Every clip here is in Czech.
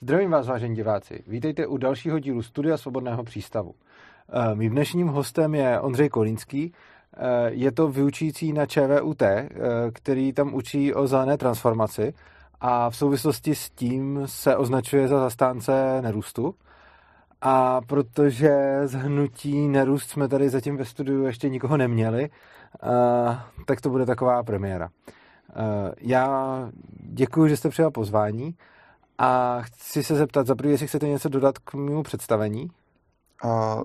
Zdravím vás, vážení diváci. Vítejte u dalšího dílu Studia Svobodného přístavu. Eh, mým dnešním hostem je Ondřej Kolínský. Eh, je to vyučící na ČVUT, eh, který tam učí o zelené transformaci a v souvislosti s tím se označuje za zastánce nerůstu. A protože z hnutí nerůst jsme tady zatím ve studiu ještě nikoho neměli, tak to bude taková premiéra. Já děkuji, že jste přijal pozvání a chci se zeptat, za prvý, jestli chcete něco dodat k mému představení? Uh,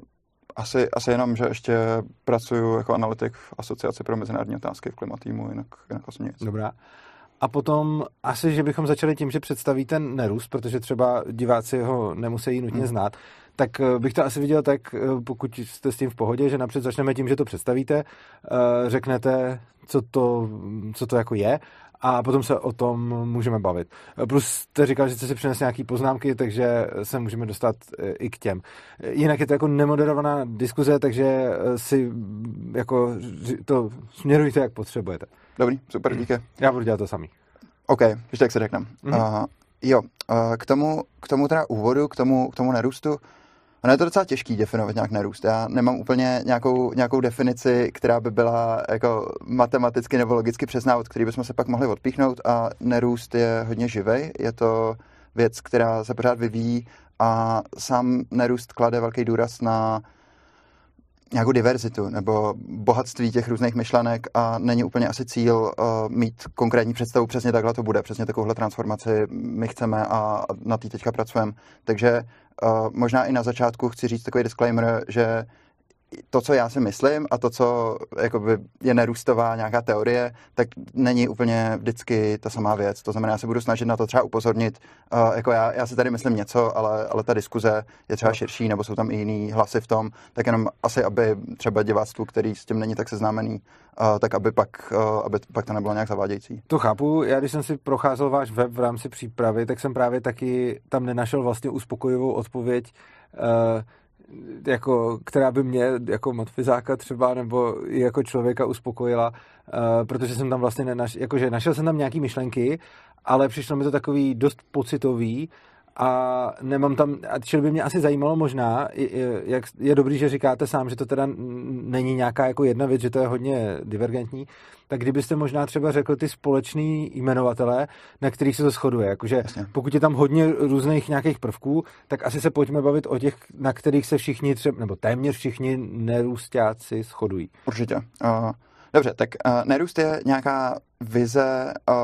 asi, asi jenom, že ještě pracuji jako analytik v Asociaci pro mezinárodní otázky v klimatýmu, jinak, jinak asi nic. Dobrá. A potom asi, že bychom začali tím, že představí ten nerůst, protože třeba diváci ho nemusí nutně hmm. znát, tak eh, bych to asi viděl tak, eh, pokud jste s tím v pohodě, že napřed začneme tím, že to představíte, eh, řeknete, co to, co to jako je a potom se o tom můžeme bavit. Plus jste říkal, že jste si přinesl nějaké poznámky, takže se můžeme dostat e, i k těm. Jinak je to jako nemoderovaná diskuze, takže e, si jako to směrujte, jak potřebujete. Dobrý, super, díky. Já budu dělat to samý. OK, když tak se řekneme. Mm-hmm. Uh, jo, uh, k tomu, k tomu teda úvodu, k tomu, k tomu nerůstu, Ono je to docela těžký definovat nějak nerůst. Já nemám úplně nějakou, nějakou definici, která by byla jako matematicky nebo logicky přesná, od který bychom se pak mohli odpíchnout a nerůst je hodně živej. Je to věc, která se pořád vyvíjí a sám nerůst klade velký důraz na nějakou diverzitu nebo bohatství těch různých myšlenek a není úplně asi cíl uh, mít konkrétní představu, přesně takhle to bude, přesně takovouhle transformaci my chceme a na té teďka pracujeme. Takže možná i na začátku chci říct takový disclaimer, že to, co já si myslím a to, co jakoby je nerůstová nějaká teorie, tak není úplně vždycky ta samá věc. To znamená, já se budu snažit na to třeba upozornit. Uh, jako já, já si tady myslím něco, ale, ale ta diskuze je třeba širší, nebo jsou tam i jiný hlasy v tom, tak jenom asi, aby třeba diváctvu, který s tím není tak seznámený, uh, tak aby pak, uh, aby pak to nebylo nějak zavádějící. To chápu. Já když jsem si procházel váš web v rámci přípravy, tak jsem právě taky tam nenašel vlastně uspokojivou odpověď uh, jako, která by mě jako matfizáka třeba nebo jako člověka uspokojila, uh, protože jsem tam vlastně nenašel, jakože našel jsem tam nějaký myšlenky, ale přišlo mi to takový dost pocitový a nemám tam, a čili by mě asi zajímalo možná, jak je dobrý, že říkáte sám, že to teda není nějaká jako jedna věc, že to je hodně divergentní, tak kdybyste možná třeba řekl ty společný jmenovatele, na kterých se to shoduje, jakože Jasně. pokud je tam hodně různých nějakých prvků, tak asi se pojďme bavit o těch, na kterých se všichni třeba, nebo téměř všichni nerůstáci shodují. Určitě. Uh... Dobře, tak uh, nerůst je nějaká vize uh,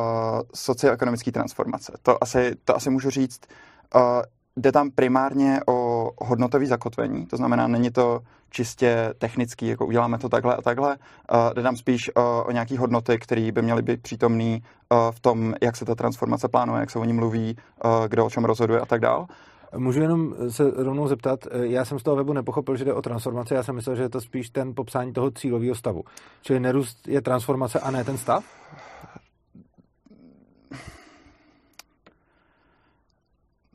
socioekonomické transformace. To asi, to asi můžu říct jde tam primárně o hodnotové zakotvení, to znamená, není to čistě technický, jako uděláme to takhle a takhle. Jde tam spíš o nějaké hodnoty, které by měly být přítomné v tom, jak se ta transformace plánuje, jak se o ní mluví, kdo o čem rozhoduje a tak dál. Můžu jenom se rovnou zeptat, já jsem z toho webu nepochopil, že jde o transformaci, já jsem myslel, že je to spíš ten popsání toho cílového stavu. Čili nerůst je transformace a ne ten stav?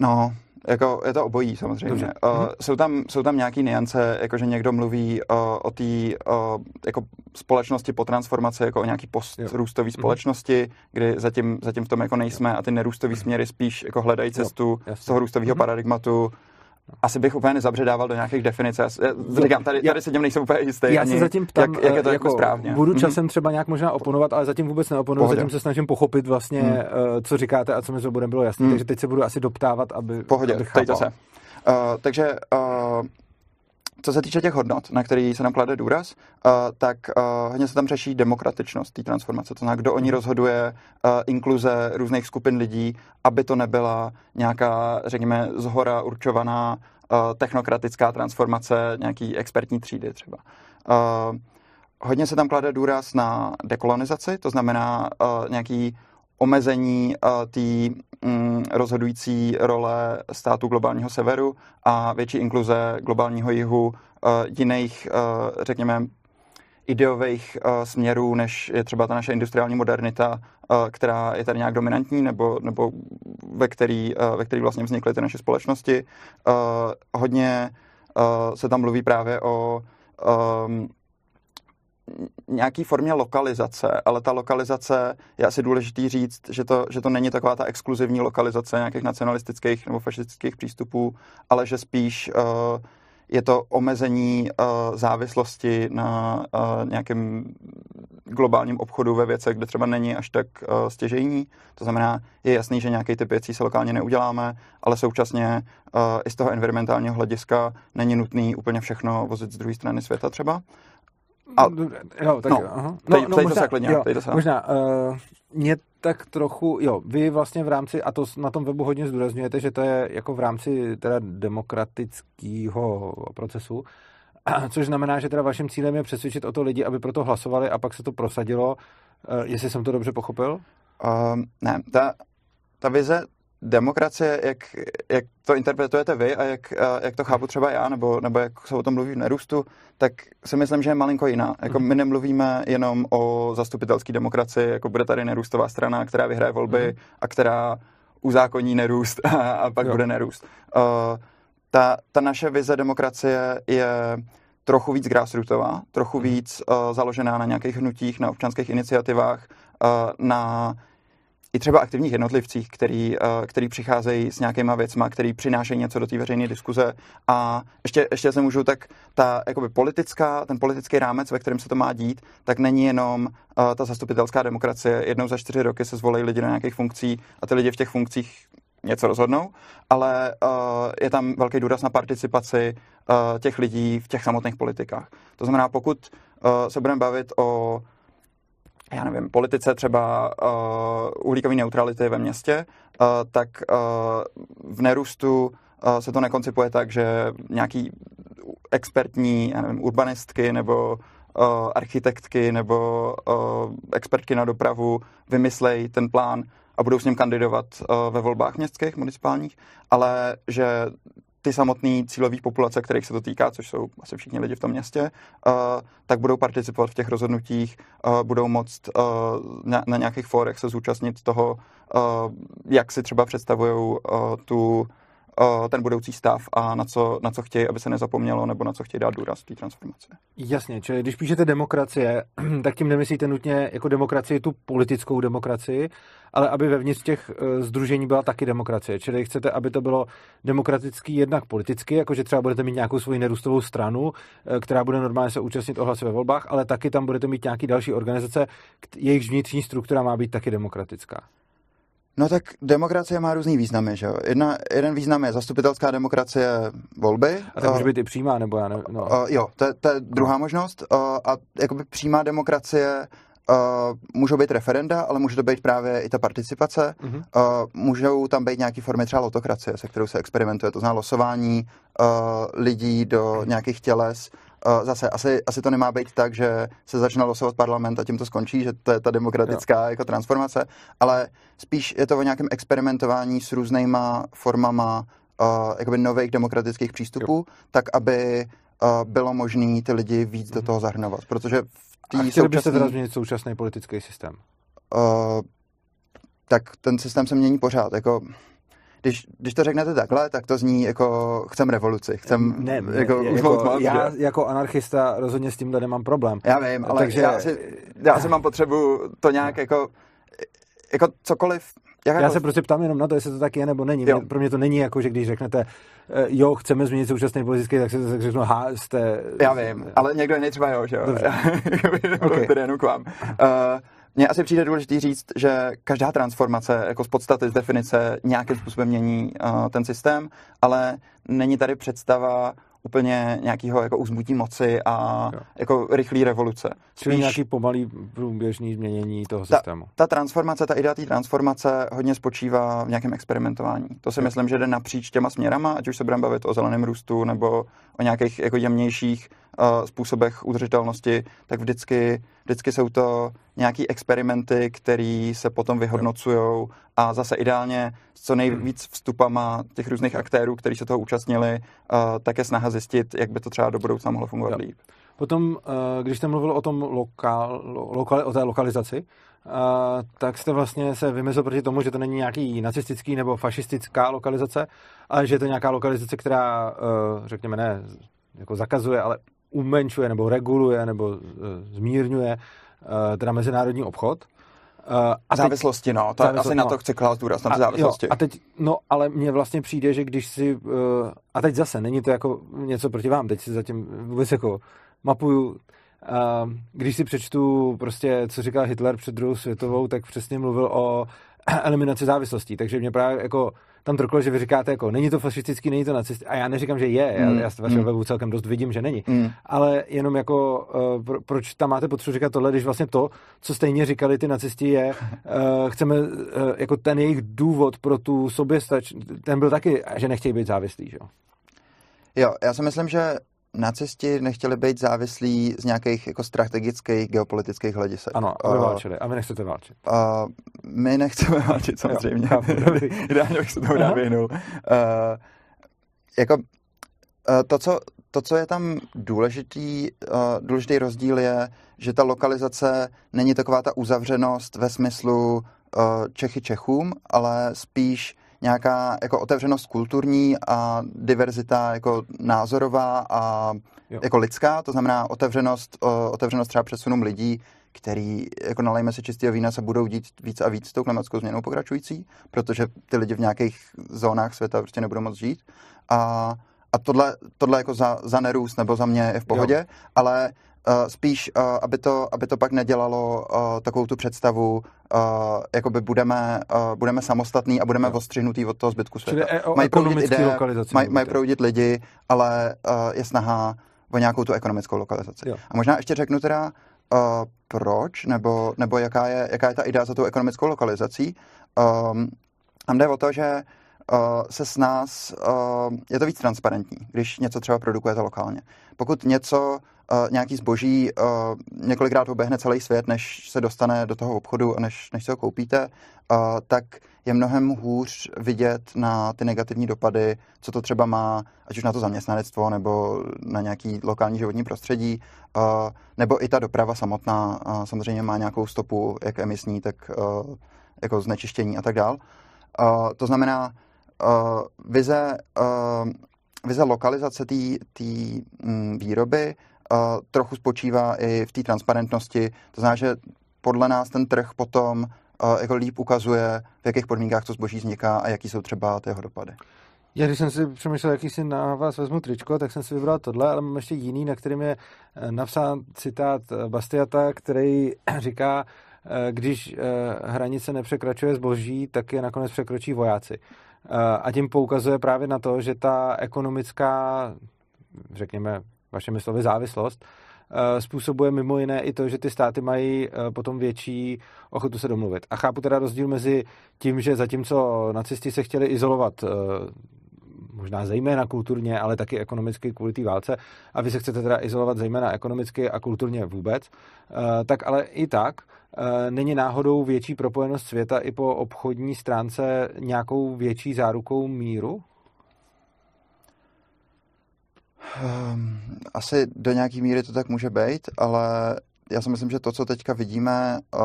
No, jako je to obojí samozřejmě. Uh, jsou, tam, jsou tam nějaké niance, jako že někdo mluví uh, o té uh, jako společnosti po transformaci, jako o nějaký postrůstové mhm. společnosti, kdy zatím, zatím v tom jako nejsme a ty nerůstové směry spíš jako hledají cestu jo, z toho růstového paradigmatu asi bych úplně nezabředával do nějakých definic. Já, říkám, tady, tady se tím nejsem úplně jistý. Já se zatím ptám, jak, jak je to jako, jako správně. Budu mhm. časem třeba nějak možná oponovat, ale zatím vůbec neoponuju, zatím se snažím pochopit vlastně, hmm. co říkáte a co mi to bude bylo jasné. Hmm. Takže teď se budu asi doptávat, aby Pohodě, abych chápal. se. Uh, takže uh, co se týče těch hodnot, na který se nám klade důraz, uh, tak uh, hodně se tam řeší demokratičnost té transformace. To znamená, kdo o ní rozhoduje, uh, inkluze různých skupin lidí, aby to nebyla nějaká, řekněme, zhora určovaná uh, technokratická transformace nějaký expertní třídy třeba. Uh, hodně se tam klade důraz na dekolonizaci, to znamená uh, nějaký omezení uh, té um, rozhodující role státu globálního severu a větší inkluze globálního jihu uh, jiných, uh, řekněme, ideových směrů, než je třeba ta naše industriální modernita, která je tady nějak dominantní, nebo, nebo ve, který, ve který vlastně vznikly ty naše společnosti. Hodně se tam mluví právě o um, nějaký formě lokalizace, ale ta lokalizace je asi důležitý říct, že to, že to není taková ta exkluzivní lokalizace nějakých nacionalistických nebo fašistických přístupů, ale že spíš uh, je to omezení uh, závislosti na uh, nějakém globálním obchodu ve věcech, kde třeba není až tak uh, stěžejní. To znamená, je jasný, že nějaký typ věcí se lokálně neuděláme, ale současně uh, i z toho environmentálního hlediska není nutný úplně všechno vozit z druhé strany světa třeba. A, jo, tak, no, aha. no, teď, no, teď možná, to klidně, jo, teď to možná, uh, mě tak trochu, jo, vy vlastně v rámci, a to na tom webu hodně zdůrazňujete, že to je jako v rámci teda demokratického procesu, což znamená, že teda vaším cílem je přesvědčit o to lidi, aby proto hlasovali a pak se to prosadilo. Uh, jestli jsem to dobře pochopil? Um, ne, ta, ta vize demokracie, jak, jak to interpretujete vy a jak, jak to chápu třeba já, nebo, nebo jak se o tom mluví v Nerůstu, tak si myslím, že je malinko jiná. Jako my nemluvíme jenom o zastupitelské demokracii, jako bude tady nerůstová strana, která vyhraje volby mm. a která uzákoní nerůst a, a pak jo. bude nerůst. Uh, ta, ta naše vize demokracie je trochu víc grassrootová, trochu mhm. víc uh, založená na nějakých hnutích, na občanských iniciativách, uh, na i třeba aktivních jednotlivcích, který, eh, který přicházejí s nějakýma věcma, který přinášejí něco do té veřejné diskuze. A ještě, ještě se můžu, tak ta jakoby politická, ten politický rámec, ve kterém se to má dít, tak není jenom uh, ta zastupitelská demokracie. Jednou za čtyři roky se zvolí lidi do nějakých funkcí a ty lidi v těch funkcích něco rozhodnou, ale uh, je tam velký důraz na participaci uh, těch lidí v těch samotných politikách. To znamená, pokud uh, se budeme bavit o já nevím, politice třeba uh, uhlíkové neutrality ve městě, uh, tak uh, v nerůstu uh, se to nekoncipuje tak, že nějaký expertní, já nevím, urbanistky nebo uh, architektky nebo uh, expertky na dopravu vymyslejí ten plán a budou s ním kandidovat uh, ve volbách městských, municipálních, ale že ty samotné cílové populace, kterých se to týká, což jsou asi všichni lidi v tom městě, uh, tak budou participovat v těch rozhodnutích, uh, budou moct uh, na, na nějakých fórech se zúčastnit toho, uh, jak si třeba představují uh, tu ten budoucí stav a na co, na co chtějí, aby se nezapomnělo, nebo na co chtějí dát důraz té transformaci. Jasně, čili když píšete demokracie, tak tím nemyslíte nutně jako demokracii tu politickou demokracii, ale aby vevnitř těch združení byla taky demokracie. Čili chcete, aby to bylo demokratický jednak politicky, jakože třeba budete mít nějakou svoji nerůstovou stranu, e, která bude normálně se účastnit ohlasy ve volbách, ale taky tam budete mít nějaký další organizace, jejichž vnitřní struktura má být taky demokratická. No tak demokracie má různý významy, že jo? Jedna, jeden význam je zastupitelská demokracie volby. A to může být i přímá, nebo já nevím. No. Uh, jo, to, to je druhá no. možnost. Uh, a jakoby přímá demokracie uh, můžou být referenda, ale může to být právě i ta participace. Uh-huh. Uh, můžou tam být nějaké formy třeba lotokracie, se kterou se experimentuje. To znamená losování uh, lidí do nějakých těles, zase asi, asi to nemá být tak, že se začne losovat parlament a tím to skončí, že to je ta demokratická jo. jako transformace, ale spíš je to o nějakém experimentování s různýma formama uh, jakoby nových demokratických přístupů, jo. tak aby uh, bylo možné ty lidi víc do mhm. toho zahrnovat, protože v té chtěli byste teda změnit současný politický systém? Uh, tak ten systém se mění pořád, jako když, když to řeknete takhle, tak to zní jako chcem revoluci, chcem ne, ne, jako, jako tmát, Já že? jako anarchista rozhodně s tímhle nemám problém. Já vím, ale Takže... já, si, já si mám potřebu to nějak jako, jako cokoliv jak Já jako... se prostě ptám jenom na to, jestli to tak je nebo není. Jo. Pro mě to není jako, že když řeknete, eh, jo, chceme změnit současný politický, tak se tak řeknu, ha, jste... Já vím, ale někdo jiný třeba jo, že jo. Dobře. okay. jenom k vám. Uh, mně asi přijde důležité říct, že každá transformace jako z podstaty, z definice nějakým způsobem mění uh, ten systém, ale není tady představa úplně nějakého jako uzmutí moci a jo. jako rychlý revoluce. Čili Spíš, nějaký pomalý průběžný změnění toho systému. Ta, ta transformace, ta idea té transformace hodně spočívá v nějakém experimentování. To si jo. myslím, že jde napříč těma směrama, ať už se budeme bavit o zeleném růstu nebo o nějakých jako jemnějších uh, způsobech udržitelnosti, tak vždycky, vždycky jsou to nějaký experimenty, které se potom vyhodnocují a zase ideálně s co nejvíc vstupama těch různých aktérů, kteří se toho účastnili, uh, také snaha zjistit, jak by to třeba do budoucna mohlo fungovat jo. líp. Potom, eh, když jste mluvil o tom lokál, lokal, o té lokalizaci, tak jste vlastně se vymezil proti tomu, že to není nějaký nacistický nebo fašistická lokalizace, ale že je to nějaká lokalizace, která, řekněme, ne jako zakazuje, ale umenšuje nebo reguluje nebo uh, zmírňuje uh, teda mezinárodní obchod. A závislosti, teď, no, to závislost, asi no. na to chci klást důraz, na ty závislosti. Jo, a teď, no, ale mně vlastně přijde, že když si, a teď zase, není to jako něco proti vám, teď si zatím vůbec jako mapuju, uh, když si přečtu prostě, co říkal Hitler před druhou světovou, tak přesně mluvil o eliminaci závislostí, takže mě právě jako tam trklo, že vy říkáte, jako není to fašistický, není to nacistický, a já neříkám, že je, mm. já, já z vašeho mm. webu celkem dost vidím, že není, mm. ale jenom jako, uh, pro, proč tam máte potřebu říkat tohle, když vlastně to, co stejně říkali ty nacisti, je, uh, chceme, uh, jako ten jejich důvod pro tu soběstač, ten byl taky, že nechtějí být závislí, že jo? Jo, já si myslím, že nacisti nechtěli být závislí z nějakých jako strategických geopolitických hledisek. Ano, aby válčili. A vy nechcete válčit. Uh, my nechceme válčit samozřejmě. Ideálně bych se tomu rád vyhnul. Uh, jako uh, to, co, to, co je tam důležitý, uh, důležitý rozdíl je, že ta lokalizace není taková ta uzavřenost ve smyslu uh, Čechy Čechům, ale spíš nějaká jako otevřenost kulturní a diverzita jako názorová a jo. jako lidská, to znamená otevřenost, otevřenost třeba přesunům lidí, který, jako nalejme si čistého vína, se budou dít víc a víc s tou klimatickou změnou pokračující, protože ty lidi v nějakých zónách světa prostě nebudou moc žít. A, a tohle, tohle jako za, za nerůst nebo za mě je v pohodě, jo. ale Uh, spíš, uh, aby, to, aby to pak nedělalo uh, takovou tu představu, uh, jakoby budeme, uh, budeme samostatní a budeme no. ostřihnutí od toho zbytku světa. Čili mají proudit ide, mají, mají proudit lidi, ale uh, je snaha o nějakou tu ekonomickou lokalizaci. Jo. A možná ještě řeknu teda, uh, proč, nebo, nebo jaká, je, jaká je ta idea za tou ekonomickou lokalizací. Um, tam jde o to, že uh, se s nás, uh, je to víc transparentní, když něco třeba produkujete lokálně. Pokud něco uh, nějaký zboží uh, několikrát obehne celý svět, než se dostane do toho obchodu a než, než se ho koupíte, uh, tak je mnohem hůř vidět na ty negativní dopady, co to třeba má, ať už na to zaměstnanectvo nebo na nějaký lokální životní prostředí, uh, nebo i ta doprava samotná uh, samozřejmě má nějakou stopu, jak emisní, tak uh, jako znečištění a tak dál. Uh, to znamená, uh, vize, uh, vize lokalizace té mm, výroby trochu spočívá i v té transparentnosti. To znamená, že podle nás ten trh potom jako líp ukazuje, v jakých podmínkách to zboží vzniká a jaký jsou třeba jeho dopady. Já když jsem si přemýšlel, jaký si na vás vezmu tričko, tak jsem si vybral tohle, ale mám ještě jiný, na kterým je eh, napsán citát Bastiata, který říká, když hranice nepřekračuje zboží, tak je nakonec překročí vojáci. A tím poukazuje právě na to, že ta ekonomická, řekněme, vašimi slovy závislost, eh, způsobuje mimo jiné i to, že ty státy mají eh, potom větší ochotu se domluvit. A chápu teda rozdíl mezi tím, že zatímco nacisti se chtěli izolovat eh, možná zejména kulturně, ale taky ekonomicky kvůli té válce, a vy se chcete teda izolovat zejména ekonomicky a kulturně vůbec, tak ale i tak není náhodou větší propojenost světa i po obchodní stránce nějakou větší zárukou míru? Um, asi do nějaký míry to tak může být, ale já si myslím, že to, co teďka vidíme uh,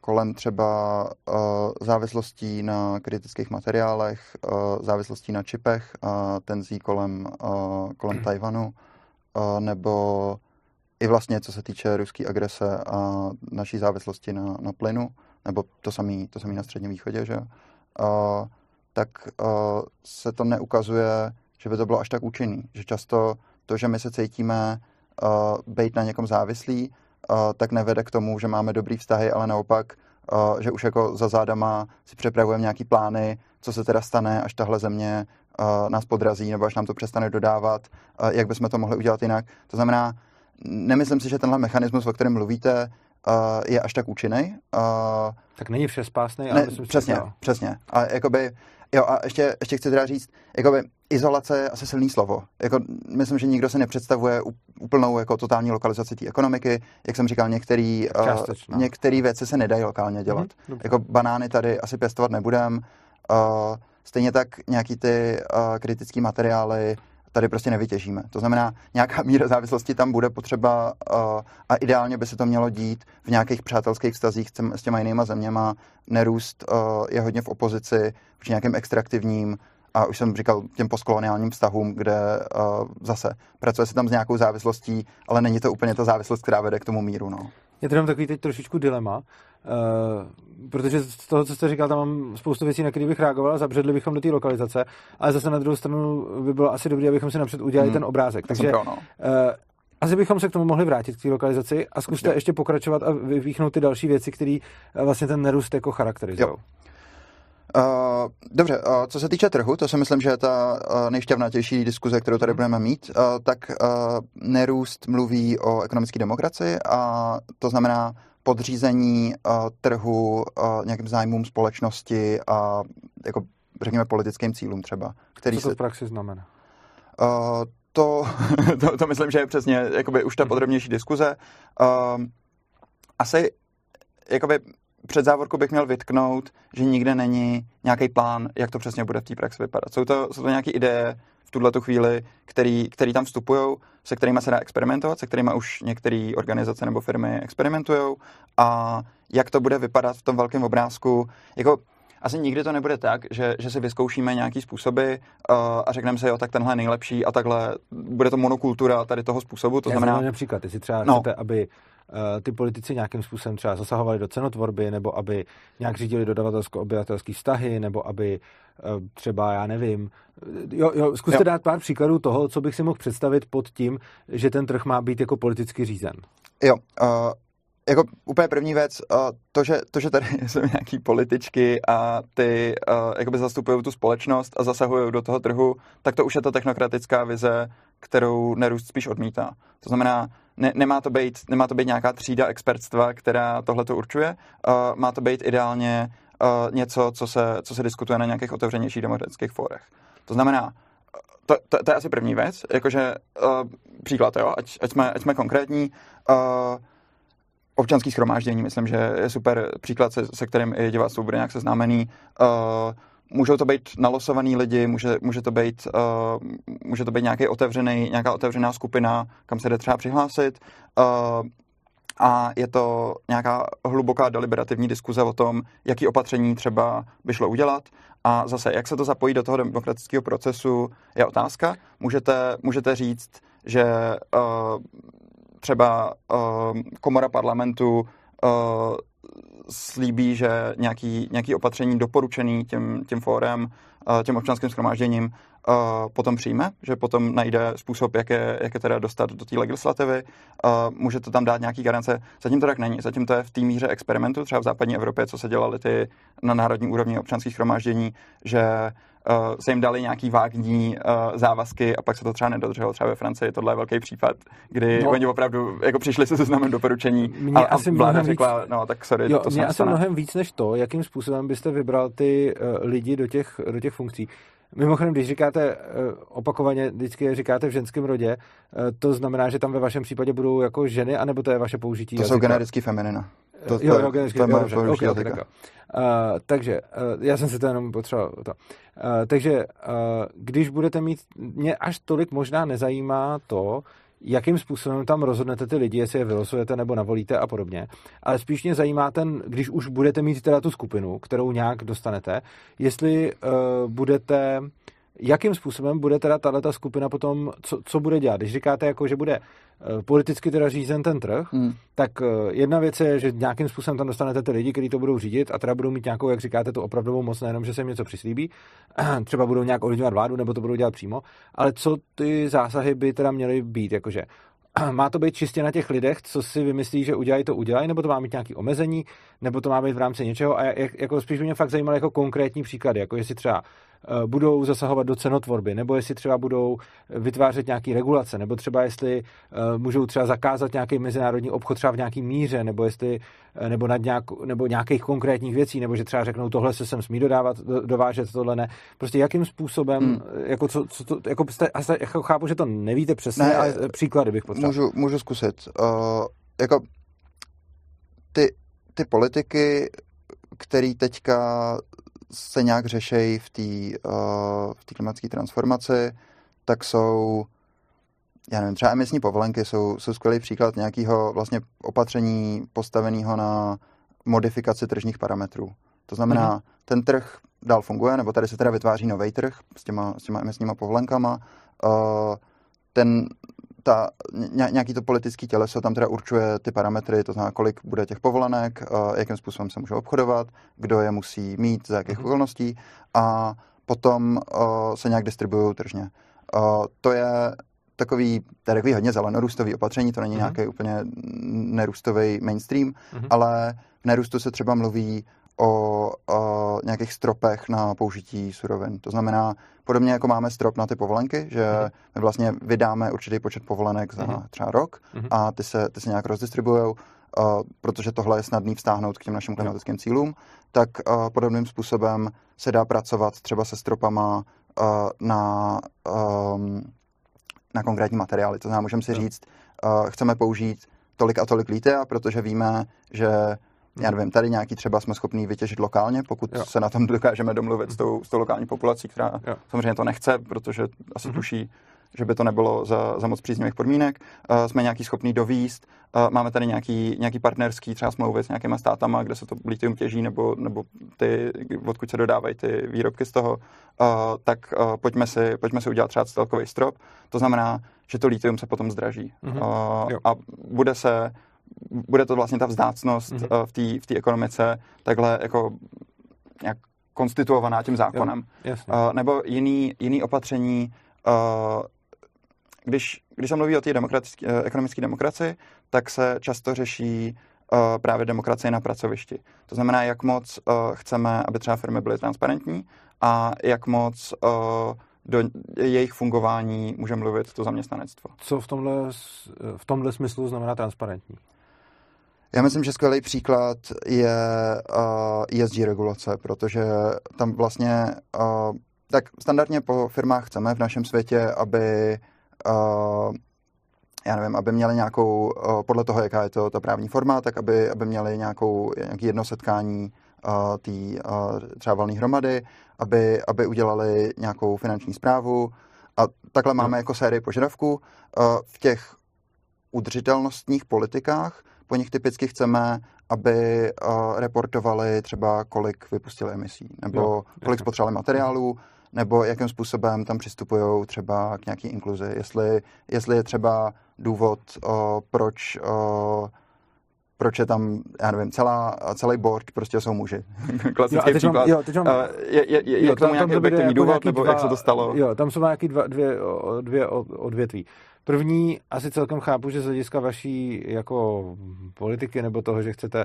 kolem třeba uh, závislostí na kritických materiálech, uh, závislostí na čipech, uh, tenzí kolem, uh, kolem Tajvanu, uh, nebo i vlastně co se týče ruské agrese a naší závislosti na, na plynu, nebo to samé to samý na Středním východě, že? Uh, tak uh, se to neukazuje že by to bylo až tak účinný. Že často to, že my se cítíme uh, být na někom závislí, uh, tak nevede k tomu, že máme dobrý vztahy, ale naopak, uh, že už jako za zádama si připravujeme nějaký plány, co se teda stane, až tahle země uh, nás podrazí, nebo až nám to přestane dodávat, uh, jak bychom to mohli udělat jinak. To znamená, nemyslím si, že tenhle mechanismus, o kterém mluvíte, uh, je až tak účinný. Uh, tak není vše spásný, ale ne, myslím, přesně, přesně. A jakoby Jo, a ještě, ještě chci teda říct, jakoby izolace je asi silný slovo. Jako, myslím, že nikdo se nepředstavuje úplnou jako totální lokalizaci té ekonomiky. Jak jsem říkal, některé uh, některé věci se nedají lokálně dělat. Mm-hmm, jako banány tady asi pěstovat nebudem. Uh, stejně tak nějaký ty uh, kritické materiály tady prostě nevytěžíme. To znamená, nějaká míra závislosti tam bude potřeba uh, a ideálně by se to mělo dít v nějakých přátelských vztazích s těma jinýma zeměma. Nerůst uh, je hodně v opozici v nějakým extraktivním a už jsem říkal těm postkoloniálním vztahům, kde uh, zase pracuje se tam s nějakou závislostí, ale není to úplně ta závislost, která vede k tomu míru. No. Je to jenom takový teď trošičku dilema, uh, protože z toho, co jste říkal, tam mám spoustu věcí, na které bych reagoval, zabředli bychom do té lokalizace, ale zase na druhou stranu by bylo asi dobré, abychom si napřed udělali hmm. ten obrázek. Takže pro, no. uh, asi bychom se k tomu mohli vrátit k té lokalizaci a zkuste Určitě. ještě pokračovat a vypíchnout ty další věci, které vlastně ten nerůst jako charakterizují. Uh, dobře, uh, co se týče trhu, to si myslím, že je ta uh, nejšťavnatější diskuze, kterou tady budeme mít, uh, tak uh, nerůst mluví o ekonomické demokracii a to znamená podřízení uh, trhu uh, nějakým zájmům společnosti a jako řekněme politickým cílům třeba. Který co to v praxi znamená? Uh, to, to, to myslím, že je přesně jakoby už ta mhm. podrobnější diskuze. Uh, asi jakoby před závorku bych měl vytknout, že nikde není nějaký plán, jak to přesně bude v té praxi vypadat. Jsou to, jsou to nějaké ideje v tuhle chvíli, který, který tam vstupují, se kterými se dá experimentovat, se kterými už některé organizace nebo firmy experimentují a jak to bude vypadat v tom velkém obrázku. Jako, asi nikdy to nebude tak, že, že si vyzkoušíme nějaký způsoby uh, a řekneme si, jo, tak tenhle je nejlepší a takhle bude to monokultura tady toho způsobu. To Já znamená... například, jestli třeba no. chcete, aby ty politici nějakým způsobem třeba zasahovali do cenotvorby, nebo aby nějak řídili dodavatelsko-obyvatelské vztahy, nebo aby eh, třeba, já nevím, eh, jo, jo, zkuste jo. dát pár příkladů toho, co bych si mohl představit pod tím, že ten trh má být jako politicky řízen. Jo, uh, jako úplně první věc, uh, to, že, to, že tady jsou nějaký političky a ty uh, jakoby zastupují tu společnost a zasahují do toho trhu, tak to už je ta technokratická vize, kterou Nerůst spíš odmítá. To znamená, ne, nemá, to být, nemá to být nějaká třída expertstva, která tohle to určuje, uh, má to být ideálně uh, něco, co se, co se diskutuje na nějakých otevřenějších demokratických fórech. To znamená, to, to, to je asi první věc, jakože uh, příklad, jo, ať, ať, jsme, ať jsme konkrétní, uh, občanský schromáždění, myslím, že je super příklad, se, se kterým i diváctvo bude nějak seznámený. Uh, můžou to být nalosovaný lidi, může, může, to být, uh, může to být nějaký otevřený, nějaká otevřená skupina, kam se jde třeba přihlásit. Uh, a je to nějaká hluboká deliberativní diskuze o tom, jaký opatření třeba by šlo udělat. A zase, jak se to zapojí do toho demokratického procesu, je otázka. Můžete, můžete říct, že uh, třeba uh, komora parlamentu uh, slíbí, že nějaký, nějaký opatření doporučený těm, těm fórem, těm občanským schromážděním potom přijme, že potom najde způsob, jak je, jak je teda dostat do té legislativy. Může to tam dát nějaký garance. Zatím to tak není. Zatím to je v té míře experimentu, třeba v západní Evropě, co se dělali ty na národní úrovni občanských schromáždění, že uh, se jim dali nějaký vágní uh, závazky a pak se to třeba nedodrželo. Třeba ve Francii tohle je velký případ, kdy no. oni opravdu jako přišli se seznamem doporučení mě a, asi a vláda řekla, víc... no tak sorry, jo, to, mě asi mnohem víc než to, jakým způsobem byste vybral ty uh, lidi do těch, do těch funkcí. Mimochodem, když říkáte opakovaně, vždycky říkáte v ženském rodě, to znamená, že tam ve vašem případě budou jako ženy, anebo to je vaše použití? To jazyka? jsou genericky feminina. To, jo, jo, geneticky, jo, dobře, okay, okay, uh, takže, uh, já jsem si to jenom potřeboval. To. Uh, takže, uh, když budete mít, mě až tolik možná nezajímá to, jakým způsobem tam rozhodnete ty lidi, jestli je vylosujete nebo navolíte a podobně. Ale spíš mě zajímá ten, když už budete mít teda tu skupinu, kterou nějak dostanete, jestli uh, budete jakým způsobem bude teda tato skupina potom, co, co bude dělat? Když říkáte, jako, že bude eh, politicky teda řízen ten trh, hmm. tak eh, jedna věc je, že nějakým způsobem tam dostanete ty lidi, kteří to budou řídit a teda budou mít nějakou, jak říkáte, tu opravdovou moc, nejenom, že se jim něco přislíbí, třeba budou nějak ovlivňovat vládu, nebo to budou dělat přímo, ale co ty zásahy by teda měly být, jakože má to být čistě na těch lidech, co si vymyslí, že udělají, to udělají, nebo to má mít nějaké omezení, nebo to má být v rámci něčeho. A jak, jako spíš by mě fakt zajímalo jako konkrétní příklady, jako jestli třeba budou zasahovat do cenotvorby, nebo jestli třeba budou vytvářet nějaké regulace, nebo třeba jestli eh, můžou třeba zakázat nějaký mezinárodní obchod třeba v nějaký míře, nebo jestli eh, nebo, nad nějak, nebo nějakých konkrétních věcí, nebo že třeba řeknou, tohle se sem smí dodávat, dovážet, tohle ne. Prostě jakým způsobem, hmm. jako, co, co to, jako, jste, jako chápu, že to nevíte přesně, ne, ale příklady bych potřeboval. Můžu, můžu zkusit. Uh, jako ty, ty politiky, který teďka se nějak řešejí v té uh, v klimatické transformaci, tak jsou, já nevím, třeba emisní povolenky jsou, jsou skvělý příklad nějakého vlastně opatření postaveného na modifikaci tržních parametrů. To znamená, mm-hmm. ten trh dál funguje, nebo tady se teda vytváří nový trh s těma, s těma emisníma povolenkama. Uh, ten, ta, nějaký to politický těleso tam teda určuje ty parametry, to znamená, kolik bude těch povolenek, jakým způsobem se může obchodovat, kdo je musí mít, za jakých mm-hmm. okolností a potom se nějak distribuují tržně. To je takový, to je takový hodně zelenorůstový opatření, to není mm-hmm. nějaký úplně nerůstový mainstream, mm-hmm. ale v nerůstu se třeba mluví o, o nějakých stropech na použití surovin. To znamená, podobně jako máme strop na ty povolenky, že mm-hmm. my vlastně vydáme určitý počet povolenek za mm-hmm. třeba rok mm-hmm. a ty se, ty se nějak rozdistribujou, uh, protože tohle je snadný vztáhnout k těm našim klimatickým cílům, tak uh, podobným způsobem se dá pracovat třeba se stropama uh, na, um, na konkrétní materiály. To znamená, můžeme si říct, uh, chceme použít tolik a tolik lítia, protože víme, že já nevím, tady nějaký třeba jsme schopní vytěžit lokálně, pokud jo. se na tom dokážeme domluvit s tou, s tou lokální populací, která jo. samozřejmě to nechce, protože asi mm-hmm. tuší, že by to nebylo za, za moc příznivých podmínek. Uh, jsme nějaký schopný dovíst, uh, máme tady nějaký, nějaký partnerský třeba smlouvy s nějakýma státama, kde se to litium těží, nebo, nebo ty, odkud se dodávají ty výrobky z toho, uh, tak uh, pojďme, si, pojďme si udělat třeba celkový strop. To znamená, že to litium se potom zdraží. Mm-hmm. Uh, a bude se bude to vlastně ta vzácnost mm-hmm. v té v ekonomice takhle jako nějak konstituovaná tím zákonem. Jo, uh, nebo jiný, jiný opatření, uh, když, když se mluví o té uh, ekonomické demokracii, tak se často řeší uh, právě demokracie na pracovišti. To znamená, jak moc uh, chceme, aby třeba firmy byly transparentní a jak moc uh, do jejich fungování může mluvit to zaměstnanectvo. Co v tomhle, v tomhle smyslu znamená transparentní? Já myslím, že skvělý příklad je uh, ESG regulace, protože tam vlastně, uh, tak standardně po firmách chceme v našem světě, aby uh, já nevím, aby měli nějakou, uh, podle toho, jaká je to ta právní forma, tak aby, aby měli nějakou, nějaký jedno setkání uh, té uh, třeba valné hromady, aby, aby udělali nějakou finanční zprávu a takhle máme jako sérii požadavků. Uh, v těch udržitelnostních politikách po nich typicky chceme, aby uh, reportovali třeba, kolik vypustili emisí, nebo jo, kolik spotřebovali materiálů, nebo jakým způsobem tam přistupují třeba k nějaký inkluzi. Jestli, jestli je třeba důvod, uh, proč uh, proč je tam, já nevím, celá, celý board prostě jsou muži. Klasický jo, příklad. Mám, jo, teď mám, je, je, je, je k tomu nějaký objektivní jako důvod, nebo dva, jak se to stalo? Jo, tam jsou nějaký dva, dvě, dvě odvětví. První, asi celkem chápu, že z hlediska vaší jako politiky nebo toho, že chcete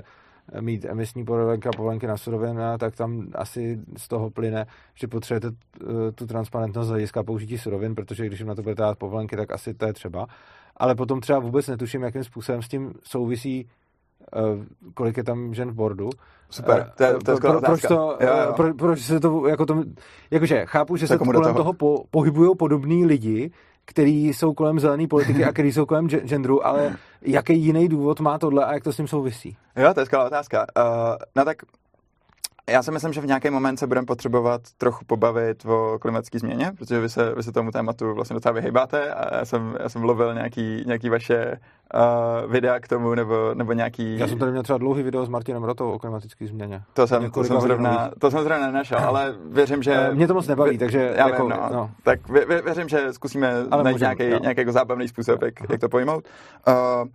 mít emisní povolenky a povolenky na surovina, tak tam asi z toho plyne, že potřebujete eh, tu transparentnost z hlediska použití surovin, protože když jim na to budete dát povolenky, tak asi to je třeba. Ale potom třeba vůbec netuším, jakým způsobem s tím souvisí eh, kolik je tam žen v bordu. Super, to je, to je pro, proč, to, jo, jo. Pro, proč se to, jako to, jakože chápu, že se kolem toho, toho po, pohybují podobní lidi, který jsou kolem zelené politiky a který jsou kolem genderu, ale jaký jiný důvod má tohle a jak to s tím souvisí? Jo, to je skvělá otázka. Uh, no tak já si myslím, že v nějaký moment se budeme potřebovat trochu pobavit o klimatické změně, protože vy se, vy se tomu tématu vlastně docela vyhýbáte a já jsem, já jsem lovil nějaký, nějaký vaše uh, videa k tomu, nebo, nebo nějaký... Já jsem tady měl třeba dlouhý video s Martinem Rotou o klimatické změně. To jsem, to jsem, zrovna, to jsem zrovna nenašel, ale věřím, že... Mě to moc nebaví, takže... Já jako, vím, no. no. Tak vě, vě, věřím, že zkusíme ale najít můžem, nějaký, nějaký jako zábavný způsob, jak, jak to pojmout. Uh,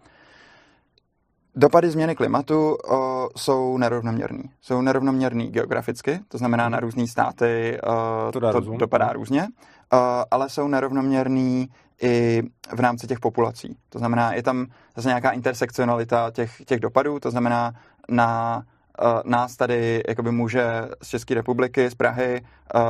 Dopady změny klimatu o, jsou nerovnoměrný. Jsou nerovnoměrný geograficky, to znamená na různé státy o, to, to dopadá různě, o, ale jsou nerovnoměrný i v rámci těch populací. To znamená, je tam zase nějaká intersekcionalita těch, těch dopadů, to znamená na nás tady jakoby muže z České republiky, z Prahy,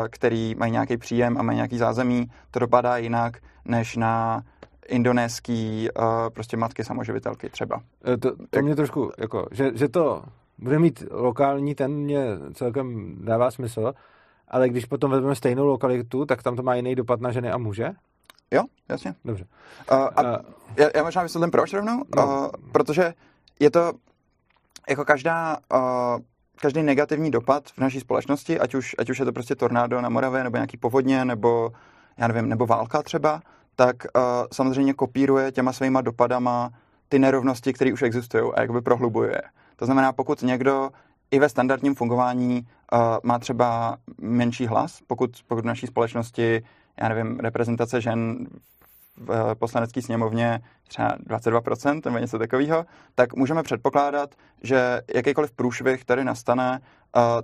který mají nějaký příjem a mají nějaký zázemí, to dopadá jinak než na indonéský uh, prostě matky samoživitelky třeba. E, to, to Jak... mě trošku, jako, že, že to bude mít lokální, ten mě celkem dává smysl, ale když potom vezmeme stejnou lokalitu, tak tam to má jiný dopad na ženy a muže? Jo, jasně. Dobře. Uh, a uh, já, já možná vysvětlím proč rovnou, no. uh, protože je to jako každá, uh, každý negativní dopad v naší společnosti, ať už, ať už je to prostě tornádo na Moravě, nebo nějaký povodně, nebo já nevím, nebo válka třeba, tak uh, samozřejmě kopíruje těma svýma dopadama ty nerovnosti, které už existují a jakoby prohlubuje. To znamená, pokud někdo i ve standardním fungování uh, má třeba menší hlas, pokud, pokud v naší společnosti, já nevím, reprezentace žen v poslanecké sněmovně třeba 22% nebo něco takového, tak můžeme předpokládat, že jakýkoliv průšvih tady nastane,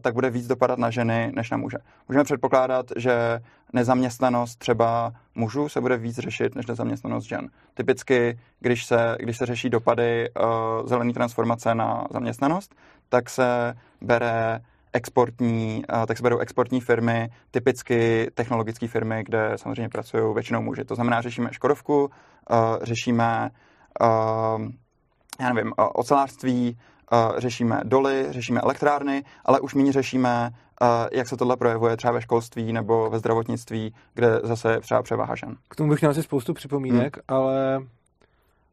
tak bude víc dopadat na ženy než na muže. Můžeme předpokládat, že nezaměstnanost třeba mužů se bude víc řešit než nezaměstnanost žen. Typicky, když se, když se řeší dopady uh, zelené transformace na zaměstnanost, tak se bere exportní, tak se berou exportní firmy, typicky technologické firmy, kde samozřejmě pracují většinou muži. To znamená, řešíme Škodovku, řešíme, já nevím, ocelářství, řešíme doly, řešíme elektrárny, ale už méně řešíme, jak se tohle projevuje třeba ve školství nebo ve zdravotnictví, kde zase je třeba převaha žen. K tomu bych měl asi spoustu připomínek, hmm. ale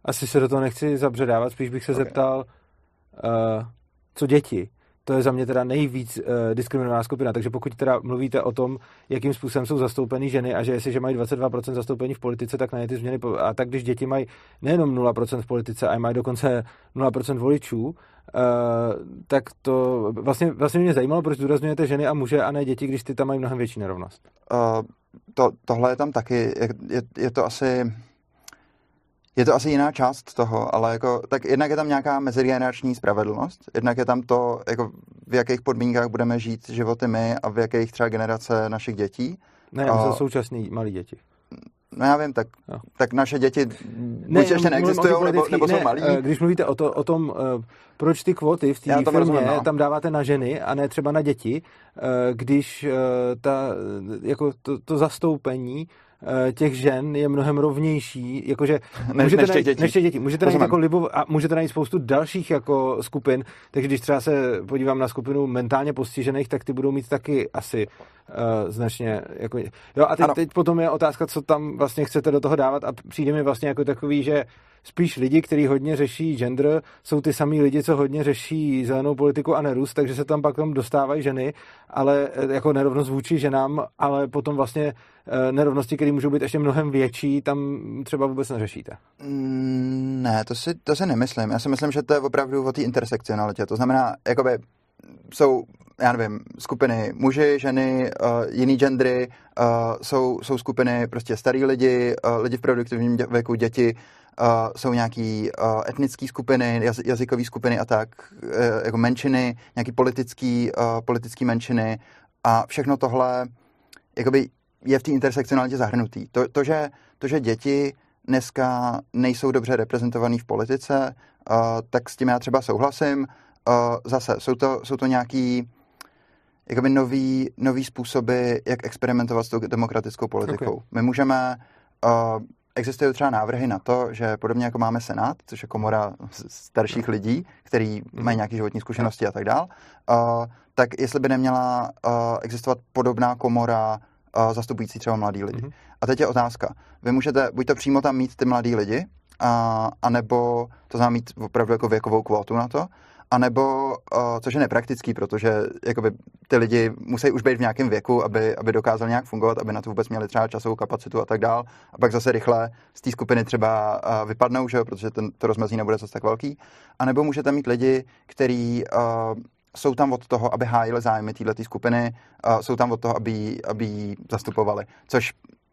asi se do toho nechci zabředávat, spíš bych se okay. zeptal, co děti? To je za mě teda nejvíc uh, diskriminovaná skupina. Takže pokud teda mluvíte o tom, jakým způsobem jsou zastoupeny ženy a že jestliže mají 22% zastoupení v politice, tak na ty změny. A tak když děti mají nejenom 0% v politice, ale mají dokonce 0% voličů, uh, tak to vlastně, vlastně mě zajímalo, proč zdůrazňujete ženy a muže a ne děti, když ty tam mají mnohem větší nerovnost. Uh, to, tohle je tam taky, je, je, je to asi je to asi jiná část toho, ale jako, tak jednak je tam nějaká mezigenerační spravedlnost, jednak je tam to, jako v jakých podmínkách budeme žít životy my a v jakých třeba generace našich dětí. Ne, a... současný malí děti. No já vím, tak, tak naše děti ne, buď ještě neexistují, nebo, nebo ne, jsou malí. Eh, když mluvíte o, to, o tom, eh, proč ty kvoty v té firmě rozumím, no. tam dáváte na ženy a ne třeba na děti, eh, když ta, jako to, to zastoupení těch žen je mnohem rovnější, jakože ne, můžete než, najít, dětí. než dětí. Můžete najít jako libu, a můžete najít spoustu dalších jako skupin, takže když třeba se podívám na skupinu mentálně postižených, tak ty budou mít taky asi uh, značně jako, jo a teď, teď potom je otázka, co tam vlastně chcete do toho dávat a přijde mi vlastně jako takový, že spíš lidi, kteří hodně řeší gender, jsou ty samý lidi, co hodně řeší zelenou politiku a nerůst, takže se tam pak tam dostávají ženy, ale eh, jako nerovnost vůči ženám, ale potom vlastně eh, nerovnosti, které můžou být ještě mnohem větší, tam třeba vůbec neřešíte. Mm, ne, to si, to si nemyslím. Já si myslím, že to je opravdu o té intersekcionalitě. To znamená, jakoby jsou, já nevím, skupiny muži, ženy, uh, jiný gendry, uh, jsou, jsou skupiny prostě starý lidi, uh, lidi v produktivním věku, děti, uh, jsou nějaký uh, etnické skupiny, jaz, jazykové skupiny a tak, uh, jako menšiny, nějaký politický, uh, politický menšiny a všechno tohle jakoby je v té intersekcionalitě zahrnutý. To, to, že, to, že děti dneska nejsou dobře reprezentovaný v politice, uh, tak s tím já třeba souhlasím. Uh, zase, jsou to, jsou to nějaký jakoby nový, nový způsoby, jak experimentovat s tou demokratickou politikou. Okay. My můžeme uh, existují třeba návrhy na to, že podobně jako máme Senát, což je komora starších lidí, kteří mm-hmm. mají nějaké životní zkušenosti a tak dál, tak jestli by neměla existovat podobná komora zastupující třeba mladí lidi. Mm-hmm. A teď je otázka. Vy můžete buď to přímo tam mít ty mladí lidi, a, anebo to znamená mít opravdu jako věkovou kvotu na to, anebo, uh, což je nepraktický, protože jakoby, ty lidi musí už být v nějakém věku, aby, aby dokázali nějak fungovat, aby na to vůbec měli třeba časovou kapacitu a tak dál. A pak zase rychle z té skupiny třeba uh, vypadnou, že jo, protože ten, to rozmezí nebude zase tak velký. A nebo můžete mít lidi, kteří uh, jsou tam od toho, aby hájili zájmy této skupiny, uh, jsou tam od toho, aby, aby zastupovali. Což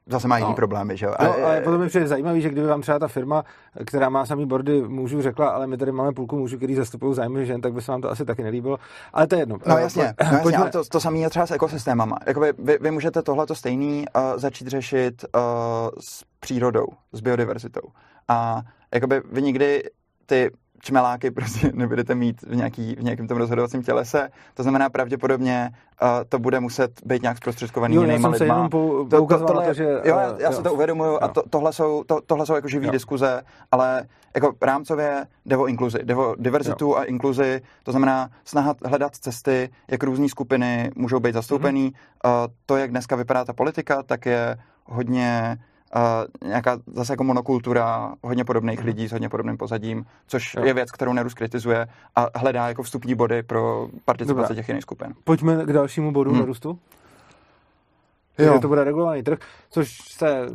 zase má jiný no. problémy, že jo? No, ale potom je přijde zajímavý, že kdyby vám třeba ta firma, která má samý bordy mužů, řekla, ale my tady máme půlku mužů, který zastupují zájmy žen, tak by se vám to asi taky nelíbilo. Ale to je jedno. No jasně, po, no, jasně pojďme... ale to, to samé je třeba s ekosystémama. Jakoby vy, vy můžete tohleto stejný uh, začít řešit uh, s přírodou, s biodiverzitou. A jakoby vy nikdy ty čmeláky prostě nebudete mít v, nějaký, v nějakém tom rozhodovacím tělese. To znamená pravděpodobně uh, to bude muset být nějak zprostředkovaný jinýma lidma. Jenom pou, to, to, tohle, to, že, jo, já, já jo. si to uvědomuju jo. a to, tohle, jsou, to, tohle jsou jako živý jo. diskuze, ale jako rámcově jde o inkluzi, jde o diverzitu jo. a inkluzi, to znamená snaha hledat cesty, jak různé skupiny můžou být zastoupený. Mm-hmm. Uh, to, jak dneska vypadá ta politika, tak je hodně nějaká zase jako monokultura hodně podobných mm. lidí s hodně podobným pozadím, což jo. je věc, kterou Nerus kritizuje a hledá jako vstupní body pro participaci Dobrá. těch jiných skupin. Pojďme k dalšímu bodu hmm. Nerustu. Jo. to bude regulovaný trh, což se,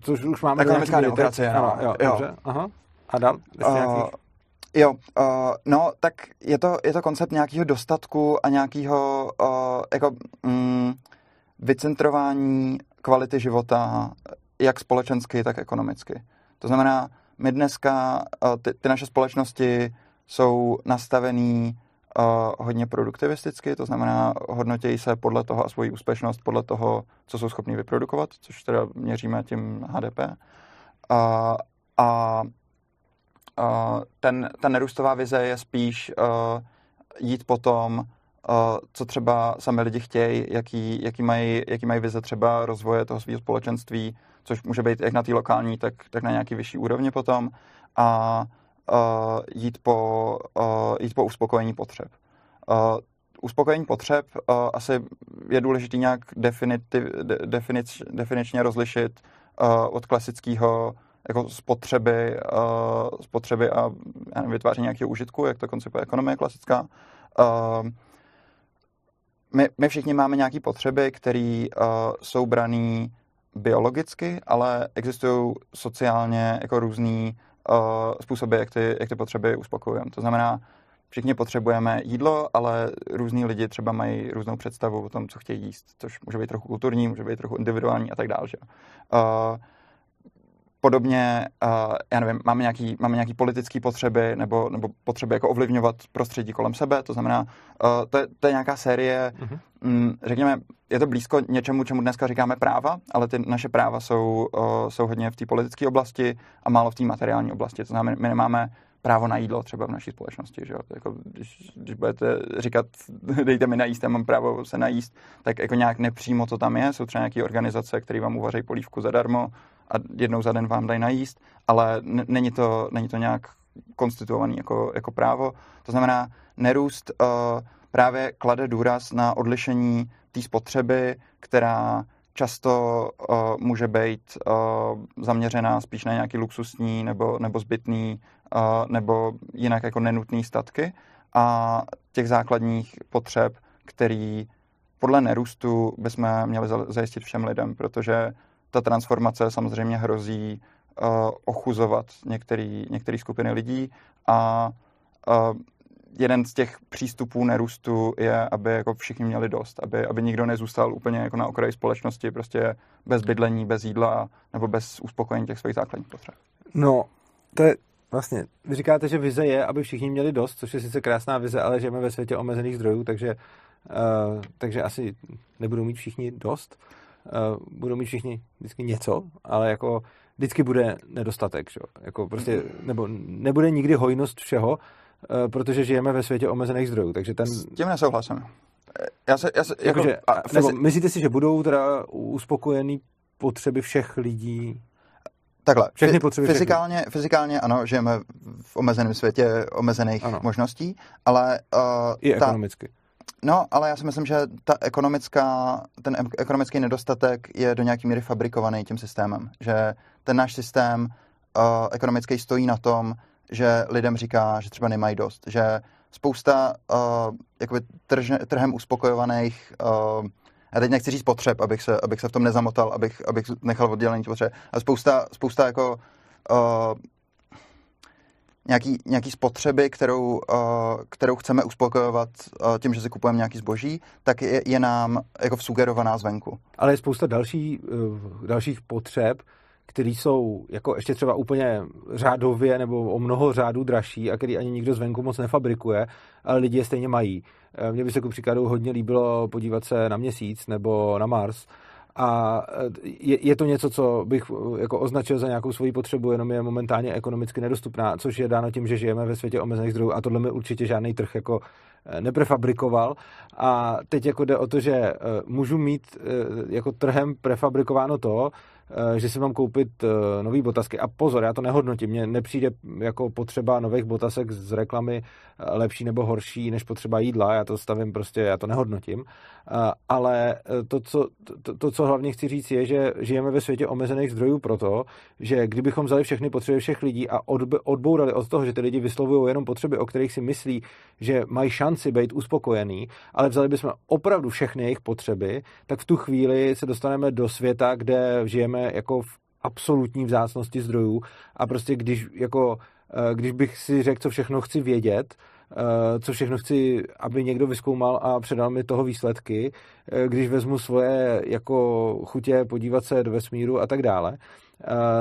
což už máme Ekonomická demokracie, ano, jo, jo. Dobře. Aha. A dál? Uh, Jo, uh, no, tak je to, je to koncept nějakého dostatku a nějakého uh, jako mm, vycentrování kvality života jak společensky, tak ekonomicky. To znamená, my dneska, uh, ty, ty naše společnosti jsou nastavený uh, hodně produktivisticky, to znamená, hodnotějí se podle toho a svoji úspěšnost podle toho, co jsou schopni vyprodukovat, což teda měříme tím HDP. Uh, a uh, ten, ta nerůstová vize je spíš jít potom, uh, co třeba sami lidi chtějí, jaký, jaký, mají, jaký mají vize třeba rozvoje toho svého společenství, což může být jak na té lokální, tak, tak na nějaký vyšší úrovni potom a uh, jít, po, uh, jít po uspokojení potřeb. Uh, uspokojení potřeb uh, asi je důležité nějak definitiv, de, definic, definičně rozlišit uh, od klasického jako spotřeby, uh, spotřeby a nevím, vytváření nějakého užitku, jak to koncipuje ekonomie klasická. Uh, my, my všichni máme nějaké potřeby, které uh, jsou brané biologicky, ale existují sociálně jako různý uh, způsoby, jak ty, jak ty potřeby uspokojujeme. To znamená, všichni potřebujeme jídlo, ale různí lidi třeba mají různou představu o tom, co chtějí jíst, což může být trochu kulturní, může být trochu individuální a tak dále. Uh, podobně, uh, já nevím, máme nějaký, máme nějaký politické potřeby nebo, nebo potřeby jako ovlivňovat prostředí kolem sebe, to znamená, uh, to, je, to je nějaká série, um, řekněme, je to blízko něčemu, čemu dneska říkáme práva, ale ty naše práva jsou, uh, jsou hodně v té politické oblasti a málo v té materiální oblasti, to znamená, my nemáme právo na jídlo třeba v naší společnosti. Že jo? Jako, když, když budete říkat, dejte mi najíst, já mám právo se najíst, tak jako nějak nepřímo to tam je. Jsou třeba nějaké organizace, které vám uvařejí polívku zadarmo a jednou za den vám dají najíst, ale n- není, to, není to nějak konstituovaný jako, jako právo. To znamená, nerůst uh, právě klade důraz na odlišení té spotřeby, která často uh, může být uh, zaměřená spíš na nějaký luxusní nebo, nebo zbytný uh, nebo jinak jako nenutný statky a těch základních potřeb, který podle nerůstu bychom měli zajistit všem lidem, protože ta transformace samozřejmě hrozí uh, ochuzovat některé skupiny lidí a uh, jeden z těch přístupů nerůstu je, aby jako všichni měli dost, aby, aby nikdo nezůstal úplně jako na okraji společnosti, prostě bez bydlení, bez jídla nebo bez uspokojení těch svých základních potřeb. No, to je vlastně, vy říkáte, že vize je, aby všichni měli dost, což je sice krásná vize, ale žijeme ve světě omezených zdrojů, takže, uh, takže asi nebudou mít všichni dost. Uh, budou mít všichni vždycky něco, ale jako vždycky bude nedostatek, že? Jako prostě, nebo nebude nikdy hojnost všeho, uh, protože žijeme ve světě omezených zdrojů, takže ten... S tím nesouhlasím. Já se, já se, jako, že, a, nebo myslíte si, že budou teda uspokojený potřeby všech lidí Takhle, všechny potřeby fyzikálně, všechny. fyzikálně ano, žijeme v omezeném světě omezených ano. možností, ale... Uh, I ta, ekonomicky. No, ale já si myslím, že ta ekonomická, ten ekonomický nedostatek je do nějaký míry fabrikovaný tím systémem. Že ten náš systém uh, ekonomický stojí na tom, že lidem říká, že třeba nemají dost. Že spousta uh, jakoby trž, trhem uspokojovaných uh, já teď nechci říct potřeb, abych se, abych se v tom nezamotal, abych, abych nechal oddělení potřeb, ale spousta, spousta jako uh, nějaký, nějaký spotřeby, kterou, uh, kterou chceme uspokojovat uh, tím, že si kupujeme nějaký zboží, tak je, je nám jako vsugerovaná zvenku. Ale je spousta další, uh, dalších potřeb, které jsou jako ještě třeba úplně řádově nebo o mnoho řádů dražší a který ani nikdo zvenku moc nefabrikuje, ale lidi je stejně mají. Eh, mně by se ku příkladu hodně líbilo podívat se na měsíc nebo na Mars, a eh, je, je to něco, co bych eh, jako označil za nějakou svoji potřebu, jenom je momentálně ekonomicky nedostupná, což je dáno tím, že žijeme ve světě omezených zdrojů a tohle mi určitě žádný trh jako neprefabrikoval. A teď jako jde o to, že můžu mít jako trhem prefabrikováno to, Eh, že si mám koupit eh, nové botasky. A pozor, já to nehodnotím, mně nepřijde jako potřeba nových botasek z reklamy eh, lepší nebo horší než potřeba jídla, já to stavím prostě, já to nehodnotím. Ale to, co, to, to, co hlavně chci říct, je, že žijeme ve světě omezených zdrojů proto, že kdybychom vzali všechny potřeby všech lidí a odbourali od toho, že ty lidi vyslovují jenom potřeby, o kterých si myslí, že mají šanci být uspokojený, ale vzali bychom opravdu všechny jejich potřeby, tak v tu chvíli se dostaneme do světa, kde žijeme jako v absolutní vzácnosti zdrojů a prostě když jako když bych si řekl, co všechno chci vědět, co všechno chci, aby někdo vyskoumal a předal mi toho výsledky, když vezmu svoje jako chutě podívat se do vesmíru a tak dále,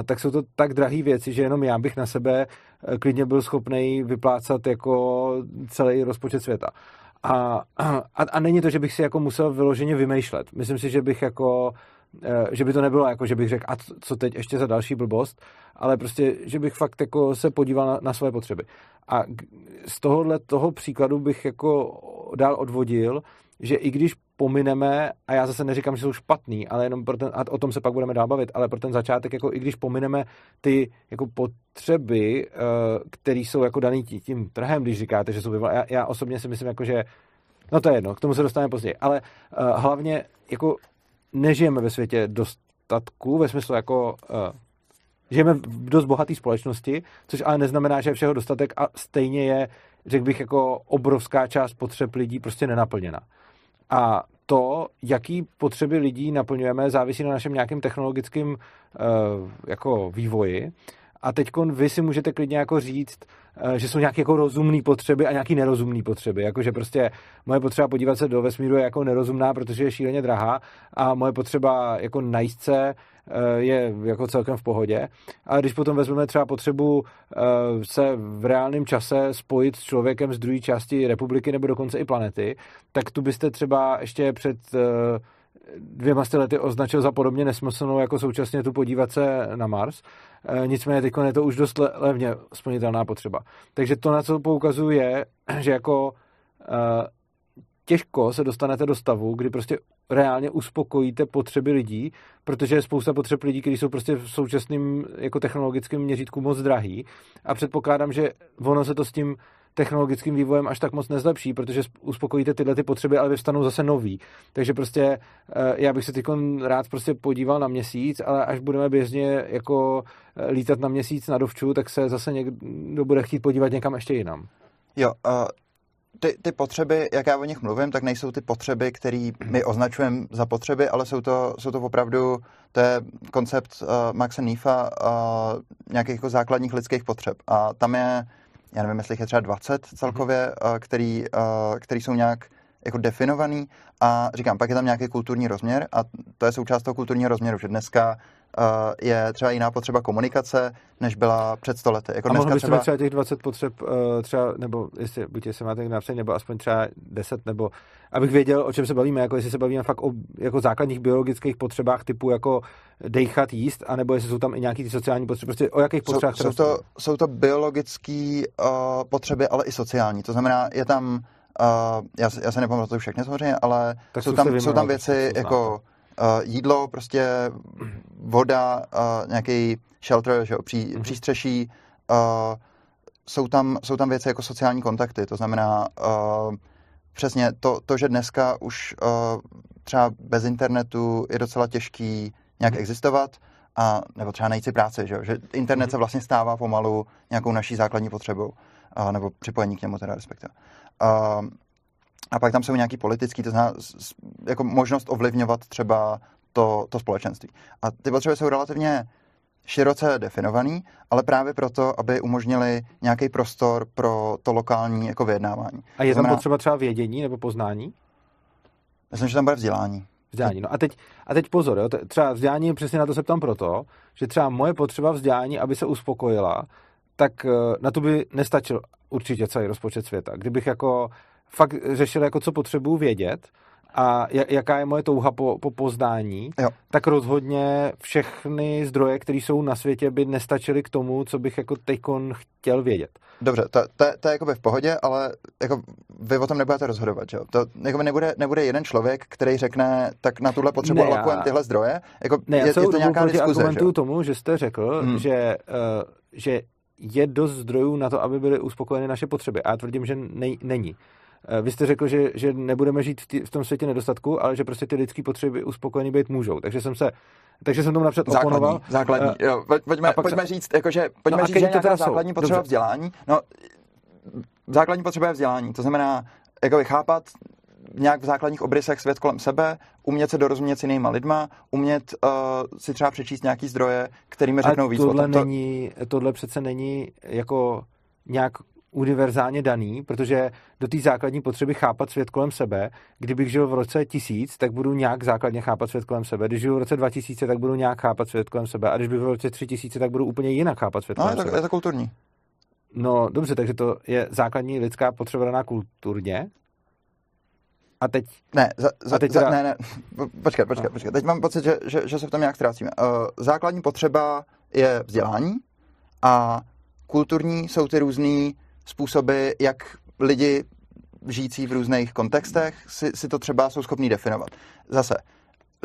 tak jsou to tak drahé věci, že jenom já bych na sebe klidně byl schopný vyplácat jako celý rozpočet světa. A, a, a není to, že bych si jako musel vyloženě vymýšlet. Myslím si, že bych jako Eh, že by to nebylo jako, že bych řekl, a co teď ještě za další blbost, ale prostě, že bych fakt jako se podíval na, na své potřeby. A z tohohle toho příkladu bych jako dál odvodil, že i když pomineme, a já zase neříkám, že jsou špatný, ale jenom pro ten, a o tom se pak budeme dál bavit, ale pro ten začátek, jako i když pomineme ty jako potřeby, eh, které jsou jako daný tím trhem, když říkáte, že jsou vyvolané, já, já osobně si myslím, jako, že no to je jedno, k tomu se dostaneme později, ale uh, hlavně jako nežijeme ve světě dostatku, ve smyslu jako uh, žijeme v dost bohaté společnosti, což ale neznamená, že je všeho dostatek a stejně je, řekl bych, jako obrovská část potřeb lidí prostě nenaplněna. A to, jaký potřeby lidí naplňujeme, závisí na našem nějakém technologickém uh, jako vývoji. A teď vy si můžete klidně jako říct, Eh, že jsou nějaké jako rozumné potřeby a nějaké nerozumné potřeby. Jakože prostě moje potřeba podívat se do vesmíru je jako nerozumná, protože je šíleně drahá a moje potřeba jako najít se eh, je jako celkem v pohodě. A když potom vezmeme třeba potřebu eh, se v reálném čase spojit s člověkem z druhé části republiky nebo dokonce i planety, tak tu byste třeba ještě před dvěma lety označil za podobně nesmyslnou jako současně tu podívat se na Mars. E, nicméně teď je to už dost levně splnitelná potřeba. Takže to, na co poukazuju, je, že jako e, těžko se dostanete do stavu, kdy prostě reálně uspokojíte potřeby lidí, protože je spousta potřeb lidí, kteří jsou prostě v současném jako technologickém měřítku moc drahý a předpokládám, že ono se to s tím technologickým vývojem až tak moc nezlepší, protože uspokojíte tyhle ty potřeby, ale vyvstanou zase nový. Takže prostě eh, já bych se teď rád prostě podíval na měsíc, ale až budeme běžně jako eh, lítat na měsíc na dovču, tak se zase někdo bude chtít podívat někam ještě jinam. Jo, uh, ty, ty potřeby, jak já o nich mluvím, tak nejsou ty potřeby, které my označujeme za potřeby, ale jsou to, jsou to opravdu, to je koncept uh, Maxa Niefa uh, nějakých jako základních lidských potřeb. A tam je já nevím, jestli je třeba 20 celkově, mm-hmm. který, eh, který jsou nějak jako definovaný a říkám, pak je tam nějaký kulturní rozměr a to je součást toho kulturního rozměru, že dneska je třeba jiná potřeba komunikace, než byla před stolety. Jako a dneska mohl třeba... třeba těch 20 potřeb uh, třeba, nebo jestli, buď jestli máte napsat, nebo aspoň třeba 10, nebo abych věděl, o čem se bavíme, jako jestli se bavíme fakt o jako základních biologických potřebách typu jako dejchat, jíst, anebo jestli jsou tam i nějaký ty sociální potřeby, prostě o jakých potřebách jsou, jsou to, jsou to biologické uh, potřeby, ale i sociální. To znamená, je tam Uh, já, já se nepamatuju všechny samozřejmě, ale tak jsou tam, jsou tam věci jako uh, jídlo, prostě voda, uh, nějaký shelter, že, pří, mm-hmm. přístřeší, uh, jsou, tam, jsou tam věci jako sociální kontakty, to znamená uh, přesně to, to, že dneska už uh, třeba bez internetu je docela těžký nějak mm-hmm. existovat, a, nebo třeba najít si práci, že, že internet mm-hmm. se vlastně stává pomalu nějakou naší základní potřebou, uh, nebo připojení k němu teda respektive. Uh, a pak tam jsou nějaký politický, to znamená jako možnost ovlivňovat třeba to, to společenství. A ty potřeby jsou relativně široce definovaný, ale právě proto, aby umožnili nějaký prostor pro to lokální jako vyjednávání. A je znamená, tam potřeba třeba vědění nebo poznání? Myslím, že tam bude vzdělání. Vzdělání. No a teď, a teď pozor, jo, třeba vzdělání, přesně na to se ptám proto, že třeba moje potřeba vzdělání, aby se uspokojila, tak eh, na to by nestačil určitě celý rozpočet světa. Kdybych jako fakt řešil, jako co potřebuju vědět a jaká je moje touha po, po poznání, jo. tak rozhodně všechny zdroje, které jsou na světě, by nestačily k tomu, co bych jako teďkon chtěl vědět. Dobře, to, to, to je jako v pohodě, ale jako vy o tom nebudete rozhodovat, že jo? To jako nebude, nebude jeden člověk, který řekne, tak na tuhle potřebu ne, alokujeme tyhle zdroje. Jako ne, je, já je to nějaká diskuze, že tomu, že jste řekl, hmm. že, uh, že je dost zdrojů na to, aby byly uspokojeny naše potřeby. A já tvrdím, že nej, není. Eh, vy jste řekl, že, že nebudeme žít v, tý, v tom světě nedostatku, ale že prostě ty lidské potřeby uspokojeny být můžou. Takže jsem se takže jsem tomu napřed základní, oponoval. Základní, uh, jo. Pojďme, pojďme říct, jakože, pojďme no říct, že nějaká základní jsou? potřeba Dobře. vzdělání. No, základní potřeba je vzdělání. To znamená, jako vychápat nějak v základních obrysech svět kolem sebe, umět se dorozumět s jinýma lidma, umět uh, si třeba přečíst nějaký zdroje, kterými řeknou víc tohle o tom. To... Není, tohle přece není jako nějak univerzálně daný, protože do té základní potřeby chápat svět kolem sebe, kdybych žil v roce 1000, tak budu nějak základně chápat svět kolem sebe. Když žiju v roce 2000, tak budu nějak chápat svět kolem sebe. A když bych v roce 3000, tak budu úplně jinak chápat svět no, kolem je to, sebe. je to kulturní. No dobře, takže to je základní lidská potřeba daná kulturně. A teď... Ne, za, za, a teď za, teda... ne, ne, počkej, počkej, počkej. Teď mám pocit, že, že, že se v tom nějak ztrácíme. Uh, základní potřeba je vzdělání a kulturní jsou ty různé způsoby, jak lidi žijící v různých kontextech si, si to třeba jsou schopní definovat. Zase,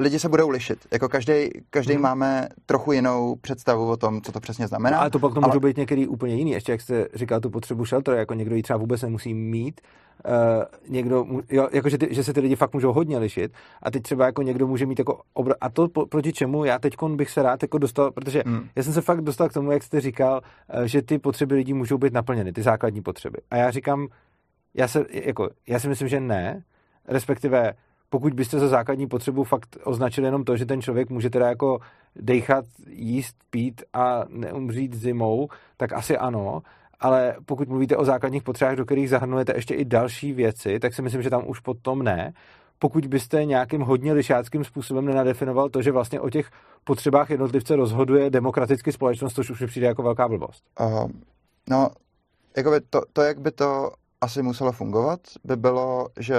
lidi se budou lišit. Jako každý, každý hmm. máme trochu jinou představu o tom, co to přesně znamená. No, ale to pak to ale... může být některý úplně jiný. Ještě jak jste říkal tu potřebu shelter, jako někdo ji třeba vůbec nemusí mít, Uh, někdo, jo, jako že, ty, že se ty lidi fakt můžou hodně lišit a teď třeba jako někdo může mít jako obr- a to po, proti čemu já teď bych se rád jako dostal, protože hmm. já jsem se fakt dostal k tomu, jak jste říkal, uh, že ty potřeby lidí můžou být naplněny, ty základní potřeby. A já říkám, já, se, jako, já si myslím, že ne, respektive pokud byste za základní potřebu fakt označili jenom to, že ten člověk může teda jako dejchat, jíst, pít a neumřít zimou, tak asi ano, ale pokud mluvíte o základních potřebách, do kterých zahrnujete ještě i další věci, tak si myslím, že tam už potom ne. Pokud byste nějakým hodně lišáckým způsobem nenadefinoval to, že vlastně o těch potřebách jednotlivce rozhoduje demokraticky společnost, což už mi přijde jako velká blbost. Uh, no, jakoby to, to, jak by to asi muselo fungovat, by bylo, že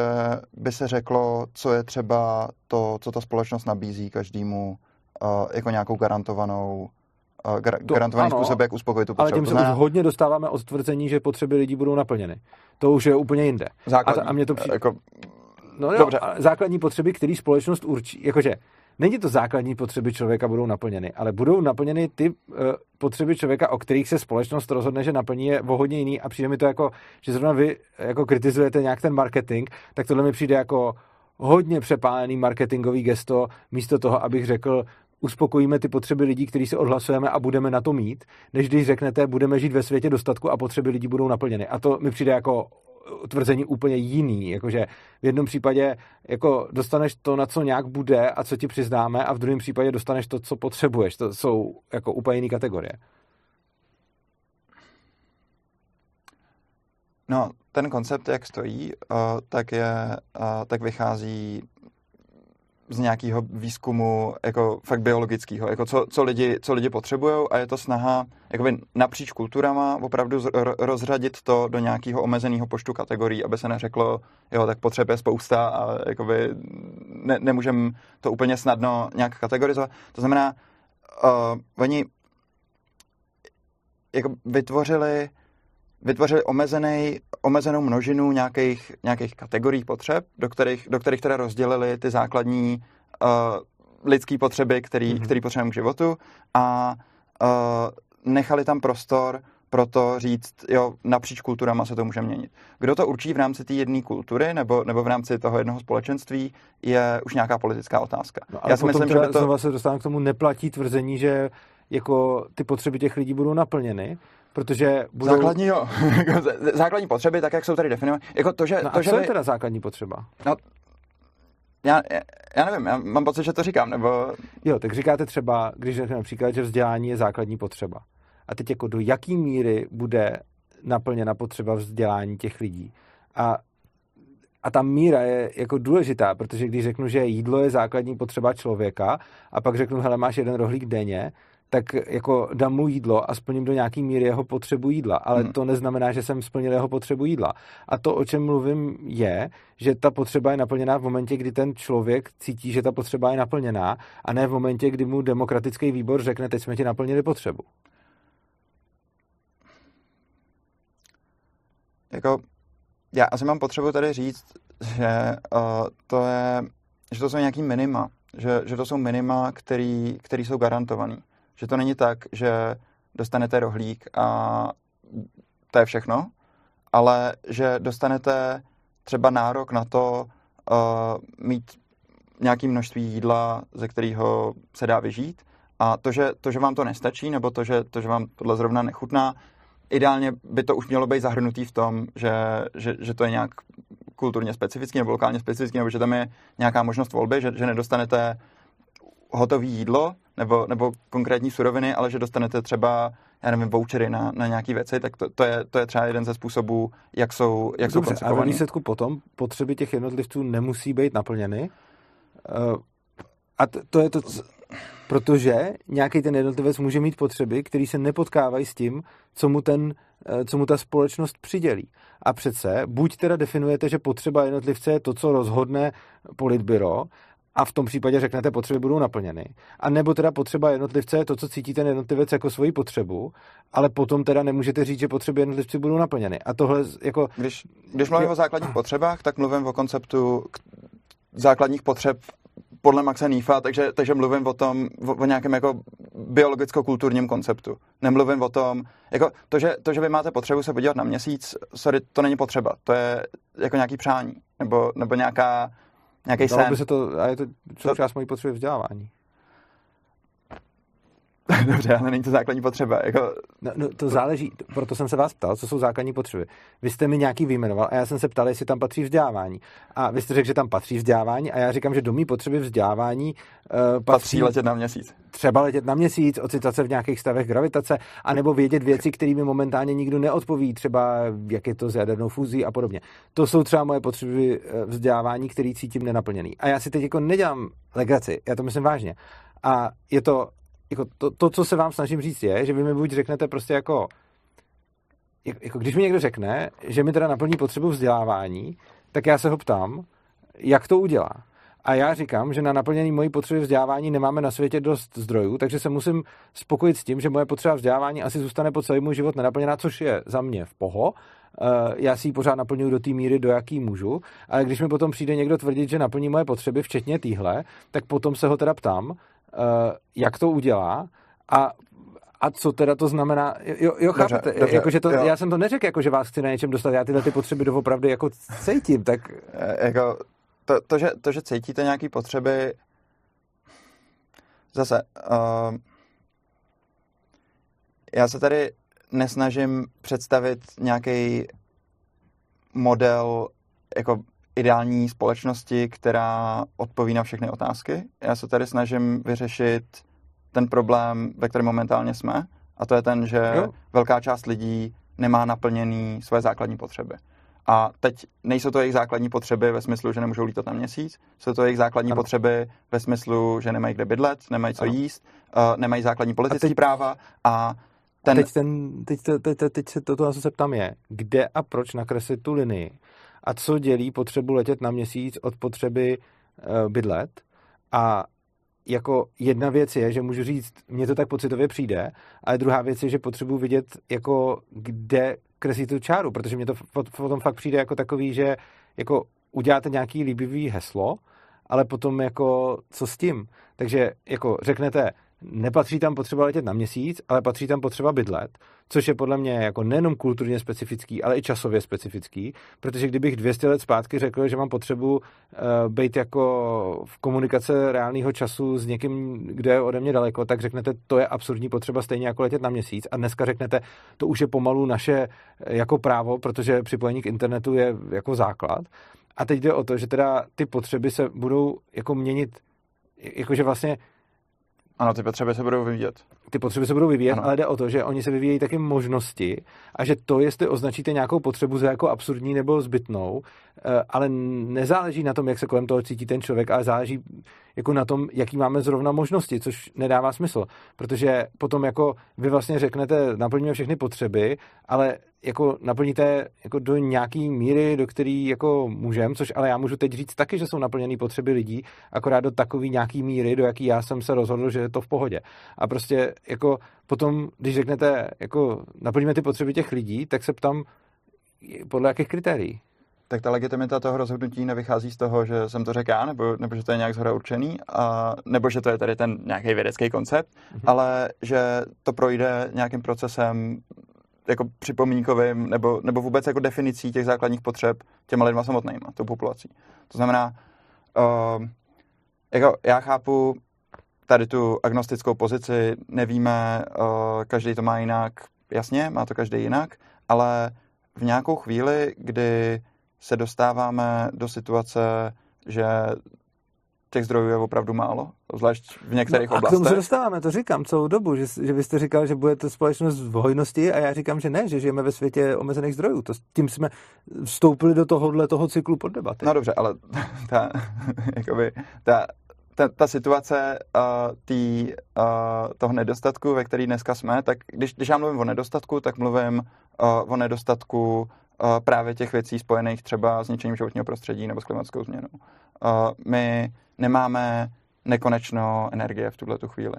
by se řeklo, co je třeba to, co ta společnost nabízí každému uh, jako nějakou garantovanou uh, gar, to, garantovaný ano, způsob, jak uspokojit tu potřebu. Ale tím se už hodně dostáváme od tvrzení, že potřeby lidí budou naplněny. To už je úplně jinde. Základní, a, a mě to přijde... Jako... No jo, Dobře. základní potřeby, které společnost určí, jakože není to základní potřeby člověka budou naplněny, ale budou naplněny ty uh, potřeby člověka, o kterých se společnost rozhodne, že naplní je o hodně jiný a přijde mi to jako, že zrovna vy jako kritizujete nějak ten marketing, tak tohle mi přijde jako hodně přepálený marketingový gesto, místo toho, abych řekl, uspokojíme ty potřeby lidí, kteří se odhlasujeme a budeme na to mít, než když řeknete, budeme žít ve světě dostatku a potřeby lidí budou naplněny. A to mi přijde jako tvrzení úplně jiný, jakože v jednom případě jako dostaneš to, na co nějak bude a co ti přiznáme a v druhém případě dostaneš to, co potřebuješ. To jsou jako úplně jiné kategorie. No, ten koncept, jak stojí, uh, tak, je, uh, tak vychází z nějakého výzkumu jako fakt biologického, jako co, co lidi, co lidi potřebují a je to snaha jakoby napříč kulturama opravdu z, rozřadit to do nějakého omezeného počtu kategorií, aby se neřeklo, jo, tak potřeb je spousta a jakoby ne, nemůžeme to úplně snadno nějak kategorizovat. To znamená, uh, oni jako vytvořili vytvořili omezený, omezenou množinu nějakých, nějakých kategorií potřeb, do kterých, do kterých teda rozdělili ty základní uh, lidské potřeby, který, mm-hmm. který potřebujeme k životu a uh, nechali tam prostor pro to říct, jo, napříč kulturama se to může měnit. Kdo to určí v rámci té jedné kultury nebo, nebo v rámci toho jednoho společenství, je už nějaká politická otázka. No, Já si myslím, že to... Znova se dostávám k tomu, neplatí tvrzení, že jako ty potřeby těch lidí budou naplněny, protože budou... Základní, jo. základní potřeby, tak jak jsou tady definované. Jako to, že, no to, a že co vy... je teda základní potřeba? No, já, já nevím, já mám pocit, že to říkám, nebo... Jo, tak říkáte třeba, když řekneme například, že vzdělání je základní potřeba. A teď jako do jaký míry bude naplněna potřeba vzdělání těch lidí. A, a ta míra je jako důležitá, protože když řeknu, že jídlo je základní potřeba člověka a pak řeknu, hele, máš jeden rohlík denně, tak jako dám mu jídlo a splním do nějaký míry jeho potřebu jídla, ale hmm. to neznamená, že jsem splnil jeho potřebu jídla. A to, o čem mluvím, je, že ta potřeba je naplněná v momentě, kdy ten člověk cítí, že ta potřeba je naplněná, a ne v momentě, kdy mu demokratický výbor řekne, teď jsme ti naplnili potřebu. Jako, já asi mám potřebu tady říct, že uh, to je, že to jsou nějaký minima, že, že to jsou minima, který, který jsou garantovaný. Že to není tak, že dostanete rohlík a to je všechno, ale že dostanete třeba nárok na to uh, mít nějaké množství jídla, ze kterého se dá vyžít. A to že, to, že vám to nestačí, nebo to že, to, že vám tohle zrovna nechutná, ideálně by to už mělo být zahrnutý v tom, že, že, že to je nějak kulturně specifický nebo lokálně specifický, nebo že tam je nějaká možnost volby, že, že nedostanete hotové jídlo nebo, nebo konkrétní suroviny, ale že dostanete třeba já nevím, vouchery na, na nějaké věci, tak to, to, je, to je třeba jeden ze způsobů, jak jsou, jak Dobře, jsou. A ve výsledku potom potřeby těch jednotlivců nemusí být naplněny. Uh, a to, to je to, protože nějaký ten jednotlivec může mít potřeby, které se nepotkávají s tím, co mu, ten, eh, co mu ta společnost přidělí. A přece buď teda definujete, že potřeba jednotlivce je to, co rozhodne politbyro, a v tom případě řeknete, potřeby budou naplněny. A nebo teda potřeba jednotlivce je to, co cítí ten jednotlivec jako svoji potřebu, ale potom teda nemůžete říct, že potřeby jednotlivci budou naplněny. A tohle jako... Když, když mluvím o základních potřebách, tak mluvím o konceptu základních potřeb podle Maxa Nífa, takže, takže mluvím o tom, o, o nějakém jako biologicko-kulturním konceptu. Nemluvím o tom, jako to že, to, že vy máte potřebu se podívat na měsíc, sorry, to není potřeba. To je jako nějaký přání, nebo, nebo nějaká, nějaký sen. By se to, a je to součást mojí potřeby vzdělávání. Dobře, ale není to základní potřeba. Jako... No, no, to záleží, proto jsem se vás ptal, co jsou základní potřeby. Vy jste mi nějaký vyjmenoval a já jsem se ptal, jestli tam patří vzdělávání. A vy jste řekl, že tam patří vzdělávání a já říkám, že do mý potřeby vzdělávání uh, patří, patří letět na měsíc. Třeba letět na měsíc, ocitat se v nějakých stavech gravitace, anebo vědět věci, kterými momentálně nikdo neodpoví, třeba jak je to s jadernou fúzí a podobně. To jsou třeba moje potřeby eh, vzdělávání, které cítím nenaplněný. A já si teď jako nedělám legraci, já to myslím vážně. A je to jako to, to, co se vám snažím říct, je, že vy mi buď řeknete prostě jako, jako, když mi někdo řekne, že mi teda naplní potřebu vzdělávání, tak já se ho ptám, jak to udělá. A já říkám, že na naplnění mojí potřeby vzdělávání nemáme na světě dost zdrojů, takže se musím spokojit s tím, že moje potřeba vzdělávání asi zůstane po celý můj život nenaplněná, což je za mě v poho. Eh, já si ji pořád naplňuji do té míry, do jaký můžu, ale když mi potom přijde někdo tvrdit, že naplní moje potřeby, včetně týhle, tak potom se ho teda ptám, jak to udělá a a co teda to znamená? Jo, jo chápete, dobře, dobře, jako, že to, jo. já jsem to neřekl, jako, že vás chci na něčem dostat, já tyhle ty potřeby doopravdy jako cítím, tak... Eh, jako, to, to, že, to, že cítíte nějaké potřeby, zase, uh, já se tady nesnažím představit nějaký model jako ideální společnosti, která odpoví na všechny otázky. Já se tady snažím vyřešit ten problém, ve kterém momentálně jsme, a to je ten, že jo. velká část lidí nemá naplněný své základní potřeby. A teď nejsou to jejich základní potřeby ve smyslu, že nemůžou lítat na měsíc, jsou to jejich základní ano. potřeby ve smyslu, že nemají kde bydlet, nemají co ano. jíst, uh, nemají základní politické teď... práva a ten... A teď, ten, teď, teď, teď, teď se to, to, co se ptám je, kde a proč nakreslit tu linii, a co dělí potřebu letět na měsíc od potřeby uh, bydlet. A jako jedna věc je, že můžu říct, mně to tak pocitově přijde, ale druhá věc je, že potřebuji vidět, jako kde kreslí tu čáru, protože mě to potom fakt přijde jako takový, že jako uděláte nějaký líbivý heslo, ale potom jako co s tím? Takže jako řeknete, nepatří tam potřeba letět na měsíc, ale patří tam potřeba bydlet, což je podle mě jako nejenom kulturně specifický, ale i časově specifický, protože kdybych 200 let zpátky řekl, že mám potřebu uh, být jako v komunikace reálného času s někým, kdo je ode mě daleko, tak řeknete, to je absurdní potřeba stejně jako letět na měsíc a dneska řeknete, to už je pomalu naše eh, jako právo, protože připojení k internetu je jako základ. A teď jde o to, že teda ty potřeby se budou jako měnit, jakože vlastně ano, ty potřeby se budou vyvíjet. Ty potřeby se budou vyvíjet, ano. ale jde o to, že oni se vyvíjejí taky možnosti a že to, jestli označíte nějakou potřebu za jako absurdní nebo zbytnou, eh, ale nezáleží na tom, jak se kolem toho cítí ten člověk, ale záleží jako na tom, jaký máme zrovna možnosti, což nedává smysl, protože potom jako vy vlastně řeknete, naplníme všechny potřeby, ale jako naplníte jako do nějaký míry, do který jako můžem, což ale já můžu teď říct taky, že jsou naplněné potřeby lidí, akorát do takový nějaký míry, do jaký já jsem se rozhodl, že je to v pohodě. A prostě jako potom, když řeknete, jako naplníme ty potřeby těch lidí, tak se ptám, podle jakých kritérií? tak ta legitimita toho rozhodnutí nevychází z toho, že jsem to řekl já, nebo, nebo že to je nějak zhora určený, a, nebo že to je tady ten nějaký vědecký koncept, mm-hmm. ale že to projde nějakým procesem jako připomínkovým nebo, nebo vůbec jako definicí těch základních potřeb těma lidma samotnýma, tou populací. To znamená, uh, jako já chápu tady tu agnostickou pozici, nevíme, uh, každý to má jinak, jasně, má to každý jinak, ale v nějakou chvíli, kdy se dostáváme do situace, že těch zdrojů je opravdu málo, zvlášť v některých no, a oblastech. A k tomu se dostáváme, to říkám celou dobu, že, že vy jste říkal, že bude to společnost v hojnosti a já říkám, že ne, že žijeme ve světě omezených zdrojů. To, tím jsme vstoupili do tohohle toho cyklu pod debaty. No dobře, ale ta, jakoby, ta, ta, ta situace uh, tý, uh, toho nedostatku, ve který dneska jsme, tak když, když já mluvím o nedostatku, tak mluvím uh, o nedostatku právě těch věcí spojených třeba s ničením životního prostředí nebo s klimatickou změnou. My nemáme nekonečno energie v tuhle tu chvíli.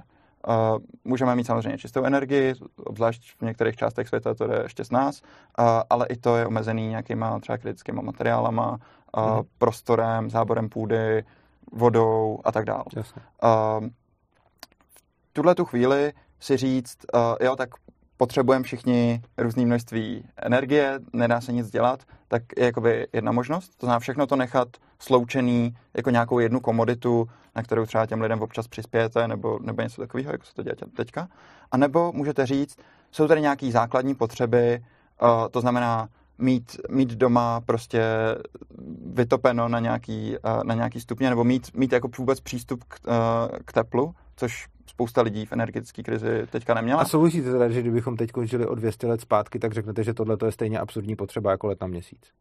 Uh, můžeme mít samozřejmě čistou energii, obzvlášť v některých částech světa to jde ještě s nás, uh, ale i to je omezený nějakýma třeba kritickými materiálama, uh, mm. prostorem, záborem půdy, vodou a tak dále. Uh, v tuhle tu chvíli si říct, uh, jo, tak potřebujeme všichni různé množství energie, nedá se nic dělat, tak je jakoby jedna možnost. To znamená všechno to nechat sloučený jako nějakou jednu komoditu, na kterou třeba těm lidem občas přispějete, nebo, nebo něco takového, jako se to děje teďka. A nebo můžete říct, jsou tady nějaké základní potřeby, uh, to znamená mít, mít doma prostě vytopeno na nějaký, uh, na nějaký stupně, nebo mít, mít jako vůbec přístup k, uh, k teplu, což spousta lidí v energetické krizi teďka neměla. A souvisíte teda, že kdybychom teď končili o 200 let zpátky, tak řeknete, že tohle je stejně absurdní potřeba jako let na měsíc?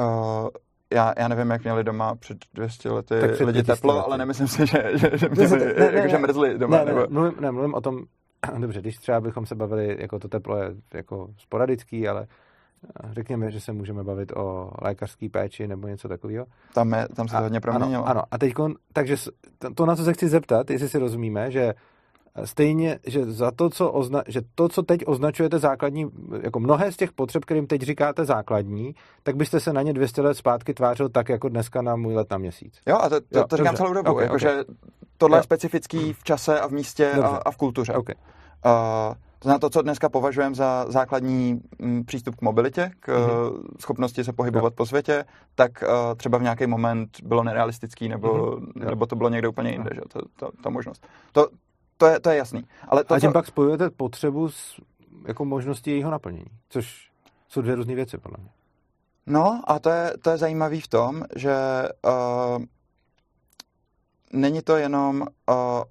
Uh, já, já nevím, jak měli doma před 200 lety tak před lidi teplo, lety. ale nemyslím si, že, že, že, měli, ne, ne, jako, že mrzli doma. Ne, ne, nebo... mluvím, ne, mluvím o tom, dobře, když třeba bychom se bavili, jako to teplo je jako sporadický, ale řekněme, že se můžeme bavit o lékařské péči nebo něco takového. Tam, je, tam se to hodně proměnilo. Ano, ano. a teď, takže to, na co se chci zeptat, jestli si rozumíme, že stejně, že za to, co ozna, že to, co teď označujete základní, jako mnohé z těch potřeb, kterým teď říkáte základní, tak byste se na ně 200 let zpátky tvářil tak, jako dneska na můj let na měsíc. Jo, a to, to, jo, to říkám dobře. celou dobu, okay, jako, okay. že tohle jo. je specifický v čase a v místě a, a v kultuře. Okay. Uh, to znamená to, co dneska považujeme za základní mm, přístup k mobilitě, k mm-hmm. schopnosti se pohybovat jo. po světě, tak uh, třeba v nějaký moment bylo nerealistický, nebo, mm-hmm. nebo to bylo někde úplně jinde, že to, to, ta možnost. To, to, je, to je jasný. Ale to, a tím co... pak spojujete potřebu s jako možností jejího naplnění, což jsou dvě různé věci, podle mě. No a to je, to je zajímavý v tom, že uh, není to jenom uh,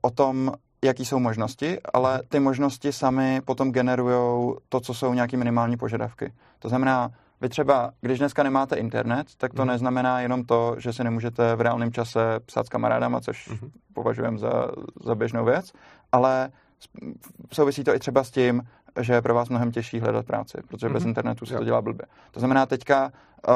o tom, jaký jsou možnosti, ale ty možnosti sami potom generují to, co jsou nějaké minimální požadavky. To znamená, vy třeba, když dneska nemáte internet, tak to mm. neznamená jenom to, že se nemůžete v reálném čase psát s kamarádama, což mm. považujeme za, za běžnou věc, ale souvisí to i třeba s tím, že je pro vás mnohem těžší hledat práci, protože mm. bez mhm. internetu se to dělá blbě. To znamená teďka, uh,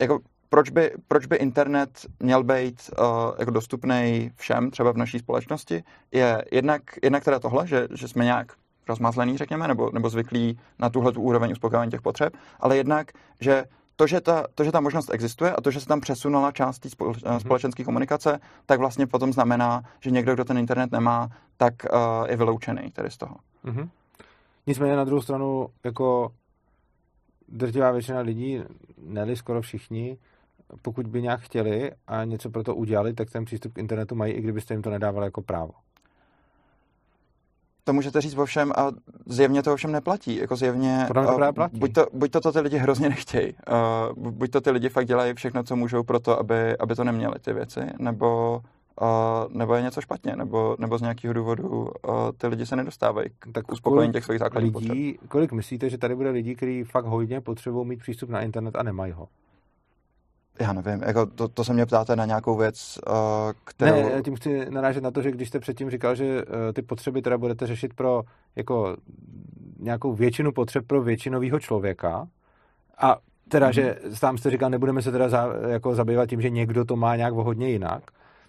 jako proč by, proč by internet měl být uh, jako dostupný všem, třeba v naší společnosti, je jednak, jednak teda tohle, že, že jsme nějak rozmazlený, řekněme, nebo, nebo zvyklí na tuhle tu úroveň uspokojování těch potřeb, ale jednak, že to že, ta, to, že ta možnost existuje a to, že se tam přesunula část té mm-hmm. společenské komunikace, tak vlastně potom znamená, že někdo, kdo ten internet nemá, tak uh, je vyloučený tady z toho. Mm-hmm. Nicméně na druhou stranu, jako drtivá většina lidí, ne skoro všichni, pokud by nějak chtěli a něco pro to udělali, tak ten přístup k internetu mají, i kdybyste jim to nedávali jako právo. To můžete říct ovšem a zjevně to ovšem neplatí. Jako zjevně, to uh, platí. Buď, to, buď to, to ty lidi hrozně nechtějí, uh, buď to ty lidi fakt dělají všechno, co můžou pro to, aby, aby to neměli ty věci, nebo, uh, nebo je něco špatně, nebo, nebo z nějakého důvodu uh, ty lidi se nedostávají k tak uspokojení těch svých základních lidí, potřeb. Kolik myslíte, že tady bude lidí, kteří fakt hodně potřebují mít přístup na internet a nemají ho? Já nevím, jako to, to se mě ptáte na nějakou věc, uh, kterou... Ne, já tím chci narážet na to, že když jste předtím říkal, že uh, ty potřeby teda budete řešit pro jako nějakou většinu potřeb pro většinového člověka a teda, mm-hmm. že tam jste říkal, nebudeme se teda za, jako zabývat tím, že někdo to má nějak hodně jinak,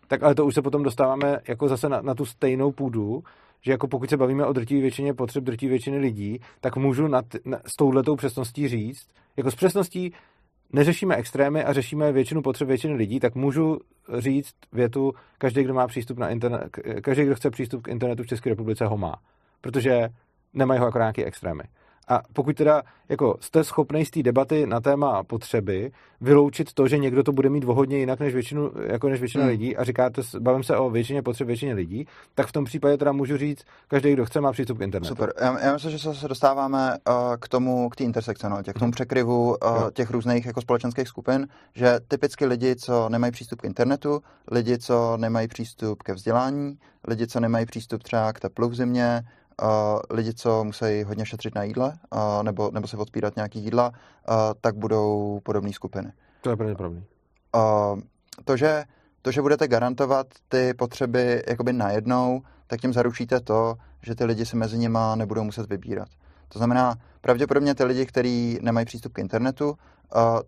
tak ale to už se potom dostáváme jako zase na, na tu stejnou půdu, že jako pokud se bavíme o drtivé většině potřeb drtivé většiny lidí, tak můžu nad, na, s touhletou přesností říct, jako s přesností neřešíme extrémy a řešíme většinu potřeb většiny lidí, tak můžu říct větu, každý, kdo má přístup na internet, každý, kdo chce přístup k internetu v České republice, ho má. Protože nemají ho jako nějaké extrémy. A pokud teda jako jste schopný z té debaty na téma potřeby vyloučit to, že někdo to bude mít vohodně jinak než, většinu, jako než většina hmm. lidí a říkáte, bavím se o většině potřeb většině lidí, tak v tom případě teda můžu říct, každý, kdo chce, má přístup k internetu. Super. Já, já myslím, že se dostáváme uh, k tomu, k té intersekcionalitě, k tomu překryvu uh, těch různých jako společenských skupin, že typicky lidi, co nemají přístup k internetu, lidi, co nemají přístup ke vzdělání, lidi, co nemají přístup třeba k teplu v zimě, uh, lidi, co musí hodně šetřit na jídle uh, nebo, nebo se odpírat nějaký jídla, uh, tak budou podobné skupiny. To je pravděpodobný. Uh, to, že, to, že budete garantovat ty potřeby jakoby najednou, tak tím zaručíte to, že ty lidi si mezi nima nebudou muset vybírat. To znamená, pravděpodobně ty lidi, kteří nemají přístup k internetu, uh,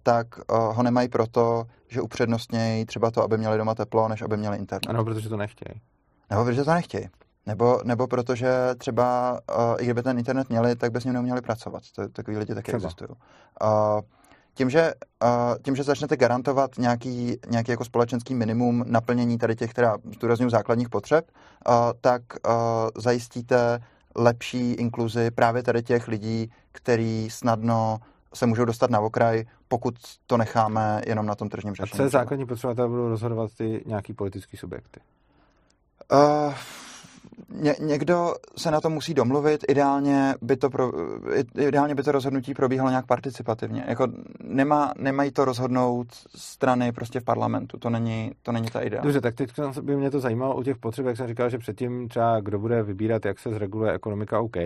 tak uh, ho nemají proto, že upřednostnějí třeba to, aby měli doma teplo, než aby měli internet. Ano, protože to nechtějí. Nebo protože to nechtějí. Nebo, nebo protože třeba, uh, i kdyby ten internet měli, tak by s ním neuměli pracovat. To, takový lidi taky třeba. existují. Uh, tím, že, uh, tím, že začnete garantovat nějaký, nějaký jako společenský minimum naplnění tady těch, teda zdůraznuju základních potřeb, uh, tak uh, zajistíte lepší inkluzi právě tady těch lidí, který snadno se můžou dostat na okraj, pokud to necháme jenom na tom tržním řešení. A co je základní potřeba, budou rozhodovat ty nějaký politický subjekty? Uh, ně, někdo se na to musí domluvit, ideálně by to, pro, ideálně by to rozhodnutí probíhalo nějak participativně. Jako nemá, nemají to rozhodnout strany prostě v parlamentu, to není, to není ta idea. Dobře, tak teď by mě to zajímalo u těch potřeb, jak jsem říkal, že předtím třeba kdo bude vybírat, jak se zreguluje ekonomika, OK.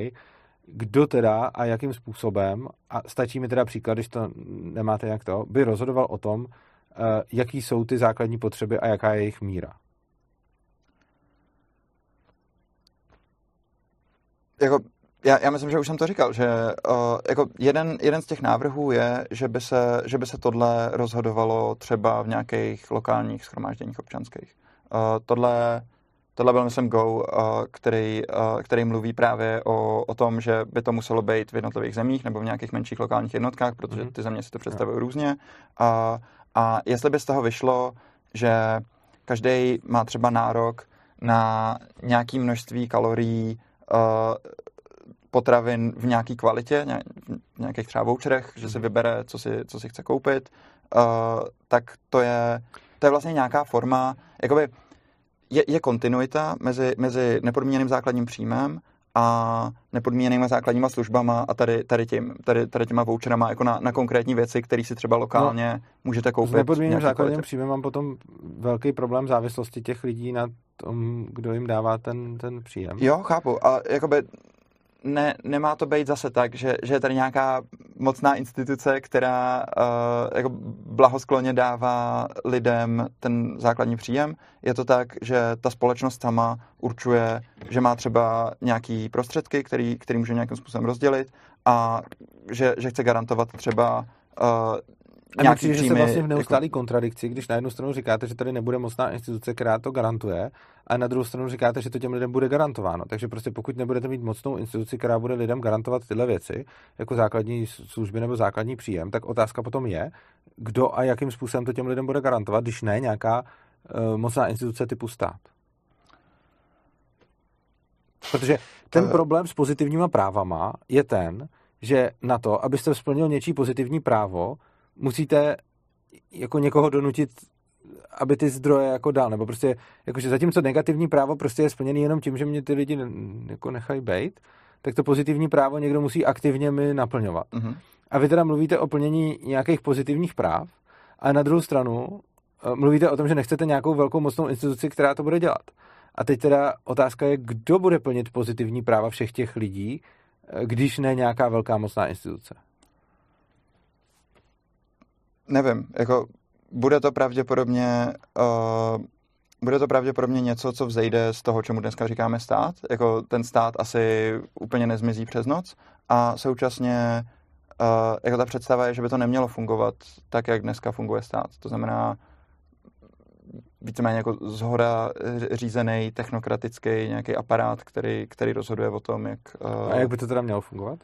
Kdo teda a jakým způsobem, a stačí mi teda příklad, když to nemáte jak to, by rozhodoval o tom, eh, jaký jsou ty základní potřeby a jaká je jejich míra. Jako, já, já myslím, že už jsem to říkal, že uh, jako jeden, jeden z těch návrhů je, že by, se, že by se tohle rozhodovalo třeba v nějakých lokálních schromážděních občanských. Uh, tohle, tohle byl, myslím, Go, uh, který, uh, který mluví právě o, o tom, že by to muselo být v jednotlivých zemích nebo v nějakých menších lokálních jednotkách, protože mhm. ty země si to představují různě. Uh, a jestli by z toho vyšlo, že každý má třeba nárok na nějaké množství kalorií potravin v nějaké kvalitě, v nějakých třeba voucherech, že si mhm. vybere, co si, co si chce koupit, uh, tak to je, to je vlastně nějaká forma, jakoby je, je kontinuita mezi, mezi nepodmíněným základním příjmem a nepodmíněnýma základníma službama a tady, tady, tím, tady, tady těma voucherama jako na, na konkrétní věci, které si třeba lokálně no, můžete koupit. S nepodmíněným základním příjmem mám potom velký problém závislosti těch lidí na tom, kdo jim dává ten, ten příjem. Jo, chápu. A jakoby ne, nemá to být zase tak, že, že je tady nějaká mocná instituce, která uh, jako blahoskloně dává lidem ten základní příjem. Je to tak, že ta společnost sama určuje, že má třeba nějaký prostředky, který, který může nějakým způsobem rozdělit a že, že chce garantovat třeba uh, a nějaký přijde, že jste vlastně v neustálý jako... kontradikci, když na jednu stranu říkáte, že tady nebude mocná instituce, která to garantuje, a na druhou stranu říkáte, že to těm lidem bude garantováno. Takže prostě pokud nebudete mít mocnou instituci, která bude lidem garantovat tyhle věci, jako základní služby nebo základní příjem, tak otázka potom je, kdo a jakým způsobem to těm lidem bude garantovat, když ne nějaká uh, mocná instituce typu stát. Protože ten problém s pozitivníma právama je ten, že na to, abyste splnil něčí pozitivní právo, musíte jako někoho donutit, aby ty zdroje jako dal, nebo prostě, jakože zatímco negativní právo prostě je splněný jenom tím, že mě ty lidi jako nechají bejt, tak to pozitivní právo někdo musí aktivně mi naplňovat. Uh-huh. A vy teda mluvíte o plnění nějakých pozitivních práv, a na druhou stranu eh, mluvíte o tom, že nechcete nějakou velkou mocnou instituci, která to bude dělat. A teď teda otázka je, kdo bude plnit pozitivní práva všech těch lidí, eh, když ne nějaká velká mocná instituce nevím, jako bude to pravděpodobně uh, bude to pravděpodobně něco, co vzejde z toho, čemu dneska říkáme stát. Jako ten stát asi úplně nezmizí přes noc a současně uh, jako ta představa je, že by to nemělo fungovat tak, jak dneska funguje stát. To znamená víceméně jako zhora řízený technokratický nějaký aparát, který, který rozhoduje o tom, jak... Uh, a jak by to teda mělo fungovat?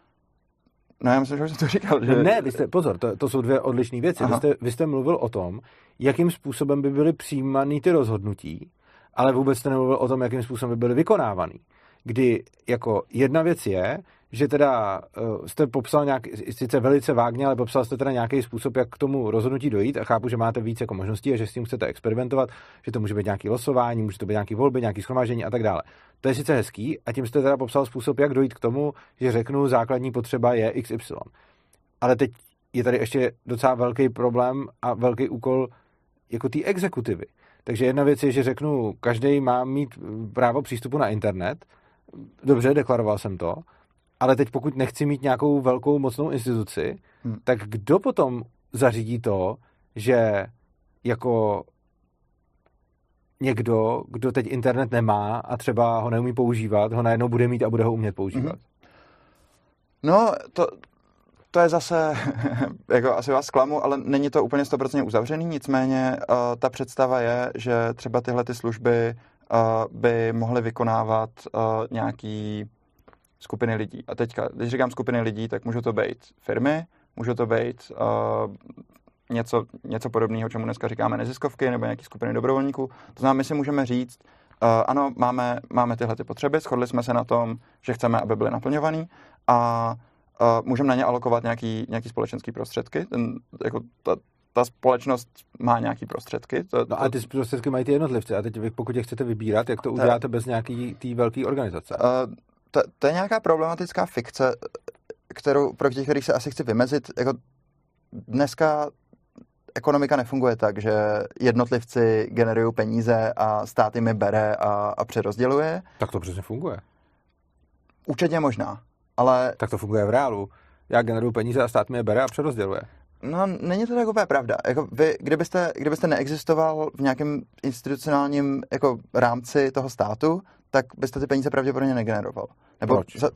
No já myslím, že už jsem to říkal. Že... Ne, vy jste, pozor, to, to jsou dvě odlišné věci. Vy jste, vy jste mluvil o tom, jakým způsobem by byly přijímány ty rozhodnutí, ale vůbec jste nemluvil o tom, jakým způsobem by byly vykonávaný. Kdy jako jedna věc je, že teda uh, jste popsal nějak, sice velice vágně, ale popsal jste teda nějaký způsob, jak k tomu rozhodnutí dojít a chápu, že máte víc jako možností a že s tím chcete experimentovat, že to může být nějaký losování, může to být nějaký volby, nějaký schromáždění a tak dále. To je sice hezký a tím jste teda popsal způsob, jak dojít k tomu, že řeknu, základní potřeba je XY. Ale teď je tady ještě docela velký problém a velký úkol jako té exekutivy. Takže jedna věc je, že řeknu, každý má mít právo přístupu na internet. Dobře, deklaroval jsem to. Ale teď pokud nechci mít nějakou velkou mocnou instituci, hmm. tak kdo potom zařídí to, že jako někdo, kdo teď internet nemá a třeba ho neumí používat, ho najednou bude mít a bude ho umět používat? Hmm. No, to, to je zase, jako asi vás zklamu, ale není to úplně 100% uzavřený, nicméně uh, ta představa je, že třeba tyhle ty služby by mohly vykonávat uh, nějaký skupiny lidí. A teďka, když říkám skupiny lidí, tak můžou to být firmy, můžou to být uh, něco, něco podobného, čemu dneska říkáme neziskovky nebo nějaké skupiny dobrovolníků. To znamená, my si můžeme říct, ano, máme, máme tyhle ty potřeby, shodli jsme se na tom, že chceme, aby byly naplňovaný a můžeme na ně alokovat nějaký, nějaký společenský prostředky. Ten, jako ta, ta společnost má nějaký prostředky. To, to, no a ty prostředky mají ty jednotlivci. A teď vy, pokud je chcete vybírat, jak to uděláte bez nějaký té velké organizace? Uh, to, to je nějaká problematická fikce, kterou, pro těch, kterých se asi chci vymezit. Jako dneska ekonomika nefunguje tak, že jednotlivci generují peníze a stát jim je bere a, a přerozděluje. Tak to přesně funguje. Určitě možná, ale... Tak to funguje v reálu. Já generuju peníze a stát mi je bere a přerozděluje. No, není to tak úplně pravda. Jako vy, kdybyste, kdybyste neexistoval v nějakém institucionálním jako rámci toho státu, tak byste ty peníze pravděpodobně negeneroval. Nebo Proč? Za,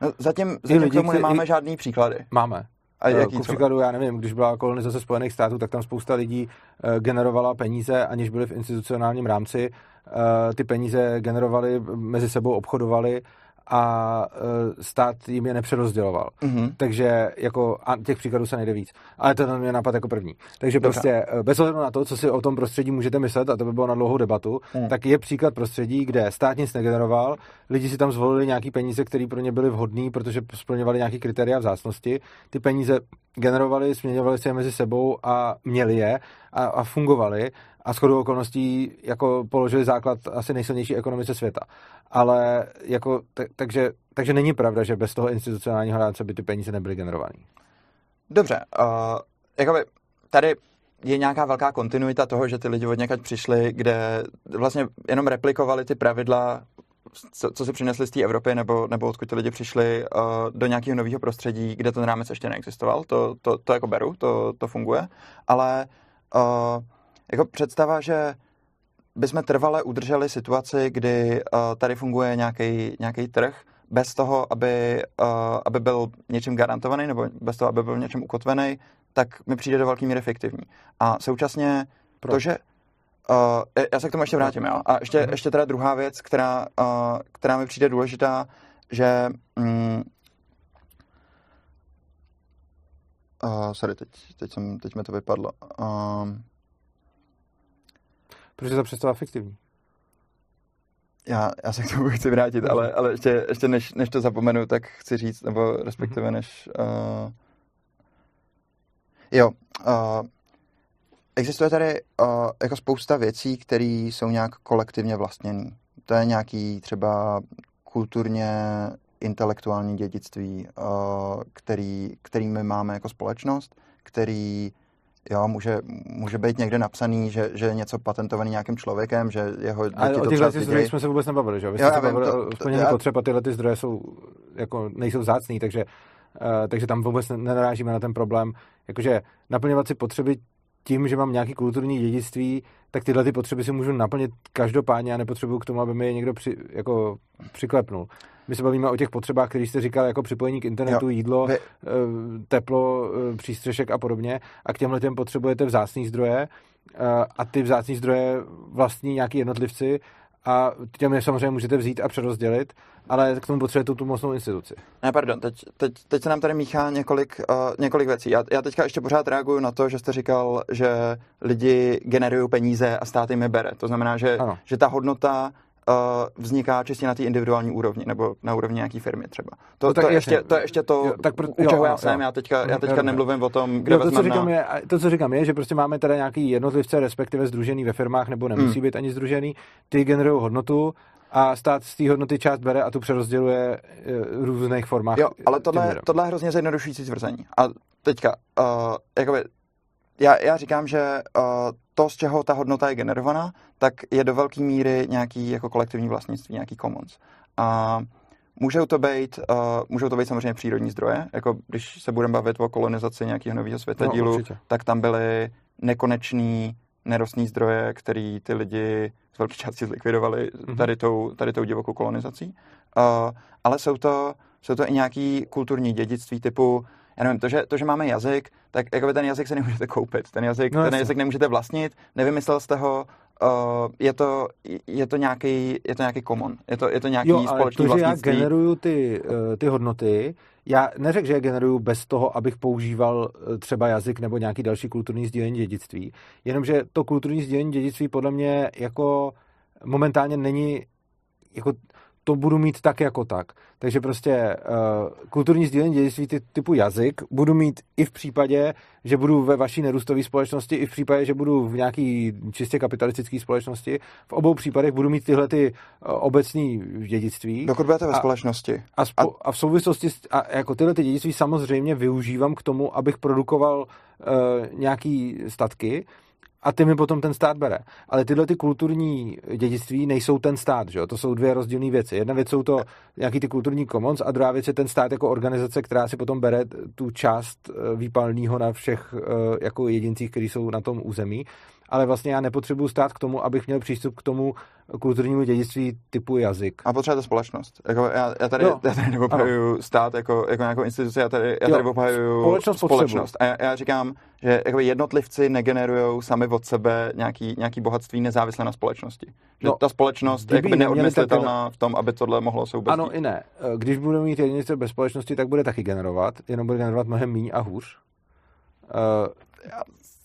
no, zatím, zatím lidi, k tomu nemáme i... žádný příklady. Máme. A eh, jaký Ku příkladu, já nevím, když byla kolonizace Spojených států, tak tam spousta lidí uh, generovala peníze, aniž byly v institucionálním rámci. Uh, ty peníze generovali, mezi sebou obchodovali a e, stát jim je nepřerozděloval. Mm-hmm. Takže jako a těch příkladů se nejde víc. Ale to je napad jako první. Takže Dobře. prostě e, bez ohledu na to, co si o tom prostředí můžete myslet, a to by bylo na dlouhou debatu, mm. tak je příklad prostředí, kde stát nic negeneroval, lidi si tam zvolili nějaký peníze, které pro ně byly vhodné, protože splňovali nějaké kritéria vzácnosti. Ty peníze generovali, směňovali se je mezi sebou a měli je a, a fungovali a shodou okolností jako položili základ asi nejsilnější ekonomice světa. Ale jako, t- takže, takže není pravda, že bez toho institucionálního rámce by ty peníze nebyly generovány. Dobře, uh, jakoby tady je nějaká velká kontinuita toho, že ty lidi od někať přišli, kde vlastně jenom replikovali ty pravidla, co, co si přinesli z té Evropy, nebo, nebo odkud ty lidi přišli uh, do nějakého nového prostředí, kde ten rámec ještě neexistoval. To, to, to jako beru, to, to funguje, ale uh, jako představa, že bychom trvale udrželi situaci, kdy uh, tady funguje nějaký trh, bez toho, aby, uh, aby byl něčím garantovaný nebo bez toho, aby byl něčem ukotvený, tak mi přijde do velké míry efektivní. A současně Proč? to, že Uh, já se k tomu ještě vrátím, jo. A ještě, mm-hmm. ještě teda druhá věc, která, uh, která mi přijde důležitá, že um, uh, sorry, teď, teď, jsem, teď mi to vypadlo. Uh, Protože to představa fiktivní. Já, já se k tomu chci vrátit, ale, ale ještě, ještě než, než to zapomenu, tak chci říct, nebo respektive mhm. než... Uh... Jo, uh, existuje tady uh, jako spousta věcí, které jsou nějak kolektivně vlastněné. To je nějaký třeba kulturně intelektuální dědictví, uh, který, který my máme jako společnost, který Jo, může, může být někde napsaný, že, že je něco patentovaný nějakým člověkem, že jeho děti Ale o těchto zdrojích jsme se vůbec nebavili, že? Vy jste jo, se bavili to, o splnění já... potřeb a tyhle ty zdroje jsou, jako, nejsou zácný, takže, uh, takže tam vůbec nenarážíme na ten problém. Jakože naplňovat si potřeby tím, že mám nějaký kulturní dědictví, tak tyhle ty potřeby si můžu naplnit každopádně a nepotřebuju k tomu, aby mi je někdo při, jako přiklepnul. My se bavíme o těch potřebách, které jste říkal, jako připojení k internetu, jo, jídlo, vy... Eh, teplo, eh, přístřešek a podobně. A k těmhle těm potřebujete vzácný zdroje eh, a ty vzácný zdroje vlastní nějaký jednotlivci a těm je samozřejmě můžete vzít a přerozdělit, ale k tomu potřebujete tu mocnou instituci. Ne, pardon, teď, teď, teď se nám tady míchá několik, uh, několik věcí. Já, já teďka ještě pořád reaguju na to, že jste říkal, že lidi generují peníze a stát jim je bere. To znamená, že, že ta hodnota vzniká čistě na té individuální úrovni, nebo na úrovni nějaké firmy třeba. To, No tak to, je ještě, to je ještě to, Jo, tak pro- u čeho jo, já jsem, jo. já teďka, já teďka jo, nemluvím o tom, kde Jo, to, co říkám na... je, to, co říkám je, že prostě máme teda nějaký jednotlivce, respektive združený ve firmách, nebo nemusí Hmm. být ani združený, ty generují hodnotu a stát z té hodnoty část bere a tu přerozděluje eh, v různých formách. Jo, ale tohle, tohle je hrozně zjednodušující tvrzení. A teďka, uh, jakoby, já, já říkám, že uh, to, z čeho ta hodnota je generovaná, tak je do velké míry nějaký jako kolektivní vlastnictví, nějaký commons. A můžou to být, uh, můžou to být samozřejmě přírodní zdroje, jako když se budeme bavit o kolonizaci nějakého nového světadílu, No, určitě. tak tam byly nekonečný nerostní zdroje, který ty lidi z velké části zlikvidovali Mhm. tady tou, tady tou divokou kolonizací. Uh, ale jsou to, jsou to i nějaký kulturní dědictví typu, já nevím, to, že, to, že máme jazyk, tak jakoby ten jazyk si nemůžete koupit, ten jazyk, No, ten jazyk nemůžete vlastnit, nevymyslel jste ho, uh, je to, je to nějaký, je to nějaký common, je to, je to nějaký Jo, společný to, že já generuju ty, eh, ty hodnoty, já neřekl, že je generuju bez toho, abych používal eh, třeba jazyk nebo nějaký další kulturní sdílení dědictví, jenomže to kulturní sdílení dědictví podle mě jako momentálně není jako to budu mít tak jako tak. Takže prostě uh, kulturní sdílení dědictví ty, typu jazyk budu mít i v případě, že budu ve vaší nerůstové společnosti, i v případě, že budu v nějaký čistě kapitalistické společnosti. V obou případech budu mít tyhle ty uh, obecní dědictví. Dokud budete ve A- společnosti. A, spo, a v souvislosti s, a jako tyhle ty dědictví samozřejmě využívám k tomu, abych produkoval uh, nějaký statky a ty mi potom ten stát bere. Ale tyhle ty kulturní dědictví nejsou ten stát, že jo? To jsou dvě rozdílné věci. Jedna věc jsou to nějaký ty kulturní commons a druhá věc je ten stát jako organizace, která si potom bere tu část eh, výpalného na všech eh, jako jedincích, kteří jsou na tom území. Ale vlastně já nepotřebuji stát k tomu, abych měl přístup k tomu kulturnímu dědictví typu jazyk. A potřebujete společnost. Jako já, já, tady, Jo. já tady neobhajuju stát jako, jako nějakou instituci, já tady, já tady obhajuju Společnost společnost. A já, já říkám, že jako jednotlivci negenerují sami od sebe nějaký, nějaký bohatství nezávisle na společnosti. Že No, ta společnost je neodmyslitelná v tom, aby tohle mohlo soubezít. Ano i ne. Eh, Když budeme mít jedinice bez společnosti, tak bude taky generovat, jenom bude generovat mnohem méně a hůř. Uh,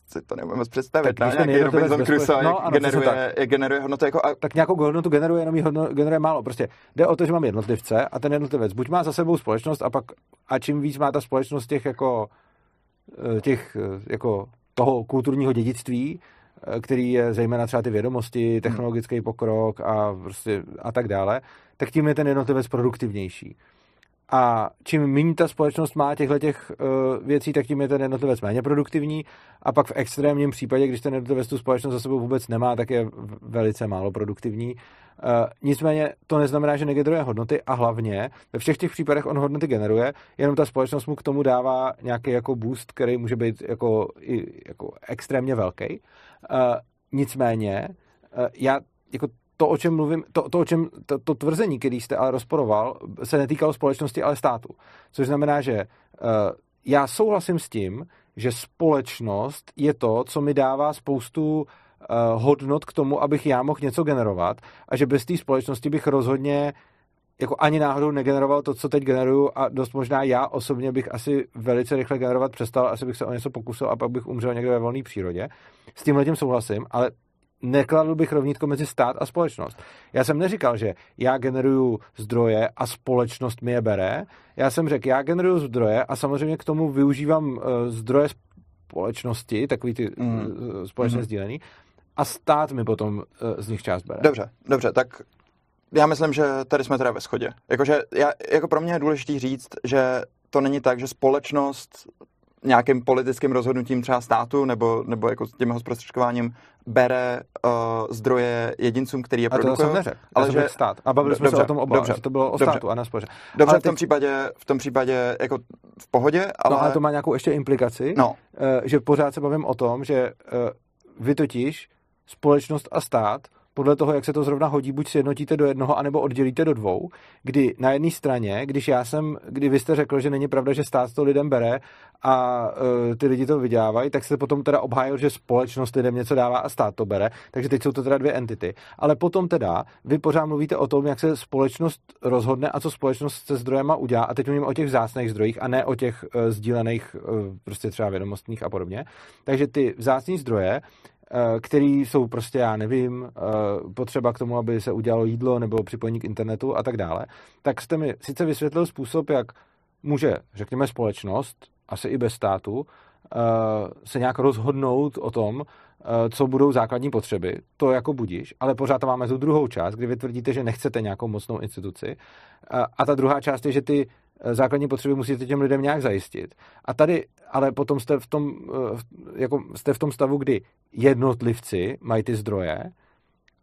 si to nemůžu moc představit. Tak Tak ten nějaký Robinson Crusoe, no, ano, generuje, jak generuje hodnotu. Jako, a, tak nějakou hodnotu generuje, jenom hodno, generuje málo. Prostě jde o to, že mám jednotlivce a ten jednotlivec buď má za sebou společnost a pak a čím víc má ta společnost těch jako eh, těch eh, jako toho kulturního dědictví, eh, který je zejména třeba ty vědomosti, technologický pokrok a prostě a tak dále, tak tím je ten jednotlivec produktivnější. A čím méně ta společnost má těchto těch uh, věcí, tak tím je ten jednotlivec méně produktivní. A pak v extrémním případě, když ten jednotlivec tu společnost za sebou vůbec nemá, tak je velice málo produktivní. Uh, nicméně to neznamená, že negeneruje hodnoty a hlavně ve všech těch případech on hodnoty generuje, jenom ta společnost mu k tomu dává nějaký jako boost, který může být jako, i, jako extrémně velký. Uh, nicméně uh, já jako to, o čem mluvím, to, to, o čem, to, to tvrzení, který jste ale rozporoval, se netýkalo společnosti, ale státu. Což znamená, že uh, já souhlasím s tím, že společnost je to, co mi dává spoustu uh, hodnot k tomu, abych já mohl něco generovat a že bez té společnosti bych rozhodně jako ani náhodou negeneroval to, co teď generuju a dost možná já osobně bych asi velice rychle generovat přestal, asi bych se o něco pokusil a pak bych umřel někde ve volné přírodě. S tím letím souhlasím, ale nekladl bych rovnítko mezi stát a společnost. Já jsem neříkal, že já generuju zdroje a společnost mi je bere. Já jsem řekl, já generuju zdroje a samozřejmě k tomu využívám uh, zdroje společnosti, takový ty Mm. mm. společné Mhm. sdílený, a stát mi potom uh, z nich část bere. Dobře, dobře, tak já myslím, že tady jsme teda ve shodě. Jakože já, jako pro mě je důležité říct, že to není tak, že společnost nějakým politickým rozhodnutím třeba státu nebo, nebo jako tím jeho zprostředkováním bere uh, zdroje jedincům, který je A to produkují. jsem neřekl. ale Ale že- stát. A bavili jsme se o tom oba, dobře, že to bylo o dobře. státu a na společnost. Dobře, ale v tom, teď- případě, v tom případě jako v pohodě, ale... No ale to má nějakou ještě implikaci, no, eh, že pořád se bavím o tom, že eh, vy totiž společnost a stát podle toho, jak se to zrovna hodí, buď sjednotíte do jednoho, anebo oddělíte do dvou, kdy na jedné straně, když já jsem, kdy vy jste řekl, že není pravda, že stát to lidem bere a uh, ty lidi to vydělávají, tak se potom teda obhájil, že společnost lidem něco dává a stát to bere, takže teď jsou to teda dvě entity. Ale potom teda vy pořád mluvíte o tom, jak se společnost rozhodne a co společnost se zdrojema udělá a teď mluvím o těch vzácných zdrojích a ne o těch uh, sdílených uh, prostě třeba vědomostních a podobně. Takže ty vzácní zdroje který jsou prostě, já nevím, eh, potřeba k tomu, aby se udělalo jídlo nebo připojení k internetu a tak dále, tak jste mi sice vysvětlil způsob, jak může, řekněme, společnost, asi i bez státu, se nějak rozhodnout o tom, co budou základní potřeby, to jako budíš, ale pořád tam máme tu druhou část, kdy vy tvrdíte, že nechcete nějakou mocnou instituci. A ta druhá část je, že ty Eh, základní potřeby musíte těm lidem nějak zajistit. A tady ale potom jste v tom, eh, jako jste v tom stavu, kdy jednotlivci mají ty zdroje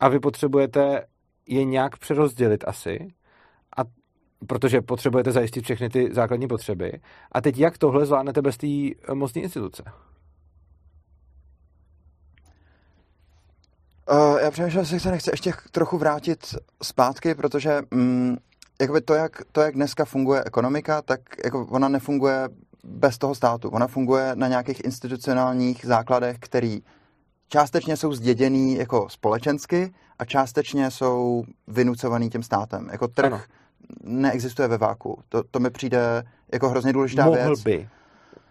a vy potřebujete je nějak přerozdělit asi, a protože potřebujete zajistit všechny ty základní potřeby. A teď jak tohle zvládnete bez té eh, mocné instituce? Uh, já přemýšlím, jestli se nechce ještě trochu vrátit zpátky, protože mm, jakoby to, jak, to, jak dneska funguje ekonomika, tak jako ona nefunguje bez toho státu. Ona funguje na nějakých institucionálních základech, který částečně jsou zděděný jako společensky a částečně jsou vynucovaný tím státem. Jako trh ano. neexistuje ve váku. To, to mi přijde jako hrozně důležitá Mohl věc. by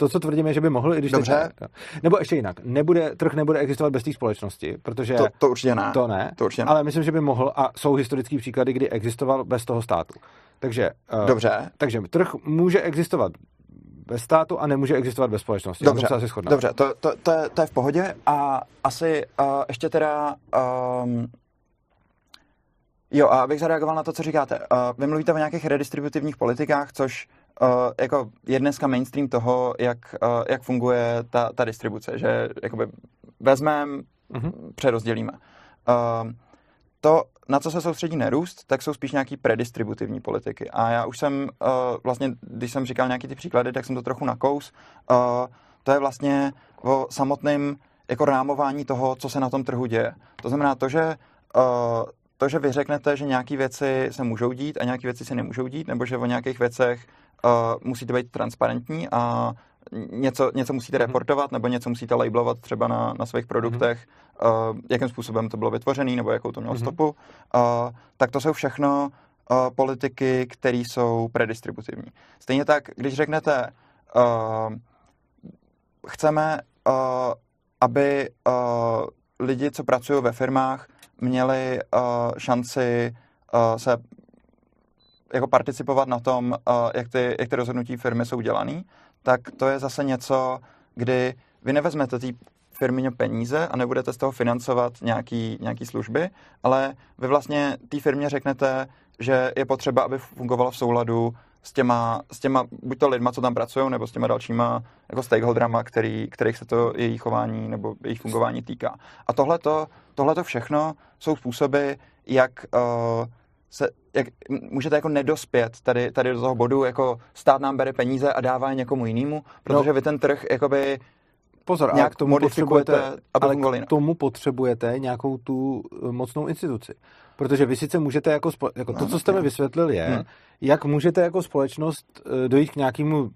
to, co tvrdíme, že by mohl, i když Dobře. Teď, nebo ještě jinak, nebude, trh nebude existovat bez té společnosti, protože... To, to určitě ne. To ne, to určitě ne. ale myslím, že by mohl a jsou historické příklady, kdy existoval bez toho státu. Takže, uh, Dobře. takže trh může existovat bez státu a nemůže existovat bez společnosti. Dobře, se asi Dobře to, to, to, je, to je v pohodě a asi uh, ještě teda... Um, jo, a abych zareagoval na to, co říkáte. Uh, vy mluvíte o nějakých redistributivních politikách, což uh, jako je dneska mainstream toho, jak, uh, jak funguje ta, ta distribuce, že jakoby vezmeme, uh-huh. přerozdělíme. Uh, to, na co se soustředí nerůst, tak jsou spíš nějaký predistributivní politiky. A já už jsem, uh, vlastně, když jsem říkal nějaký ty příklady, tak jsem to trochu nakous. Uh, to je vlastně o samotném jako rámování toho, co se na tom trhu děje. To znamená to, že uh, to, že vy řeknete, že nějaké věci se můžou dít a nějaké věci se nemůžou dít, nebo že o nějakých věcech uh, musíte být transparentní a něco, něco musíte mhm. reportovat nebo něco musíte labelovat třeba na, na svých produktech, mm-hmm. uh, jakým způsobem to bylo vytvořené nebo jakou to mělo mm-hmm. stopu, uh, tak to jsou všechno uh, politiky, které jsou predistributivní. Stejně tak, když řeknete, uh, chceme, uh, aby uh, lidi, co pracují ve firmách, měli uh, šanci uh, se jako participovat na tom, uh, jak, ty, jak ty rozhodnutí firmy jsou dělaný, tak to je zase něco, kdy vy nevezmete té firmě peníze a nebudete z toho financovat nějaký, nějaký služby, ale vy vlastně té firmě řeknete, že je potřeba, aby fungovala v souladu s těma, s těma buď to lidma, co tam pracují, nebo s těma dalšíma jako stakeholderama, který, kterých se to jejich chování nebo jejich fungování týká. A tohleto, tohleto všechno jsou způsoby, jak uh, se, jak můžete jako nedospět tady, tady do toho bodu, jako stát nám bere peníze a dává je někomu jinému, protože no. vy ten trh jakoby Pozor, nějak k tomu potřebujete, ale k tomu potřebujete nějakou tu eh, mocnou instituci. Protože vy sice můžete jako, spo, jako no, to, co jste mi vysvětlil, je, hmm. jak můžete jako společnost eh, dojít k nějakému,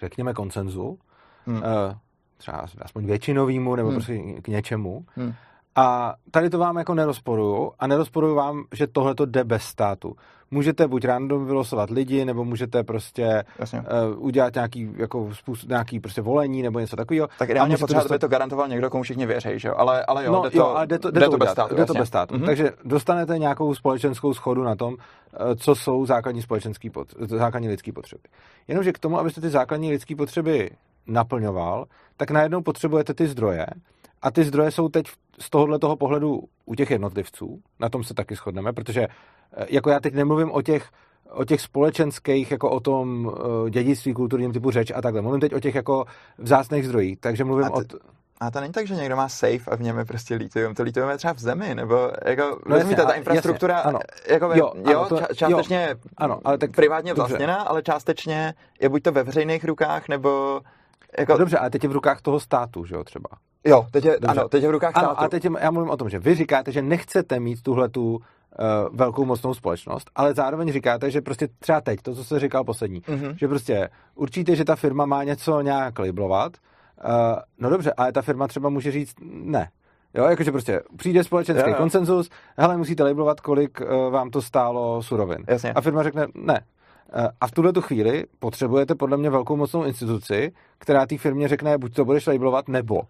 řekněme, koncenzu, hmm. Eh, třeba aspoň většinovýmu, nebo hmm. prostě k něčemu, hmm. A tady to vám jako nerozporuju a nerozporuju vám, že tohle to jde bez státu. Můžete buď random vylosovat lidi, nebo můžete prostě uh, udělat nějaký, jako způsob, nějaký prostě volení nebo něco takového. Tak ideálně potřeba, dostat... aby to garantoval někdo, komu všichni věří, že jo? Ale, ale jo, no, jde to, jo, ale jde to, jde, jde to, to bez státu. Jde to bez státu. Mm-hmm. Takže dostanete nějakou společenskou schodu na tom, uh, co jsou základní společenský pot, základní lidské potřeby. Jenomže k tomu, abyste ty základní lidské potřeby naplňoval, tak najednou potřebujete ty zdroje, a ty zdroje jsou teď z tohohle toho pohledu u těch jednotlivců, na tom se taky shodneme, protože eh, jako já teď nemluvím o těch, o těch společenských, jako o tom eh, dědictví kulturním typu řeč a takhle. Mluvím teď o těch jako vzácných zdrojích, takže mluvím o... T... A to není tak, že někdo má safe a v něm je prostě lithium. To lithium třeba v zemi, nebo jako, no jasně, ta infrastruktura, jasně, ano. Jako, jo, jo ano, to, částečně jo, ano, ale tak, privátně dobře. vlastněná, ale částečně je buď to ve veřejných rukách, nebo jako... No dobře, ale teď je v rukách toho státu, že jo, třeba. Jo, teď je, ano, teď je v rukách ano, státu. a teď je, já mluvím o tom, že vy říkáte, že nechcete mít tuhle tu uh, velkou mocnou společnost, ale zároveň říkáte, že prostě třeba teď, to, co jsi říkal poslední, mm-hmm. že prostě určitě, že ta firma má něco nějak labelovat, uh, no dobře, ale ta firma třeba může říct ne. Jo, jakože prostě přijde společenský jo, jo. konsenzus, hele, musíte labelovat, kolik uh, vám to stálo surovin. Jasně. A firma řekne ne, a v tuhle chvíli potřebujete podle mě velkou mocnou instituci, která té firmě řekne, buď to budeš labelovat, nebo.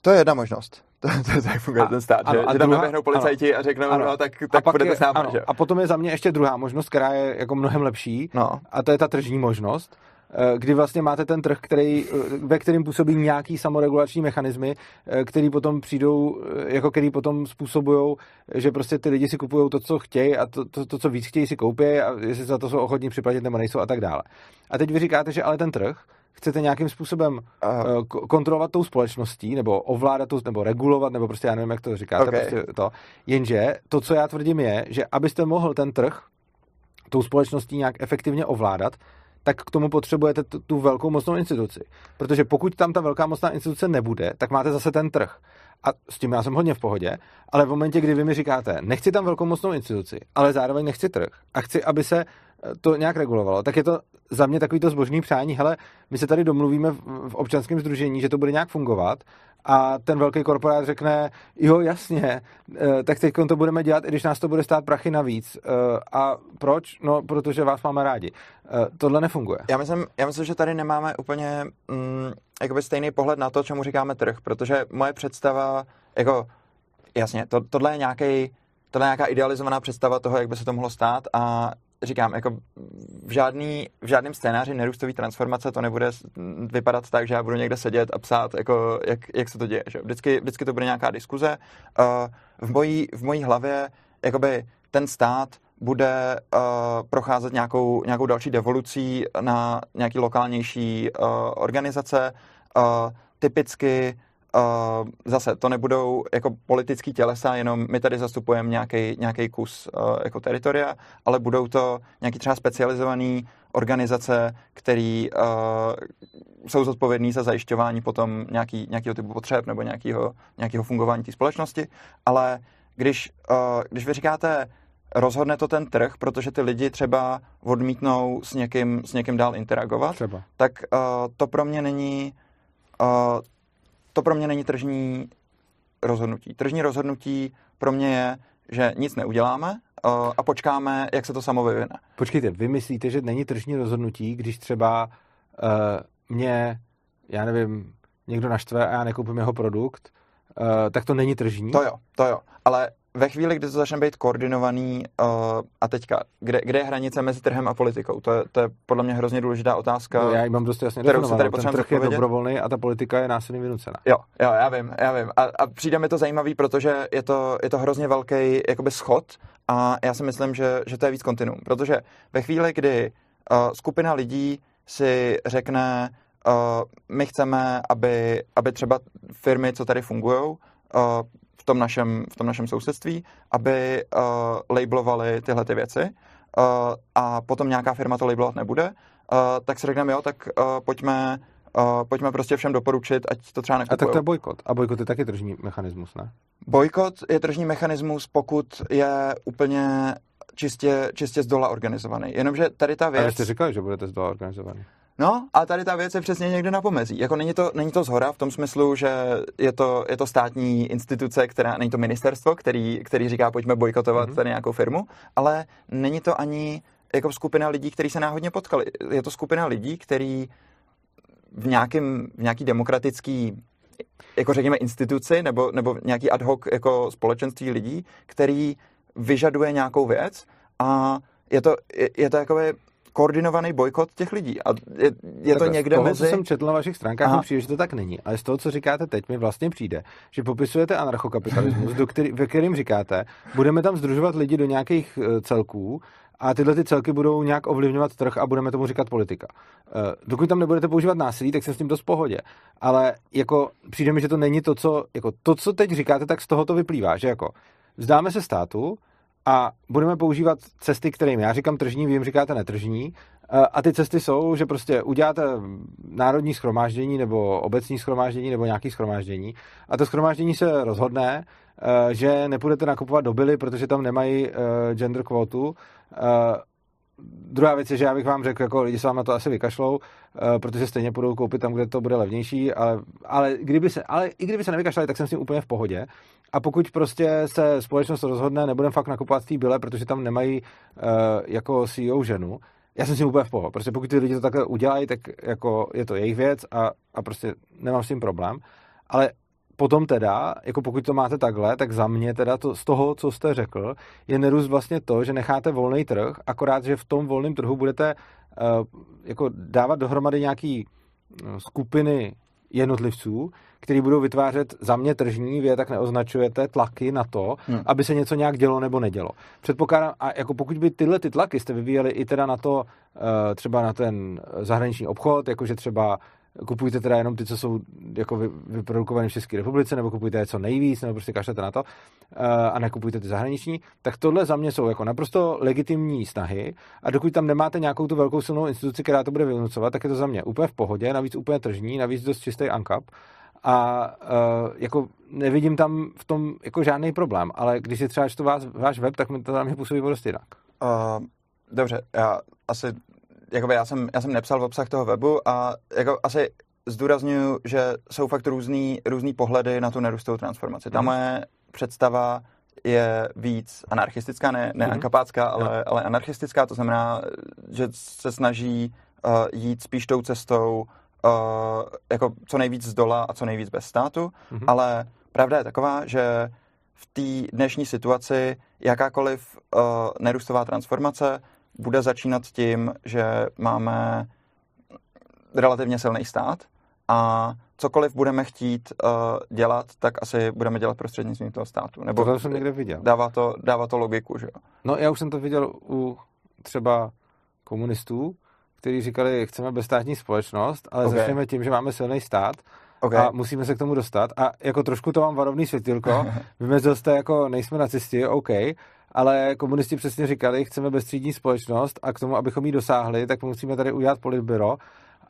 To je jedna možnost. To, to, to tak funguje a, ten stát, ano, že, a že tam naběhnou policajti ano, a řeknou, ano, no tak, tak a budete s námi, že? A potom je za mě ještě druhá možnost, která je jako mnohem lepší, no. a to je ta tržní možnost, Eh, kdy vlastně máte ten trh, který, eh, ve kterým působí nějaký samoregulační mechanismy, eh, který potom přijdou, jako který potom způsobují, že prostě ty lidi si kupují to, co chtějí a to, to, to, co víc chtějí, si koupí a jestli za to jsou ochotní připlatit nebo nejsou a tak dále. A teď vy říkáte, že ale ten trh chcete nějakým způsobem uh, kontrolovat tou společností, nebo ovládat, to, nebo regulovat, nebo prostě já nevím, jak to říkáte, okay. prostě to. Jenže to, co já tvrdím, je, že abyste mohl ten trh tou společností nějak efektivně ovládat, tak k tomu potřebujete tu, tu velkou mocnou instituci. Protože pokud tam ta velká mocná instituce nebude, tak máte zase ten trh. A s tím já jsem hodně v pohodě, ale v momentě, kdy vy mi říkáte, nechci tam velkou mocnou instituci, ale zároveň nechci trh a chci, aby se to nějak regulovalo, tak je to za mě takový to zbožný přání, hele, my se tady domluvíme v občanském združení, že to bude nějak fungovat a ten velký korporát řekne, jo, jasně, eh, tak teď to budeme dělat, i když nás to bude stát prachy navíc. Eh, a proč? No, protože vás máme rádi. Eh, tohle nefunguje. Já myslím, já myslím že tady nemáme úplně mm, jakoby stejný pohled na to, čemu říkáme trh, protože moje představa, jako, jasně, to, tohle je nějaký tohle je nějaká idealizovaná představa toho, jak by se to mohlo stát a říkám, jako v, žádný, v žádném scénáři nerůstové transformace to nebude vypadat tak, že já budu někde sedět a psát, jako, jak, jak se to děje. Že? Vždycky, vždycky to bude nějaká diskuze. Uh, v, mojí, v mojí hlavě jakoby ten stát bude uh, procházet nějakou, nějakou další devolucí na nějaký lokálnější uh, organizace. Typicky Uh, zase to nebudou jako politický tělesa, jenom my tady zastupujeme nějaký, nějaký kus uh, jako teritoria, ale budou to nějaký třeba specializovaný organizace, který uh, jsou zodpovědní za zajišťování potom nějaký, nějakého typu potřeb nebo nějakého, nějakého fungování té společnosti, ale když, uh, když vy říkáte, rozhodne to ten trh, protože ty lidi třeba odmítnou s někým, s někým dál interagovat, třeba. tak uh, to pro mě není uh, to pro mě není tržní rozhodnutí. Tržní rozhodnutí pro mě je, že nic neuděláme uh, a počkáme, jak se to samo vyvine. Počkejte, vy myslíte, že není tržní rozhodnutí, když třeba uh, mě, já nevím, někdo naštve a já nekoupím jeho produkt, uh, tak to není tržní? To jo, to jo. Ale ve chvíli, kdy to začne být koordinovaný uh, a teďka, kde, kde je hranice mezi trhem a politikou? To je, to je podle mě hrozně důležitá otázka. No, já ji mám dost jasně kterou se tady Ten trh je dobrovolný a ta politika je násilně vynucena. Jo, jo, já vím, já vím. A, a přijde mi to zajímavý, protože je to, je to hrozně velký jakoby schod a já si myslím, že, že to je víc kontinuum. Protože ve chvíli, kdy uh, skupina lidí si řekne, uh, my chceme, aby, aby třeba firmy, co tady fungují, uh, v tom našem, v tom našem sousedství, aby uh, labelovali tyhle ty věci uh, a potom nějaká firma to labelovat nebude, uh, tak si řekneme, jo, tak uh, pojďme, uh, pojďme prostě všem doporučit, ať to třeba nekupujou. A tak to je bojkot. A bojkot je taky tržní mechanismus, ne? Bojkot je tržní mechanismus, pokud je úplně čistě, čistě z dola organizovaný. Jenomže tady ta věc... Ale jste říkali, že budete z dola organizovaný. No a tady ta věc je přesně někde na pomezí. Jako není to, není to zhora v tom smyslu, že je to, je to státní instituce, která, není to ministerstvo, který, který říká, pojďme bojkotovat mm-hmm. tady nějakou firmu, ale není to ani jako skupina lidí, kteří se náhodně potkali. Je to skupina lidí, který v, nějakým, v nějaký demokratický jako řekněme instituci nebo, nebo nějaký ad hoc jako společenství lidí, který vyžaduje nějakou věc a je to, je, je to jakoby koordinovaný bojkot těch lidí. A je, je to někde z toho, mezi... co jsem četl na vašich stránkách, mi přijde, že to tak není. Ale z toho, co říkáte teď, mi vlastně přijde, že popisujete anarchokapitalismus, do který, ve kterým říkáte, budeme tam združovat lidi do nějakých uh, celků a tyhle ty celky budou nějak ovlivňovat trh a budeme tomu říkat politika. Uh, dokud tam nebudete používat násilí, tak jsem s tím dost v pohodě. Ale jako přijde mi, že to není to, co, jako to, co teď říkáte, tak z toho to vyplývá, že jako vzdáme se státu, a budeme používat cesty, kterým já říkám tržní, vy jim říkáte netržní. A ty cesty jsou, že prostě uděláte národní schromáždění nebo obecní schromáždění nebo nějaký schromáždění a to schromáždění se rozhodne, eh, že nepůjdete nakupovat do Billy, protože tam nemají eh, gender kvotu. Eh, druhá věc je, že já bych vám řekl, jako lidi se vám na to asi vykašlou, protože stejně budou koupit tam, kde to bude levnější, ale, ale, kdyby se, ale i kdyby se nevykašlali, tak jsem s tím úplně v pohodě. A pokud prostě se společnost rozhodne, nebudeme fakt nakupovat v té byle, protože tam nemají uh, jako CEO ženu, já jsem si úplně v pohodě. Prostě pokud ty lidi to takhle udělají, tak jako je to jejich věc a, a prostě nemám s tím problém. Ale potom teda, jako pokud to máte takhle, tak za mě teda to, z toho, co jste řekl, je nerůst vlastně to, že necháte volný trh, akorát, že v tom volném trhu budete uh, jako dávat dohromady nějaký skupiny jednotlivců, který budou vytvářet za mě tržní, vy je tak neoznačujete, tlaky na to, hmm. aby se něco nějak dělo nebo nedělo. Předpokládám, a jako pokud by tyhle ty tlaky jste vyvíjeli i teda na to, eh, třeba na ten zahraniční obchod, jakože třeba kupujte teda jenom ty, co jsou jako vyprodukované v České republice, nebo kupujte je co nejvíc, nebo prostě kašlete na to eh, a nekupujte ty zahraniční, tak tohle za mě jsou jako naprosto legitimní snahy a dokud tam nemáte nějakou tu velkou silnou instituci, která to bude vynucovat, tak je to za mě úplně v pohodě, navíc úplně tržní, navíc dost čistý ankap a uh, jako nevidím tam v tom jako žádný problém, ale když si třeba čtu vás, váš web, tak mi to tam působí prostě jinak. Uh, dobře, já asi jakoby já jsem, já jsem nepsal v obsah toho webu a jako asi zdůraznuju, že jsou fakt různý, různý pohledy na tu nerůstovou transformaci. Ta mm. moje představa je víc anarchistická, ne, ne mm. ankapácká, ale, ale anarchistická, to znamená, že se snaží uh, jít spíš tou cestou uh, jako co nejvíc z dola a co nejvíc bez státu, mm. ale pravda je taková, že v té dnešní situaci jakákoliv uh, nerůstová transformace bude začínat tím, že máme relativně silný stát a cokoliv budeme chtít uh, dělat, tak asi budeme dělat prostřednictvím toho státu. Nebo to jsem někde viděl. Dává to, dává to logiku, že jo? No já už jsem to viděl u třeba komunistů, kteří říkali, chceme bezstátní společnost, ale okay. začneme tím, že máme silný stát okay. a musíme se k tomu dostat. A jako trošku to mám varovný světilko. Vymezil jste jako, nejsme nacisti, OK, ale komunisti přesně říkali, chceme bezstřídní společnost a k tomu, abychom ji dosáhli, tak musíme tady udělat politbyro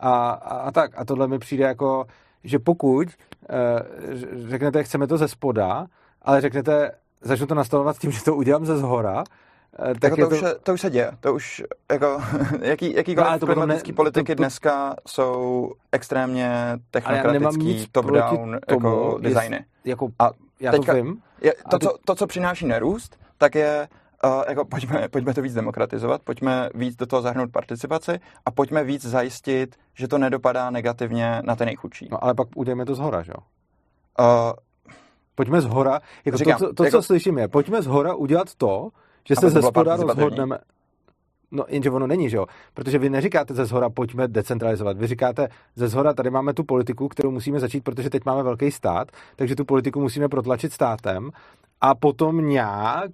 a, a, a tak. A tohle mi přijde jako, že pokud uh, řeknete, chceme to ze spoda, ale řeknete, začnu to nastavovat tím, že to udělám ze zhora, eh, tak jako to, to, už se, to už se děje. To už, jako, jaký, jakýkoliv no, klimatický ne, politiky to, to, dneska jsou extrémně technokratický, top-down jako designy. Jako, a já teďka, to vím. Je, to, ty... co, to, co přináší nerůst, tak je Uh, jako pojďme, pojďme to víc demokratizovat, pojďme víc do toho zahrnout participaci a pojďme víc zajistit, že to nedopadá negativně na ten nejchudší. No ale pak udělejme to z hora, že jo? Uh, pojďme z hora, jako říkám, to, co, to jako, co slyším je, pojďme z hora udělat to, že se ze spoda rozhodneme. No, jenže ono není, že jo? Protože vy neříkáte ze zhora, pojďme decentralizovat. Vy říkáte ze zhora, tady máme tu politiku, kterou musíme začít, protože teď máme velký stát, takže tu politiku musíme protlačit státem a potom nějak,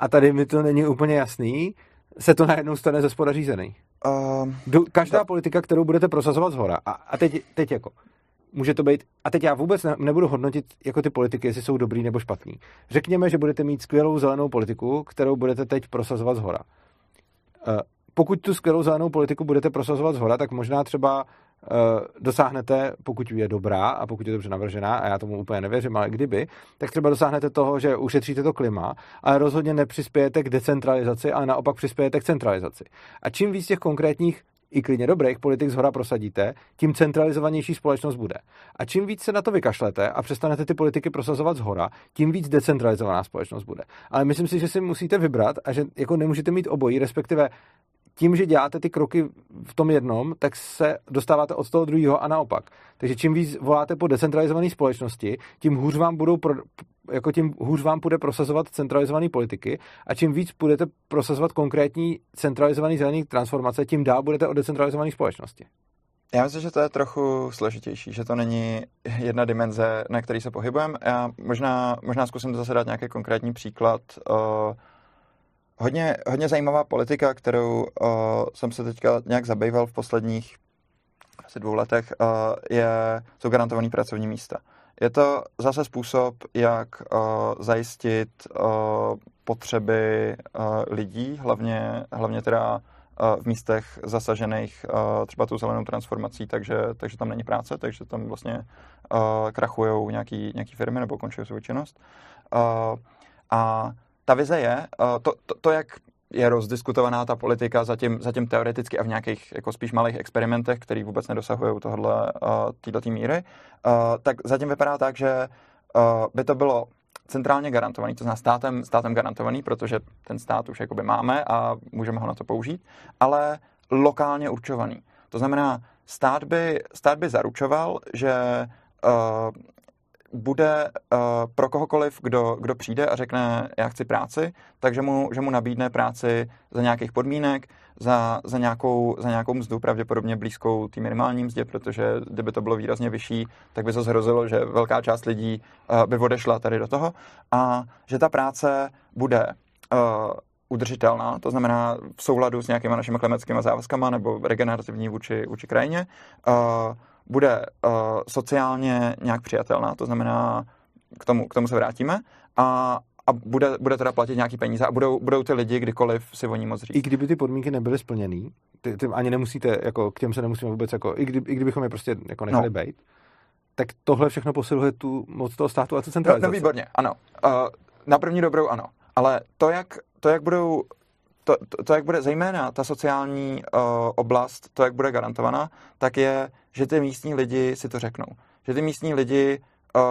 a tady mi to není úplně jasný, se to najednou stane ze spoda řízený. Uh, Každá to... politika, kterou budete prosazovat z hora. A, a teď, teď jako, může to být, a teď já vůbec ne, nebudu hodnotit jako ty politiky, jestli jsou dobrý nebo špatný. Řekněme, že budete mít skvělou zelenou politiku, kterou budete teď prosazovat z hora. Uh, pokud tu skvělou zelenou politiku budete prosazovat z hora, tak možná třeba Eh, dosáhnete, pokud je dobrá a pokud je dobře navržená, a já tomu úplně nevěřím, ale kdyby, tak třeba dosáhnete toho, že ušetříte to klima, ale rozhodně nepřispějete k decentralizaci, ale naopak přispějete k centralizaci. A čím víc těch konkrétních i klidně dobrých politik z hora prosadíte, tím centralizovanější společnost bude. A čím víc se na to vykašlete a přestanete ty politiky prosazovat z hora, tím víc decentralizovaná společnost bude. Ale myslím si, že si musíte vybrat a že jako nemůžete mít obojí, respektive tím, že děláte ty kroky v tom jednom, tak se dostáváte od toho druhého a naopak. Takže čím víc voláte po decentralizované společnosti, tím hůř vám budou pro, jako tím hůř vám bude prosazovat centralizované politiky a čím víc budete prosazovat konkrétní centralizovaný zelený transformace, tím dál budete o decentralizované společnosti. Já myslím, že to je trochu složitější, že to není jedna dimenze, na který se pohybujeme. Já možná, možná zkusím zase dát nějaký konkrétní příklad. Hodně, hodně zajímavá politika, kterou jsem se teďka nějak zabýval v posledních asi dvou letech, je, jsou garantované pracovní místa. Je to zase způsob, jak uh, zajistit uh, potřeby uh, lidí, hlavně, hlavně teda v místech zasažených třeba tou zelenou transformací, takže, takže tam není práce, takže tam vlastně krachují nějaký, nějaký firmy nebo končí svou činnost. A ta vize je, to, to, to, jak je rozdiskutovaná ta politika zatím, zatím teoreticky a v nějakých jako spíš malých experimentech, který vůbec nedosahují tohle, uh, této míry, uh, tak zatím vypadá tak, že uh, by to bylo centrálně garantovaný, to znamená státem, státem garantovaný, protože ten stát už jakoby máme a můžeme ho na to použít, ale lokálně určovaný. To znamená, stát by, stát by zaručoval, že uh, bude uh, pro kohokoliv, kdo, kdo přijde a řekne, já chci práci, takže mu, že mu nabídne práci za nějakých podmínek, za, za, nějakou, za nějakou mzdu, pravděpodobně blízkou té minimální mzdě, protože kdyby to bylo výrazně vyšší, tak by se zhrozilo, že velká část lidí uh, by odešla tady do toho a že ta práce bude uh, udržitelná, to znamená v souladu s nějakýma našimi klimatickými závazkama nebo regenerativní vůči, vůči krajině, uh, bude uh, sociálně nějak přijatelná, to znamená, k tomu, k tomu se vrátíme, a, a bude, bude teda platit nějaký peníze a budou, budou ty lidi kdykoliv si o ní moc říct. I kdyby ty podmínky nebyly splněný, ty, ty ani nemusíte, jako k těm se nemusíme vůbec, jako, i, kdy, i kdybychom je prostě jako nechali no. být, tak tohle všechno posiluje tu moc toho státu a tu centralizaci. No, no výborně, ano. Uh, na první dobrou ano. Ale to, jak, to, jak budou to, to, to, jak bude zejména ta sociální uh, oblast, to, jak bude garantovaná, tak je, že ty místní lidi si to řeknou. Že ty místní lidi uh,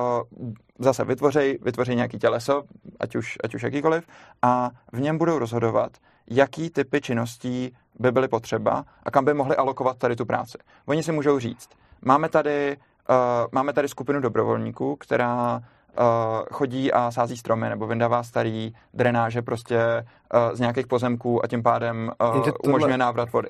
zase vytvoří, vytvoří nějaký těleso, ať už, ať už jakýkoliv, a v něm budou rozhodovat, jaký typy činností by byly potřeba a kam by mohli alokovat tady tu práci. Oni si můžou říct, máme tady, uh, máme tady skupinu dobrovolníků, která uh, chodí a sází stromy nebo vyndává starý drenáže prostě uh, z nějakých pozemků a tím pádem uh, tohle... umožňuje návrat vody.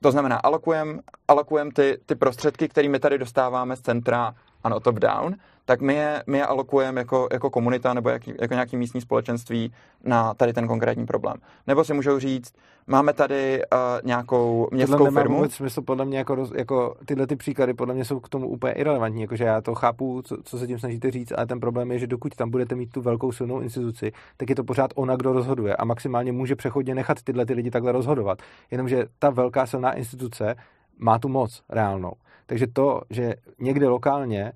To znamená, alokujeme alokujem ty, ty prostředky, které my tady dostáváme z centra, ano, top-down, tak my je, my je alokujeme jako, jako komunita nebo jak, jako nějaký místní společenství na tady ten konkrétní problém. Nebo si můžou říct, máme tady uh, nějakou městskou Tohle firmu. vůbec smysl, podle mě jako, roz, jako tyhle ty příklady podle mě jsou k tomu úplně irrelevantní, jakože já to chápu, co, co se tím snažíte říct, ale ten problém je, že dokud tam budete mít tu velkou silnou instituci, tak je to pořád ona, kdo rozhoduje a maximálně může přechodně nechat tyhle ty lidi takhle rozhodovat. Jenomže ta velká silná instituce má tu moc reálnou. Takže to, že někde lokálně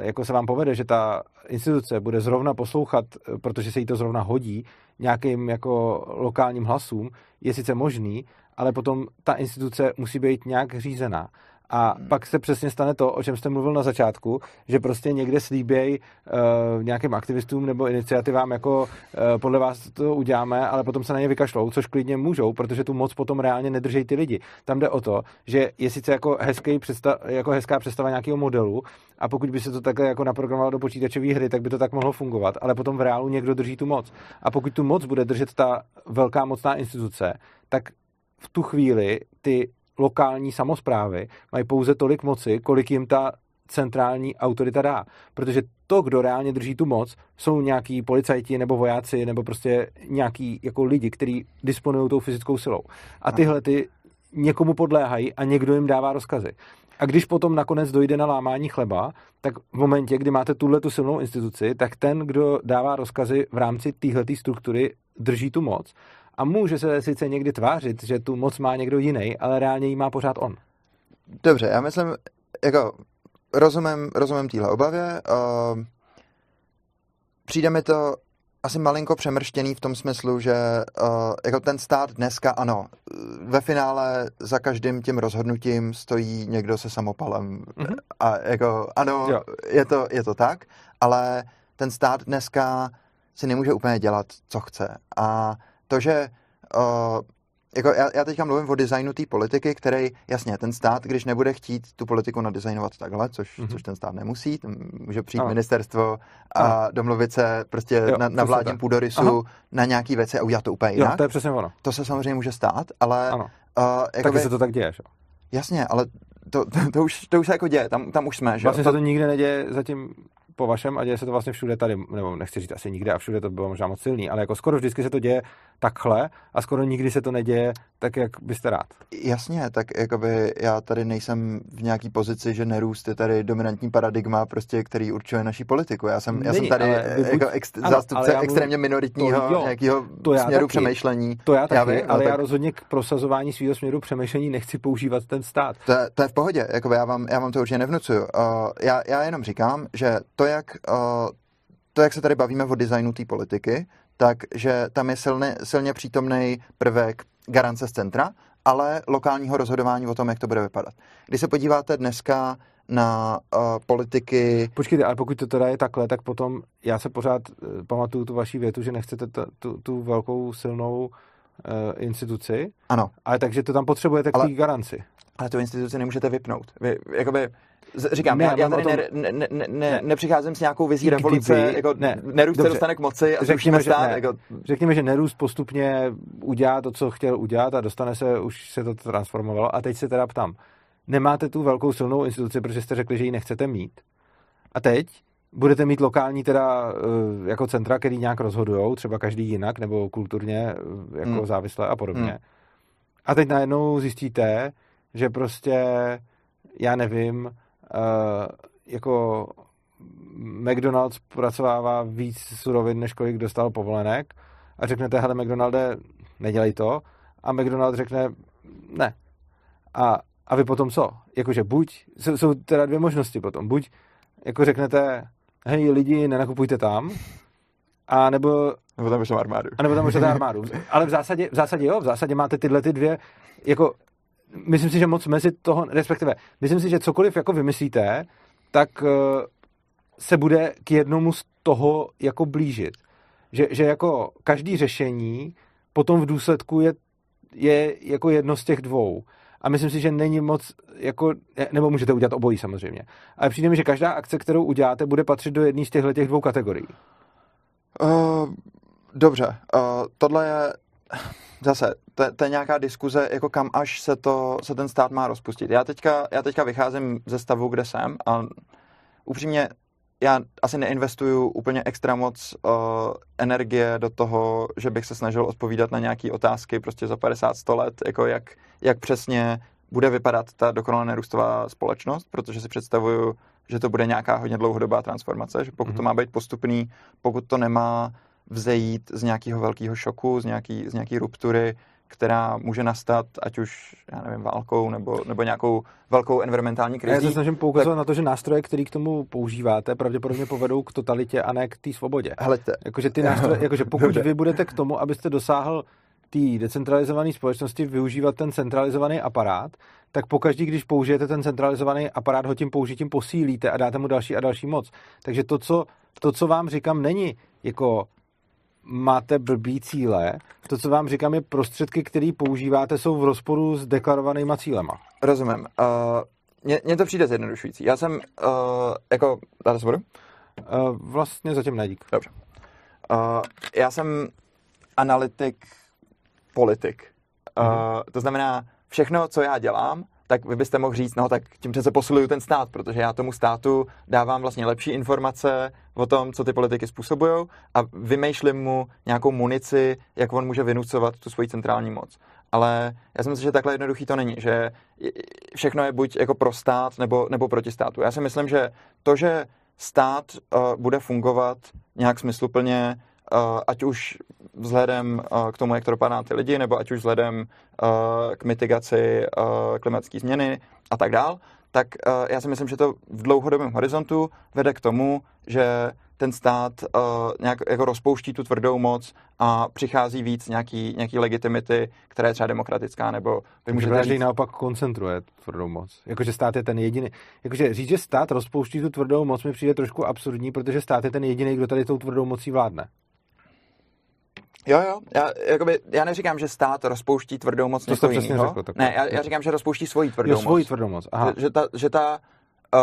jako se vám povede, že ta instituce bude zrovna poslouchat, protože se jí to zrovna hodí, nějakým jako lokálním hlasům, je sice možný, ale potom ta instituce musí být nějak řízená. A hmm. pak se přesně stane to, o čem jste mluvil na začátku, že prostě někde slíbějí uh, nějakým aktivistům nebo iniciativám, jako uh, podle vás to uděláme, ale potom se na ně vykašlou, což klidně můžou, protože tu moc potom reálně nedržejí ty lidi. Tam jde o to, že je sice jako, hezký představ, jako hezká představa nějakého modelu a pokud by se to takhle jako naprogramovalo do počítačové hry, tak by to tak mohlo fungovat, ale potom v reálu někdo drží tu moc. A pokud tu moc bude držet ta velká mocná instituce, tak v tu chvíli ty lokální samozprávy mají pouze tolik moci, kolik jim ta centrální autorita dá. Protože to, kdo reálně drží tu moc, jsou nějaký policajti nebo vojáci nebo prostě nějaký jako lidi, kteří disponují tou fyzickou silou. A tyhle ty někomu podléhají a někdo jim dává rozkazy. A když potom nakonec dojde na lámání chleba, tak v momentě, kdy máte tuhle tu silnou instituci, tak ten, kdo dává rozkazy v rámci téhle struktury, drží tu moc a může se sice někdy tvářit, že tu moc má někdo jiný, ale reálně ji má pořád on. Dobře, já myslím, jako rozumím, rozumím téhle obavě. Uh, přijde mi to asi malinko přemrštěný v tom smyslu, že uh, jako ten stát dneska, ano, ve finále za každým tím rozhodnutím stojí někdo se samopalem. Mm-hmm. A jako, ano, je to, je to tak, ale ten stát dneska si nemůže úplně dělat, co chce. A to, že uh, jako já, já teďka mluvím o designu té politiky, který, jasně, ten stát, když nebude chtít tu politiku nadizajnovat takhle, což, mm-hmm. což ten stát nemusí, může přijít ano. ministerstvo a ano. domluvit se prostě jo, na, na vládním půdorysu Aha. na nějaký věci a udělat to úplně jinak. Jo, to je přesně ono. To se samozřejmě může stát, ale... Ano. Uh, jakoby, Taky se to tak děje, že? Jasně, ale to, to, to, už, to už se jako děje, tam, tam už jsme, že? Vlastně to... se to nikde neděje zatím po vašem a děje se to vlastně všude tady, nebo nechci říct asi nikde a všude to bylo možná moc silný, ale jako skoro vždycky se to děje takhle a skoro nikdy se to neděje tak, jak byste rád. Jasně, tak jakoby já tady nejsem v nějaký pozici, že nerůst je tady dominantní paradigma, prostě, který určuje naší politiku. Já jsem, já jsem tady buď, jako ex, ano, zástupce já extrémně minoritního to, jo, nějakého to já směru taky, přemýšlení. To já taky, já ale, ale tak... já rozhodně k prosazování svého směru přemýšlení nechci používat ten stát. To, to je v pohodě, jakoby já, vám, já vám to určitě nevnucuju. Uh, já, já jenom říkám, že to, jak uh, to, jak se tady bavíme o designu té politiky, tak že tam je silně, silně přítomný prvek garance z centra, ale lokálního rozhodování o tom, jak to bude vypadat. Když se podíváte dneska na uh, politiky... Počkejte, ale pokud to teda je takhle, tak potom já se pořád uh, pamatuju tu vaši větu, že nechcete t- tu, tu velkou silnou uh, instituci. Ano. Ale takže to tam potřebujete k ale, garanci. Ale tu instituci nemůžete vypnout. Vy, jakoby, říkám, ne, já, já tady tom... ne, ne, ne, ne, nepřicházím s nějakou vizí revoluce, kdyby, jako ne, nerůst se dostane k moci a řekněme, že, stát. Ne, jako... Řekněme, že nerůst postupně udělá to, co chtěl udělat a dostane se, už se to transformovalo. A teď se teda ptám, nemáte tu velkou silnou instituci, protože jste řekli, že ji nechcete mít. A teď budete mít lokální teda eh, jako centra, který nějak rozhodují, třeba každý jinak, nebo kulturně eh, jako hmm. závislé a podobně. Hmm. A teď najednou zjistíte, že prostě, já nevím, jako McDonald's pracovává víc surovin, než kolik dostal povolenek a řeknete, hele McDonalde, nedělej to a McDonald řekne, ne. A, a vy potom co? Jakože buď, jsou, jsou teda dvě možnosti potom, buď jako řeknete, hej lidi, nenakupujte tam, a nebo... Nebo tam pošlete armádu. A nebo tam pošlete armádu. Ale v zásadě, v zásadě jo, v zásadě máte tyhle ty dvě, jako myslím si, že moc mezi toho, respektive, myslím si, že cokoliv jako vymyslíte, tak uh, se bude k jednomu z toho jako blížit. Že, že jako každý řešení potom v důsledku je, je jako jedno z těch dvou. A myslím si, že není moc, jako, nebo můžete udělat obojí samozřejmě. Ale přijde mi, že každá akce, kterou uděláte, bude patřit do jedné z těchto těch dvou kategorií. Uh, dobře, uh, tohle je zase, to, to je nějaká diskuze, jako kam až se, to, se ten stát má rozpustit. Já teďka, já teďka vycházím ze stavu, kde jsem a upřímně já asi neinvestuju úplně extra moc uh, energie do toho, že bych se snažil odpovídat na nějaké otázky prostě za 50-100 let, jako jak, jak přesně bude vypadat ta dokonale nerůstová společnost, protože si představuju, že to bude nějaká hodně dlouhodobá transformace, že pokud mm-hmm. to má být postupný, pokud to nemá vzejít z nějakého velkého šoku, z nějaký, z nějaký ruptury, která může nastat, ať už, já nevím, válkou nebo, nebo nějakou velkou environmentální krizí. Já se snažím poukazovat tak... na to, že nástroje, které k tomu používáte, pravděpodobně povedou k totalitě a ne k té svobodě. Helejte. Jakože, ty nástroje, jakože pokud vy budete k tomu, abyste dosáhl té decentralizované společnosti využívat ten centralizovaný aparát, tak pokaždý, když použijete ten centralizovaný aparát, ho tím použitím posílíte a dáte mu další a další moc. Takže to, co, to, co vám říkám, není jako máte blbý cíle. To, co vám říkám, je prostředky, které používáte, jsou v rozporu s deklarovanýma cílema. Rozumím. Uh, mně, mně to přijde zjednodušující. Já jsem, uh, jako, dáte se budu? Uh, vlastně zatím nedík. Dobře. Uh, já jsem analytik, politik. Uh, mm-hmm. To znamená, všechno, co já dělám, tak vy byste mohl říct, no tak tím přece posiluju ten stát, protože já tomu státu dávám vlastně lepší informace o tom, co ty politiky způsobují a vymýšlím mu nějakou munici, jak on může vynucovat tu svoji centrální moc. Ale já si myslím, že takhle jednoduchý to není, že všechno je buď jako pro stát nebo, nebo proti státu. Já si myslím, že to, že stát uh, bude fungovat nějak smysluplně ať už vzhledem k tomu, jak to dopadá ty lidi, nebo ať už vzhledem k mitigaci klimatické změny a tak dál, tak já si myslím, že to v dlouhodobém horizontu vede k tomu, že ten stát uh, nějak jako rozpouští tu tvrdou moc a přichází víc nějaký, nějaký legitimity, která je třeba demokratická, nebo vy můžete říct... naopak koncentruje tvrdou moc. Jakože stát je ten jediný. Jakože říct, že stát rozpouští tu tvrdou moc mi přijde trošku absurdní, protože stát je ten jediný, kdo tady tou tvrdou mocí vládne. Jo, jo, já, jakoby, já neříkám, že stát rozpouští tvrdou moc to přesně řekl, Ne, já, já říkám, že rozpouští svoji tvrdou jo, svoji moc. tvrdou moc, aha. Že, že ta, že ta uh,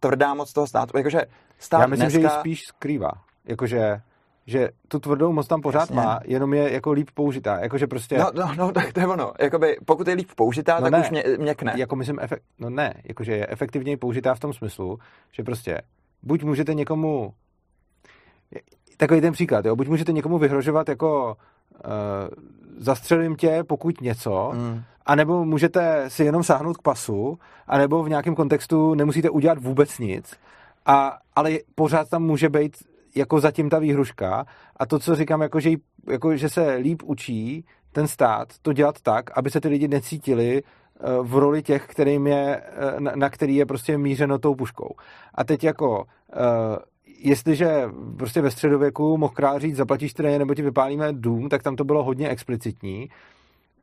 tvrdá moc toho státu, jakože stát Já myslím, dneska... že ji spíš skrývá, jakože že tu tvrdou moc tam pořád Jasně. má, jenom je jako líp použitá. Jakože prostě... No, no, no, tak to je ono. Jakoby, pokud je líp použitá, no tak ne. už mě, měkne. Jako myslím, efekt, no ne, jakože je efektivněji použitá v tom smyslu, že prostě buď můžete někomu takový ten příklad, jo, buď můžete někomu vyhrožovat jako uh, zastřelím tě, pokud něco, mm. anebo můžete si jenom sáhnout k pasu, anebo v nějakém kontextu nemusíte udělat vůbec nic, a, ale pořád tam může být jako zatím ta výhruška a to, co říkám, jako že, jako, že se líp učí ten stát to dělat tak, aby se ty lidi necítili eh, v roli těch, kterým je, eh, na, na který je prostě mířeno tou puškou. A teď jako jestliže prostě ve středověku mohl král říct, zaplatíš tedy nebo ti vypálíme dům, tak tam to bylo hodně explicitní.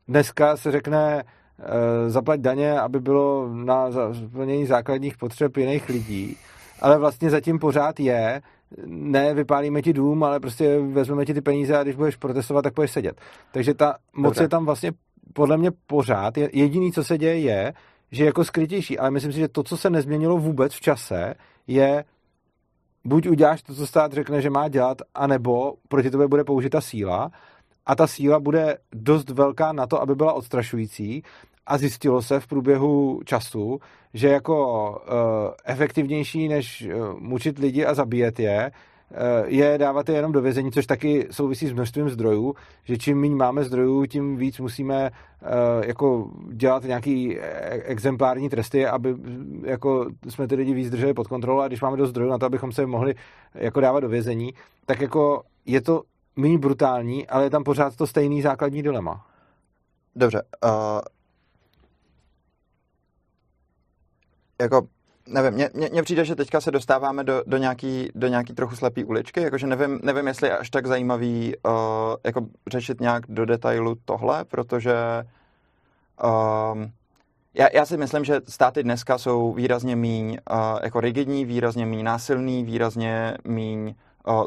Dneska se řekne, e, zaplať daně, aby bylo na splnění základních potřeb jiných lidí, ale vlastně zatím pořád je, ne vypálíme ti dům, ale prostě vezmeme ti ty peníze a když budeš protestovat, tak budeš sedět. Takže ta moc Dobře. je tam vlastně podle mě pořád. Jediný, co se děje, je, že je jako skrytější, ale myslím si, že to, co se nezměnilo vůbec v čase, je buď uděláš to, co stát řekne, že má dělat, anebo proti tobě bude použita síla. A ta síla bude dost velká na to, aby byla odstrašující. A zjistilo se v průběhu času, že jako uh, efektivnější, než uh, mučit lidi a zabíjet je, je dávat je jenom do vězení, což taky souvisí s množstvím zdrojů, že čím méně máme zdrojů, tím víc musíme eh, jako dělat nějaký e, exemplární tresty, aby jako jsme ty lidi víc drželi pod kontrolou a když máme dost zdrojů na to, abychom se mohli jako dávat do vězení, tak jako je to méně brutální, ale je tam pořád to stejný základní dilema. Dobře. Uh, jako nevím, mně, přijde, že teďka se dostáváme do, do, nějaký, do nějaký trochu slepý uličky, jakože nevím, nevím, jestli je až tak zajímavý uh, jako řešit nějak do detailu tohle, protože uh, já, já si myslím, že státy dneska jsou výrazně míň uh, jako rigidní, výrazně míň násilný, výrazně míň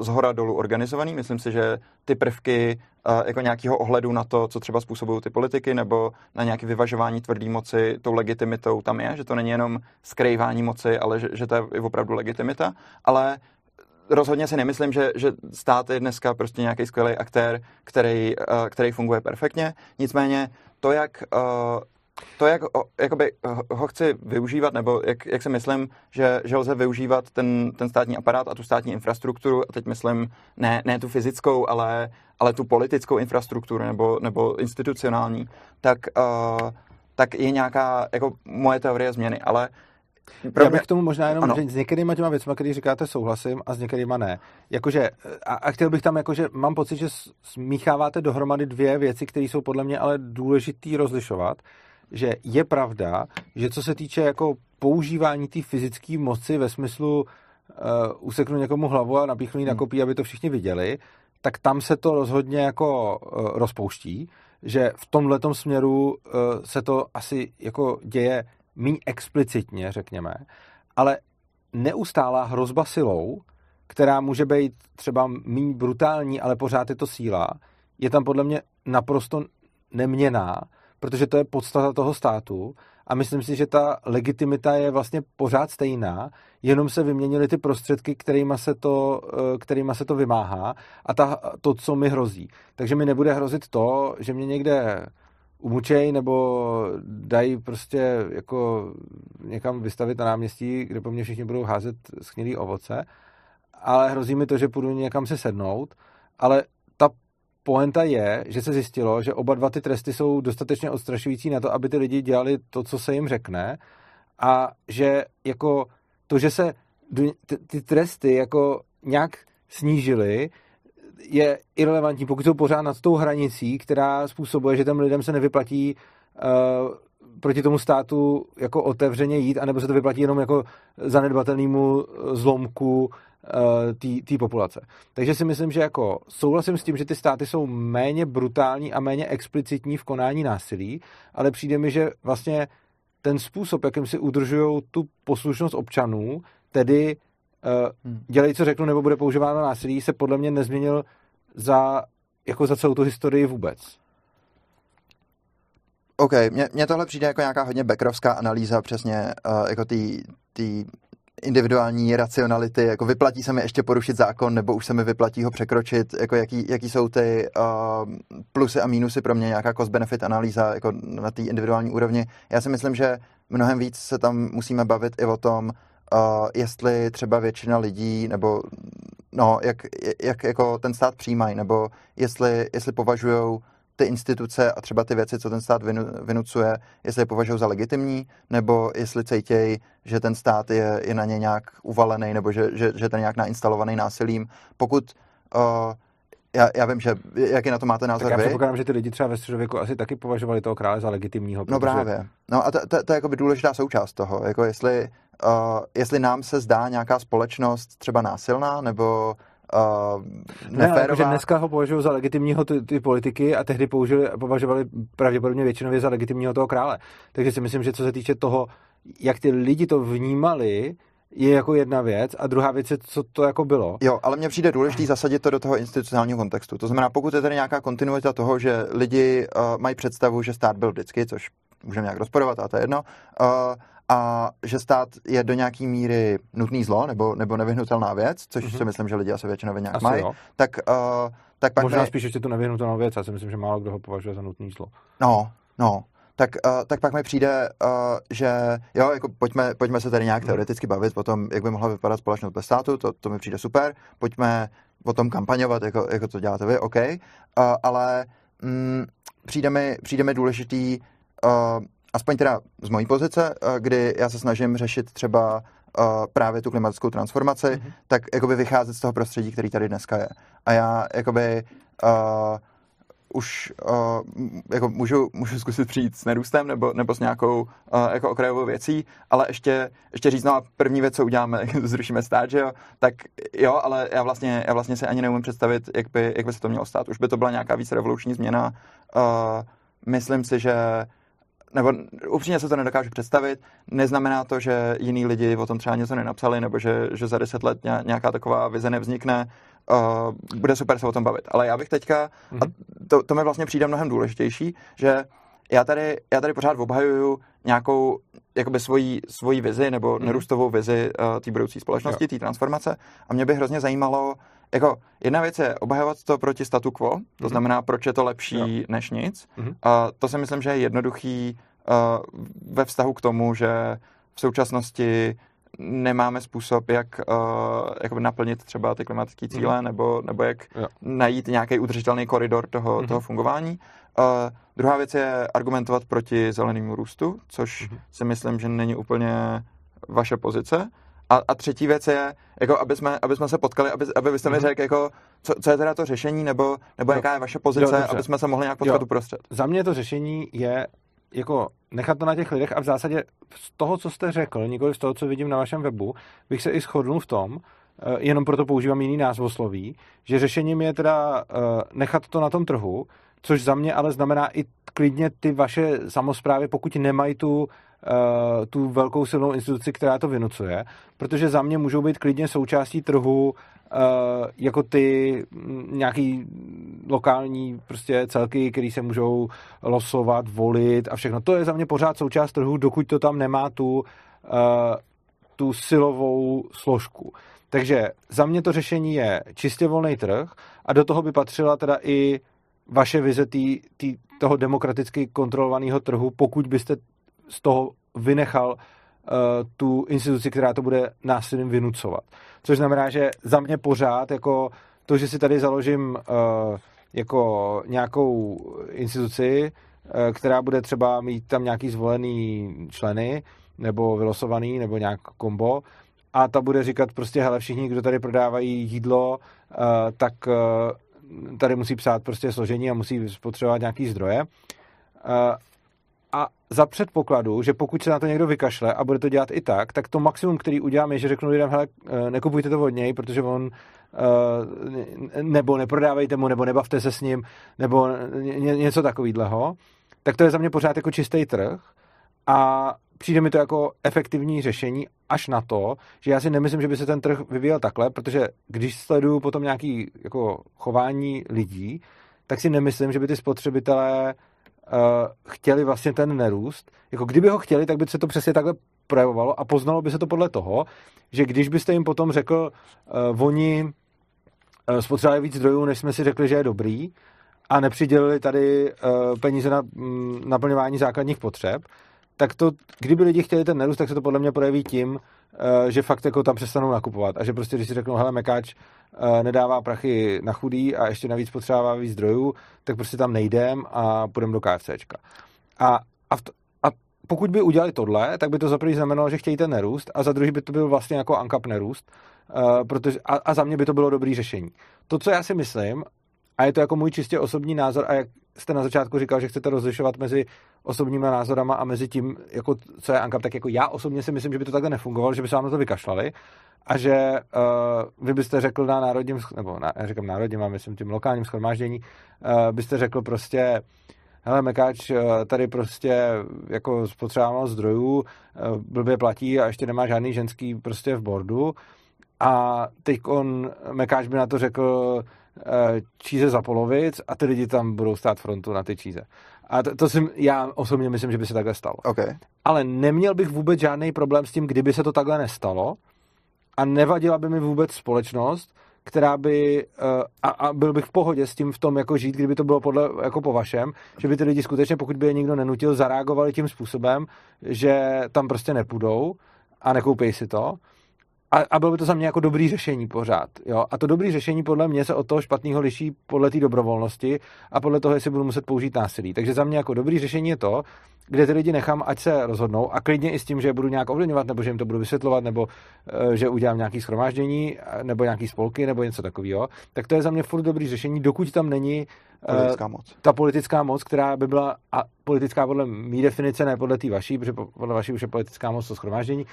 z hora dolů organizovaný. Myslím si, že ty prvky jako nějakého ohledu na to, co třeba způsobují ty politiky, nebo na nějaké vyvažování tvrdé moci tou legitimitou tam je, že to není jenom skrývání moci, ale že, že to je opravdu legitimita. Ale rozhodně si nemyslím, že, že stát je dneska prostě nějaký skvělý aktér, který, který funguje perfektně. Nicméně to, jak to, jak jakoby, ho chci využívat, nebo jak, jak si myslím, že, že lze využívat ten, ten státní aparát a tu státní infrastrukturu, a teď myslím ne, ne tu fyzickou, ale, ale tu politickou infrastrukturu nebo, nebo institucionální, tak, uh, tak je nějaká jako moje teorie změny, ale pro Já bych k tomu možná jenom, ano. že s některýma těma věcmi, který říkáte, souhlasím a s některýma ne. Jakože, a, a chtěl bych tam, jakože mám pocit, že smícháváte dohromady dvě věci, které jsou podle mě ale důležitý rozlišovat že je pravda, že co se týče jako používání té fyzické moci ve smyslu uh, useknu někomu hlavu a napíchnu ji na hmm. kopí, aby to všichni viděli, tak tam se to rozhodně jako uh, rozpouští, že v tomhle směru uh, se to asi jako děje méně explicitně, řekněme, ale neustálá hrozba silou, která může být třeba méně brutální, ale pořád je to síla, je tam podle mě naprosto neměná protože to je podstata toho státu a myslím si, že ta legitimita je vlastně pořád stejná, jenom se vyměnily ty prostředky, kterýma se to, eh, kterýma se to vymáhá a ta, to, co mi hrozí. Takže mi nebude hrozit to, že mě někde umučej nebo dají prostě jako někam vystavit na náměstí, kde po mně všichni budou házet schnilý ovoce, ale hrozí mi to, že půjdu někam se sednout, ale poenta je, že se zjistilo, že oba dva ty tresty jsou dostatečně odstrašující na to, aby ty lidi dělali to, co se jim řekne. A že jako to, že se ty tresty jako nějak snížily, je irrelevantní, pokud jsou pořád nad tou hranicí, která způsobuje, že těm lidem se nevyplatí uh, proti tomu státu jako otevřeně jít, anebo se to vyplatí jenom jako zanedbatelnému zlomku Eh, té populace. Takže si myslím, že jako souhlasím s tím, že ty státy jsou méně brutální a méně explicitní v konání násilí, ale přijde mi, že vlastně ten způsob, jakým si udržují tu poslušnost občanů, tedy uh, dělej, co řeknu, nebo bude používáno násilí, se podle mě nezměnil za, jako za celou tu historii vůbec. OK, mně tohle přijde jako nějaká hodně backrovská analýza přesně uh, jako té individuální racionality, jako vyplatí se mi ještě porušit zákon, nebo už se mi vyplatí ho překročit, jako jaký, jaký jsou ty uh, plusy a mínusy pro mě, nějaká cost-benefit analýza jako na té individuální úrovni. Já si myslím, že mnohem víc se tam musíme bavit i o tom, uh, jestli třeba většina lidí, nebo no, jak, jak jako ten stát přijímají, nebo jestli, jestli považují ty instituce a třeba ty věci, co ten stát vinu, vynucuje, jestli je považují za legitimní, nebo jestli cítějí, že ten stát je, je na ně nějak uvalený, nebo že, že, že ten nějak nainstalovaný násilím. Pokud uh, já, já vím, že jaký na to máte názor tak já předpokládám, že ty lidi třeba ve středověku asi taky považovali toho krále za legitimního. No protože... No právě. No a to, to, to je jako důležitá součást toho. Jako jestli, uh, jestli nám se zdá nějaká společnost třeba násilná, nebo uh, neférová. Ne, dneska ho považují za legitimního ty, ty politiky a tehdy použili, považovali pravděpodobně většinově za legitimního toho krále. Takže si myslím, že co se týče toho, jak ty lidi to vnímali, je jako jedna věc a druhá věc je, co to jako bylo. Jo, ale mně přijde důležité zasadit to do toho institucionálního kontextu. To znamená, pokud je tady nějaká kontinuita toho, že lidi uh, mají představu, že stát byl vždycky, což můžeme nějak rozporovat, a to je jedno. Uh, a že stát je do nějaký míry nutný zlo nebo, nebo nevyhnutelná věc, což mm-hmm. si myslím, že lidi asi většinově nějak mají, tak, uh, tak pak... Možná my... spíš ještě tu nevyhnutelnou věc, já si myslím, že málo kdo ho považuje za nutný zlo. No, no, tak, uh, tak pak mi přijde, uh, že jo, jako pojďme, pojďme se tady nějak mhm. teoreticky bavit o tom, jak by mohla vypadat společnost bez státu, to, to mi přijde super, pojďme o tom kampaňovat, jako, jako to děláte vy, OK, uh, ale mm, přijde, mi, přijde mi důležitý uh, aspoň teda z mojí pozice, eh, kdy já se snažím řešit třeba uh, právě tu klimatickou transformaci, mm-hmm. tak jakoby vycházet z toho prostředí, který tady dneska je. A já jakoby uh, už uh, jako můžu, můžu zkusit přijít s nerůstem nebo, nebo s nějakou uh, jako okrajovou věcí, ale ještě, ještě říct, no a první věc, co uděláme, zrušíme stát, že jo, tak jo, ale já vlastně, já vlastně si ani neumím představit, jak by, jak by se to mělo stát. Už by to byla nějaká víc revoluční změna. Uh, myslím si, že nebo upřímně se to nedokážu představit. Neznamená to, že jiní lidi o tom třeba něco nenapsali, nebo že, že za deset let nějaká taková vize nevznikne. Uh, bude super se o tom bavit. Ale já bych teďka, mm-hmm. a mhm. to, to mi vlastně přijde mnohem důležitější, že já tady, já tady pořád obhajuju nějakou jakoby svoji, svoji vizi nebo mm-hmm. nerůstovou vizi uh, té budoucí společnosti, té transformace. A mě by hrozně zajímalo, jako jedna věc je obhajovat to proti statu quo, to mm-hmm. znamená, proč je to lepší jo. než nic. Mm-hmm. A to si myslím, že je jednoduchý uh, ve vztahu k tomu, že v současnosti nemáme způsob, jak uh, naplnit třeba ty klimatické cíle, mm. nebo, nebo jak jo. najít nějaký udržitelný koridor toho, mm. toho fungování. Uh, druhá věc je argumentovat proti zelenému růstu, což mm. si myslím, že není úplně vaše pozice. A, a třetí věc je, jako aby, jsme, aby jsme se potkali, aby, aby byste mi mhm. řekl, jako, co, co je teda to řešení, nebo, nebo jaká je vaše pozice, jo, aby jsme se mohli nějak potkat uprostřed. Za mě to řešení je jako nechat to na těch lidech a v zásadě z toho, co jste řekl, nikoli z toho, co vidím na vašem webu, bych se i shodnul v tom, eh, jenom proto používám jiný názvosloví, že řešením je teda eh, nechat to na tom trhu, což za mě ale znamená i klidně ty vaše samozprávy, pokud nemají tu tu velkou silnou instituci, která to vynucuje, protože za mě můžou být klidně součástí trhu eh, jako ty nějaký lokální prostě celky, které se můžou losovat, volit a všechno. To je za mě pořád součást trhu, dokud to tam nemá tu, eh, tu silovou složku. Takže za mě to řešení je čistě volný trh a do toho by patřila teda i vaše vize tý, tý, toho demokraticky kontrolovaného trhu, pokud byste z toho vynechal uh, tu instituci, která to bude násilím vynucovat. Což znamená, že za mě pořád jako to, že si tady založím uh, jako nějakou instituci, uh, která bude třeba mít tam nějaký zvolený členy, nebo vylosovaný, nebo nějak kombo, a ta bude říkat prostě, hele, všichni, kdo tady prodávají jídlo, tak tady musí psát prostě složení a musí spotřebovat nějaký zdroje. Za předpokladu, že pokud se na to někdo vykašle a bude to dělat i tak, tak to maximum, který udělám, je, že řeknu lidem, hele, eh, nekupujte to od něj, protože on eh, nebo neprodávejte mu, nebo nebavte se s ním, nebo něco takového, tak to je za mě pořád jako čistý trh a přijde mi to jako efektivní řešení až na to, že já si nemyslím, že by se ten trh vyvíjel takhle, protože když sleduju potom nějaký jako chování lidí, tak si nemyslím, že by ty spotřebitelé chtěli vlastně ten nerůst. Jako kdyby ho chtěli, tak by se to přesně takhle projevovalo a poznalo by se to podle toho, že když byste jim potom řekl, uh, oni uh, spotřebovali víc zdrojů, než jsme si řekli, že je dobrý, a nepřidělili tady uh, peníze na um, naplňování základních potřeb, tak to, kdyby lidi chtěli ten nerůst, tak se to podle mě projeví tím, Eh, že fakt jako tam přestanou nakupovat a že prostě, když si řeknou, hele, Mekáč eh, nedává prachy na chudý a ještě navíc potřebává víc zdrojů, tak prostě tam nejdem a půjdeme do KFCčka. A, a, v, a pokud by udělali tohle, tak by to za prvý znamenalo, že chtějí ten nerůst a za druhý by to byl vlastně jako ankap nerůst, uh, protože, a, a za mě by to bylo dobrý řešení. To, co já si myslím, a je to jako můj čistě osobní názor a jak jste na začátku říkal, že chcete rozlišovat mezi osobními názorama a mezi tím, jako, co je ANCAP, tak jako já osobně si myslím, že by to takhle nefungovalo, že by se vám na to vykašlali a že uh, vy byste řekl na národním, nebo na, já říkám národním, a myslím tím lokálním schromáždění, uh, byste řekl prostě, hele, Mekáč uh, tady prostě jako spotřebá zdrojů, uh, blbě platí a ještě nemá žádný ženský prostě v bordu a teď on, Mekáč by na to řekl, číze za polovic a ty lidi tam budou stát frontu na ty číze. A to, to si, já osobně myslím, že by se takhle stalo. Okay. Ale neměl bych vůbec žádný problém s tím, kdyby se to takhle nestalo a nevadila by mi vůbec společnost, která by, uh, a, a byl bych v pohodě s tím v tom jako žít, kdyby to bylo podle, jako po vašem, že by ty lidi skutečně, pokud by je nikdo nenutil, zareagovali tím způsobem, že tam prostě nepůjdou a nekoupí si to. A, a bylo by to za mě jako dobrý řešení pořád. Jo? A to dobrý řešení podle mě se od toho špatného liší podle té dobrovolnosti a podle toho, jestli budu muset použít násilí. Takže za mě jako dobrý řešení je to, kde ty lidi nechám, ať se rozhodnou a klidně i s tím, že je budu nějak ovlivňovat, nebo že jim to budu vysvětlovat, nebo uh, že udělám nějaký schromáždění, nebo nějaký spolky, nebo něco takového, tak to je za mě furt dobrý řešení, dokud tam není uh, politická moc. ta politická moc, která by byla, a politická podle mý definice, ne podle té vaší, protože podle vaší už je politická moc to schromáždění,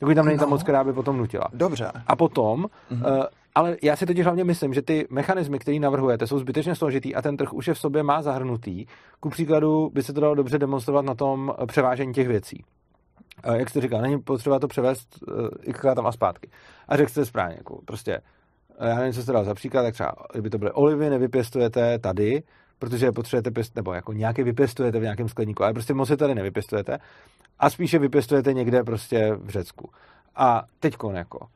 dokud tam není no. ta moc, která by potom nutila. Dobře. A potom, mm-hmm. uh, ale já si totiž hlavně myslím, že ty mechanismy, které navrhujete, jsou zbytečně složitý a ten trh už je v sobě má zahrnutý. Ku příkladu by se to dalo dobře demonstrovat na tom převážení těch věcí. Uh, jak jste říkal, není potřeba to převést uh, tam a zpátky. A řekl jste správně, jako prostě, já nevím, co jste dal za příklad, tak třeba, kdyby to byly olivy, nevypěstujete tady, protože je potřebujete pěst, nebo jako nějaké vypěstujete v nějakém skleníku, ale prostě moc je tady nevypěstujete a spíše vypěstujete někde prostě v Řecku. A teďko jako,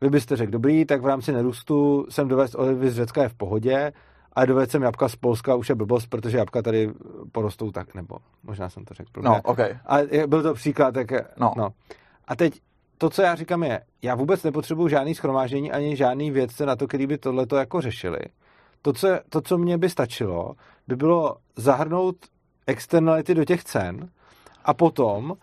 vy byste řekl, dobrý, tak v rámci nerůstu jsem dovést olivy z Řecka je v pohodě, ale dovést jsem jabka z Polska už je blbost, protože jabka tady porostou tak, nebo možná jsem to řekl. No, ok. A byl to příklad, tak no. no. A teď to, co já říkám je, já vůbec nepotřebuji žádný schromáždění ani žádný vědce na to, který by tohleto jako řešili. To co, to, co mě by stačilo, by bylo zahrnout externality do těch cen a potom uh,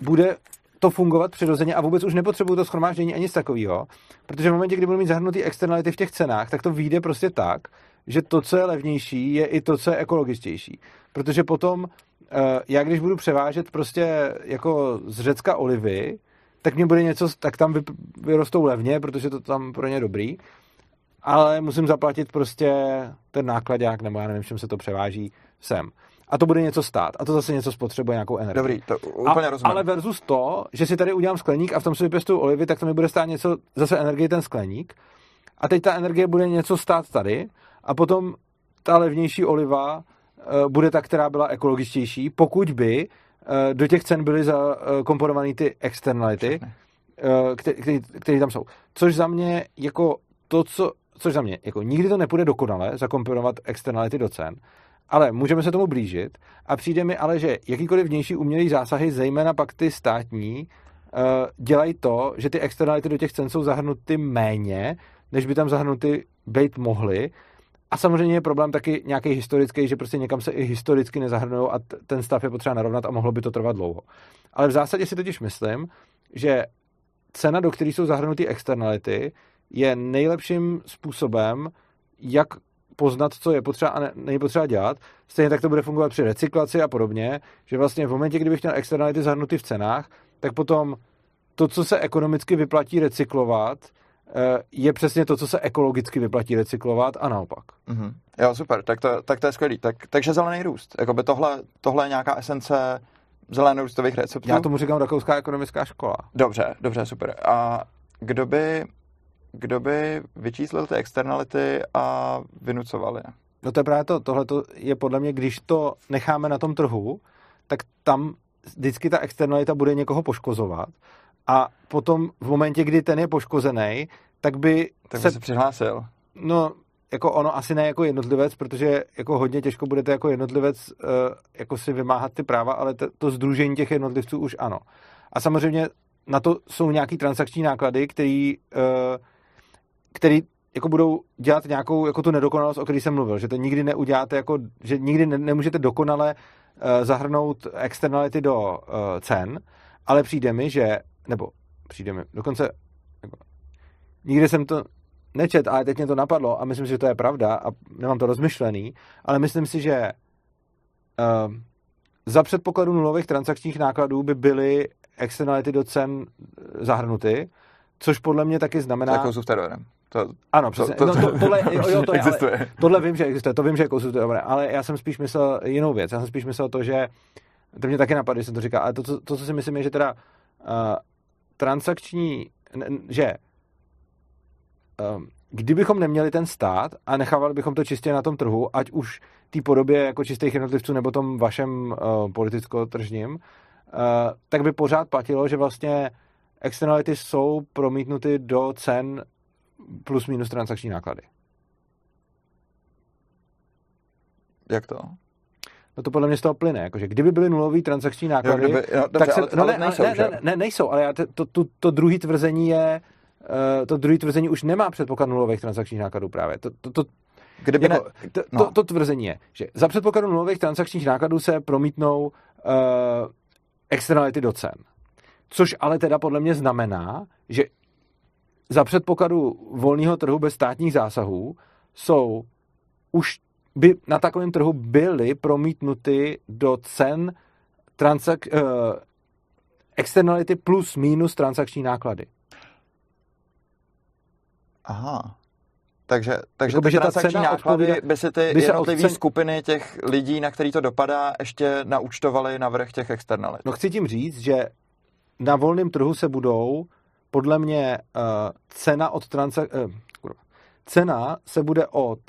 bude to fungovat přirozeně a vůbec už nepotřebuju to schromáždění ani nic takového, protože v momentě, kdy budu mít zahrnutý externality v těch cenách, tak to vyjde prostě tak, že to, co je levnější, je i to, co je ekologičtější. Protože potom, eh, já když budu převážet prostě jako z Řecka olivy, tak mě bude něco, tak tam vyrostou levně, protože to tam pro ně dobrý, ale musím zaplatit prostě ten nákladák, nebo já nevím, čem se to převáží sem a to bude něco stát. A to zase něco spotřebuje nějakou energii. Dobrý, to úplně a, rozumím. Ale versus to, že si tady udělám skleník a v tom si vypěstuju olivy, tak to mi bude stát něco, zase energii ten skleník. A teď ta energie bude něco stát tady a potom ta levnější oliva uh, bude ta, která byla ekologičtější, pokud by uh, do těch cen byly zakomponované uh, ty externality, uh, které tam jsou. Což za mě jako to, co, což za mě, jako nikdy to nepůjde dokonale zakomponovat externality do cen, ale můžeme se tomu blížit a přijde mi ale, že jakýkoliv vnější umělý zásahy, zejména pak ty státní, eh, dělají to, že ty externality do těch cen jsou zahrnuty méně, než by tam zahrnuty být mohly. A samozřejmě je problém taky nějaký historický, že prostě někam se i historicky nezahrnují a ten stav je potřeba narovnat a mohlo by to trvat dlouho. Ale v zásadě si totiž myslím, že cena, do které jsou zahrnuty externality, je nejlepším způsobem, jak poznat, co je potřeba a není potřeba dělat. Stejně tak to bude fungovat při recyklaci a podobně, že vlastně v momentě, kdybych měl externality zahrnuty v cenách, tak potom to, co se ekonomicky vyplatí recyklovat, eh, je přesně to, co se ekologicky vyplatí recyklovat a naopak. Mm-hmm. Jo, super, tak to, tak to je skvělý. Tak, takže zelený růst. Jakoby tohle, tohle je nějaká esence růstových receptů. Já tomu říkám rakouská ekonomická škola. Dobře, dobře, super. A kdo by kdo by vyčíslil ty externality a vynucoval je? No to je právě to, tohle je podle mě, když to necháme na tom trhu, tak tam vždycky ta externalita bude někoho poškozovat a potom v momentě, kdy ten je poškozený, tak by tak se... se přihlásil. No, jako ono asi ne jako jednotlivec, protože jako hodně těžko budete jako jednotlivec uh, jako si vymáhat ty práva, ale to, to združení těch jednotlivců už ano. A samozřejmě na to jsou nějaký transakční náklady, který uh, který jako budou dělat nějakou jako tu nedokonalost, o které jsem mluvil, že to nikdy neuděláte, jako, že nikdy ne, nemůžete dokonale uh, zahrnout externality do uh, cen, ale přijde mi, že, nebo přijde mi, dokonce jako, nikdy jsem to nečet, ale teď mě to napadlo a myslím si, že to je pravda a nemám to rozmyšlený, ale myslím si, že uh, za předpokladu nulových transakčních nákladů by byly externality do cen zahrnuty, což podle mě taky znamená... Jako s to, ano, přesně. To, to, no, to, tohle, jo, jo, to je, ale, tohle vím, že existuje, to vím, že je dobré, ale já jsem spíš myslel jinou věc. Já jsem spíš myslel to, že to mě taky napadlo, že jsem to říkal, ale to, to, to co si myslím, je, že teda uh, transakční, že um, kdybychom neměli ten stát a nechávali bychom to čistě na tom trhu, ať už té podobě jako čistých jednotlivců nebo tom vašem uh, politicko-tržním, uh, tak by pořád platilo, že vlastně externality jsou promítnuty do cen plus minus transakční náklady. Jak to? No to podle mě z toho plyne, jakože kdyby byly nulový transakční náklady, jo, kdyby, no, dobře, tak se, ale, no ale ne, nejsou, ne, ne, ne, nejsou, ale já to, to, to, to druhý tvrzení je, uh, to druhý tvrzení už nemá předpoklad nulových transakčních nákladů právě. To, to, to, Kdyby jako, ne, to, no. to, to tvrzení je, že za předpokladu nulových transakčních nákladů se promítnou uh, externality do cen. Což ale teda podle mě znamená, že za předpokladu volného trhu bez státních zásahů jsou už by na takovém trhu byly promítnuty do cen transak- uh, externality plus minus transakční náklady. Aha. Takže, takže jako ty transakční ta náklady odpovídá, by se ty by jednotlivé cen... skupiny těch lidí, na který to dopadá, ještě naučtovaly na vrch těch externalit. No chci tím říct, že na volném trhu se budou podle mě uh, cena od transak... Uh, cena se bude od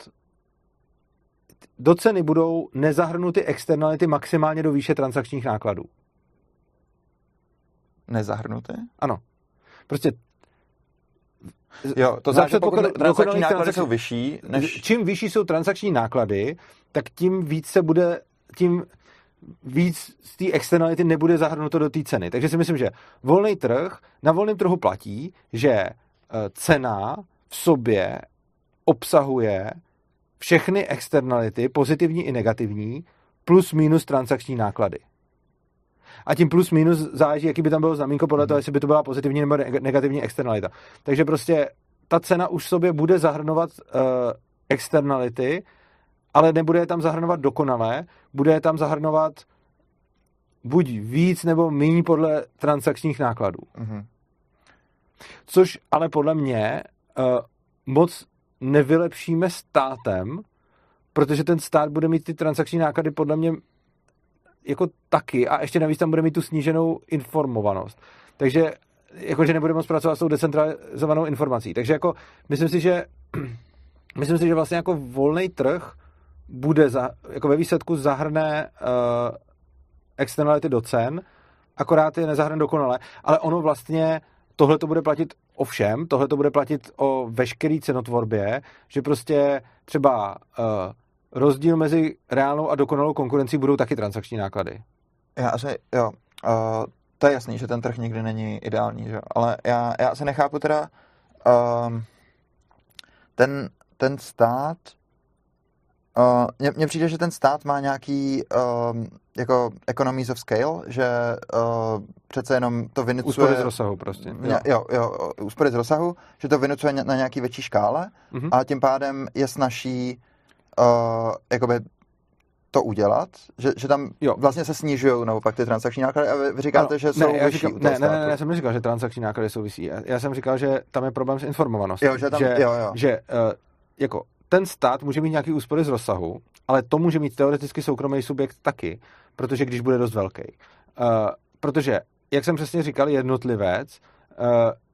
do ceny budou nezahrnuty externality maximálně do výše transakčních nákladů. Nezahrnuty? Ano. Prostě Jo, to znamená, že pokud transakční náklady jsou vyšší, než... Čím vyšší jsou transakční náklady, tak tím víc se bude, tím víc z té externality nebude zahrnuto do té ceny. Takže si myslím, že volný trh, na volném trhu platí, že eh, cena v sobě obsahuje všechny externality, pozitivní i negativní, plus minus transakční náklady. A tím plus minus záleží, jaký by tam bylo znamínko podle toho, mhm. jestli by to byla pozitivní nebo negativní externalita. Takže prostě ta cena už v sobě bude zahrnovat uh, externality, ale nebude je tam zahrnovat dokonale, bude je tam zahrnovat buď víc nebo méně podle transakčních nákladů. Mm-hmm. Což ale podle mě uh, moc nevylepšíme státem, protože ten stát bude mít ty transakční náklady podle mě jako taky a ještě navíc tam bude mít tu sníženou informovanost. Takže jakože nebude moc pracovat s tou decentralizovanou informací. Takže jako myslím si, že myslím si, že vlastně jako volný trh bude za, jako ve výsledku zahrne uh, externality do cen, akorát je nezahrne dokonale, ale ono vlastně tohle to bude platit o všem, tohle to bude platit o veškeré cenotvorbě, že prostě třeba uh, rozdíl mezi reálnou a dokonalou konkurencí budou taky transakční náklady. Já asi, jo, uh, to je jasný, že ten trh nikdy není ideální, že? ale já, já se nechápu teda, uh, ten, ten stát Uh, mně přijde, že ten stát má nějaký uh, jako economies of scale, že uh, přece jenom to vynucuje... Úspory z rozsahu prostě. Jo, jo, jo úspory z rozsahu, že to vynucuje na nějaký větší škále uh-huh. a tím pádem je snaží uh, jakoby to udělat, že, že tam jo. vlastně se snižují naopak ty transakční náklady a vy, vy říkáte, ano, že jsou ne, vyšší říkám, ne, ne, ne, ne, já jsem neříkal, že transakční náklady jsou vyšší. Já, já jsem říkal, že tam je problém s informovaností. Jo, že tam, že, jo, jo. že uh, jako ten stát může mít nějaký úspory z rozsahu, ale to může mít teoreticky soukromý subjekt taky, protože když bude dost velký. Uh, protože, jak jsem přesně říkal, jednotlivec uh,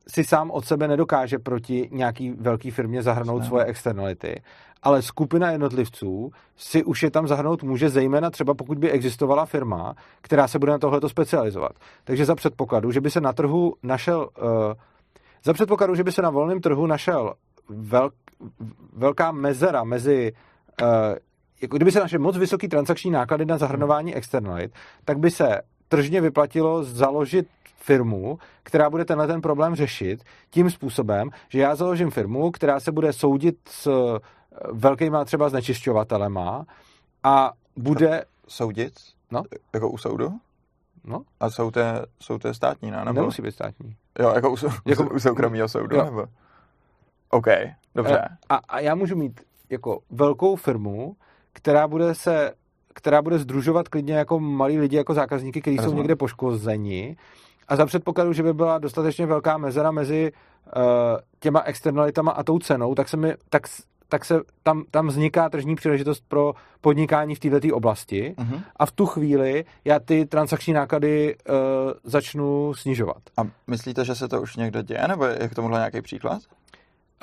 si sám od sebe nedokáže proti nějaký velké firmě zahrnout svoje externality, ale skupina jednotlivců si už je tam zahrnout může, zejména třeba pokud by existovala firma, která se bude na tohleto specializovat. Takže za předpokladu, že by se na trhu našel, uh, za předpokladu, že by se na volném trhu našel velk, velká mezera mezi uh, jako kdyby se naše moc vysoký transakční náklady na zahrnování externalit, tak by se tržně vyplatilo založit firmu, která bude tenhle ten problém řešit tím způsobem, že já založím firmu, která se bude soudit s eh, velkýma třeba znečišťovatelema a bude... Soudit? No. Jako u soudu? No. A jsou to, jsou to státní, ne? Nebo... Nemusí být státní. Jo, jako u, jako... u soukromého soudu, jo. nebo? OK, dobře. Eh, a, a já můžu mít jako velkou firmu, která bude se která bude združovat klidně jako malí lidi, jako zákazníky, kteří jsou někde poškozeni. A za předpokladu, že by byla dostatečně velká mezera mezi uh, těma externalitama a tou cenou, tak se, mi, tak, tak se tam, tam vzniká tržní příležitost pro podnikání v této oblasti uh-huh. a v tu chvíli já ty transakční náklady uh, začnu snižovat. A myslíte, že se to už někde děje, nebo je k tomuhle nějaký příklad?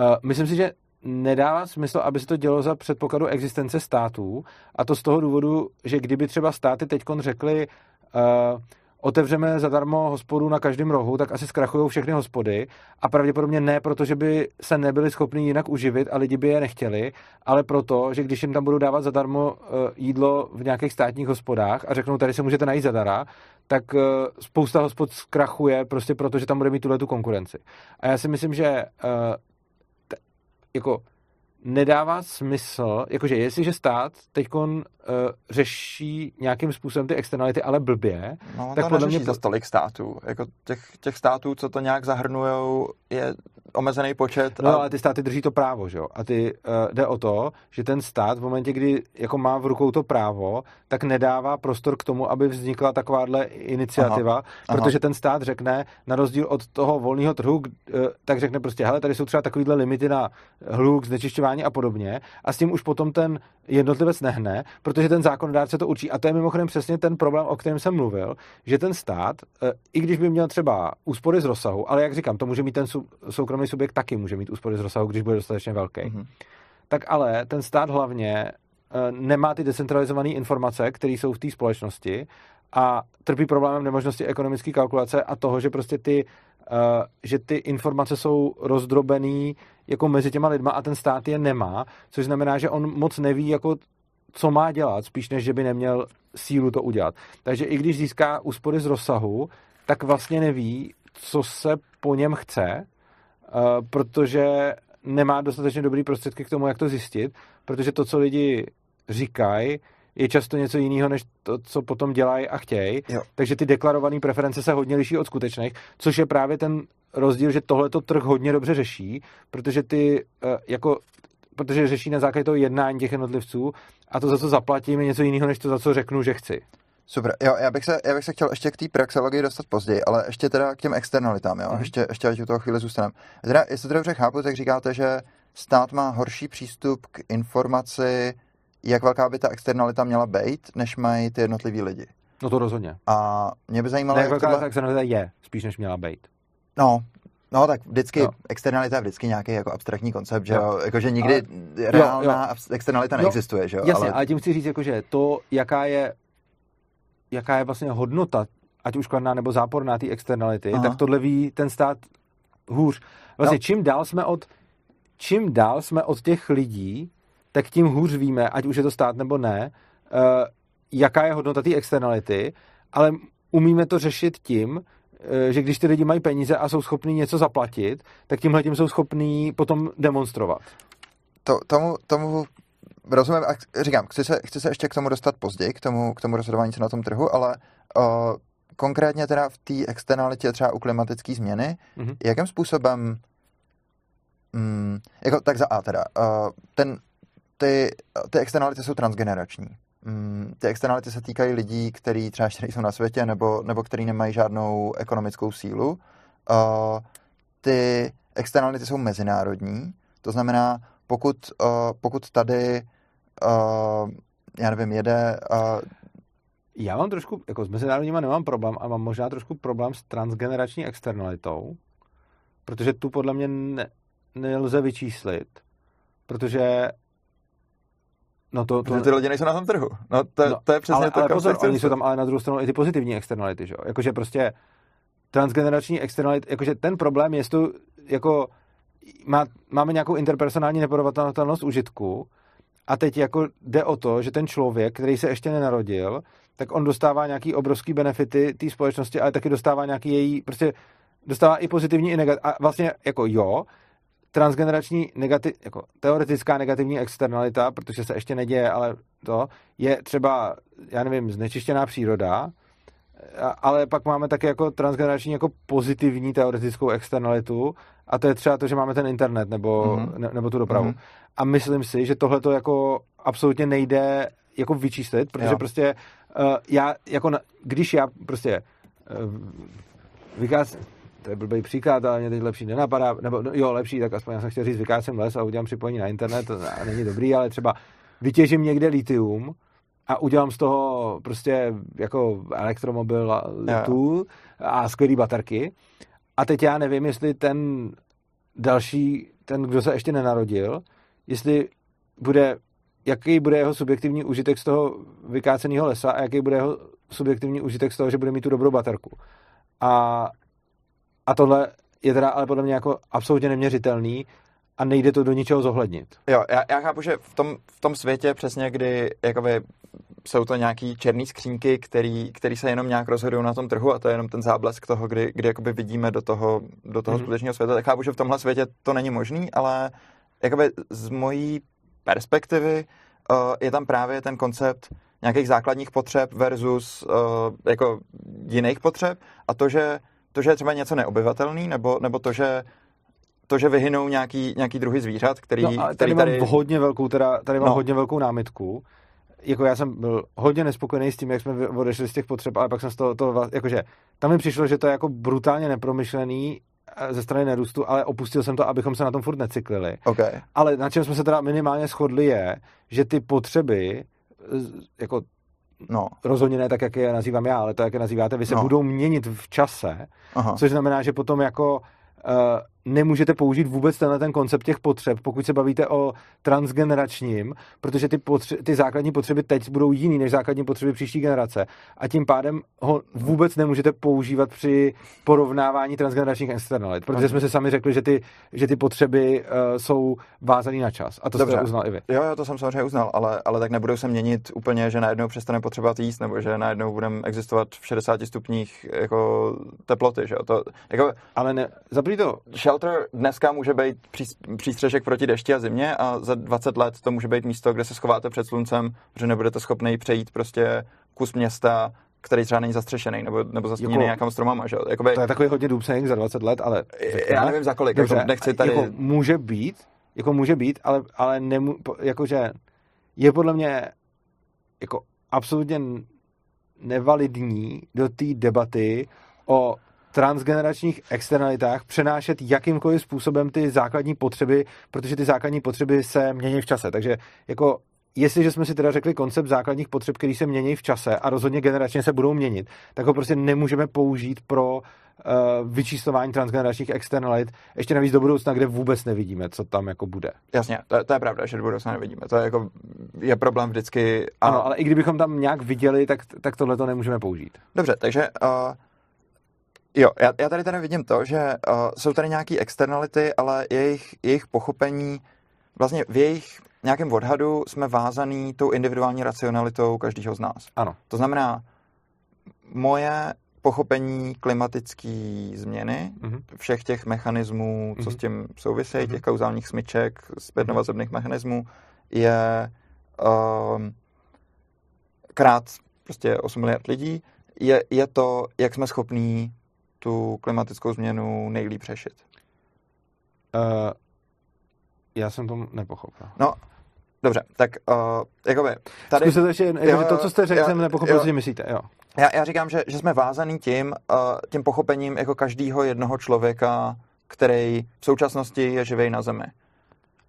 Uh, myslím si, že nedává smysl, aby se to dělo za předpokladu existence států a to z toho důvodu, že kdyby třeba státy teď řekly uh, otevřeme zadarmo hospodu na každém rohu, tak asi zkrachují všechny hospody a pravděpodobně ne proto, že by se nebyli schopni jinak uživit a lidi by je nechtěli, ale proto, že když jim tam budou dávat zadarmo eh, jídlo v nějakých státních hospodách a řeknou, tady se můžete najít zadara, tak spousta hospod zkrachuje prostě proto, že tam bude mít tuhle tu konkurenci. A já si myslím, že jako nedává smysl, jakože jestliže stát teď uh, řeší nějakým způsobem ty externality, ale blbě, no, tak to podle mě... za tolik států. Jako těch, těch států, co to nějak zahrnujou, je omezený počet. No, a... ale ty státy drží to právo, že jo? A ty uh, jde o to, že ten stát v momentě, kdy jako má v rukou to právo, tak nedává prostor k tomu, aby vznikla takováhle iniciativa, aha, protože aha. ten stát řekne, na rozdíl od toho volného trhu, uh, tak řekne prostě, hele, tady jsou třeba takovýhle limity na hluk, znečišťování a podobně a s tím už potom ten jednotlivec nehne, protože ten zákonodárce to učí. A to je mimochodem přesně ten problém, o kterém jsem mluvil, že ten stát, uh, i když by měl třeba úspory z rozsahu, ale jak říkám, to může mít ten soukromý soukromý subjekt taky může mít úspory z rozsahu, když bude dostatečně velký. Mm-hmm. Tak ale ten stát hlavně eh, nemá ty decentralizované informace, které jsou v té společnosti a trpí problémem nemožnosti ekonomické kalkulace a toho, že prostě ty, uh, že ty informace jsou rozdrobený jako mezi těma lidma a ten stát je nemá, což znamená, že on moc neví, jako co má dělat, spíš než že by neměl sílu to udělat. Takže i když získá úspory z rozsahu, tak vlastně neví, co se po něm chce protože nemá dostatečně dobrý prostředky k tomu, jak to zjistit, protože to, co lidi říkají, je často něco jiného, než to, co potom dělají a chtějí. Takže ty deklarované preference se hodně liší od skutečných, což je právě ten rozdíl, že tohle to trh hodně dobře řeší, protože ty eh, jako protože řeší na základě toho jednání těch jednotlivců a to, za co zaplatím, je něco jiného, než to, za co řeknu, že chci. Super, jo, já bych se, já bych se chtěl ještě k té praxologii dostat později, ale ještě teda k těm externalitám, jo, mm-hmm. ještě, ještě ať u toho chvíli zůstaneme. Teda, jestli to dobře chápu, tak říkáte, že stát má horší přístup k informaci, jak velká by ta externalita měla být, než mají ty jednotliví lidi. No to rozhodně. A mě by zajímalo, ne, jak velká tohle... ta externalita je, spíš než měla být. No, No tak vždycky, jo. externalita je vždycky nějaký jako abstraktní koncept, že jo, jakože nikdy ale, reálná jo, jo. externalita neexistuje, že jo. Jasně, ale... ale tím chci říct, jakože to, jaká je jaká je vlastně hodnota, ať už kladná nebo záporná té externality, Aha. tak tohle ví ten stát hůř. Vlastně no. čím dál jsme od čím dál jsme od těch lidí, tak tím hůř víme, ať už je to stát nebo ne, uh, jaká je hodnota té externality, ale umíme to řešit tím, uh, že když ty lidi mají peníze a jsou schopní něco zaplatit, tak tímhle tím jsou schopní potom demonstrovat. To, tomu, tomu rozumím a říkám, chci se, chci se ještě k tomu dostat později, k tomu, k tomu rozhodování se na tom trhu, ale uh, konkrétně teda v té externalitě třeba u klimatické změny, mm-hmm. jakým způsobem mm, jako, tak za A teda, uh, ten, ty, ty externality jsou transgenerační. Mm, ty externality se týkají lidí, kteří třeba ještě jsou na světě nebo, nebo kteří nemají žádnou ekonomickou sílu. Uh, ty externality jsou mezinárodní, to znamená, pokud, uh, pokud tady uh, já nevím, jede... Uh... Já mám trošku, jako s mezinárodníma nemám problém a mám možná trošku problém s transgenerační externalitou, protože tu podle mě ne, nelze vyčíslit, protože No to, to... ty lidi nejsou na tom trhu. No to, no, to je přesně ale, to ale pozor, oni jsou tam ale na druhou stranu i ty pozitivní externality, že jo? Jakože prostě transgenerační externality, jakože ten problém je, tu, jako má, máme nějakou interpersonální neporovnatelnost užitku, a teď jako jde o to, že ten člověk, který se ještě nenarodil, tak on dostává nějaký obrovský benefity té společnosti, ale taky dostává nějaký její, prostě dostává i pozitivní i negativní. A vlastně jako jo, transgenerační negativ, jako teoretická negativní externalita, protože se ještě neděje, ale to je třeba, já nevím, znečištěná příroda, ale pak máme také jako transgenerační jako pozitivní teoretickou externalitu a to je třeba to, že máme ten internet nebo, mm-hmm. ne, nebo tu dopravu. Mm-hmm. A myslím si, že tohle to jako absolutně nejde jako vyčíslit, protože jo. prostě uh, já jako na, když já prostě uh, vykaz, to je blbý příklad, ale mě teď lepší nenapadá, nebo no, jo, lepší, tak aspoň já jsem chtěl říct, vykácím les a udělám připojení na internet, to není dobrý, ale třeba vytěžím někde litium a udělám z toho prostě jako elektromobil a, tu a skvělý baterky a teď já nevím, jestli ten další, ten, kdo se ještě nenarodil, jestli bude, jaký bude jeho subjektivní užitek z toho vykáceného lesa a jaký bude jeho subjektivní užitek z toho, že bude mít tu dobrou baterku. A, a tohle je teda ale podle mě jako absolutně neměřitelný a nejde to do ničeho zohlednit. Jo, já, já chápu, že v tom, v tom světě přesně, kdy jakoby jsou to nějaký černé skřínky, který, který se jenom nějak rozhodují na tom trhu a to je jenom ten záblesk toho, kdy, kdy jakoby vidíme do toho, do toho mm-hmm. skutečného světa. Tak chápu, že v tomhle světě to není možný, ale jakoby z mojí perspektivy uh, je tam právě ten koncept nějakých základních potřeb versus uh, jako jiných potřeb a to, že to, že je třeba něco neobyvatelný, nebo, nebo to, že to, že vyhynou nějaký, nějaký druhy zvířat, který, no, tady, který tady... mám hodně velkou, teda, tady mám no. hodně velkou námitku. Jako já jsem byl hodně nespokojený s tím, jak jsme odešli z těch potřeb, ale pak jsem z toho, to, jakože, tam mi přišlo, že to je jako brutálně nepromyšlený eh, ze strany nerůstu, ale opustil jsem to, abychom se na tom furt necyklili. Okay. Ale na čem jsme se teda minimálně shodli je, že ty potřeby, jako No. Rozhodně ne tak, jak je nazývám já, ale to, jak je nazýváte, vy se no. budou měnit v čase, Aha. což znamená, že potom jako uh, nemůžete použít vůbec tenhle ten koncept těch potřeb, pokud se bavíte o transgeneračním, protože ty, potře- ty základní potřeby teď budou jiný než základní potřeby příští generace a tím pádem ho vůbec nemůžete používat při porovnávání transgeneračních externalit, protože jsme se sami řekli, že ty, že ty potřeby uh, jsou vázané na čas a to Dobře. jste uznal i vy. Jo, jo, to jsem samozřejmě uznal, ale, ale tak nebudou se měnit úplně, že najednou přestane potřebovat jíst, nebo že najednou budeme existovat v 60 stupních jako teploty, že? To, jako, ale ne, zaprý to, shelter dneska může být přístřešek proti dešti a zimě a za 20 let to může být místo, kde se schováte před sluncem, protože nebudete schopný přejít prostě kus města, který třeba není zastřešený nebo, nebo zastíněný jako, nějakým stromama. Že? Jakoby, to je takový hodně důbsek za 20 let, ale... Řekněme, já nevím za kolik, dobře, jako nechci tady... Jako může být, jako může být, ale, ale nemu, jakože je podle mě jako absolutně nevalidní do té debaty o transgeneračních externalitách přenášet jakýmkoliv způsobem ty základní potřeby, protože ty základní potřeby se mění v čase. Takže jako jestliže jsme si teda řekli koncept základních potřeb, který se mění v čase a rozhodně generačně se budou měnit, tak ho prostě nemůžeme použít pro uh, vyčíslování transgeneračních externalit, ještě navíc do budoucna, kde vůbec nevidíme, co tam jako bude. Jasně, to, to je pravda, že do budoucna nevidíme. To je, jako, je problém vždycky. A... Ano, ale i kdybychom tam nějak viděli, tak, tak tohle to nemůžeme použít. Dobře, takže uh Jo, já, já tady tady vidím to, že uh, jsou tady nějaké externality, ale jejich, jejich pochopení, vlastně v jejich nějakém odhadu jsme vázaný tou individuální racionalitou každého z nás. Ano. To znamená, moje pochopení klimatické změny, mm-hmm. všech těch mechanismů, co mm-hmm. s tím souvisejí, mm-hmm. těch kauzálních smyček, zpětnovazebných mm-hmm. mechanismů, je uh, krát prostě 8 miliard lidí, je, je to, jak jsme schopní tu klimatickou změnu nejlíp řešit? Uh, já jsem to nepochopil. No, dobře, tak uh, jakoby tady... Zkuste ještě, jo, to, co jste řekl, jsem nepochopil, co myslíte, jo. Já, já říkám, že, že jsme vázaný tím, uh, tím pochopením jako každého jednoho člověka, který v současnosti je živý na Zemi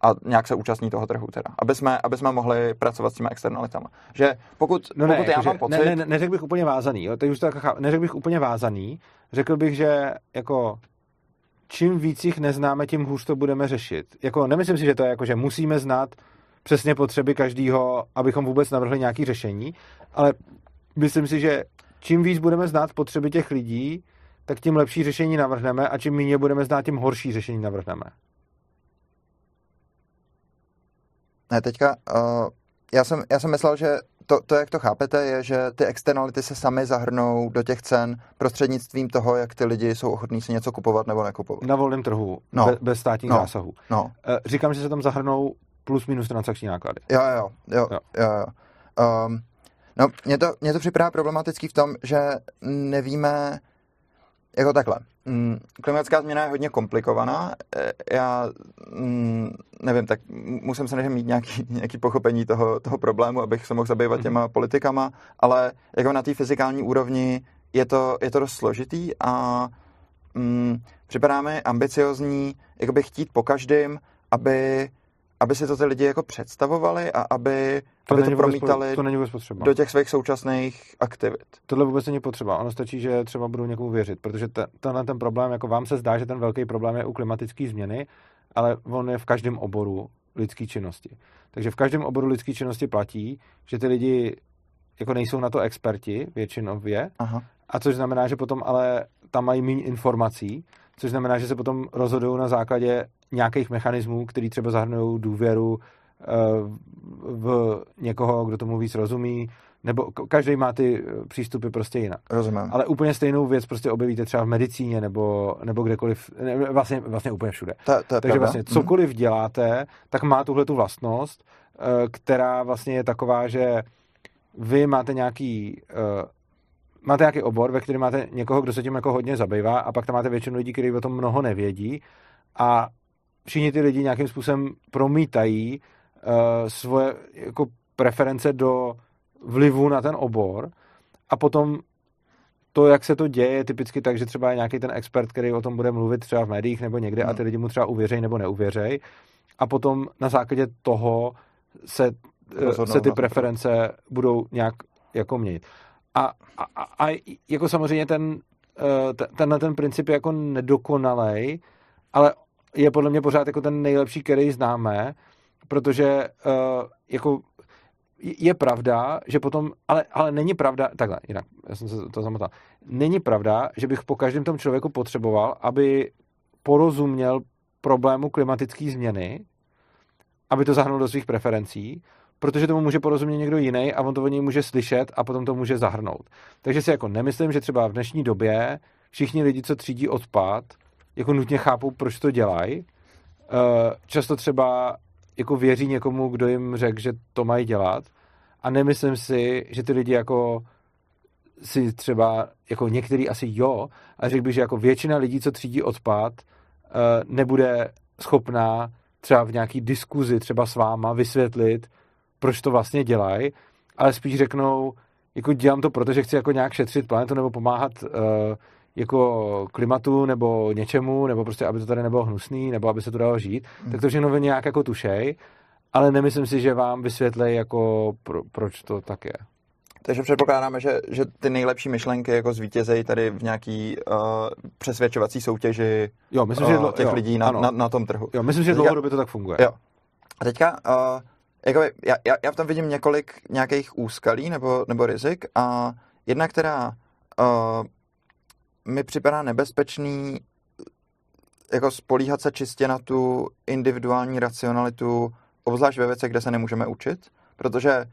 a nějak se účastní toho trhu teda, aby jsme, aby jsme mohli pracovat s těmi externalitama. Že pokud, no ne, pokud já mám pocit... Ne, ne, neřekl bych úplně vázaný, jo, teď už to tak, neřekl bych úplně vázaný, řekl bych, že jako čím víc jich neznáme, tím hůř to budeme řešit. Jako nemyslím si, že to je jako, že musíme znát přesně potřeby každého, abychom vůbec navrhli nějaké řešení, ale myslím si, že čím víc budeme znát potřeby těch lidí, tak tím lepší řešení navrhneme a čím méně budeme znát, tím horší řešení navrhneme. Ne, teďka, uh, já, jsem, já jsem myslel, že to, to, jak to chápete, je, že ty externality se sami zahrnou do těch cen prostřednictvím toho, jak ty lidi jsou ochotní si něco kupovat nebo nekupovat. Na volném trhu, no. bez, bez státních no. zásahů. No. Eh, říkám, že se tam zahrnou plus minus transakční náklady. Jo, jo, jo, jo. jo, jo. Um, no, mně to, mně to připadá problematický v tom, že nevíme, jako takhle. Mm, klimatická změna je hodně komplikovaná. E, já mm, nevím, tak musím se mít nějaký, nějaký pochopení toho, toho problému, abych se mohl zabývat mhm. těma politikama, ale jako na té fyzikální úrovni je to, je to dost složitý a mm, připadá mi ambiciozní jakoby chtít po každém, aby aby si to ty lidi jako představovali a aby to, aby to promítali to není vůbec potřeba. do těch svých současných aktivit. Tohle vůbec není potřeba. Ono stačí, že třeba budou někomu věřit, protože ten, tenhle ten problém, jako vám se zdá, že ten velký problém je u klimatické změny, ale on je v každém oboru lidské činnosti. Takže v každém oboru lidské činnosti platí, že ty lidi jako nejsou na to experti většinově, Aha. a což znamená, že potom ale tam mají méně informací, což znamená, že se potom rozhodují na základě nějakých mechanismů, který třeba zahrnují důvěru eh, v někoho, kdo tomu víc rozumí, nebo každý má ty eh, přístupy prostě jinak. Rozumím. Ale úplně stejnou věc prostě objevíte třeba v medicíně nebo, nebo kdekoliv, ne, vlastně, vlastně úplně všude. To je Takže pravda. vlastně Mhm. cokoliv děláte, tak má tuhle tu vlastnost, eh, která vlastně je taková, že vy máte nějaký máte nějaký obor, ve kterém máte někoho, kdo se tím jako hodně zabývá a pak tam máte většinu lidí, kteří o tom mnoho nevědí a všichni ty lidi nějakým způsobem promítají uh, svoje jako preference do vlivu na ten obor. A potom to, jak se to děje, je typicky tak, že třeba je nějaký ten expert, který o tom bude mluvit třeba v médiích nebo někde a ty lidi mu třeba uvěřejí nebo neuvěřejí a potom na základě toho se, eh, Rozhodnou se ty na- preference budou nějak jako měnit. A, a, a- a jako samozřejmě ten, eh, te- tenhle ten princip je jako nedokonalej, ale je podle mě pořád jako ten nejlepší, který známe, protože eh, jako je pravda, že potom, ale, ale není pravda, takhle, jinak, já jsem se to zamotal, není pravda, že bych po každém tom člověku potřeboval, aby porozuměl problému klimatické změny, aby to zahrnul do svých preferencí, protože tomu může porozumět někdo jiný a on to od něj může slyšet a potom to může zahrnout. Takže si jako nemyslím, že třeba v dnešní době všichni lidi, co třídí odpad, jako nutně chápou, proč to dělají. Eh, Často třeba jako věří někomu, kdo jim řekl, že to mají dělat a nemyslím si, že ty lidi jako si třeba, jako některý asi jo, ale řekl bych, že jako většina lidí, co třídí odpad, eh, nebude schopná třeba v nějaký diskuzi třeba s váma vysvětlit, proč to vlastně dělají, ale spíš řeknou, jako dělám to, protože chci jako nějak šetřit planetu nebo pomáhat uh, jako klimatu nebo něčemu, nebo prostě, aby to tady nebylo hnusný, nebo aby se to dalo žít, Hmm. tak to všechno vy nějak jako tušej, ale nemyslím si, že vám vysvětlej jako pro, proč to tak je. Takže předpokládáme, že, že ty nejlepší myšlenky jako zvítězejí tady v nějaký uh, přesvědčovací soutěži Jo, myslím, uh, že dlo- těch jo, lidí na, ano. na, na tom trhu. Jo, myslím, že Teďka- dlouhodobě to tak funguje. Jo. A teďka, uh, jakoby, já, já, já v tom vidím několik nějakých úskalí nebo, nebo rizik a jedna, která uh, mi připadá nebezpečný, jako spolíhat se čistě na tu individuální racionalitu, obzvlášť ve věcech, kde se nemůžeme učit, protože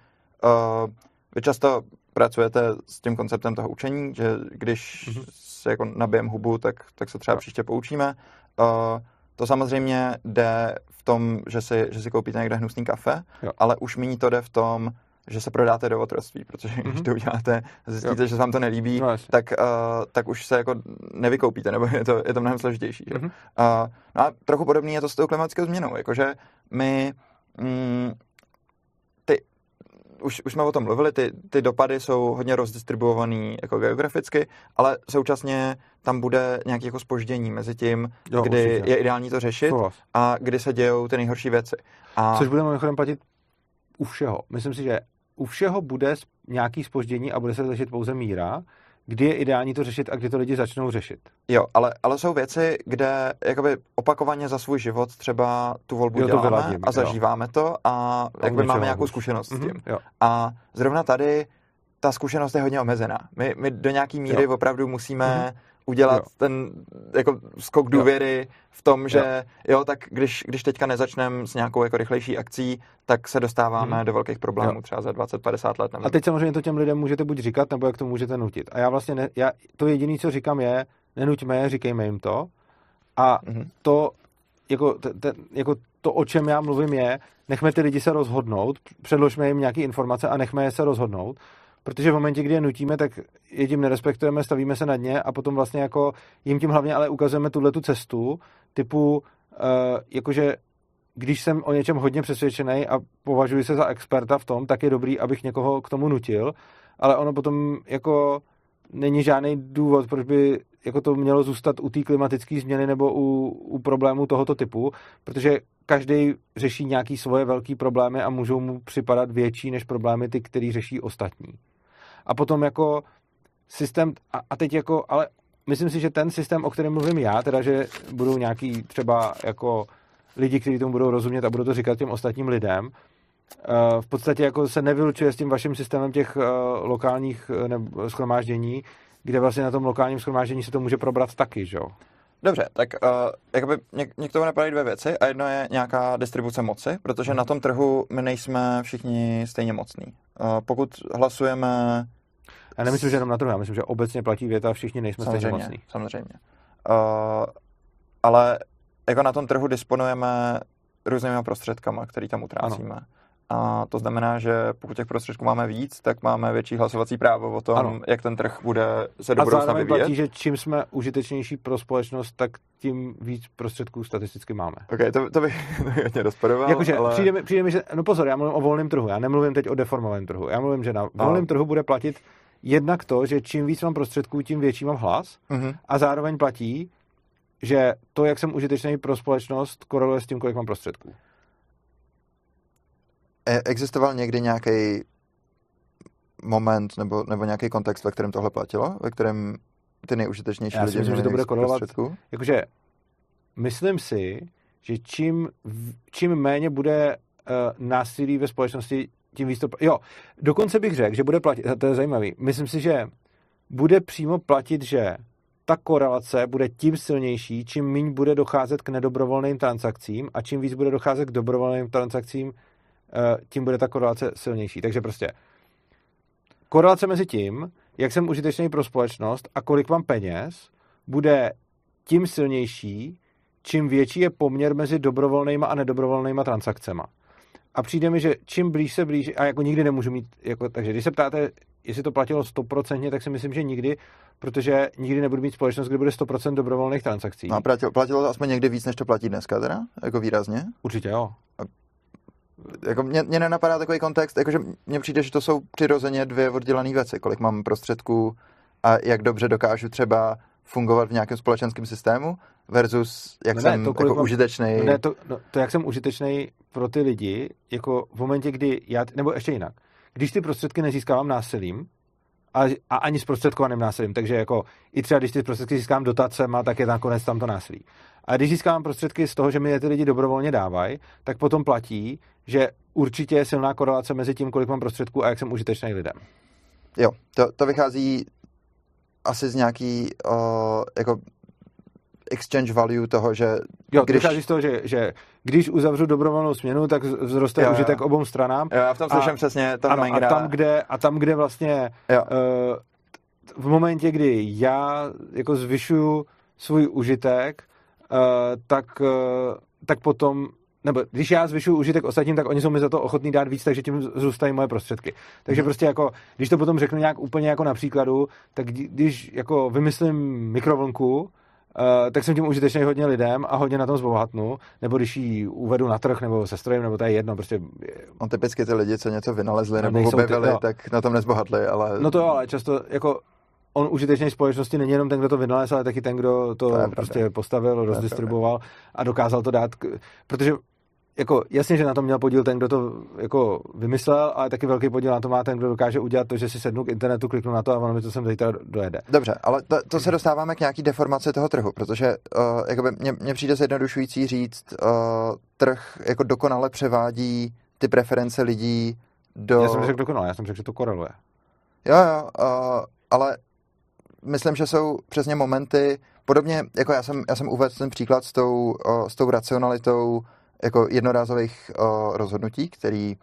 uh, vy často pracujete s tím konceptem toho učení, že když Mhm. mm-hmm. se jako nabijem hubu, tak, tak se třeba příště poučíme. Uh, to samozřejmě jde v tom, že si, že si koupíte někde hnusný kafe, Jo. ale už méně to jde v tom, že se prodáte do otroctví, protože když Mhm. to uděláte a zjistíte, Jo. že se vám to nelíbí, No, jasně. tak, uh, tak už se jako nevykoupíte, nebo je to, je to mnohem složitější. Že? Mhm. Uh, no a trochu podobný je to s tou klimatickou změnou, jakože my mm, ty, už, už jsme o tom mluvili, ty, ty dopady jsou hodně rozdistribuovaný jako geograficky, ale současně tam bude nějaké jako spoždění mezi tím, Jo, kdy určitě. je ideální to řešit Souhlas. a kdy se dějou ty nejhorší věci. A Což bude mimochodem platit u všeho. Myslím si, že u všeho bude s- nějaký spoždění a bude se řešit pouze míra, kdy je ideální to řešit a kdy to lidi začnou řešit. Jo, ale, ale jsou věci, kde jakoby opakovaně za svůj život třeba tu volbu Jo, děláme vyladím, a jo. zažíváme to a u máme nějakou zkušenost s tím. Mhm, jo. A zrovna tady ta zkušenost je hodně omezená. My, my do nějaký míry Jo. opravdu musíme Mhm. Udělat Jo. ten jako skok důvěry v tom, že jo, tak když, když teďka nezačneme s nějakou jako rychlejší akcí, tak se dostáváme Mhm. do velkých problémů Jo. třeba za 20-50 let. Nebo... A teď samozřejmě to těm lidem můžete buď říkat, nebo jak to můžete nutit. A já vlastně, ne, já, to jediné, co říkám je, nenuťme je, říkejme jim to. A Mhm. to, jako, te, te, jako to, o čem já mluvím, je, nechme ty lidi se rozhodnout, předložme jim nějaké informace a nechme je se rozhodnout, protože v momentě, kdy je nutíme, tak je tím nerespektujeme, stavíme se nad ně a potom vlastně jako jim tím hlavně ale ukazujeme tuhle tu cestu, typu, uh, jakože když jsem o něčem hodně přesvědčený a považuji se za experta v tom, tak je dobrý, abych někoho k tomu nutil, ale ono potom jako není žádný důvod, proč by jako to mělo zůstat u té klimatické změny nebo u, u problémů tohoto typu, protože každý řeší nějaký svoje velké problémy a můžou mu připadat větší než problémy ty, který řeší ostatní. A potom jako systém, a, a teď jako, ale myslím si, že ten systém, o kterém mluvím já, teda, že budou nějaký třeba jako lidi, kteří tomu budou rozumět a budou to říkat těm ostatním lidem. V podstatě jako se nevylučuje s tím vaším systémem těch lokálních schromáždění, kde vlastně na tom lokálním schromáždění se to může probrat taky, že jo? Dobře, tak uh, jakoby mě, mě k tomu napadají dvě věci a jedno je nějaká distribuce moci, protože na tom trhu my nejsme všichni stejně mocní. Uh, pokud hlasujeme... Já nemyslím, že jenom na trhu, já myslím, že obecně platí věta, všichni nejsme samozřejmě, stejně mocní. Samozřejmě. Uh, ale jako na tom trhu disponujeme různými prostředkama, které tam utrácíme. Ano. A to znamená, že pokud těch prostředků máme víc, tak máme větší hlasovací právo o tom, ano. jak ten trh bude se do budoucna vyvíjet. platí, že čím jsme užitečnější pro společnost, tak tím víc prostředků statisticky máme. Ok, to, to bych hodně rozporoval. Jakože ale... přijde, mi, přijde mi, že, no pozor, já mluvím o volném trhu, já nemluvím teď o deformovém trhu. Já mluvím, že na volném trhu bude platit jednak to, že čím víc mám prostředků, tím větší mám hlas uh-huh. a zároveň platí, že to, jak jsem užitečný pro společnost, koreluje s tím, kolik mám prostředků. E, existoval někdy nějaký moment nebo, nebo nějaký kontext, ve kterém tohle platilo? Ve kterém ty nejužitečnější Já lidi myslím, že to bude korelovat. Jakože myslím si, že čím, čím méně bude uh, násilí ve společnosti, tím víc to... Jo, dokonce bych řekl, že bude platit, to je zajímavý, myslím si, že bude přímo platit, že ta korelace bude tím silnější, čím méně bude docházet k nedobrovolným transakcím a čím víc bude docházet k dobrovolným transakcím, tím bude ta korelace silnější. Takže prostě korelace mezi tím, jak jsem užitečný pro společnost a kolik mám peněz, bude tím silnější, čím větší je poměr mezi dobrovolnýma a nedobrovolnýma transakcemi. A přijde mi, že čím blíž se blíž, a jako nikdy nemůžu mít, jako, takže když se ptáte, jestli to platilo 100%, tak si myslím, že nikdy, protože nikdy nebudu mít společnost, kde bude 100% dobrovolných transakcí. No a platilo, platilo to aspoň někdy víc, než to platí dneska teda? Jako výrazně? Určitě jo. A jako mě, mě nenapadá takový kontext, jakože mně přijde, že to jsou přirozeně dvě oddělané věci, kolik mám prostředků a jak dobře dokážu třeba fungovat v nějakém společenském systému versus jak no ne, jsem to, jako mám, užitečný. No ne, to, no, to, jak jsem užitečný pro ty lidi, jako v momentě, kdy já, nebo ještě jinak, když ty prostředky nezískávám násilím, a, a ani zprostředkovaným násilím. Takže jako i třeba, když ty prostředky získám dotacema, tak je nakonec tam to násilí. A když získám prostředky z toho, že mi je ty lidi dobrovolně dávají, tak potom platí, že určitě je silná korelace mezi tím, kolik mám prostředků a jak jsem užitečný lidem. Jo, to, to vychází asi z nějaký uh, jako exchange value toho, že... Jo, když... z toho, že, že když uzavřu dobrovolnou směnu, tak vzroste jo, užitek jo. obou stranám. Jo, já v tom slyším přesně to ano, a tam, kde, a tam, kde vlastně jo. Uh, v momentě, kdy já jako zvyšuju svůj užitek, uh, tak, uh, tak potom nebo když já zvyšuju užitek ostatním, tak oni jsou mi za to ochotní dát víc, takže tím zůstají moje prostředky. Takže mm. prostě jako, když to potom řeknu nějak úplně jako na příkladu, tak když jako vymyslím mikrovlnku, Uh, tak jsem tím užitečný hodně lidem a hodně na tom zbohatnu, nebo když ji uvedu na trh, nebo se strojem, nebo to je jedno, prostě... On typicky ty lidi, co něco vynalezli no, nebo objevili, ty, tak na tom nezbohatli, ale... No to jo, ale často jako on užitečný společnosti není jenom ten, kdo to vynalezl, ale taky ten, kdo to, to prostě pravda. postavil, rozdistribuoval a dokázal to dát, k... protože jako jasně, že na tom měl podíl ten, kdo to jako vymyslel, ale taky velký podíl na to má ten, kdo dokáže udělat to, že si sednu k internetu, kliknu na to a ono mi to sem zítra dojede. Dobře, ale to, to se dostáváme k nějaký deformaci toho trhu, protože uh, jakoby mně, mně přijde zjednodušující říct, uh, trh jako dokonale převádí ty preference lidí do... Já jsem řekl dokonale, já jsem řekl, že to koreluje. Jo, jo, uh, ale myslím, že jsou přesně momenty, podobně jako já jsem, já jsem uvedl ten příklad s tou, uh, s tou racionalitou jako jednorázových uh, rozhodnutí, který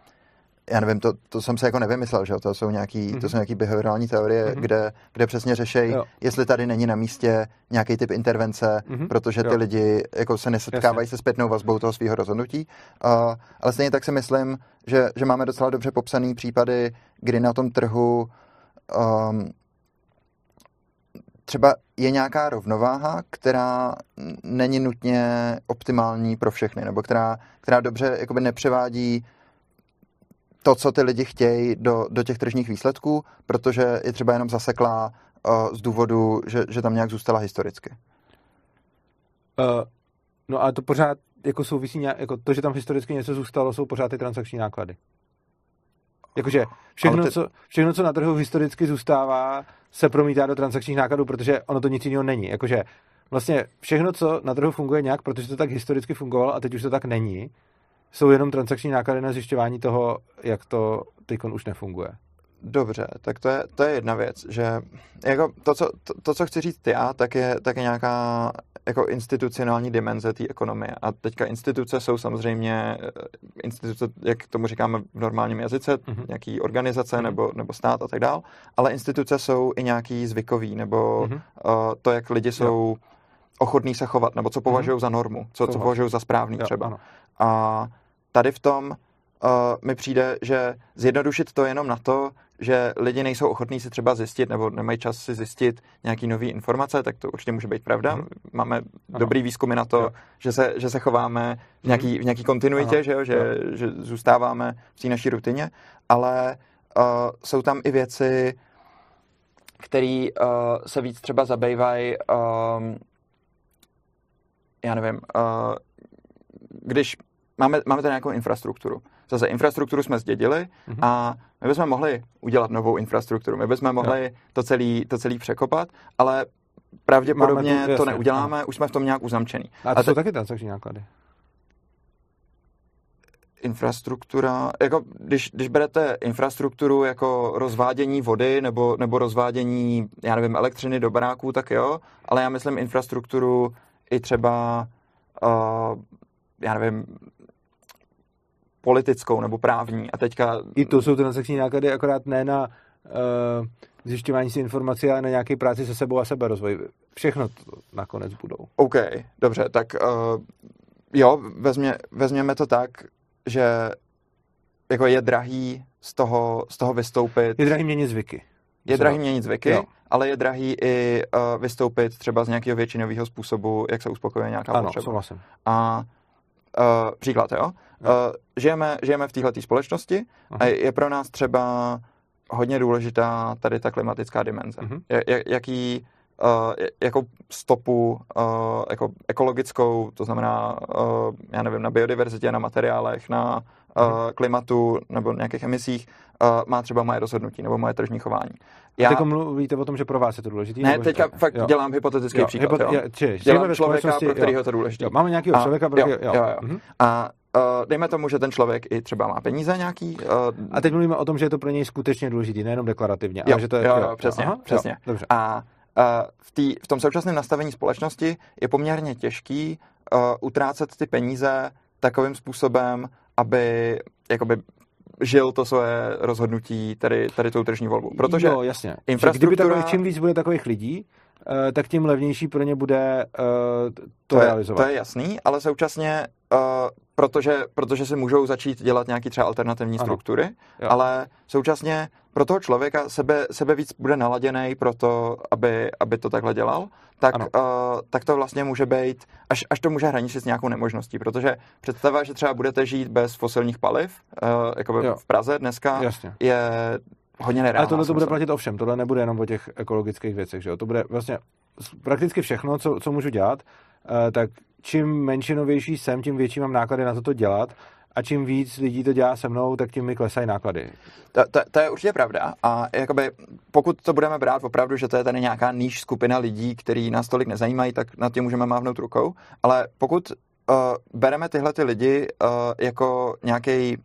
já nevím, to, to jsem se jako nevymyslel, že to jsou nějaký, mm-hmm. to jsou nějaký behaviorální teorie, mm-hmm. kde, kde přesně řešejí, jestli tady není na místě nějaký typ intervence, mm-hmm. protože ty jo. lidi jako se nesetkávají Jasně. se zpětnou vazbou toho svého rozhodnutí. Uh, ale stejně tak si myslím, že, že máme docela dobře popsaný případy, kdy na tom trhu um, třeba je nějaká rovnováha, která není nutně optimální pro všechny, nebo která, která dobře jakoby nepřevádí to, co ty lidi chtějí do, do těch tržních výsledků, protože je třeba jenom zaseklá uh, z důvodu, že, že tam nějak zůstala historicky. Uh, no a to pořád jako souvisí nějak, jako to, že tam historicky něco zůstalo, jsou pořád ty transakční náklady. Jakože všechno, ty... co, všechno, co na trhu historicky zůstává, se promítá do transakčních nákladů, protože ono to nic jiného není. Jakože vlastně všechno, co na trhu funguje nějak, protože to tak historicky fungovalo a teď už to tak není, jsou jenom transakční náklady na zjišťování toho, jak to teď už nefunguje. Dobře, tak to je, to je jedna věc, že jako to, co, to, to, co chci říct já, tak je, tak je nějaká jako institucionální dimenze té ekonomie. A teďka instituce jsou samozřejmě eh, instituce, jak tomu říkáme v normálním jazyce, mm-hmm. nějaký organizace mm-hmm. nebo, nebo stát a tak dál, ale instituce jsou i nějaký zvykový, nebo mm-hmm. uh, to, jak lidi jsou jo. ochotní se chovat, nebo co považují mm-hmm. za normu, co, co považují za správný jo, třeba. Ano. A tady v tom uh, mi přijde, že zjednodušit to jenom na to, že lidi nejsou ochotní si třeba zjistit nebo nemají čas si zjistit nějaký nové informace, tak to určitě může být pravda. Mm. Máme ano. dobrý výzkumy na to, že se, že se chováme v nějaký, v nějaký kontinuitě, ano. že, jo? Že, že zůstáváme v té naší rutině, ale uh, jsou tam i věci, které uh, se víc třeba zabývají, um, já nevím, uh, když máme, máme tady nějakou infrastrukturu. Zase infrastrukturu jsme zdědili mm-hmm. a my bychom mohli udělat novou infrastrukturu, my bychom mohli jo. to celý, to celý překopat, ale pravděpodobně tu, to neuděláme, no. už jsme v tom nějak uzamčený. A to a jsou taky transakční náklady. Infrastruktura, jako když, když berete infrastrukturu jako rozvádění vody nebo, nebo rozvádění, já nevím, elektřiny do baráků, tak jo, ale já myslím infrastrukturu i třeba, uh, já nevím, politickou nebo právní. A teďka... I to jsou transakční náklady, akorát ne na uh, zjišťování si informací, ale na nějaké práci se sebou a seberozvoj. Všechno to nakonec budou. OK, dobře, tak uh, jo, vezmě, vezměme to tak, že jako je drahý z toho, z toho vystoupit. Je drahý měnit zvyky. Je drahý měnit zvyky, jo. ale je drahý i uh, vystoupit třeba z nějakého většinového způsobu, jak se uspokojuje nějaká ano, potřeba. Souhlasím. A uh, příklad, jo? Uh, žijeme, žijeme v této společnosti Aha. a je pro nás třeba hodně důležitá tady ta klimatická dimenze. Uh-huh. jaký, uh, jako stopu uh, jako ekologickou, to znamená, uh, já nevím, na biodiverzitě, na materiálech, na uh, klimatu nebo nějakých emisích, uh, má třeba moje rozhodnutí nebo moje tržní chování. Já... A teď mluvíte o tom, že pro vás je to důležité? Ne, teďka že... fakt jo. dělám hypotetický jo, příklad. Hypo... Jo. Či, dělám člověka, pro kterého je to důležité. Máme nějakého člověka, pro kterého... Jo, jo, jo. Mhm. A Uh, dejme tomu, že ten člověk i třeba má peníze nějaký. Uh, a teď mluvíme o tom, že je to pro něj skutečně důležité, nejenom deklarativně. Jo, ale že to je, jo, jo, přesně. Aha, přesně. Jo, dobře. A uh, v, tý, v tom současném nastavení společnosti je poměrně těžký uh, utrácet ty peníze takovým způsobem, aby jakoby žil to své rozhodnutí tady, tady tou tržní volbu. Protože jo, jasně. Infrastruktura... Kdyby takových, čím víc bude takových lidí, uh, tak tím levnější pro ně bude uh, to, to realizovat. Je, to je jasný, ale současně uh, protože, protože si můžou začít dělat nějaký třeba alternativní ano. struktury, jo. ale současně pro toho člověka sebe, sebe víc bude naladěný pro to, aby, aby to takhle dělal, tak, uh, tak to vlastně může být, až, až to může hraničit s nějakou nemožností, protože představa, že třeba budete žít bez fosilních paliv, uh, jako v Praze dneska, Jasně. je hodně nereálná. Ale tohle to bude platit ovšem, tohle nebude jenom o těch ekologických věcech, že jo? to bude vlastně prakticky všechno, co, co můžu dělat, uh, tak čím menšinovější jsem, tím větší mám náklady na to, to dělat a čím víc lidí to dělá se mnou, tak tím mi klesají náklady. To, to, to je určitě pravda a jakoby, pokud to budeme brát opravdu, že to je tady nějaká níž skupina lidí, který nás tolik nezajímají, tak nad tím můžeme mávnout rukou, ale pokud uh, bereme tyhle ty lidi uh, jako nějaký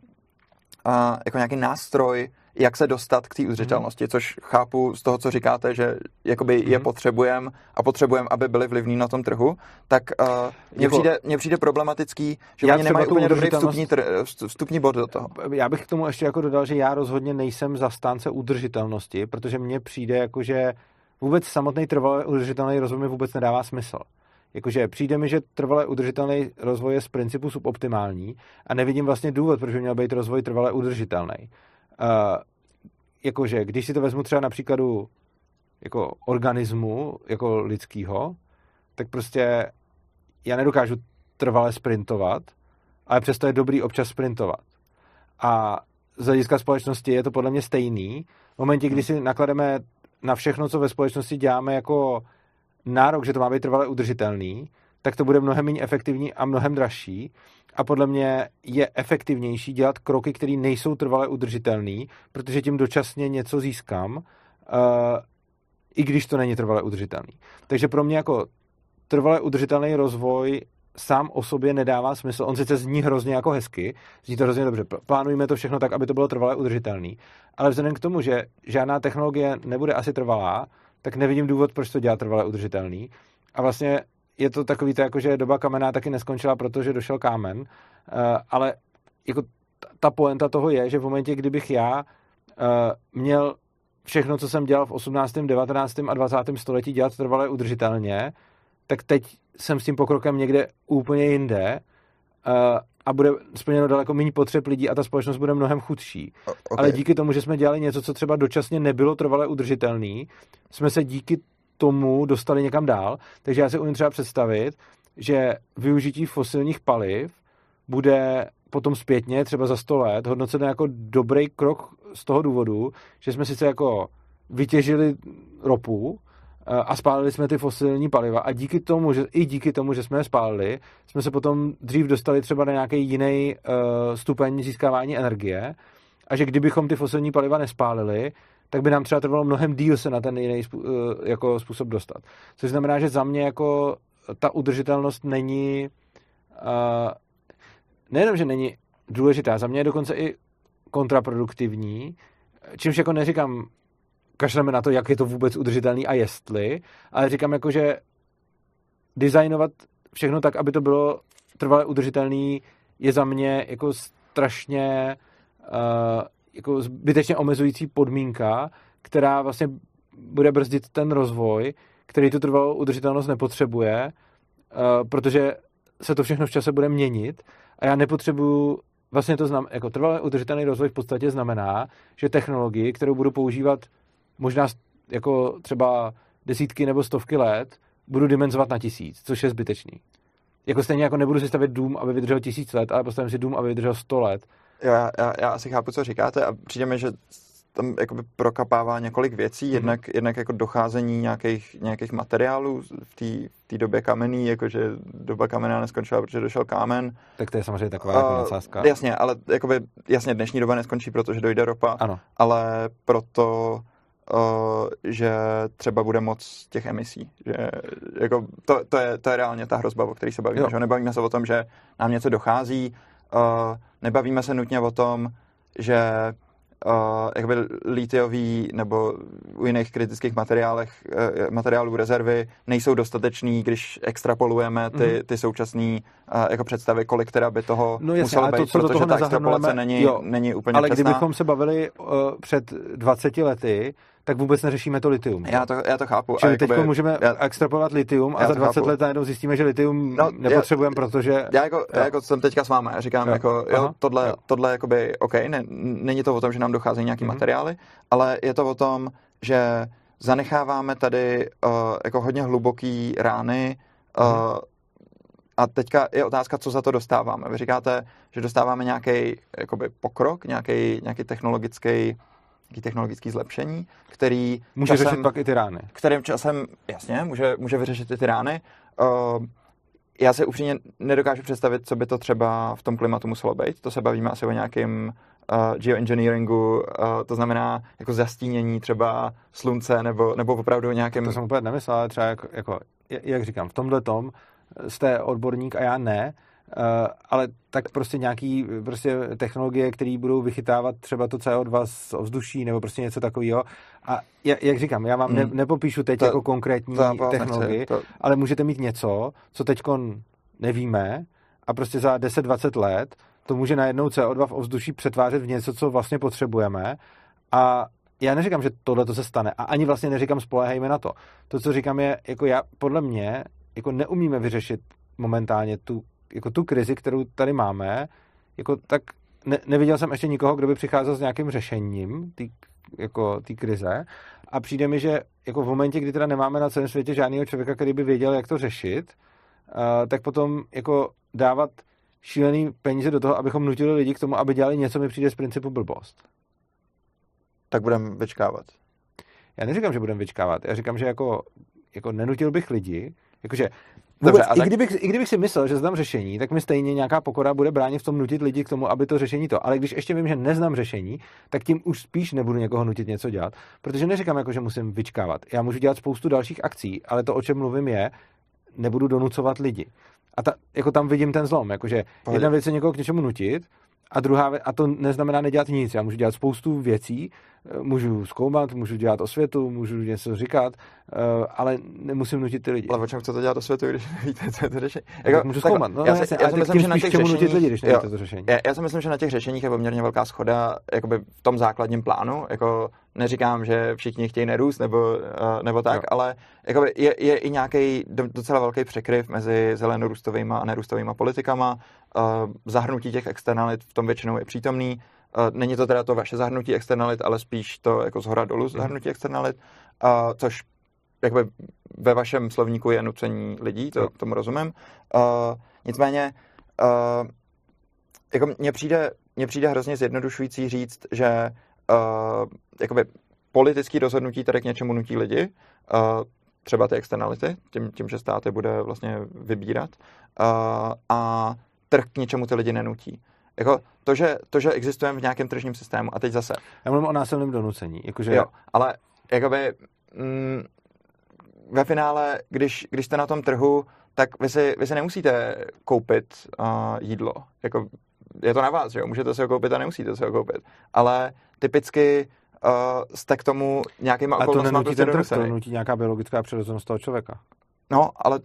uh, jako nějaký nástroj jak se dostat k té udržitelnosti, mm. což chápu z toho, co říkáte, že jakoby je mhm. potřebujeme a potřebujeme, aby byli vlivní na tom trhu, tak uh, mně, jako, přijde, mně přijde problematický, že oni nemají úplně dobrý vstupní, tr, vstupní bod do toho. Já bych k tomu ještě jako dodal, že já rozhodně nejsem zastánce udržitelnosti, protože mně přijde jako, že vůbec samotný trvalý udržitelný rozvoj mi vůbec nedává smysl. Jakože přijde mi, že trvalé udržitelný rozvoj je z principu suboptimální a nevidím vlastně důvod, proč by měl být rozvoj trvalé udržitelný. Uh, jakože, když si to vezmu třeba na příkladu jako organismu, jako lidského, tak prostě já nedokážu trvale sprintovat, ale přesto je dobrý občas sprintovat. A z hlediska společnosti je to podle mě stejný. V momentě, kdy si naklademe na všechno, co ve společnosti děláme jako nárok, že to má být trvale udržitelný, tak to bude mnohem méně efektivní a mnohem dražší. A podle mě je efektivnější dělat kroky, které nejsou trvale udržitelné, protože tím dočasně něco získám, uh, i když to není trvale udržitelný. Takže pro mě jako trvalé udržitelný rozvoj sám o sobě nedává smysl. On sice zní hrozně jako hezky, zní to hrozně dobře. Plánujeme to všechno tak, aby to bylo trvalé udržitelný. Ale vzhledem k tomu, že žádná technologie nebude asi trvalá, tak nevidím důvod, proč to dělat trvalé udržitelný. A vlastně je to takový to, jako že doba kamená taky neskončila, protože došel kámen, eh, ale jako ta poenta toho je, že v momentě, kdybych já eh, měl všechno, co jsem dělal v 18., 19. a 20. století dělat trvalé udržitelně, tak teď jsem s tím pokrokem někde úplně jinde uh, a bude splněno daleko méně potřeb lidí a ta společnost bude mnohem chudší. Okay. Ale díky tomu, že jsme dělali něco, co třeba dočasně nebylo trvale udržitelný, jsme se díky tomu dostali někam dál. Takže já si umím třeba představit, že využití fosilních paliv bude potom zpětně, třeba za 100 let, hodnocené jako dobrý krok z toho důvodu, že jsme sice jako vytěžili ropu, a spálili jsme ty fosilní paliva a díky tomu, že, i díky tomu, že jsme je spálili, jsme se potom dřív dostali třeba na nějaký jiný uh, stupeň získávání energie a že kdybychom ty fosilní paliva nespálili, tak by nám třeba trvalo mnohem díl se na ten jiný uh, jako způsob dostat. Což znamená, že za mě jako ta udržitelnost není uh, nejenom, že není důležitá, za mě je dokonce i kontraproduktivní, čímž jako neříkám, kašleme na to, jak je to vůbec udržitelný a jestli, ale říkám jako, že designovat všechno tak, aby to bylo trvale udržitelný, je za mě jako strašně uh, jako zbytečně omezující podmínka, která vlastně bude brzdit ten rozvoj, který tu trvalou udržitelnost nepotřebuje, uh, protože se to všechno v čase bude měnit a já nepotřebuju vlastně to znamená, jako trvalý udržitelný rozvoj v podstatě znamená, že technologii, kterou budu používat možná jako třeba desítky nebo stovky let, budu dimenzovat na tisíc, což je zbytečný. Jako stejně jako nebudu si stavět dům, aby vydržel tisíc let, ale postavím si dům, aby vydržel sto let. Já, já, já asi chápu, co říkáte a přijde mi, že tam jakoby prokapává několik věcí, mm-hmm. jednak, jednak jako docházení nějakých, nějakých materiálů v té době kamenný, jakože doba kamená neskončila, protože došel kámen. Tak to je samozřejmě taková uh, jako nadsázka. Jasně, ale jakoby, jasně dnešní doba neskončí, protože dojde ropa, ano. ale proto Uh, že třeba bude moc těch emisí. Že, jako, to, to, je, to je reálně ta hrozba, o které se bavíme. Že? Nebavíme se o tom, že nám něco dochází, nebavíme se nutně o tom, že uh, jakoby litiový nebo u jiných kritických materiálech, uh, materiálů rezervy nejsou dostatečný, když extrapolujeme ty, mm-hmm. ty současné uh, jako představy, kolik teda by toho no jasně, muselo být, to, co protože toho ta extrapolace není, jo, není úplně Ale přesná. kdybychom se bavili uh, před 20 lety, tak vůbec neřešíme to litium. Já to, já to chápu. Čili teď můžeme já, extrapolovat litium a za 20 chápu. let najednou zjistíme, že litium no, nepotřebujeme, protože... Já jako, já jako jsem teďka s vámi, já říkám, jo. jako, jo, Aha. tohle, jo. tohle jakoby, OK, ne, není to o tom, že nám docházejí nějaký mm-hmm. materiály, ale je to o tom, že zanecháváme tady uh, jako hodně hluboký rány uh, mm-hmm. A teďka je otázka, co za to dostáváme. Vy říkáte, že dostáváme nějaký pokrok, nějaký, nějaký technologický nějaký technologický zlepšení, který může časem, řešit pak i ty rány. Kterým časem, jasně, může, může vyřešit i ty rány. Uh, já se upřímně nedokážu představit, co by to třeba v tom klimatu muselo být. To se bavíme asi o nějakém uh, geoengineeringu, uh, to znamená jako zastínění třeba slunce nebo, nebo opravdu nějakém... To jsem úplně nemyslel, ale třeba jako, jako jak říkám, v tomhle tom jste odborník a já ne, Eh, ale tak prostě nějaký prostě technologie, které budou vychytávat třeba to CO2 z ovzduší nebo prostě něco takového. A jak říkám, já vám hmm. ne, nepopíšu teď to, jako konkrétní to, technologii, nechci, to... ale můžete mít něco, co teď nevíme a prostě za 10-20 let to může najednou CO2 v ovzduší přetvářet v něco, co vlastně potřebujeme a já neříkám, že tohle to se stane a ani vlastně neříkám spolehejme na to. To, co říkám je, jako já, podle mě, jako neumíme vyřešit momentálně tu jako tu krizi, kterou tady máme, jako tak ne, neviděl jsem ještě nikoho, kdo by přicházel s nějakým řešením té jako krize a přijde mi, že jako v momentě, kdy teda nemáme na celém světě žádného člověka, který by věděl, jak to řešit, uh, tak potom jako dávat šílený peníze do toho, abychom nutili lidi k tomu, aby dělali něco, mi přijde z principu blbost. Tak budeme vyčkávat. Já neříkám, že budeme vyčkávat. Já říkám, že jako, jako nenutil bych lidi, jakože Vůbec, Dobře, i, tak... kdybych, I kdybych si myslel, že znám řešení, tak mi stejně nějaká pokora bude bránit v tom nutit lidi k tomu, aby to řešení to. Ale když ještě vím, že neznám řešení, tak tím už spíš nebudu někoho nutit něco dělat. Protože neříkám, jako, že musím vyčkávat. Já můžu dělat spoustu dalších akcí, ale to, o čem mluvím, je, nebudu donucovat lidi. A ta, jako tam vidím ten zlom, jakože jedna věc je někoho k něčemu nutit, a druhá a to neznamená nedělat nic. Já můžu dělat spoustu věcí, eh, můžu zkoumat, můžu dělat osvětu, můžu něco říkat, eh, ale nemusím nutit ty lidi. Ale o čem chcete dělat osvětu, když nevíte, co je to řešení? Jako, tak můžu zkoumat. No, já, si, já, já si myslím, že na těch řešeních, nutit lidi, když nevíte to řešení. Já, já, si myslím, že na těch řešeních je poměrně velká schoda jakoby v tom základním plánu. Jako neříkám, že všichni chtějí nerůst nebo, eh, nebo tak, jo. ale jakoby je, je, i nějaký docela velký překryv mezi zelenorůstovými a nerůstovými politikama. Zahrnutí těch externalit v tom většinou je přítomný. Není to teda to vaše zahrnutí externalit, ale spíš to jako z hora dolů mhm. zahrnutí externalit, což jakby ve vašem slovníku je nucení lidí, to, tomu rozumím. Nicméně jako mně přijde, mně přijde hrozně zjednodušující říct, že jakoby politický rozhodnutí tady k něčemu nutí lidi, třeba ty externality, tím, tím, že státy bude vlastně vybírat, a trh k něčemu ty lidi nenutí. Jako to, že, to, že existujeme v nějakém tržním systému a teď zase. Já mluvím o násilném donucení. Jakože... Jo, ale jakoby mm, ve finále, když, když jste na tom trhu, tak vy si, vy si nemusíte koupit uh, jídlo. Jako, je to na vás, že jo? Můžete si ho koupit a nemusíte si ho koupit. Ale typicky uh, jste k tomu nějakýma okolnostmi. A to nenutí ten trh, to nutí nějaká biologická přirozenost toho člověka. No, ale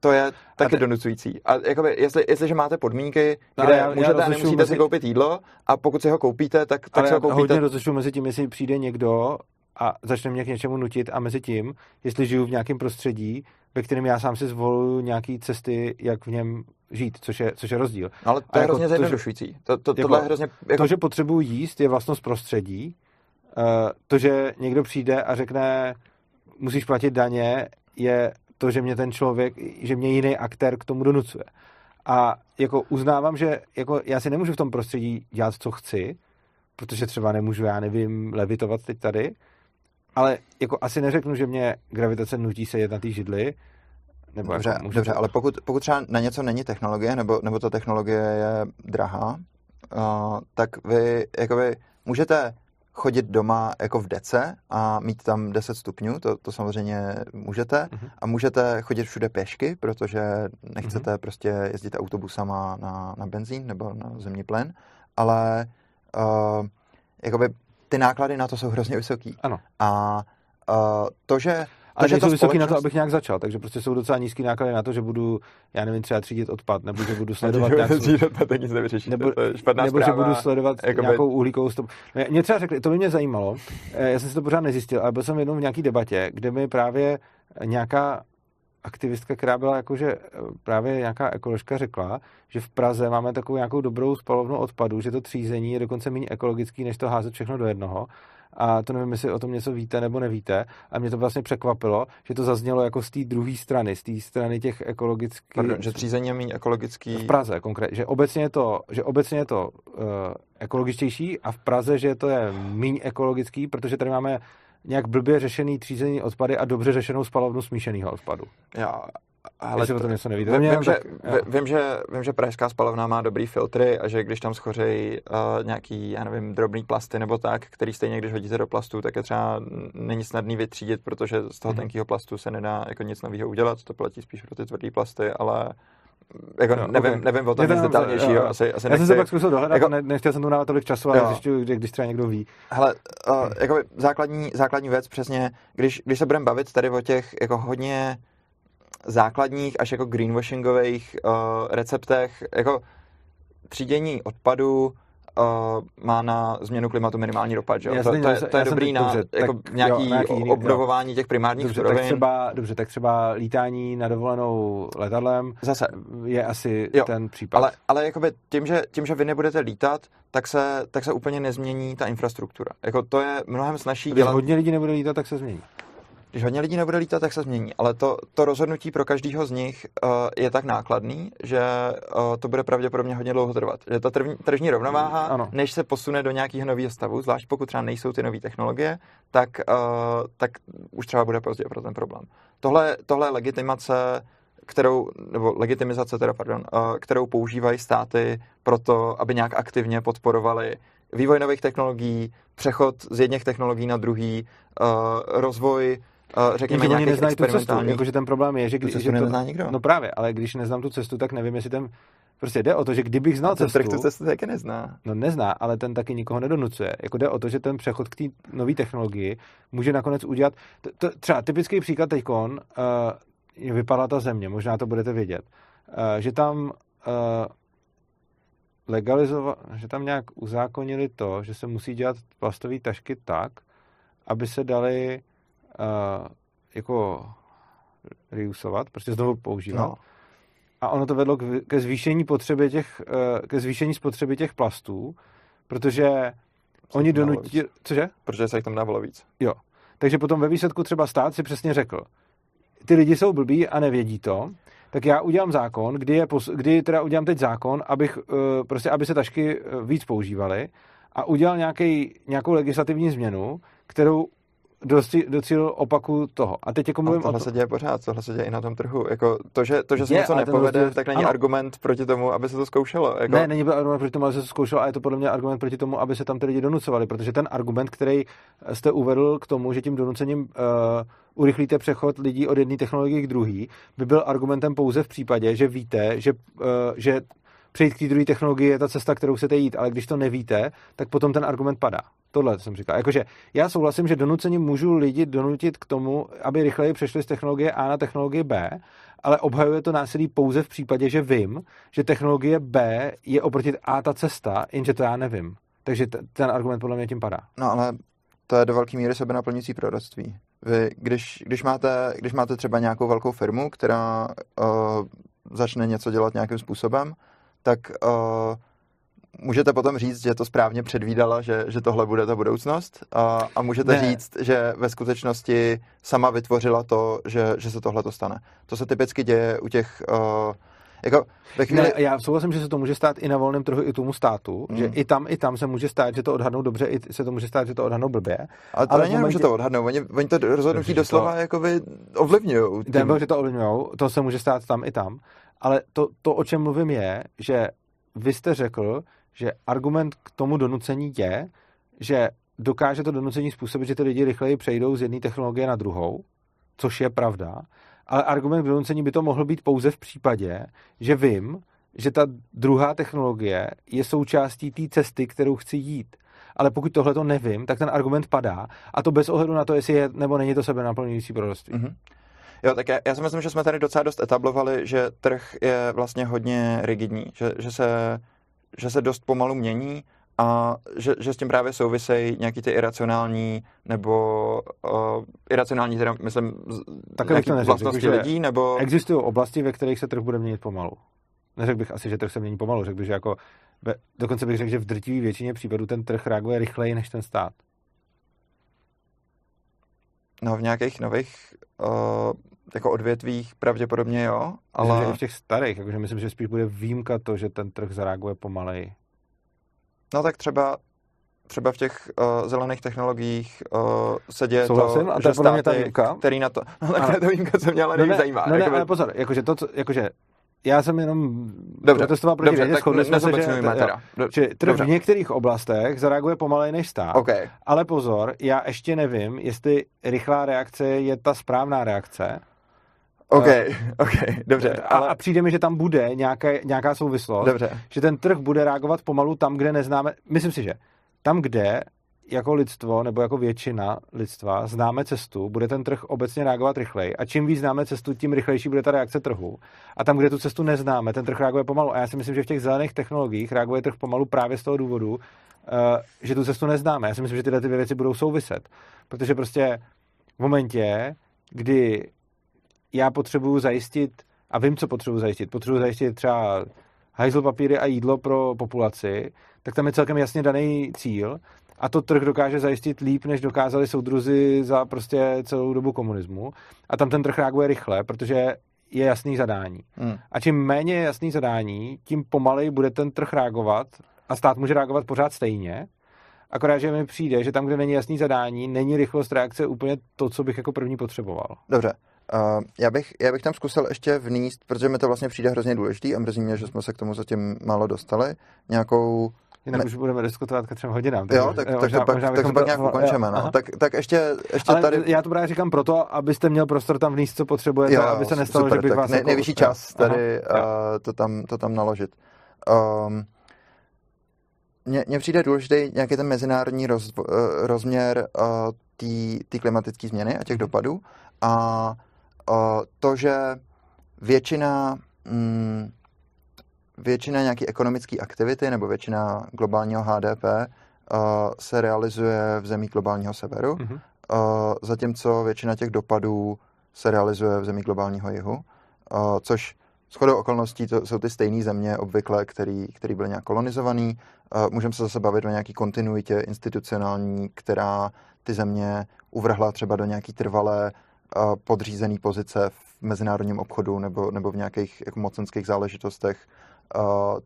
to je taky te... donucující. A jakoby, jestli, jestliže máte podmínky, no, kde já, můžete já a nemusíte mezi... si koupit jídlo a pokud si ho koupíte, tak, tak ale si ho koupíte. hodně rozlišuju mezi tím, jestli přijde někdo a začne mě k něčemu nutit a mezi tím, jestli žiju v nějakém prostředí, ve kterém já sám si zvoluju nějaké cesty, jak v něm žít, což je, což je rozdíl. No, ale to a je jako hrozně zjednodušující. To, to, jako, je hrozně... Jako... To, že potřebuji jíst, je vlastnost prostředí. Uh, to, že někdo přijde a řekne, musíš platit daně, je to, že mě ten člověk, že mě jiný aktér k tomu donucuje. A jako uznávám, že jako já si nemůžu v tom prostředí dělat, co chci, protože třeba nemůžu, já nevím, levitovat teď tady, ale jako asi neřeknu, že mě gravitace nutí se jet na té židli, nebo dobře, jako dobře ale pokud, pokud třeba na něco není technologie, nebo, nebo ta technologie je drahá, uh, tak vy jakoby můžete chodit doma jako v dece a mít tam 10 stupňů, to, to samozřejmě můžete. Uh-huh. A můžete chodit všude pěšky, protože nechcete uh-huh. prostě jezdit autobusama na, na benzín nebo na zemní plyn, ale uh, jakoby ty náklady na to jsou hrozně vysoký. Ano. A uh, to, že ale že jsou vysoký na to, abych nějak začal, takže prostě jsou docela nízký náklady na to, že budu, já nevím, třeba třídit odpad, nebo že budu sledovat nějakou... nic nebo, to je nebo že budu sledovat jakoby... nějakou uhlíkovou stopu. Mě třeba řekli, to by mě zajímalo, eh, já jsem si to pořád nezjistil, ale byl jsem jednou v nějaký debatě, kde mi právě nějaká aktivistka, která byla jakože eh, právě nějaká ekoložka řekla, že v Praze máme takovou nějakou dobrou spalovnu odpadu, že to třízení je dokonce méně ekologický, než to házet všechno do jednoho a to nevím, jestli o tom něco víte nebo nevíte. A mě to vlastně překvapilo, že to zaznělo jako z té druhé strany, z té strany těch ekologických... Pardon, že třízení je méně ekologický... V Praze konkrétně, že obecně je to, že obecně je to uh, ekologičtější a v Praze, že to je méně ekologický, protože tady máme nějak blbě řešený třízení odpady a dobře řešenou spalovnu smíšeného odpadu. Já, ale to, o tom něco nevíte. Vím, vím, že, tak, vím, že, vím, že pražská spalovna má dobrý filtry a že když tam schořejí uh, nějaký, já nevím, drobný plasty nebo tak, který stejně, když hodíte do plastu, tak je třeba není snadný vytřídit, protože z toho mm-hmm. tenkého plastu se nedá jako nic nového udělat. To platí spíš pro ty tvrdý plasty, ale jako no, nevím, okay. nevím o tom nic detailnějšího. Asi, asi já jsem se pak zkusil dohledat, jako, ne, nechtěl jsem tu dávat tolik času, ale zjišťuju, když, když třeba někdo ví. Hele, uh, jako základní, základní věc přesně, když, když se budeme bavit tady o těch jako hodně základních až jako greenwashingových uh, receptech, jako třídění odpadu uh, má na změnu klimatu minimální dopad, že? Jasný, to, to, je, to je dobrý na dobře, jako tak, nějaký, jo, nějaký jiný, obnovování jo. těch primárních dobře, surovin. Tak třeba, dobře, tak třeba lítání na dovolenou letadlem Zase. je asi jo, ten případ. Ale, ale jakoby tím, že, tím, že vy nebudete lítat, tak se, tak se úplně nezmění ta infrastruktura. Jako to je mnohem snažší Když dělat... hodně lidí nebude lítat, tak se změní. Když hodně lidí nebude lítat, tak se změní. Ale to, to rozhodnutí pro každého z nich uh, je tak nákladný, že uh, to bude pravděpodobně hodně dlouho trvat. Že ta trvní, tržní rovnováha, ano. než se posune do nějakého nového stavu, zvlášť pokud třeba nejsou ty nové technologie, tak, uh, tak už třeba bude pozdě pro ten problém. Tohle, tohle je legitimace kterou, nebo legitimizace teda, pardon, kterou používají státy pro to, aby nějak aktivně podporovali vývoj nových technologií, přechod z jedných technologií na druhý, rozvoj řekněme, oni nějakých neznají tu cestu, jakože ten problém je, že, když, že to, nezná nikdo. no právě, ale když neznám tu cestu, tak nevím, jestli ten, prostě jde o to, že kdybych znal ten cestu, tu cestu taky nezná. no nezná, ale ten taky nikoho nedonucuje. Jako jde o to, že ten přechod k té nové technologii může nakonec udělat, to, to, třeba typický příklad teďkon, uh, vypadala ta země, možná to budete vědět, uh, že tam uh, legalizovat, že tam nějak uzákonili to, že se musí dělat plastové tašky tak, aby se dali jako reusovat, prostě znovu používat. No. A ono to vedlo ke zvýšení potřeby těch, uh, ke zvýšení spotřeby těch plastů, protože oni tam dávalo donutí, cože? Protože se jich tam dávalo víc. Jo. Takže potom ve výsledku třeba stát si přesně řekl, ty lidi jsou blbí a nevědí to, tak já udělám zákon, kdy, je, pos- kdy teda udělám teď zákon, abych, uh, prostě, aby se tašky eh, víc používaly a udělal nějaký, nějakou legislativní změnu, kterou dosti, docílil opaku toho. A teď jako mluvím o tohle to. se děje pořád, tohle se děje i na tom trhu. Jako to, že, to, že se Je, něco nepovede, rozdíl- tak není ano. argument proti tomu, aby se to zkoušelo. Jako, Ne, není byl argument proti tomu, aby se to zkoušelo, a je to podle mě argument proti tomu, aby se tam ty lidi donucovali, protože ten argument, který jste uvedl k tomu, že tím donucením uh, urychlíte přechod lidí od jedné technologie k druhé, by byl argumentem pouze v případě, že víte, že, uh, že přejít k té druhé technologii je ta cesta, kterou chcete jít, ale když to nevíte, tak potom ten argument padá. Tohle jsem říkal. Jakože já souhlasím, že donucením můžu lidi donutit k tomu, aby rychleji přešli z technologie A na technologie B, ale obhajuje to násilí pouze v případě, že vím, že technologie B je oproti A ta cesta, jenže to já nevím. Takže t- ten argument podle mě tím padá. No ale to je do velké míry sebe naplňující proroctví. Vy, když, když, máte, když máte třeba nějakou velkou firmu, která uh, začne něco dělat nějakým způsobem, tak uh, můžete potom říct, že to správně předvídala, že, že tohle bude ta budoucnost a, a můžete Ne. říct, že ve skutečnosti sama vytvořila to, že, že se tohle to stane. To se typicky děje u těch uh, jako ve chvíli, Ne, já souhlasím, že se to může stát i na volném trhu, i tomu státu, Hmm. že i tam, i tam se může stát, že to odhadnou dobře, i se to může stát, že to odhadnou blbě. ale to ale není momentě- že to odhadnou, oni, oni to rozhodnutí doslova to- jakoby ovlivňují. Nebo, že to ovlivňujou, to se může stát tam i tam. Ale to, to, o čem mluvím, je, že vy jste řekl, že argument k tomu donucení je, že dokáže to donucení způsobit, že ty lidi rychleji přejdou z jedné technologie na druhou, což je pravda, ale argument k donucení by to mohl být pouze v případě, že vím, že ta druhá technologie je součástí té cesty, kterou chci jít. Ale pokud tohle to nevím, tak ten argument padá a to bez ohledu na to, jestli je nebo není to sebe naplňující proroctví. Mhm. Jo, tak já, já si myslím, že jsme tady docela dost etablovali, že trh je vlastně hodně rigidní, že, že, se, že se dost pomalu mění a že, že s tím právě souvisejí nějaký ty iracionální nebo uh, iracionální, teda myslím, bych nějaký to neřekl, vlastnosti řekl, že lidí, nebo... Existují oblasti, ve kterých se trh bude měnit pomalu. Neřekl bych asi, že trh se mění pomalu, řekl bych, že jako ve, dokonce bych řekl, že v drtivé většině případů ten trh reaguje rychleji než ten stát. No v nějakých nových uh, jako odvětvích pravděpodobně jo, Ale ale že i v těch starých, jakože myslím, že spíš bude výjimka to, že ten trh zareaguje pomaleji. no tak třeba třeba v těch uh, zelených technologiích uh, se děje Souhlasím, to, a to že mě ta státy, výjimka. který na to... No tak ta výjimka se mě ale No ne, zajímá. no ne, jakoby- ale pozor, jakože to, co, jakože já jsem jenom Dobře, protestoval proti Dobře, vědě, shodli jsme se, že, jo, teda. Do- že trh Dobře. v některých oblastech zareaguje pomaleji než stát, OK, ale pozor, já ještě nevím, jestli rychlá reakce je ta správná reakce, OK, OK, dobře, a, ale... a přijde mi, že tam bude nějaké, nějaká souvislost, Dobře, že ten trh bude reagovat pomalu tam, kde neznáme, myslím si, že tam, kde jako lidstvo nebo jako většina lidstva známe cestu, bude ten trh obecně reagovat rychleji. A čím víc známe cestu, tím rychlejší bude ta reakce trhu. A tam, kde tu cestu neznáme, ten trh reaguje pomalu. A já si myslím, že v těch zelených technologiích reaguje trh pomalu právě z toho důvodu, eh, že tu cestu neznáme. Já si myslím, že tyhle ty dvě věci budou souviset. Protože prostě v momentě, kdy já potřebuju zajistit, a vím, co potřebuji zajistit, potřebuji zajistit třeba hajzl papíry a jídlo pro populaci, tak tam je celkem jasně daný cíl a to trh dokáže zajistit líp, než dokázali soudruzi za prostě celou dobu komunismu. A tam ten trh reaguje rychle, protože je jasný zadání. hm. A čím méně je jasný zadání, tím pomalej bude ten trh reagovat a stát může reagovat pořád stejně. Akorát, že mi přijde, že tam, kde není jasný zadání, není rychlost reakce úplně to, co bych jako první potřeboval. dobře. Uh, já, bych, já bych tam zkusil ještě vníst, protože mi to vlastně přijde hrozně důležitý a mrzí mě, že jsme se k tomu zatím málo dostali, nějakou jinak Ne. už budeme diskutovat ke třem hodinám. Jo, tak, eh, tak, možná- to pak, možná tak to pak nějak jo, ukončeme. No. aha. Tak, tak ještě, ještě Ale tady... já to právě říkám proto, abyste měl prostor tam vníst, co potřebujete, Jo, aby se nestalo, super, že bych tak vás... nej, jako- nejvyšší jo, čas aha, tady jo. uh, to, tam, to tam naložit. Um, mně, přijde důležitý nějaký ten mezinárodní roz, uh, rozměr uh, té klimatické změny a těch dopadů a to, že většina mm, většina nějaké ekonomické aktivity nebo většina globálního HDP se realizuje v zemích globálního severu, Mhm. uh, zatímco většina těch dopadů se realizuje v zemích globálního jihu, což shodou okolností to jsou ty stejné země obvykle, který, který byly nějak kolonizovaný. Můžeme se zase bavit o nějaký kontinuitě institucionální, která ty země uvrhla třeba do nějaký trvalé podřízený pozice v mezinárodním obchodu nebo, nebo v nějakých jako mocenských záležitostech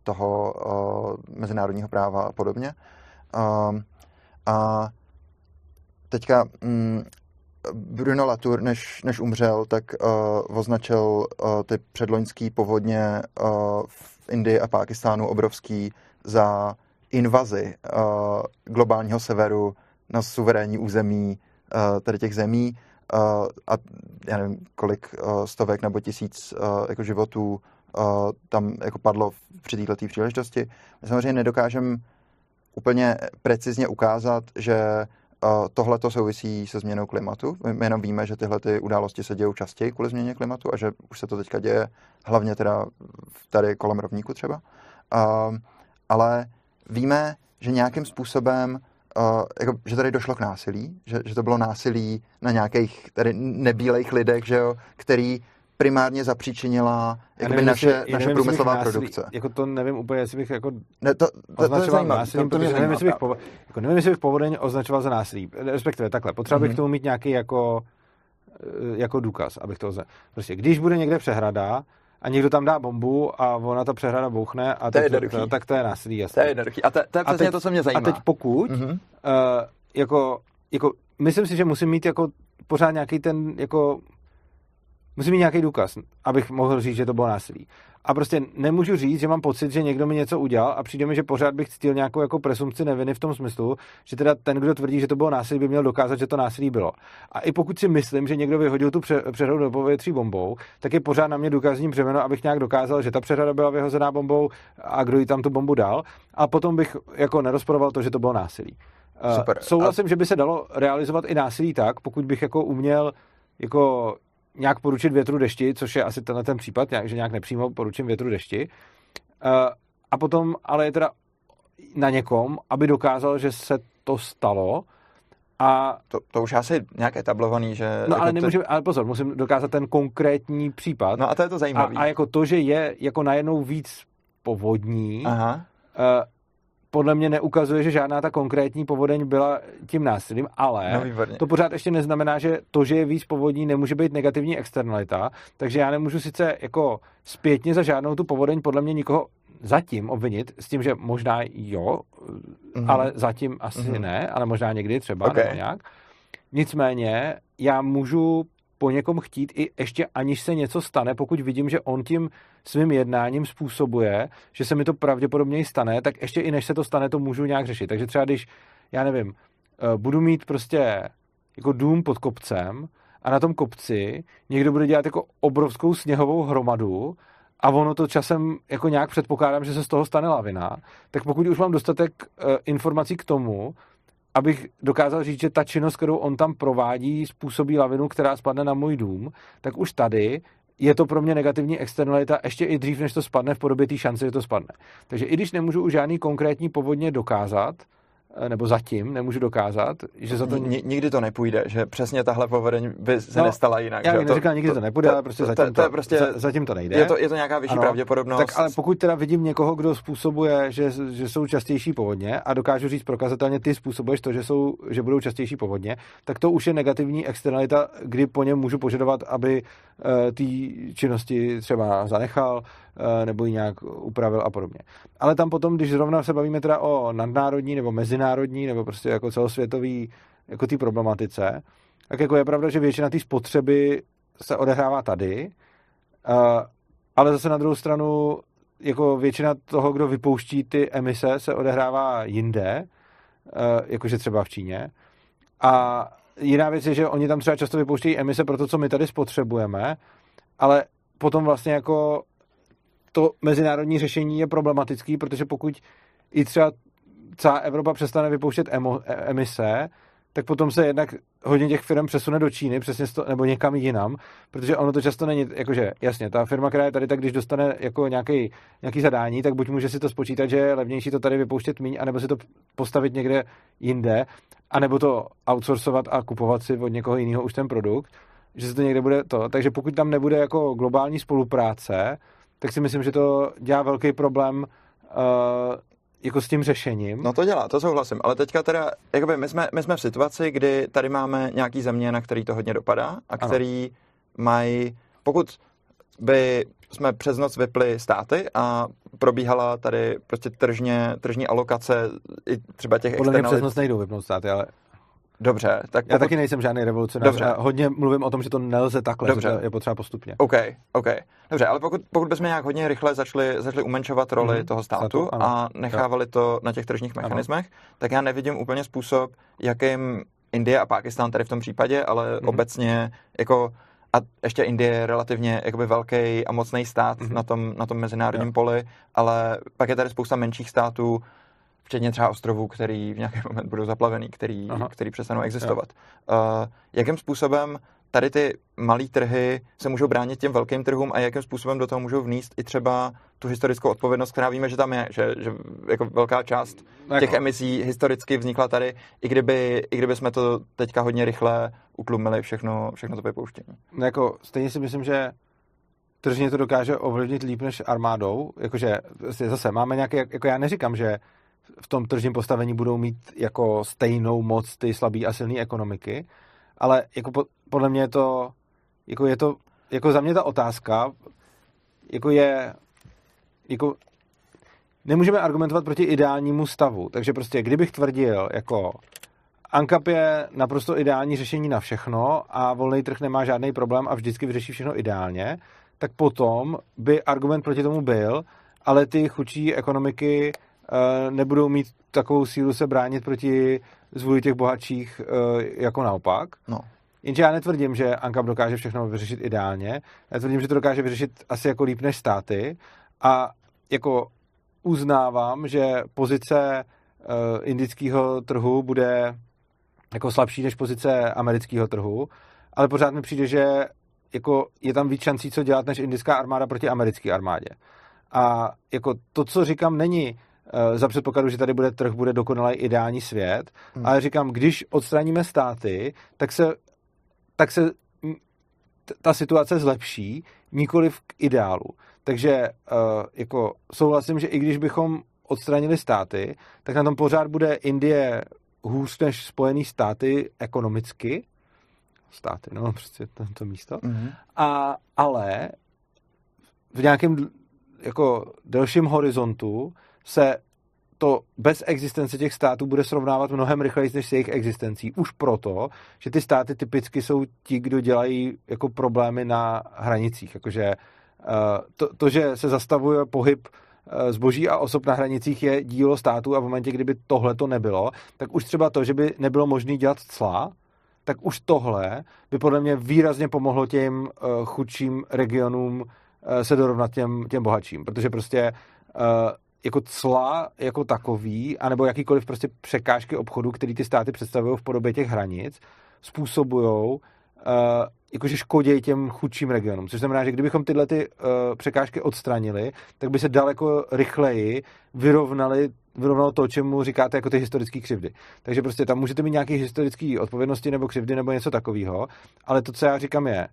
toho mezinárodního práva a podobně. A teďka mm, Bruno Latour, než, než umřel, tak označil ty předloňský povodně v Indii a Pákistánu obrovský za invazi globálního severu na suverénní území tady těch zemí a já nevím, kolik stovek nebo tisíc jako životů tam jako padlo při této příležitosti. My samozřejmě nedokážeme úplně precizně ukázat, že tohle to souvisí se změnou klimatu. My jenom víme, že tyhle ty události se dějou častěji kvůli změně klimatu a že už se to teďka děje hlavně teda tady kolem rovníku třeba. Ale víme, že nějakým způsobem Uh, jako, že tady došlo k násilí, že, že to bylo násilí na nějakých tady nebílejch lidech, že jo, který primárně zapříčinila jakoby nevím, naše, jestli- naše nevím, průmyslová násilí- produkce. Jako to nevím úplně, jestli bych jako Ne, to, to, to, to je označoval násilím, to, to nevím, jestli bych, povo- jako nevím, jestli bych povodeň označoval za násilí. Respektive takhle, potřeba bych Mhm. k tomu mít nějaký jako, eh, jako důkaz, abych to označil. Prostě, když bude někde přehrada a někdo tam dá bombu a ona ta přehrada bouchne a To je jednoduchý. tak to je násilí, To jasně. je jednoduchý. A to, to je A teď- to, co mě A zajímá. teď pokud, Mhm. uh, jako, jako, myslím si, že musím mít jako pořád nějaký ten, jako, musím mít nějaký důkaz, abych mohl říct, že to bylo násilí. A prostě nemůžu říct, že mám pocit, že někdo mi něco udělal a přijde mi, že pořád bych cítil nějakou jako presumci neviny v tom smyslu, že teda ten, kdo tvrdí, že to bylo násilí, by měl dokázat, že to násilí bylo. A i pokud si myslím, že někdo vyhodil tu pře- přehradu do povětří bombou, tak je pořád na mě důkazní břemeno, abych nějak dokázal, že ta přehrada byla vyhozená bombou a kdo jí tam tu bombu dal. A potom bych jako nerozporoval to, že to bylo násilí. Eh, Super. Souhlasím, že by se dalo realizovat i násilí tak, pokud bych jako uměl jako nějak poručit větru dešti, což je asi tenhle ten případ, že nějak nepřímo poručím větru dešti. Eh, A potom ale je teda na někom, aby dokázal, že se to stalo a To, to už je asi nějak etablovaný, že... No jako ale to- nemůžem, ale pozor, musím dokázat ten konkrétní případ. No a to je to a, zajímavé. a jako to, že je jako najednou víc povodní, Aha. uh, podle mě neukazuje, že žádná ta konkrétní povodeň byla tím násilím, ale No výborně. to pořád ještě neznamená, že to, že je víc povodní, nemůže být negativní externalita, takže já nemůžu sice jako zpětně za žádnou tu povodeň podle mě nikoho zatím obvinit, s tím, že možná jo, Mhm. ale zatím asi Mhm. ne, ale možná někdy třeba, Ok. nebo nějak. Nicméně já můžu po někom chtít i ještě aniž se něco stane, pokud vidím, že on tím svým jednáním způsobuje, že se mi to pravděpodobně stane, tak ještě i než se to stane, to můžu nějak řešit. Takže třeba když, já nevím, eh, budu mít prostě jako dům pod kopcem a na tom kopci někdo bude dělat jako obrovskou sněhovou hromadu a ono to časem jako nějak předpokládám, že se z toho stane lavina, tak pokud už mám dostatek uh, informací k tomu, abych dokázal říct, že ta činnost, kterou on tam provádí, způsobí lavinu, která spadne na můj dům, tak už tady je to pro mě negativní externalita ještě i dřív, než to spadne v podobě té šance, že to spadne. Takže i když nemůžu už žádný konkrétní povodně dokázat, nebo zatím nemůžu dokázat, že za to... Ni- Nikdy to nepůjde, že přesně tahle povodeň by se No, nestala jinak. Já bych neříkal, nikdy to nebude, ale prostě to, zatím to, to, to, prostě, za- zatím to nejde. je to, je to nějaká vyšší Ano, pravděpodobnost. Tak ale pokud teda vidím někoho, kdo způsobuje, že, že jsou častější povodně a dokážu říct prokazatelně, ty způsobuješ to, že, jsou, že budou častější povodně, tak to už je negativní externalita, kdy po něm můžu požadovat, aby uh, ty činnosti třeba zanechal nebo ji nějak upravil a podobně. Ale tam potom, když zrovna se bavíme teda o nadnárodní nebo mezinárodní nebo prostě jako celosvětový jako té problematice, tak jako je pravda, že většina té spotřeby se odehrává tady, uh, ale zase na druhou stranu jako většina toho, kdo vypouští ty emise, se odehrává jinde, uh, jakože třeba v Číně. A jiná věc je, že oni tam třeba často vypouštějí emise pro to, co my tady spotřebujeme, ale potom vlastně jako to mezinárodní řešení je problematický, protože pokud i třeba celá Evropa přestane vypouštět emo, e, emise, tak potom se jednak hodně těch firm přesune do Číny, přesně sto, nebo někam jinam, protože ono to často není, jakože jasně, ta firma, která je tady, tak když dostane jako nějaký, nějaký zadání, tak buď může si to spočítat, že je levnější to tady vypouštět míň, anebo si to postavit někde jinde, anebo to outsourcovat a kupovat si od někoho jiného už ten produkt, že se to někde bude to. Takže pokud tam nebude jako globální spolupráce, tak si myslím, že to dělá velký problém uh, jako s tím řešením. No to dělá, to souhlasím, ale teďka teda, jakoby my jsme, my jsme v situaci, kdy tady máme nějaký země, na který to hodně dopadá a který ano. mají, pokud by jsme přes noc vypli státy a probíhala tady prostě tržně, tržní alokace i třeba těch Podle externalit... mě přes noc nejdou vypnout státy, ale Dobře, tak pokud... Já taky nejsem žádný revolucionář Dobře. hodně mluvím o tom, že to nelze takhle, Dobře. že to je potřeba postupně. OK, OK. Dobře, ale pokud, pokud bychom nějak hodně rychle začali, začali umenšovat roli mm-hmm. toho státu, státu a nechávali to na těch tržních mechanismech, ano. tak já nevidím úplně způsob, jakým Indie a Pakistán tady v tom případě, ale mm-hmm. obecně jako a ještě Indie je relativně jakoby velký a mocný stát mm-hmm. na, tom, na tom mezinárodním jo. poli, ale pak je tady spousta menších států, včetně třeba ostrovů, který v nějaký moment budou zaplavený, který, který přestanou existovat. Uh, jakým způsobem tady ty malé trhy se můžou bránit těm velkým trhům a jakým způsobem do toho můžou vníst i třeba tu historickou odpovědnost, která víme, že tam je, že, že jako velká část jako. těch emisí historicky vznikla tady, i kdyby, i kdyby jsme to teďka hodně rychle utlumili všechno, všechno to vypouštění. No jako, stejně si myslím, že tržně to dokáže ovlivnit líp než armádou, jakože zase máme nějaké, jako já neříkám, že v tom tržním postavení budou mít jako stejnou moc ty slabé a silné ekonomiky, ale jako po, podle mě je to, jako je to, jako za mě ta otázka, jako je, jako nemůžeme argumentovat proti ideálnímu stavu, takže prostě kdybych tvrdil, jako ANCAP je naprosto ideální řešení na všechno a volný trh nemá žádný problém a vždycky vyřeší všechno ideálně, tak potom by argument proti tomu byl, ale ty chudší ekonomiky nebudou mít takovou sílu se bránit proti zvůli těch bohatších eh, jako naopak. No. Jenže já netvrdím, že Ankap dokáže všechno vyřešit ideálně. Já tvrdím, že to dokáže vyřešit asi jako líp než státy. A jako uznávám, že pozice uh, indického trhu bude jako slabší než pozice amerického trhu, ale pořád mi přijde, že jako je tam víc šancí, co dělat, než indická armáda proti americké armádě. A jako to, co říkám, není Eh, za předpokladu, že tady bude trh, bude dokonalý ideální svět. Hmm. Ale říkám, když odstraníme státy, tak se, tak se ta situace zlepší, nikoli k ideálu. Takže uh, jako souhlasím, že i když bychom odstranili státy, tak na tom pořád bude Indie hůř než Spojené státy ekonomicky. Státy, no, prostě to místo. Mm-hmm. A, ale v nějakém jako delším horizontu se to bez existence těch států bude srovnávat mnohem rychleji než s jejich existencí. Už proto, že ty státy typicky jsou ti, kdo dělají jako problémy na hranicích. Jakože eh, to, to že se zastavuje pohyb eh, zboží a osob na hranicích je dílo států a v momentě, kdyby tohle to nebylo, tak už třeba to, že by nebylo možné dělat cla, tak už tohle by podle mě výrazně pomohlo těm eh, chudším regionům se dorovnat těm, těm bohatším, protože prostě jako cla jako takový, anebo jakýkoliv prostě překážky obchodu, který ty státy představují v podobě těch hranic, způsobují uh, jakože škodějí těm chudším regionům. Což znamená, že kdybychom tyhle ty, uh, překážky odstranili, tak by se daleko rychleji vyrovnali vyrovnalo to, čemu říkáte jako ty historické křivdy. Takže prostě tam můžete mít nějaké historické odpovědnosti nebo křivdy nebo něco takového, ale to, co já říkám, je,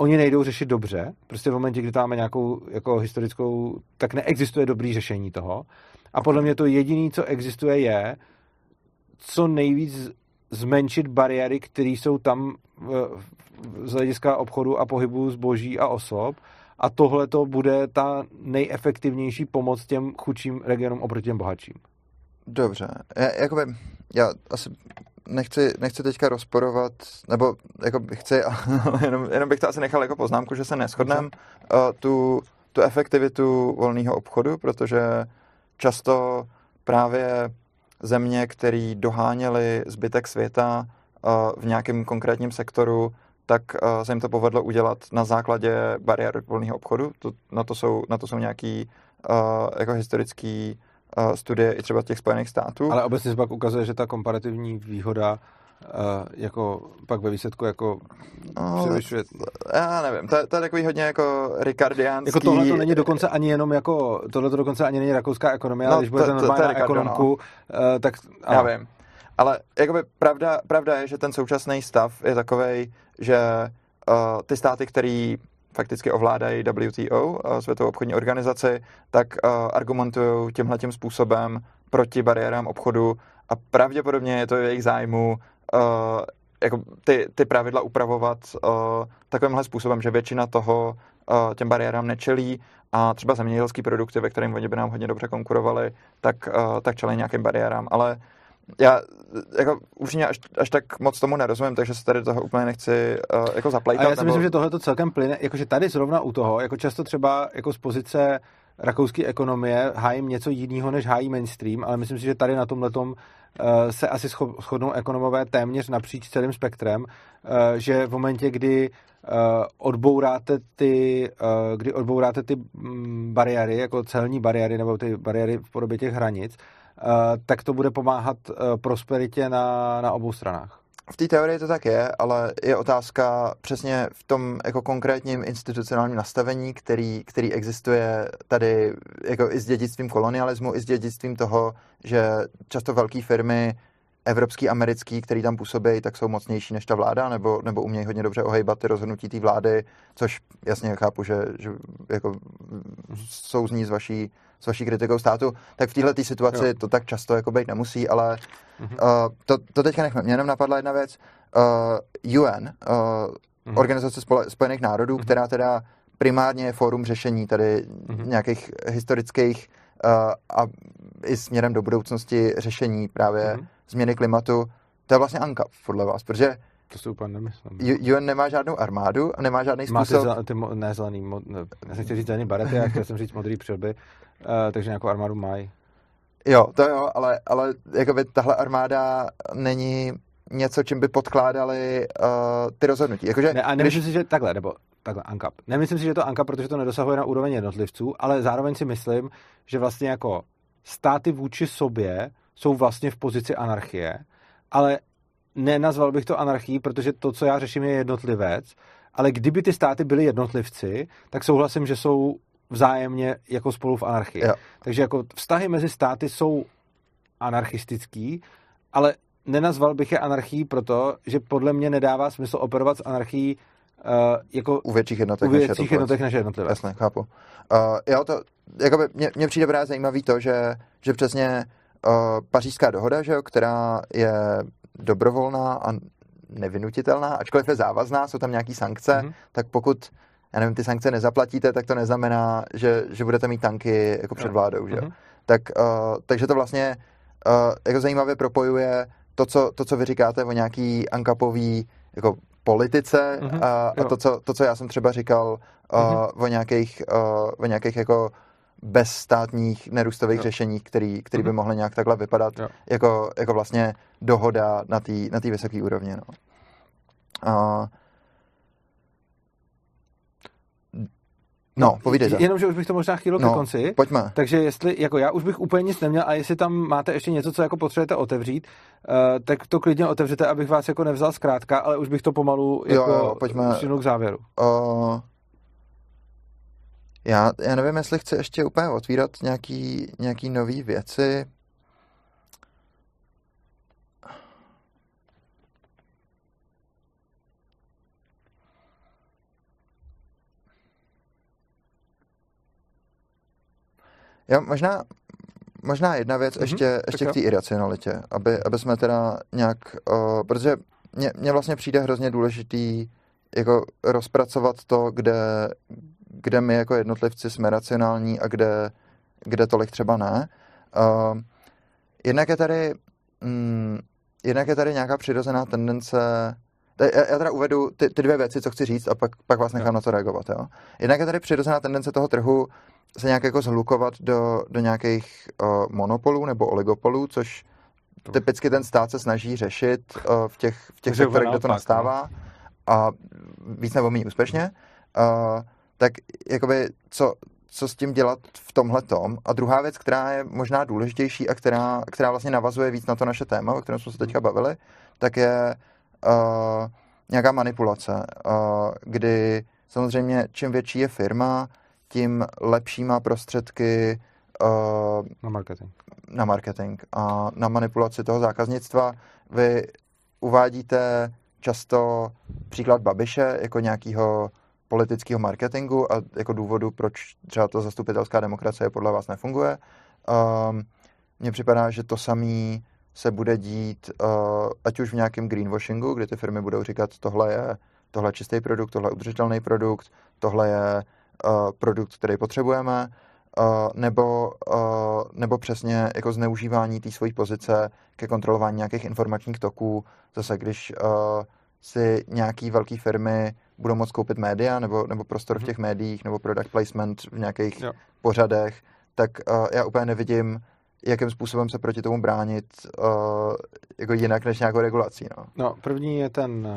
oni nejdou řešit dobře, prostě v momentě, kdy tam máme nějakou jako historickou, tak neexistuje dobrý řešení toho. A podle mě to jediné, co existuje, je co nejvíc zmenšit bariéry, které jsou tam v, z hlediska obchodu a pohybu zboží a osob. A tohle to bude ta nejefektivnější pomoc těm chudším regionům oproti těm bohatším. Dobře. Já, jakoby, já asi nechci, nechci teďka rozporovat, nebo jako chci, jenom, jenom bych to asi nechal jako poznámku, že se neschodneme uh, tu, tu efektivitu volného obchodu, protože často právě země, které doháněly zbytek světa v nějakém konkrétním sektoru, tak se jim to povedlo udělat na základě bariér volného obchodu. To, na, to jsou, na to jsou nějaký jako historický studie i třeba těch Spojených států. Ale obecně se pak ukazuje, že ta komparativní výhoda Uh, jako pak ve výsledku jako no, převyšuje. Já nevím, to, to je takový hodně jako ricardiánský. Jako tohle to není dokonce ani jenom jako, tohle to dokonce ani není rakouská ekonomie, no, ale když budete normálně na ekonomku, no. uh, tak... Ano. Já vím. Ale jakoby pravda, pravda je, že ten současný stav je takový, že uh, ty státy, které fakticky ovládají WTO, uh, Světovou obchodní organizaci, tak uh, argumentují tímhle tím způsobem proti bariérám obchodu a pravděpodobně je to v jejich zájmu uh, jako ty, ty pravidla upravovat takovýmhle způsobem, že většina toho těm bariérám nečelí a třeba zemědělské produkty, ve kterým oni by nám hodně dobře konkurovali, tak, tak čelí nějakým bariérám. Ale já jako už až, až tak moc tomu nerozumím, takže se tady toho úplně nechci uh, jako zaplejtat. A já si nebo... myslím, že tohle to celkem plyne, jakože tady zrovna u toho, jako často třeba jako z pozice rakouské ekonomie hájím něco jiného, než hájí mainstream, ale myslím si, že tady na tomhle eh, se asi shodnou ekonomové téměř napříč celým spektrem, eh, že v momentě, kdy eh, odbouráte ty, kdy odbouráte ty mm, bariéry, jako celní bariéry nebo ty bariéry v podobě těch hranic, tak to bude pomáhat prosperitě na, na obou stranách. V té teorii to tak je, ale je otázka přesně v tom jako konkrétním institucionálním nastavení, který, který existuje tady jako i s dědictvím kolonialismu, i s dědictvím toho, že často velké firmy evropský, americký, který tam působí, tak jsou mocnější než ta vláda, nebo, nebo umějí hodně dobře ohejbat ty rozhodnutí té vlády, což jasně chápu, že, že jako souzní z vaší, s vaší kritikou státu, tak v této situaci jo. to tak často jako být nemusí, ale mm-hmm. uh, to, to teďka nechme. Mě jenom napadla jedna věc. Uh, UN, uh, mm-hmm. Organizace spojených národů, mm-hmm. která teda primárně je fórum řešení tady mm-hmm. nějakých historických uh, a i směrem do budoucnosti řešení právě mm-hmm. změny klimatu, to je vlastně ANCAP, podle vás, protože to si úplně nemyslím. UN nemá žádnou armádu a nemá žádný způsob... Má ty, ty mo, ne zelený, mo, ne, já jsem chtěl říct zelený barety, já chtěl jsem říct modrý přilby, uh, takže nějakou armádu mají. Jo, to jo, ale, ale jakoby tahle armáda není něco, čím by podkládali uh, ty rozhodnutí. Jakože, ne, a nemyslím když... si, že takhle, nebo takhle ANCAP. Nemyslím si, že to ANCAP, protože to nedosahuje na úroveň jednotlivců, ale zároveň si myslím, že vlastně jako státy vůči sobě jsou vlastně v pozici anarchie, ale nenazval bych to anarchií, protože to, co já řeším, je jednotlivec, ale kdyby ty státy byly jednotlivci, tak souhlasím, že jsou vzájemně jako spolu v anarchii. Jo. Takže jako vztahy mezi státy jsou anarchistický, ale nenazval bych je anarchií proto, že podle mě nedává smysl operovat s anarchií uh, jako u větších jednotek, u větších jednotek než jednotlivé. Jasně, chápu. Uh, jo, to, jakoby, mně, mně přijde právě zajímavý to, že, že přesně uh, pařížská dohoda, že jo, která je dobrovolná a nevynutitelná, ačkoliv je závazná, jsou tam nějaké sankce, mm-hmm. tak pokud já nevím, ty sankce nezaplatíte, tak to neznamená, že, že budete mít tanky jako před vládou, že mm-hmm. Tak, uh, takže to vlastně uh, jako zajímavě propojuje to co, to, co vy říkáte o nějaký ankapový jako politice mm-hmm. a, a to, co, to, co já jsem třeba říkal uh, mm-hmm. o nějakých, uh, o nějakých jako bezstátních nerůstových jo. řešení, který, který mm-hmm. by mhm. mohly nějak takhle vypadat jako, jako vlastně dohoda na té na vysoké úrovni. No. Uh, No, povídej. Jenom, že už bych to možná chtěl no, ke konci. Pojďme. Takže jestli, jako já už bych úplně nic neměl a jestli tam máte ještě něco, co jako potřebujete otevřít, uh, tak to klidně otevřete, abych vás jako nevzal zkrátka, ale už bych to pomalu jako jo, pojďme. k závěru. Uh, já, já nevím, jestli chci ještě úplně otvírat nějaký, nějaký nový věci. Já možná, možná jedna věc mm-hmm, ještě, ještě k té iracionalitě, aby, aby jsme teda nějak, uh, protože mně, mně vlastně přijde hrozně důležitý jako rozpracovat to, kde, kde my jako jednotlivci jsme racionální a kde, kde tolik třeba ne. Uh, jednak je tady mm, jednak je tady nějaká přirozená tendence já, já teda uvedu ty, ty dvě věci, co chci říct a pak, pak vás nechám no. na to reagovat. Jo? Jednak je tady přirozená tendence toho trhu se nějak jako zhlukovat do, do nějakých uh, monopolů nebo oligopolů, což typicky ten stát se snaží řešit uh, v těch, v těch sektorech, kde to no. nastává no. a víc nebo méně úspěšně. Uh, tak jakoby, co, co s tím dělat v tomhle tom. A druhá věc, která je možná důležitější a která, která vlastně navazuje víc na to naše téma, o kterém jsme se teďka bavili, tak je nějaká manipulace, uh, kdy samozřejmě čím větší je firma, tím lepší má prostředky uh, na marketing. Na marketing a na manipulaci toho zákaznictva. Vy uvádíte často příklad Babiše jako nějakého politického marketingu a jako důvodu, proč třeba to zastupitelská demokracie podle vás nefunguje. Um, mně připadá, že to samé se bude dít, uh, ať už v nějakém greenwashingu, kdy ty firmy budou říkat, tohle je, tohle je čistý produkt, tohle je udržitelný produkt, tohle je uh, produkt, který potřebujeme, uh, nebo, uh, nebo přesně jako zneužívání té své pozice ke kontrolování nějakých informačních toků. Zase, když uh, si nějaký velké firmy budou moct koupit média nebo, nebo prostor v mhm. těch médiích nebo product placement v nějakých jo. pořadech, tak uh, já úplně nevidím, jakým způsobem se proti tomu bránit uh, jako jinak než nějakou regulací. No. no, první je ten,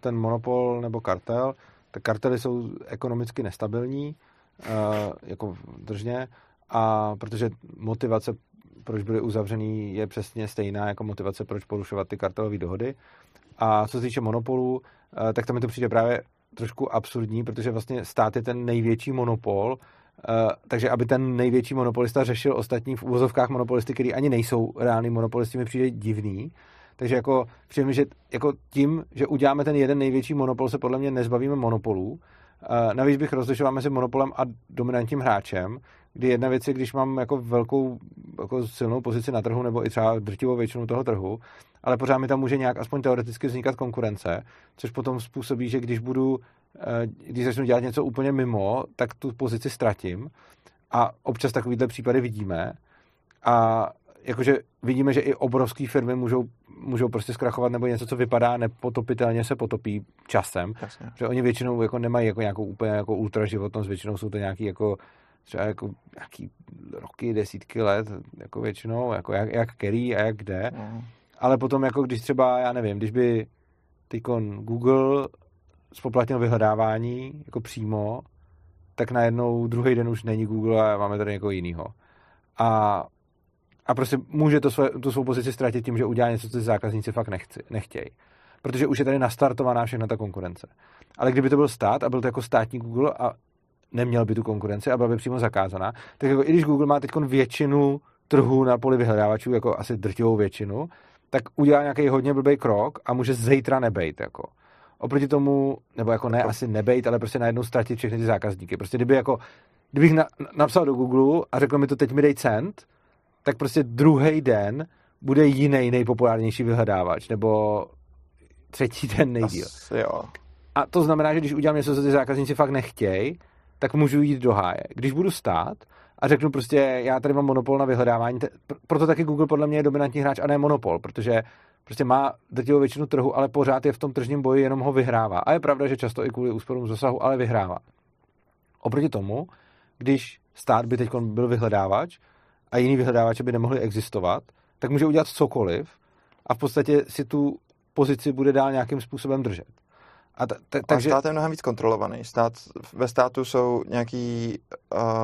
ten monopol nebo kartel. Tak kartely jsou ekonomicky nestabilní, uh, jako držně, a protože motivace, proč byly uzavřený, je přesně stejná jako motivace, proč porušovat ty kartelové dohody. A co se týče monopolů, uh, tak tam mi to přijde právě trošku absurdní, protože vlastně stát je ten největší monopol, takže aby ten největší monopolista řešil ostatní v uvozovkách monopolisty, který ani nejsou reální monopolisti, mi přijde divný. Takže jako přijde mi, že jako tím, že uděláme ten jeden největší monopol, se podle mě nezbavíme monopolů. Uh, navíc bych rozlišoval mezi monopolem a dominantním hráčem, kdy jedna věc je, když mám jako velkou jako silnou pozici na trhu nebo i třeba drtivou většinu toho trhu, ale pořád mi tam může nějak aspoň teoreticky vznikat konkurence, což potom způsobí, že když budu, eh, když začnu dělat něco úplně mimo, tak tu pozici ztratím a občas takovýhle případy vidíme a jakože vidíme, že i obrovské firmy můžou, můžou prostě zkrachovat nebo něco, co vypadá nepotopitelně se potopí časem, Jasně. že oni většinou jako nemají jako nějakou úplně jako ultraživotnost, většinou jsou to nějaký jako třeba jako nějaký roky, desítky let, jako většinou, jako jak, jak který a jak kde. Mm. Ale potom jako když třeba, já nevím, když by tykon Google spoplatnil vyhledávání jako přímo, tak najednou druhý den už není Google a máme tady někoho jiného. A, a prostě může to své, tu svou pozici ztratit tím, že udělá něco, co ty zákazníci fakt nechci, nechtějí. Protože už je tady nastartovaná všechna ta konkurence. Ale kdyby to byl stát a byl to jako státní Google a neměl by tu konkurenci a byla by přímo zakázaná, tak jako i když Google má teď většinu trhu na poli vyhledávačů, jako asi drtivou většinu, tak udělá nějaký hodně blbý krok a může zítra nebejt. Jako. Oproti tomu, nebo jako ne, asi nebejt, ale prostě najednou ztratit všechny ty zákazníky. Prostě kdyby jako, kdybych na, napsal do Google a řekl mi to teď mi dej cent, tak prostě druhý den bude jiný nejpopulárnější vyhledávač, nebo třetí den nejdíl. Asi jo. A to znamená, že když udělám něco, co ty zákazníci fakt nechtějí, tak můžu jít do háje. Když budu stát a řeknu prostě, já tady mám monopol na vyhledávání, proto taky Google podle mě je dominantní hráč a ne monopol, protože prostě má drtivou většinu trhu, ale pořád je v tom tržním boji, jenom ho vyhrává. A je pravda, že často i kvůli úsporům zasahu, ale vyhrává. Oproti tomu, když stát by teď byl vyhledávač a jiný vyhledávače by nemohli existovat, tak může udělat cokoliv a v podstatě si tu pozici bude dál nějakým způsobem držet. A, t- t- takže... stát je mnohem víc kontrolovaný. Stát, ve státu jsou nějaký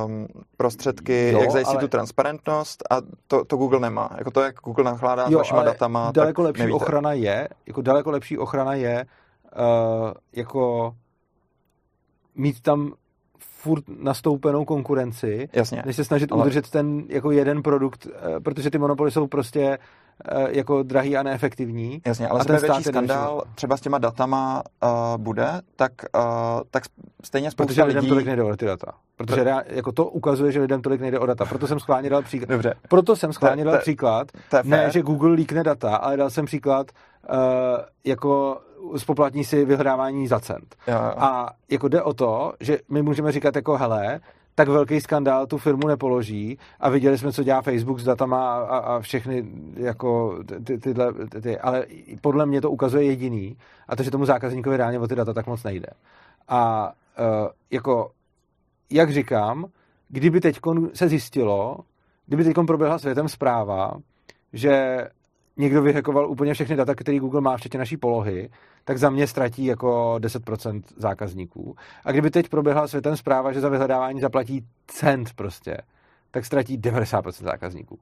um, prostředky, jo, jak zajistit ale... tu transparentnost a to, to Google nemá. Jako to, jak Google nakládá jo, s vašima datama, daleko tak lepší nevíte. ochrana je, jako daleko lepší ochrana je uh, jako mít tam furt nastoupenou konkurenci, Jasně, než se snažit ale... udržet ten jako jeden produkt, uh, protože ty monopoly jsou prostě Eh, jako drahý a neefektivní. Jasně, ale větší skandál třeba s těma datama uh, bude, tak, uh, tak stejně spousta Protože lidem lidí... tolik nejde o ty data. Protože Pro... jako to ukazuje, že lidem tolik nejde o data. Proto jsem schválně dal příklad. Dobře. Proto jsem schválně dal příklad. Ne, že Google líkne data, ale dal jsem příklad uh, jako spoplatní si vyhledávání za cent. Jo, jo. A jako jde o to, že my můžeme říkat jako hele, tak velký skandál tu firmu nepoloží a viděli jsme, co dělá Facebook s datama a, a všechny jako ty, tyhle, ty, ale podle mě to ukazuje jediný a to, že tomu zákazníkovi reálně o ty data tak moc nejde. A uh, jako, jak říkám, kdyby teď se zjistilo, kdyby teď proběhla světem zpráva, že někdo vyhekoval úplně všechny data, které Google má, včetně naší polohy, tak za mě ztratí jako 10% zákazníků. A kdyby teď proběhla světem zpráva, že za vyhledávání zaplatí cent prostě, tak ztratí 90% zákazníků.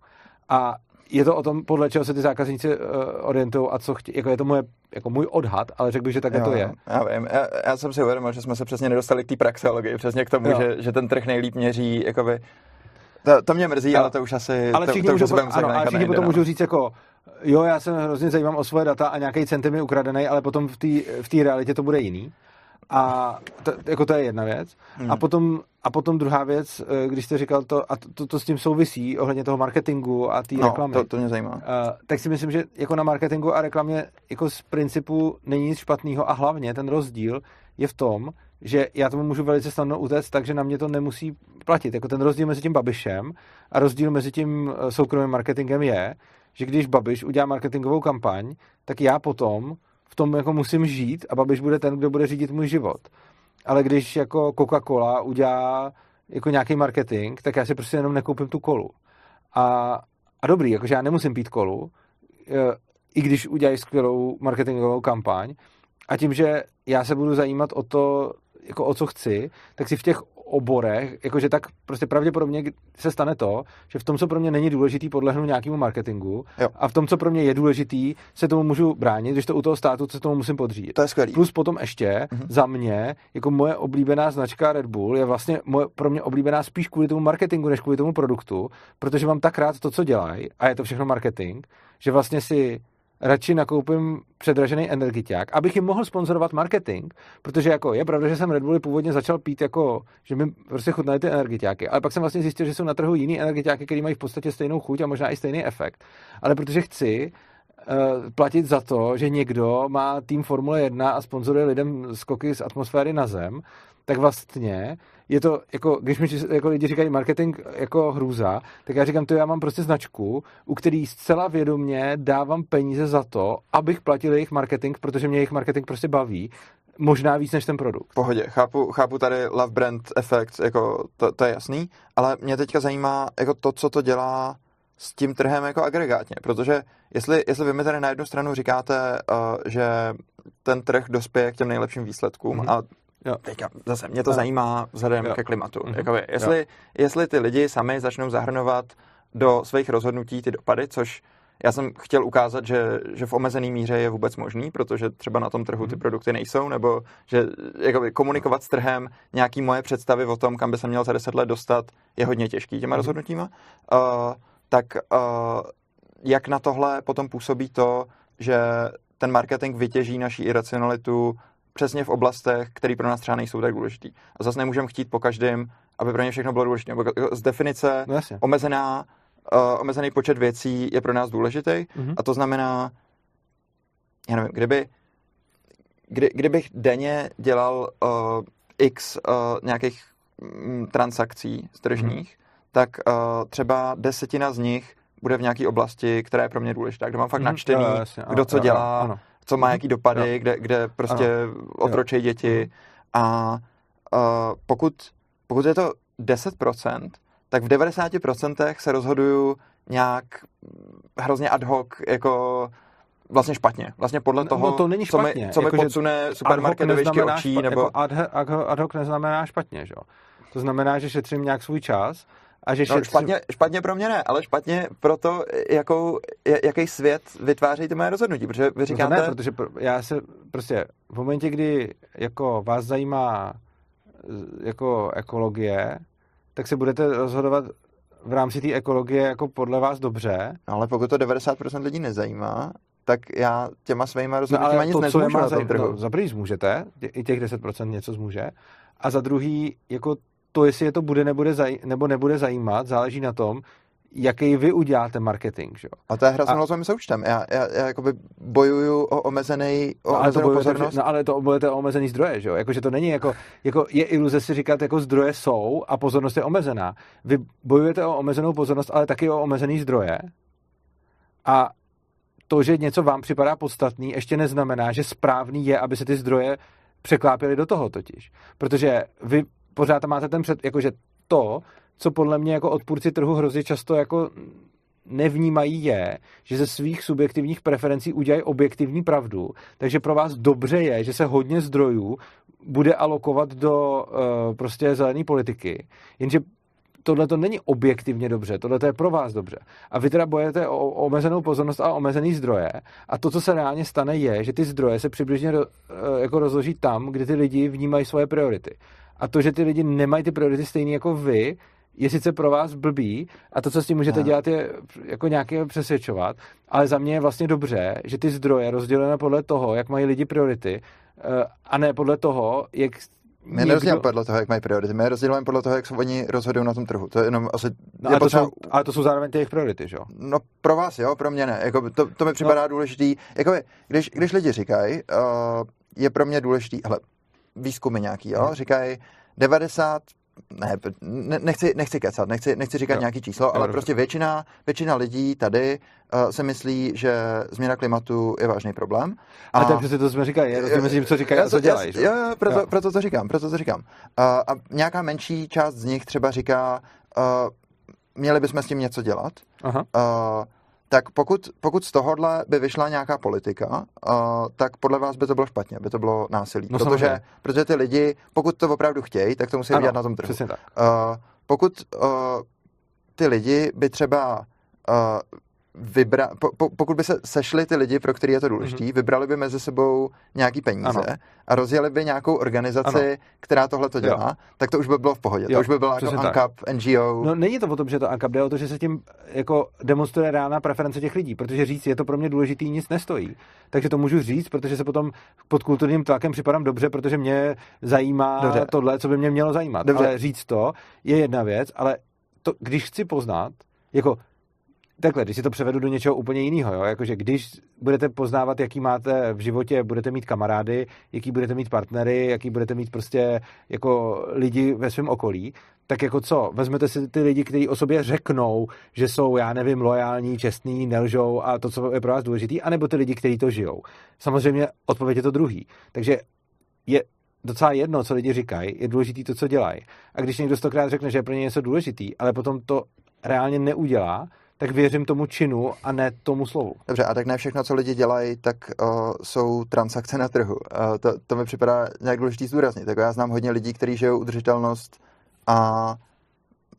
A je to o tom, podle čeho se ty zákazníci uh, orientují a co chtějí. Jako je to moje, jako můj odhad, ale řekl bych, že takhle to je. Já vím. Já, já jsem si uvědomil, že jsme se přesně nedostali k té praxeologii, přesně k tomu, že, že ten trh nejlíp měří jakoby, to, to mě mrzí, jo. ale to už asi ale všichni to, to už ano, ale všichni potom no. můžou říct jako jo, já se hrozně zajímám o svoje data a nějaký cent mi ukradený, ale potom v té v realitě to bude jiný. A to, jako to je jedna věc. Hmm. A, potom, a potom druhá věc, eh, když jste říkal to, a to, to, to s tím souvisí ohledně toho marketingu a té no, reklamy. To, to mě zajímá. Uh, tak si myslím, že jako na marketingu a reklamě jako z principu není nic špatného a hlavně ten rozdíl je v tom, že já tomu můžu velice snadno utéct, takže na mě to nemusí platit. Jako ten rozdíl mezi tím Babišem a rozdíl mezi tím eh, soukromým marketingem je, že když Babiš udělá marketingovou kampaň, tak já potom v tom jako musím žít a Babiš bude ten, kdo bude řídit můj život. Ale když jako Coca-Cola udělá jako nějaký marketing, tak já si prostě jenom nekoupím tu kolu. A, a dobrý, jakože já nemusím pít kolu, eh, i když udělají skvělou marketingovou kampaň. A tím, že já se budu zajímat o to, jako o co chci, tak si v těch oborech, jakože tak prostě pravděpodobně se stane to, že v tom, co pro mě není důležitý, podlehnu nějakému marketingu jo. a v tom, co pro mě je důležitý, se tomu můžu bránit, když to u toho státu se tomu musím podřídit. To je skvělý. Plus potom ještě mm-hmm. za mě, jako moje oblíbená značka Red Bull je vlastně moje, pro mě oblíbená spíš kvůli tomu marketingu, než kvůli tomu produktu, protože mám tak rád to, co dělají a je to všechno marketing, že vlastně si radši nakoupím předražený energiťák, abych jim mohl sponzorovat marketing, protože jako je pravda, že jsem Red Bulli původně začal pít jako, že mi prostě chutnaly ty energiťáky, ale pak jsem vlastně zjistil, že jsou na trhu jiný energiťáky, které mají v podstatě stejnou chuť a možná i stejný efekt. Ale protože chci uh, platit za to, že někdo má tým Formule 1 a sponzoruje lidem skoky z atmosféry na zem, tak vlastně je to, jako, když mi jako lidi říkají marketing jako hrůza, tak já říkám, to já mám prostě značku, u který zcela vědomě dávám peníze za to, abych platil jejich marketing, protože mě jejich marketing prostě baví, možná víc než ten produkt. Pohodě, chápu, chápu tady love brand effect, jako to, to je jasný, ale mě teďka zajímá jako to, co to dělá s tím trhem jako agregátně, protože jestli, jestli vy mi tady na jednu stranu říkáte, uh, že ten trh dospěje k těm nejlepším výsledkům mm-hmm. a Jo. Teďka zase mě to jo. zajímá vzhledem jo. ke klimatu. Mm-hmm. Jakoby, jestli, jestli ty lidi sami začnou zahrnovat do svých rozhodnutí ty dopady, což já jsem chtěl ukázat, že, že v omezený míře je vůbec možný, protože třeba na tom trhu ty mhm. produkty nejsou, nebo že jakoby, komunikovat s trhem nějaký moje představy o tom, kam by se měl za deset let dostat, je hodně těžký těma mm-hmm. rozhodnutíma. Uh, tak uh, jak na tohle potom působí to, že ten marketing vytěží naší iracionalitu přesně v oblastech, které pro nás třeba nejsou tak důležitý. A zase nemůžeme chtít po každém, aby pro ně všechno bylo důležité. Z definice no omezená, uh, omezený počet věcí je pro nás důležitý mm-hmm. a to znamená, já nevím, kdyby, kdy, kdybych denně dělal uh, x uh, nějakých mm, transakcí tržních, mm-hmm. tak uh, třeba desetina z nich bude v nějaké oblasti, která je pro mě důležitá, kde mám fakt mm-hmm. načtený, jo, jasně, kdo co jo, dělá, ano co má jaký dopady, jo. kde, kde prostě otročí děti. Mhm. A uh, pokud, pokud je to 10%, tak v 90% se rozhoduju nějak hrozně ad hoc, jako vlastně špatně. Vlastně podle no, toho, no, to není špatně. co mi, co mi jako, podsune supermarket do výšky očí. Špa, nebo... Jako ad, ad, ad hoc neznamená špatně, že jo? To znamená, že šetřím nějak svůj čas a že no, špatně, špatně pro mě ne, ale špatně pro to, jakou, jaký svět vytváří ty moje rozhodnutí, protože vy říkáte... No ne, protože já se prostě v momentě, kdy jako vás zajímá jako ekologie, tak se budete rozhodovat v rámci té ekologie jako podle vás dobře. No, ale pokud to 90% lidí nezajímá, tak já těma svýma rozhodnutíma no, nic to, nezmůžu na tom trhu. No, za prvý zmůžete, i těch 10% něco zmůže, a za druhý, jako to, jestli je to bude nebude zaj- nebo nebude zajímat, záleží na tom, jaký vy uděláte marketing. Že? A to je hra s nulovým součtem. Já, já, já jakoby bojuju o omezený o no, ale to bojujete, pozornost. No ale to bojujete o omezený zdroje, že jo? Jakože to není jako, jako, je iluze si říkat, jako zdroje jsou a pozornost je omezená. Vy bojujete o omezenou pozornost, ale taky o omezený zdroje. A to, že něco vám připadá podstatný, ještě neznamená, že správný je, aby se ty zdroje překlápěly do toho totiž. Protože vy pořád tam máte ten před, jakože to, co podle mě jako odpůrci trhu hrozně často jako nevnímají je, že ze svých subjektivních preferencí udělají objektivní pravdu, takže pro vás dobře je, že se hodně zdrojů bude alokovat do uh, prostě zelené politiky, jenže tohle to není objektivně dobře, tohle to je pro vás dobře. A vy teda bojete o omezenou pozornost a omezený zdroje. A to, co se reálně stane, je, že ty zdroje se přibližně uh, jako rozloží tam, kde ty lidi vnímají svoje priority. A to, že ty lidi nemají ty priority stejné jako vy, je sice pro vás blbý a to, co s tím můžete dělat, je jako nějaké přesvědčovat, ale za mě je vlastně dobře, že ty zdroje rozdělené podle toho, jak mají lidi priority, eh, a ne podle toho, jak my někdo... nerozdělujeme podle toho, jak mají priority. My rozdělujeme podle toho, jak se oni rozhodují na tom trhu. To je jenom asi... No, ale, potřeba... to jsou, ale to jsou zároveň ty jejich priority, že jo? No pro vás jo, pro mě ne. Jako, to, to mi připadá no. důležitý. Jako, když, když lidi říkají, uh, je pro mě důležitý, hele, výzkumy nějaký, jo, hmm. říkají, 90 ne, nechci, nechci kecat, nechci, nechci říkat jo. nějaký číslo, ale prostě většina, většina lidí tady uh, se myslí, že změna klimatu je vážný problém. A, a to je přesně to, jsme říkali, mezi tím, co říkají a co dělají. Jo, jo, proto, jo. proto to říkám, proto to říkám. Uh, a nějaká menší část z nich třeba říká, uh, měli bychom s tím něco dělat. Aha. Uh, tak pokud, pokud z tohohle by vyšla nějaká politika, uh, tak podle vás by to bylo špatně, by to bylo násilí. No, protože, protože ty lidi, pokud to opravdu chtějí, tak to musí ano, dělat na tom trhu. Tak. Uh, pokud uh, ty lidi by třeba uh, vybra, po, po, pokud by se sešli ty lidi, pro který je to důležité, mm-hmm. vybrali by mezi sebou nějaký peníze ano. a rozjeli by nějakou organizaci, ano. která tohle to dělá, jo. tak to už by bylo v pohodě. Jo. To už by bylo jako ANCAP, NGO. No není to o tom, že to ANCAP, jde o to, že se tím jako demonstruje reálná preference těch lidí, protože říct, je to pro mě důležitý, nic nestojí. Takže to můžu říct, protože se potom pod kulturním tlakem připadám dobře, protože mě zajímá dobře. tohle, co by mě mělo zajímat. Dobře. Ale říct to je jedna věc, ale to, když chci poznat, jako takhle, když si to převedu do něčeho úplně jiného, jo? jakože když budete poznávat, jaký máte v životě, budete mít kamarády, jaký budete mít partnery, jaký budete mít prostě jako lidi ve svém okolí, tak jako co, vezmete si ty lidi, kteří o sobě řeknou, že jsou, já nevím, lojální, čestní, nelžou a to, co je pro vás důležitý, anebo ty lidi, kteří to žijou. Samozřejmě odpověď je to druhý. Takže je docela jedno, co lidi říkají, je důležitý to, co dělají. A když někdo stokrát řekne, že je pro ně něco důležitý, ale potom to reálně neudělá, tak věřím tomu činu a ne tomu slovu. Dobře, a tak ne všechno, co lidi dělají, tak uh, jsou transakce na trhu. Uh, to, to mi připadá nějak důležitý zdůraznit. Tak já znám hodně lidí, kteří žijou udržitelnost a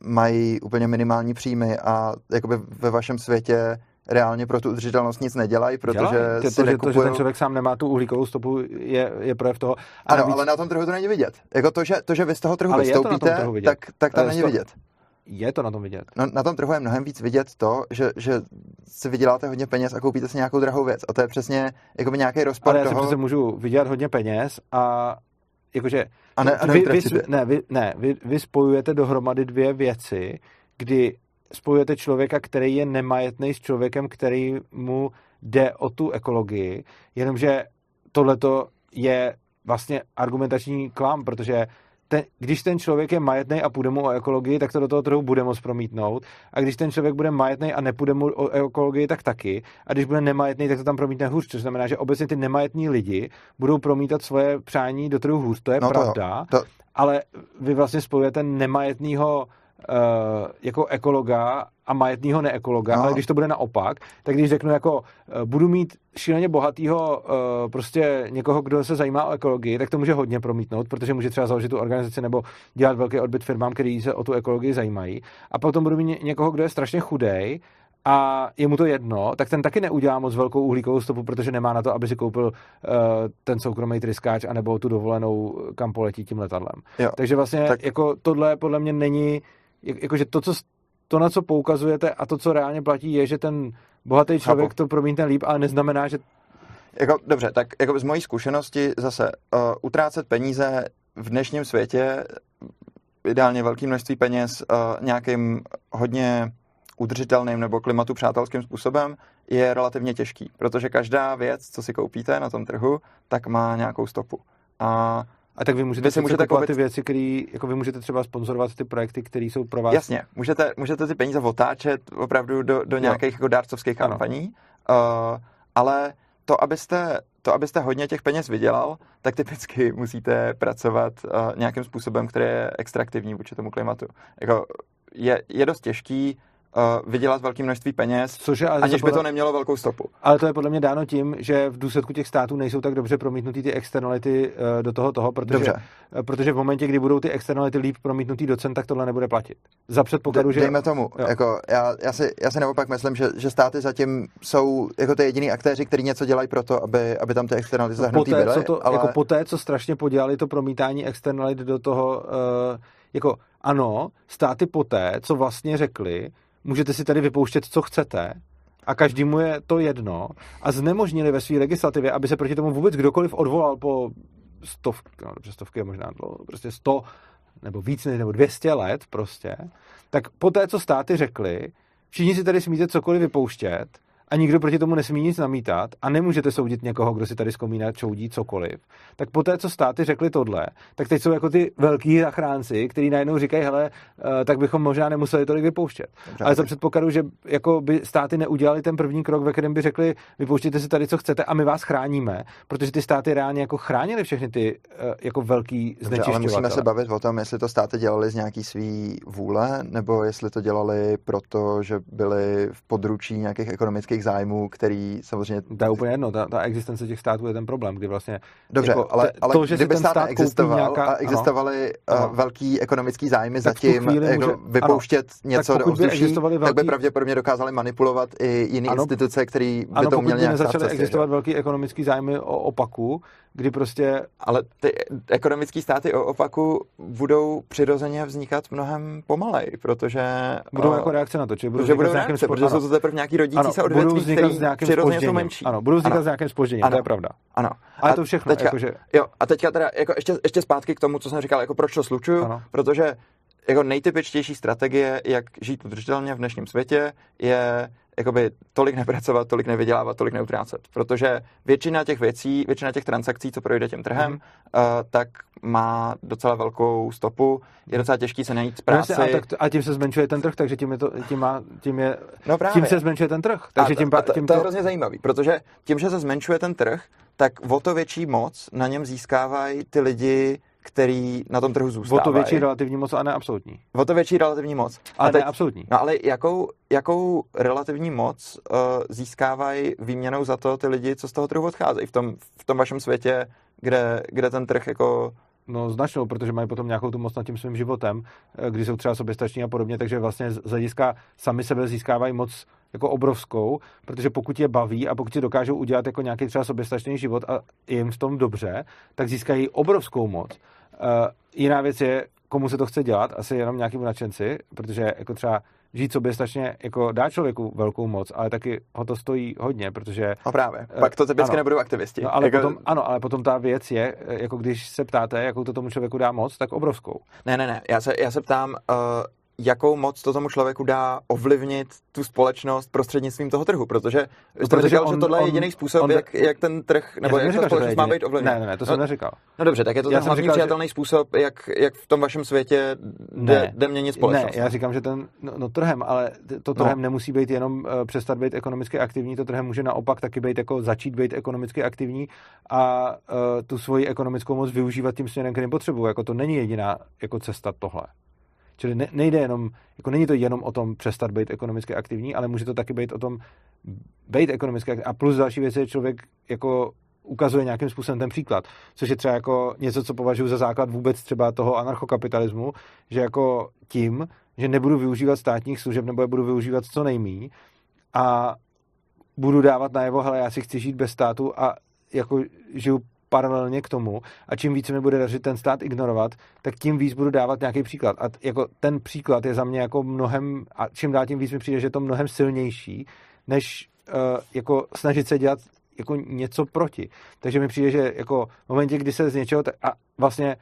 mají úplně minimální příjmy a jakoby ve vašem světě reálně pro tu udržitelnost nic nedělají, protože Dělaj. si to, že, to, že ten člověk sám nemá tu uhlíkovou stopu, je, je projev toho. A ano, navíc... ale na tom trhu to není vidět. Jako to, že, to, že vy z toho trhu ale vystoupíte, tak, tak tam není vidět je to na tom vidět. No, na tom trhu je mnohem víc vidět to, že, že si vyděláte hodně peněz a koupíte si nějakou drahou věc. A to je přesně jako nějaký rozpad Ale já toho... si můžu vydělat hodně peněz a jakože... A ne, a vy, vy, ne, vy, ne vy, vy spojujete dohromady dvě věci, kdy spojujete člověka, který je nemajetný s člověkem, který mu jde o tu ekologii, jenomže tohleto je vlastně argumentační klam, protože ten, když ten člověk je majetný a půjde mu o ekologii, tak to do toho trhu bude moct promítnout. A když ten člověk bude majetný a nepůjde mu o ekologii, tak taky. A když bude nemajetný, tak to tam promítne hůř. Což znamená, že obecně ty nemajetní lidi budou promítat svoje přání do trhu hůř. To je no pravda. To, to... Ale vy vlastně spojujete nemajetného uh, jako ekologa a majetného neekologa, no. ale když to bude naopak, tak když řeknu jako uh, budu mít šíleně bohatýho uh, prostě někoho, kdo se zajímá o ekologii, tak to může hodně promítnout, protože může třeba založit tu organizaci nebo dělat velký odbyt firmám, který se o tu ekologii zajímají. A potom budu mít někoho, kdo je strašně chudej, a je mu to jedno, tak ten taky neudělá moc velkou uhlíkovou stopu, protože nemá na to, aby si koupil uh, ten soukromý tryskáč anebo tu dovolenou, kam poletí tím letadlem. Jo. Takže vlastně tak... jako tohle podle mě není jakože to, co, to, na co poukazujete a to, co reálně platí, je, že ten bohatý člověk Chápu. to promítne líp, ale neznamená, že jako, dobře, tak jako z mojí zkušenosti zase uh, utrácet peníze v dnešním světě, ideálně velké množství peněz, uh, nějakým hodně udržitelným nebo klimatu přátelským způsobem, je relativně těžký, protože každá věc, co si koupíte na tom trhu, tak má nějakou stopu. A a tak vy můžete, vy si můžete koupit ty věci, které, jako vy můžete třeba sponzorovat ty projekty, které jsou pro vás. Jasně, můžete, můžete ty peníze otáčet opravdu do, do nějakých jako dárcovských kampaní, uh, ale to abyste, to, abyste hodně těch peněz vydělal, tak typicky musíte pracovat uh, nějakým způsobem, který je extraktivní vůči tomu klimatu. Jako je, je dost těžký uh, vydělat velké množství peněz, Což je, ale aniž by to nemělo velkou stopu. Ale to je podle mě dáno tím, že v důsledku těch států nejsou tak dobře promítnutý ty externality uh, do toho toho, protože, dobře. Uh, protože v momentě, kdy budou ty externality líp promítnutý do cen, tak tohle nebude platit. Za předpokladu, že... Dejme tomu, jako já, já, si, já si naopak myslím, že, že státy zatím jsou jako ty jediný aktéři, kteří něco dělají pro to, aby, aby tam ty externality no, zahrnutý poté, byly. Co to, ale... jako poté, co strašně podělali to promítání externalit do toho, uh, jako ano, státy poté, co vlastně řekli, můžete si tady vypouštět, co chcete, a každému je to jedno. A znemožnili ve své legislativě, aby se proti tomu vůbec kdokoliv odvolal po stovky, no dobře, stovky je možná dlouho, prostě sto nebo víc nebo 200 let prostě, tak po té, co státy řekli, všichni si tady smíte cokoliv vypouštět, a nikdo proti tomu nesmí nic namítat a nemůžete soudit někoho, kdo si tady zkomíná čoudí cokoliv, tak po té, co státy řekli tohle, tak teď jsou jako ty velký zachránci, kteří najednou říkají, hele, eh, tak bychom možná nemuseli tolik vypouštět. Dobře, Ale za předpokladu, že jako by státy neudělali ten první krok, ve kterém by řekli, vypouštěte si tady, co chcete a my vás chráníme, protože ty státy reálně jako chránili všechny ty eh, jako velký znečišťovatele. Ale musíme se bavit o tom, jestli to státy dělali z nějaký svý vůle, nebo jestli to dělali proto, že byli v područí nějakých ekonomických ekonomických zájmů, který samozřejmě... To je úplně jedno, ta, ta existence těch států je ten problém, kdy vlastně... Dobře, jako, ale, ale to, že kdyby stát, stát existoval nějaká, a existovaly ano, uh, velký ekonomický zájmy zatím jako může, vypouštět ano, něco do ovzduší, tak, velký... tak by pravděpodobně dokázali manipulovat i jiné instituce, které by ano, to uměly nějak nezačaly existovat velký ekonomický zájmy o opaku, kdy prostě... Ale ty ekonomické státy o opaku budou přirozeně vznikat mnohem pomalej, protože... Budou jako reakce na to, či budou, budou reakce, protože jsou to teprve nějaký rodící se odvětví, budou vznikat s nějakým jsou menší. Ano, budou vznikat ano. s nějakým spožděním, ano. to je pravda. Ano. Ale to všechno. Teďka, jakože... Jo, a teďka teda jako ještě, ještě zpátky k tomu, co jsem říkal, jako proč to slučuju, ano. protože jako nejtypičtější strategie, jak žít udržitelně v dnešním světě, je jakoby tolik nepracovat, tolik nevydělávat, tolik neutrácet. Protože většina těch věcí, většina těch transakcí, co projde tím trhem, mm-hmm. uh, tak má docela velkou stopu. Je docela těžký se najít z práci. No, a, tak, a tím se zmenšuje ten trh, takže tím, je to, tím, má, tím, je, no právě. tím se zmenšuje ten trh. Takže a tím, to, tím to, to je hrozně zajímavý, protože tím, že se zmenšuje ten trh, tak o to větší moc na něm získávají ty lidi, který na tom trhu zůstává. O to větší relativní moc a ne absolutní. O to větší relativní moc. Ale a teď, ne absolutní. No ale jakou, jakou relativní moc uh, získávají výměnou za to ty lidi, co z toho trhu odcházejí v tom, v tom vašem světě, kde, kde ten trh jako No značnou, protože mají potom nějakou tu moc nad tím svým životem, eh, kdy jsou třeba soběstační a podobně, takže vlastně z hlediska sami sebe získávají moc jako obrovskou, protože pokud je baví a pokud si dokážou udělat jako nějaký třeba soběstačný život a je jim v tom dobře, tak získají obrovskou moc. Uh, jiná věc je, komu se to chce dělat, asi jenom nějakému nadšenci, protože jako třeba žít soběstačně jako dá člověku velkou moc, ale taky ho to stojí hodně, protože... No právě, uh, pak to typicky nebudou aktivisti. No, ale jako... potom, ano, ale potom ta věc je, jako když se ptáte, jakou to tomu člověku dá moc, tak obrovskou. Ne, ne, ne, já se, já se ptám, uh, jakou moc to tomu člověku dá ovlivnit tu společnost prostřednictvím toho trhu, protože no, jste říkal, on, že tohle on, je jediný způsob, on, jak, jak ten trh, nebo jak ta společnost má být ovlivněna. Ne, ne, ne, to jsem no, neříkal. No dobře, tak je to já ten hlavní říkal, přijatelný že... způsob, jak, jak v tom vašem světě jde, ne, jde měnit společnost. Ne, já říkám, že ten, no, no trhem, ale to trhem no. nemusí být jenom uh, přestat být ekonomicky aktivní, to trhem může naopak taky být jako začít být ekonomicky aktivní a uh, tu svoji ekonomickou moc využívat tím směrem, kterým potřebuju. Jako to není jediná jako cesta tohle. Čili ne, nejde jenom, jako není to jenom o tom přestat být ekonomicky aktivní, ale může to taky být o tom být ekonomicky aktivní. A plus další věc je, člověk jako ukazuje nějakým způsobem ten příklad, což je třeba jako něco, co považuji za základ vůbec třeba toho anarchokapitalismu, že jako tím, že nebudu využívat státních služeb nebo je budu využívat co nejmí a budu dávat najevo, hele, já si chci žít bez státu a jako žiju paralelně k tomu a čím více mi bude dařit ten stát ignorovat, tak tím víc budu dávat nějaký příklad. A jako ten příklad je za mě jako mnohem, a čím dál tím víc mi přijde, že je to mnohem silnější, než uh, jako snažit se dělat jako něco proti. Takže mi přijde, že jako v momentě, kdy se z něčeho, a vlastně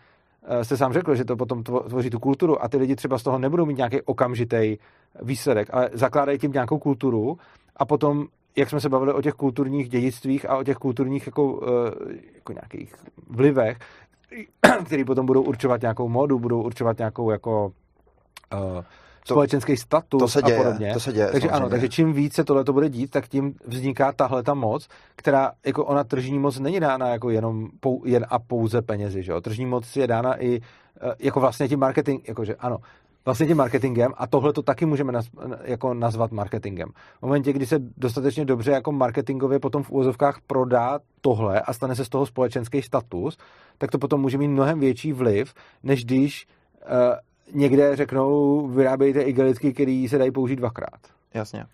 uh, jste sám řekl, že to potom tvoří tu kulturu a ty lidi třeba z toho nebudou mít nějaký okamžitý výsledek, ale zakládají tím nějakou kulturu a potom jak jsme se bavili o těch kulturních dědictvích a o těch kulturních jako, eh, jako nějakých vlivech, který potom budou určovat nějakou modu, budou určovat nějakou jako uh, společenský status to se děje, a podobně. To se děje, takže ano, takže čím více tohle to bude dít, tak tím vzniká tahle ta moc, která jako ona tržní moc není dána jako jenom pou, jen a pouze penězi, že jo? Tržní moc je dána i eh, jako vlastně tím marketing, jakože ano, vlastně tím marketingem a tohle to taky můžeme naz, jako nazvat marketingem. V momentě, kdy se dostatečně dobře jako marketingově potom v úvozovkách prodá tohle a stane se z toho společenský status, tak to potom může mít mnohem větší vliv, než když uh, někde řeknou, vyrábejte igelitky, které se dají použít dvakrát. Jasně.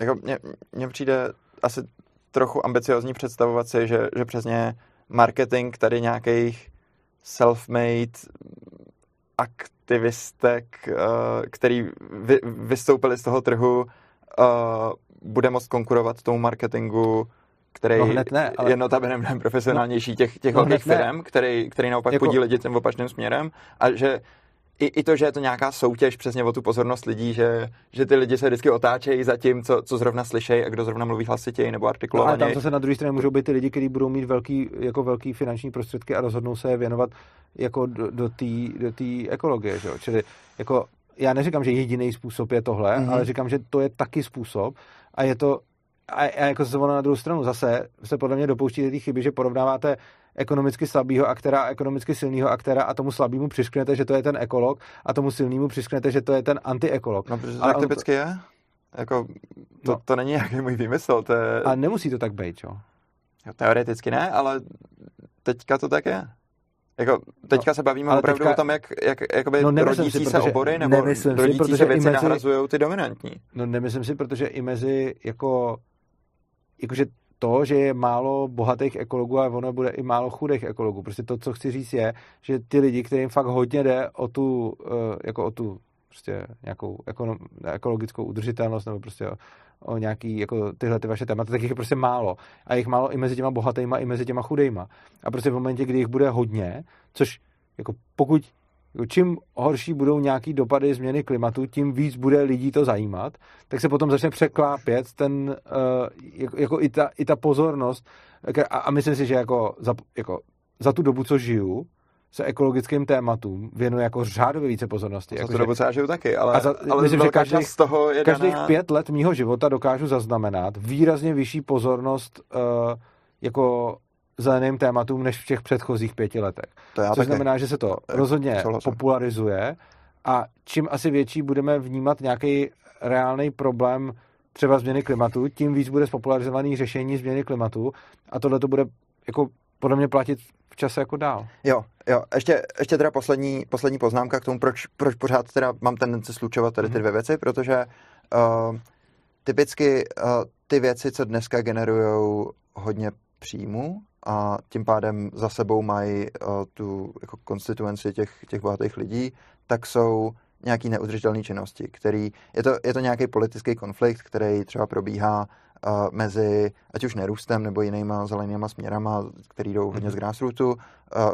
Jako mně, přijde asi trochu ambiciozní představovat si, že, že přesně marketing tady nějakých self-made aktivistek, uh, který vy, vystoupili z toho trhu, uh, bude moct konkurovat tomu marketingu, který no hned ne, ale... je notabene mnohem profesionálnější těch, těch no velkých firm, který, který naopak jako... podí lidi tím opačným směrem a že i, i to, že je to nějaká soutěž přesně o tu pozornost lidí, že, že ty lidi se vždycky otáčejí za tím, co, co zrovna slyšejí a kdo zrovna mluví hlasitěji nebo artikulovaně. No, ale tam zase na druhé straně můžou být ty lidi, kteří budou mít velký, jako velký finanční prostředky a rozhodnou se je věnovat jako do, do té do tý ekologie. Že? Čili jako já neříkám, že jediný způsob je tohle, mm-hmm. ale říkám, že to je taky způsob a je to a, a jako se na druhou stranu zase se podle mě dopouštíte ty chyby, že porovnáváte ekonomicky slabého aktéra a ekonomicky silného aktéra a tomu slabému přišknete, že to je ten ekolog a tomu silnému přišknete, že to je ten antiekolog. No, protože to tak typicky to... je. Jako, to, no. to není nějaký můj výmysl. To je... A nemusí to tak být, jo? jo? Teoreticky ne, ale teďka to tak je. Jako, teďka no, se bavíme opravdu teďka, o tom, jak, jak jakoby no, rodící si, se obory, nebo rodící si, se věci mezi, nahrazují ty dominantní. No nemyslím si, protože i mezi jako jakože to, že je málo bohatých ekologů a ono bude i málo chudých ekologů. Prostě to, co chci říct, je, že ty lidi, kterým fakt hodně jde o tu, eh, jako o tu prostě nějakou ekologickou udržitelnost nebo prostě o, o nějaký jako tyhle ty vaše témata, tak jich je prostě málo. A jich málo i mezi těma bohatýma, i mezi těma chudejma. A prostě v momentě, kdy jich bude hodně, což jako pokud čím horší budou nějaký dopady změny klimatu, tím víc bude lidí to zajímat, tak se potom začne překlápět ten, uh, jako, jako i, ta, i ta pozornost. A, a myslím si, že jako za, jako za tu dobu, co žiju, se ekologickým tématům věnuje jako řádově více pozornosti. Za jako, tu dobu, co já žiju taky, ale, a za, ale myslím, že každých, z toho je každých daná... pět let mýho života dokážu zaznamenat výrazně vyšší pozornost uh, jako zeleným tématům než v těch předchozích pěti letech. To já Což taky. znamená, že se to rozhodně souhlasím. popularizuje a čím asi větší budeme vnímat nějaký reálný problém třeba změny klimatu, tím víc bude spopularizovaný řešení změny klimatu a tohle to bude jako podle mě platit v čase jako dál. Jo, jo. Ještě, ještě teda poslední, poslední poznámka k tomu, proč, proč pořád teda mám tendenci slučovat tady ty mhm. dvě věci, protože uh, typicky uh, ty věci, co dneska generují hodně příjmu a tím pádem za sebou mají uh, tu jako konstituenci těch, těch bohatých lidí, tak jsou nějaký neudržitelné činnosti, který, je to, je to nějaký politický konflikt, který třeba probíhá uh, mezi ať už nerůstem nebo jinýma zelenýma směrama, který jdou hodně z mhm. grassrootu, uh,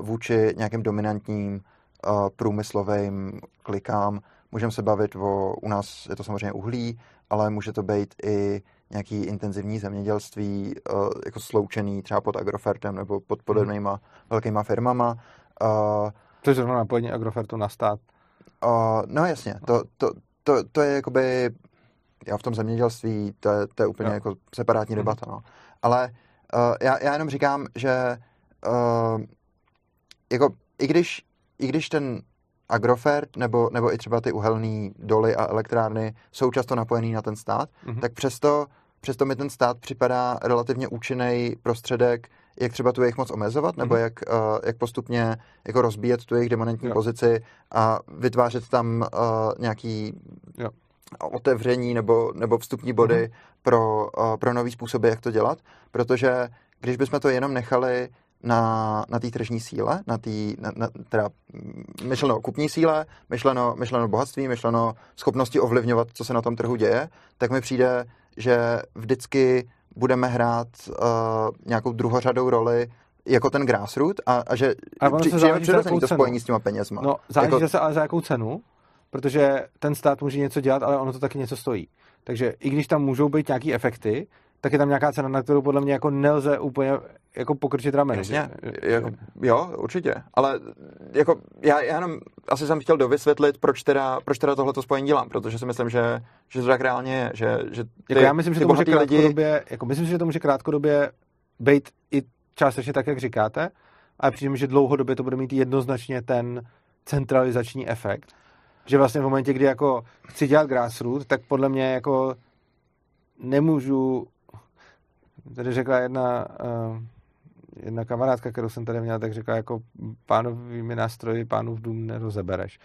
vůči nějakým dominantním uh, průmyslovým klikám. Můžeme se bavit o, u nás je to samozřejmě uhlí, ale může to být i nějaký intenzivní zemědělství, uh, jako sloučený třeba pod Agrofertem nebo pod mhm. podobnýma hmm. velkýma firmama. Uh, to je zrovna napojení Agrofertu na stát. Uh, no jasně, to, to, to, to je jakoby, já v tom zemědělství, to je, to je úplně jo. jako separátní hmm. debata, no. Ale uh, já, já jenom říkám, že uh, jako i když, i když ten Agrofert nebo, nebo i třeba ty uhelné doly a elektrárny jsou často napojený na ten stát, mm-hmm. tak přesto Přesto mi ten stát připadá relativně účinný prostředek, jak třeba tu jejich moc omezovat, nebo mm-hmm. jak, uh, jak postupně jako rozbíjet tu jejich dominantní jo. pozici a vytvářet tam uh, nějaký jo. otevření nebo, nebo vstupní body mm-hmm. pro, uh, pro nový způsoby, jak to dělat, protože když bychom to jenom nechali na, na té tržní síle, na té, na, na, teda myšleno kupní síle, myšleno, myšleno bohatství, myšleno schopnosti ovlivňovat, co se na tom trhu děje, tak mi přijde, že vždycky budeme hrát uh, nějakou druhořadou roli jako ten grassroot a, a že při, přijde přirozený to spojení s těma penězma. No, záleží jako... zase ale za jakou cenu, protože ten stát může něco dělat, ale ono to taky něco stojí. Takže i když tam můžou být nějaký efekty, tak je tam nějaká cena, na kterou podle mě jako nelze úplně jako pokrčit rameny. Jasně, jako, jo, určitě. Ale jako já, já jenom asi jsem chtěl dovysvětlit, proč teda, proč teda tohleto spojení dělám, protože si myslím, že, že to tak reálně je, že, že ty, jako já myslím, že to může krátkodobě, lidi... jako myslím, že to může krátkodobě být i částečně tak, jak říkáte, ale přijde že dlouhodobě to bude mít jednoznačně ten centralizační efekt. Že vlastně v momentě, kdy jako chci dělat grassroots, tak podle mě jako nemůžu tady řekla jedna, uh, jedna kamarádka, kterou jsem tady měl, tak řekla jako pánovými nástroji pánův dům nerozebereš.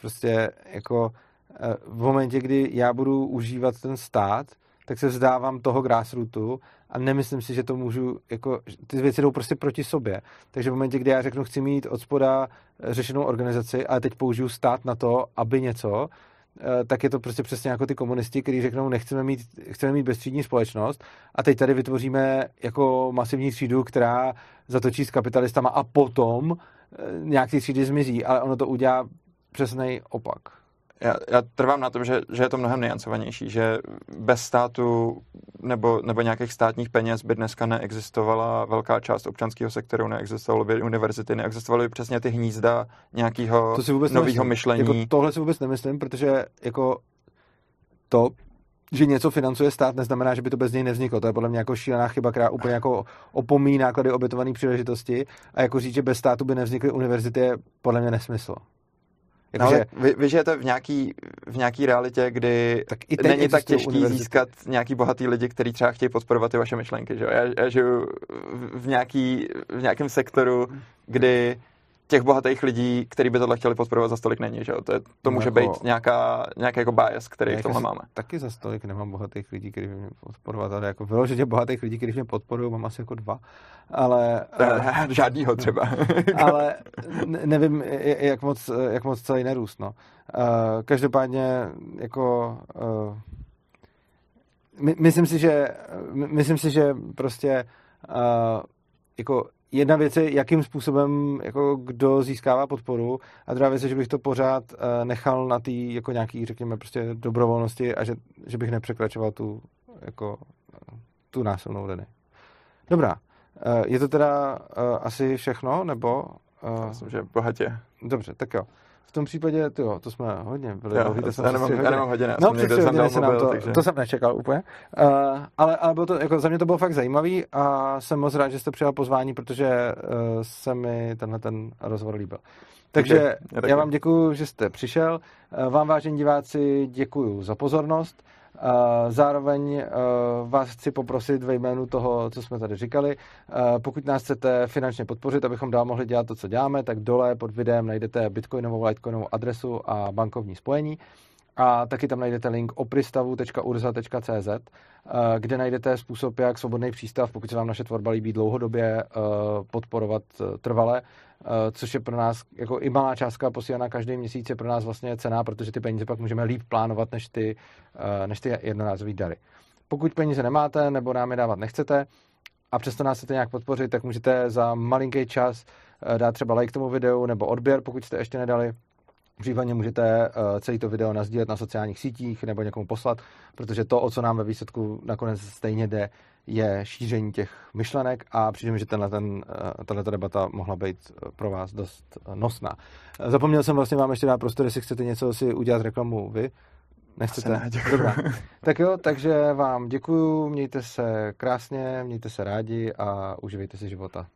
Prostě jako uh, v momentě, kdy já budu užívat ten stát, tak se vzdávám toho grassrootu a nemyslím si, že to můžu, jako, ty věci jdou prostě proti sobě. Takže v momentě, kdy já řeknu, chci mít od spoda řešenou organizaci, ale teď použiju stát na to, aby něco, Eh, tak je to prostě přesně jako ty komunisti, kteří řeknou, nechceme mít, chceme mít bezstřídní společnost. A teď tady vytvoříme jako masivní třídu, která zatočí s kapitalistama a potom eh, nějak ty třídy zmizí, ale ono to udělá přesný opak já, já trvám na tom, že, že je to mnohem niancovanější, že bez státu nebo, nebo nějakých státních peněz by dneska neexistovala velká část občanského sektoru, neexistovalo by univerzity, neexistovaly by přesně ty hnízda nějakého nového myšlení. Jako tohle si vůbec nemyslím, protože jako to, že něco financuje stát, neznamená, že by to bez něj nevzniklo. To je podle mě jako šílená chyba, která úplně jako opomíjí náklady obětované příležitosti a jako říct, že bez státu by nevznikly univerzity, je podle mě nesmysl. Jako, no, že... vy, vy žijete v nějaký, v nějaký realitě, kdy tak i není tak těžký univerzity. získat nějaký bohatý lidi, kteří třeba chtějí podporovat ty vaše myšlenky. Že? Já, já žiju v, nějaký, v nějakém sektoru, kdy těch bohatých lidí, kteří by tohle chtěli podporovat, za stolik není. Že? To, je, to může jako, být nějaká, nějaký jako bias, který v tomhle máme. Taky za stolik nemám bohatých lidí, kteří by mě podporovat, ale jako vyloženě bohatých lidí, kteří mě podporují, mám asi jako dva. Ale, ale žádnýho třeba. ale nevím, jak moc, jak moc celý nerůst. No. Uh, každopádně jako uh, my, myslím si, že myslím si, že prostě jako jedna věc je, jakým způsobem jako kdo získává podporu a druhá věc je, že bych to pořád uh, nechal na té jako nějaký, řekněme, prostě dobrovolnosti a že, že bych nepřekračoval tu jako tu násilnou linii. Dobrá. Uh, je to teda uh, asi všechno, nebo? Myslím, že bohatě. Dobře, tak jo. V tom případě, tyjo, to jsme hodně byli jo, dlouhý, to jsem já, nemám, já nemám hodiny, no, přes hodiny se nám to, takže... to jsem nečekal úplně, uh, ale, ale bylo to, jako za mě to bylo fakt zajímavý a jsem moc rád, že jste přijal pozvání, protože uh, se mi tenhle ten rozhovor líbil. Takže já vám děkuji, že jste přišel. Uh, vám, vážení diváci, děkuji za pozornost. Zároveň vás chci poprosit ve jménu toho, co jsme tady říkali, pokud nás chcete finančně podpořit, abychom dál mohli dělat to, co děláme, tak dole pod videem najdete bitcoinovou, litecoinovou adresu a bankovní spojení. A taky tam najdete link opristavu.urza.cz, kde najdete způsob, jak svobodný přístav, pokud se vám naše tvorba líbí dlouhodobě, podporovat trvale Eh, což je pro nás jako i malá částka posílaná každý měsíc je pro nás vlastně cená, protože ty peníze pak můžeme líp plánovat než ty, eh, než ty jednorázové dary. Pokud peníze nemáte nebo nám je dávat nechcete a přesto nás chcete nějak podpořit, tak můžete za malinký čas eh, dát třeba like tomu videu nebo odběr, pokud jste ještě nedali. Případně můžete celý to video nazdílet na sociálních sítích nebo někomu poslat, protože to, o co nám ve výsledku nakonec stejně jde, je šíření těch myšlenek a přijde že tenhle, ten, eh, tato debata mohla být eh, pro vás dost eh, nosná. Zapomněl jsem vlastně vám ještě dát prostor, jestli chcete něco si udělat reklamu vy. Nechcete? Ne, Dobrá. Tak jo, takže vám děkuju, mějte se krásně, mějte se rádi a uživejte si života.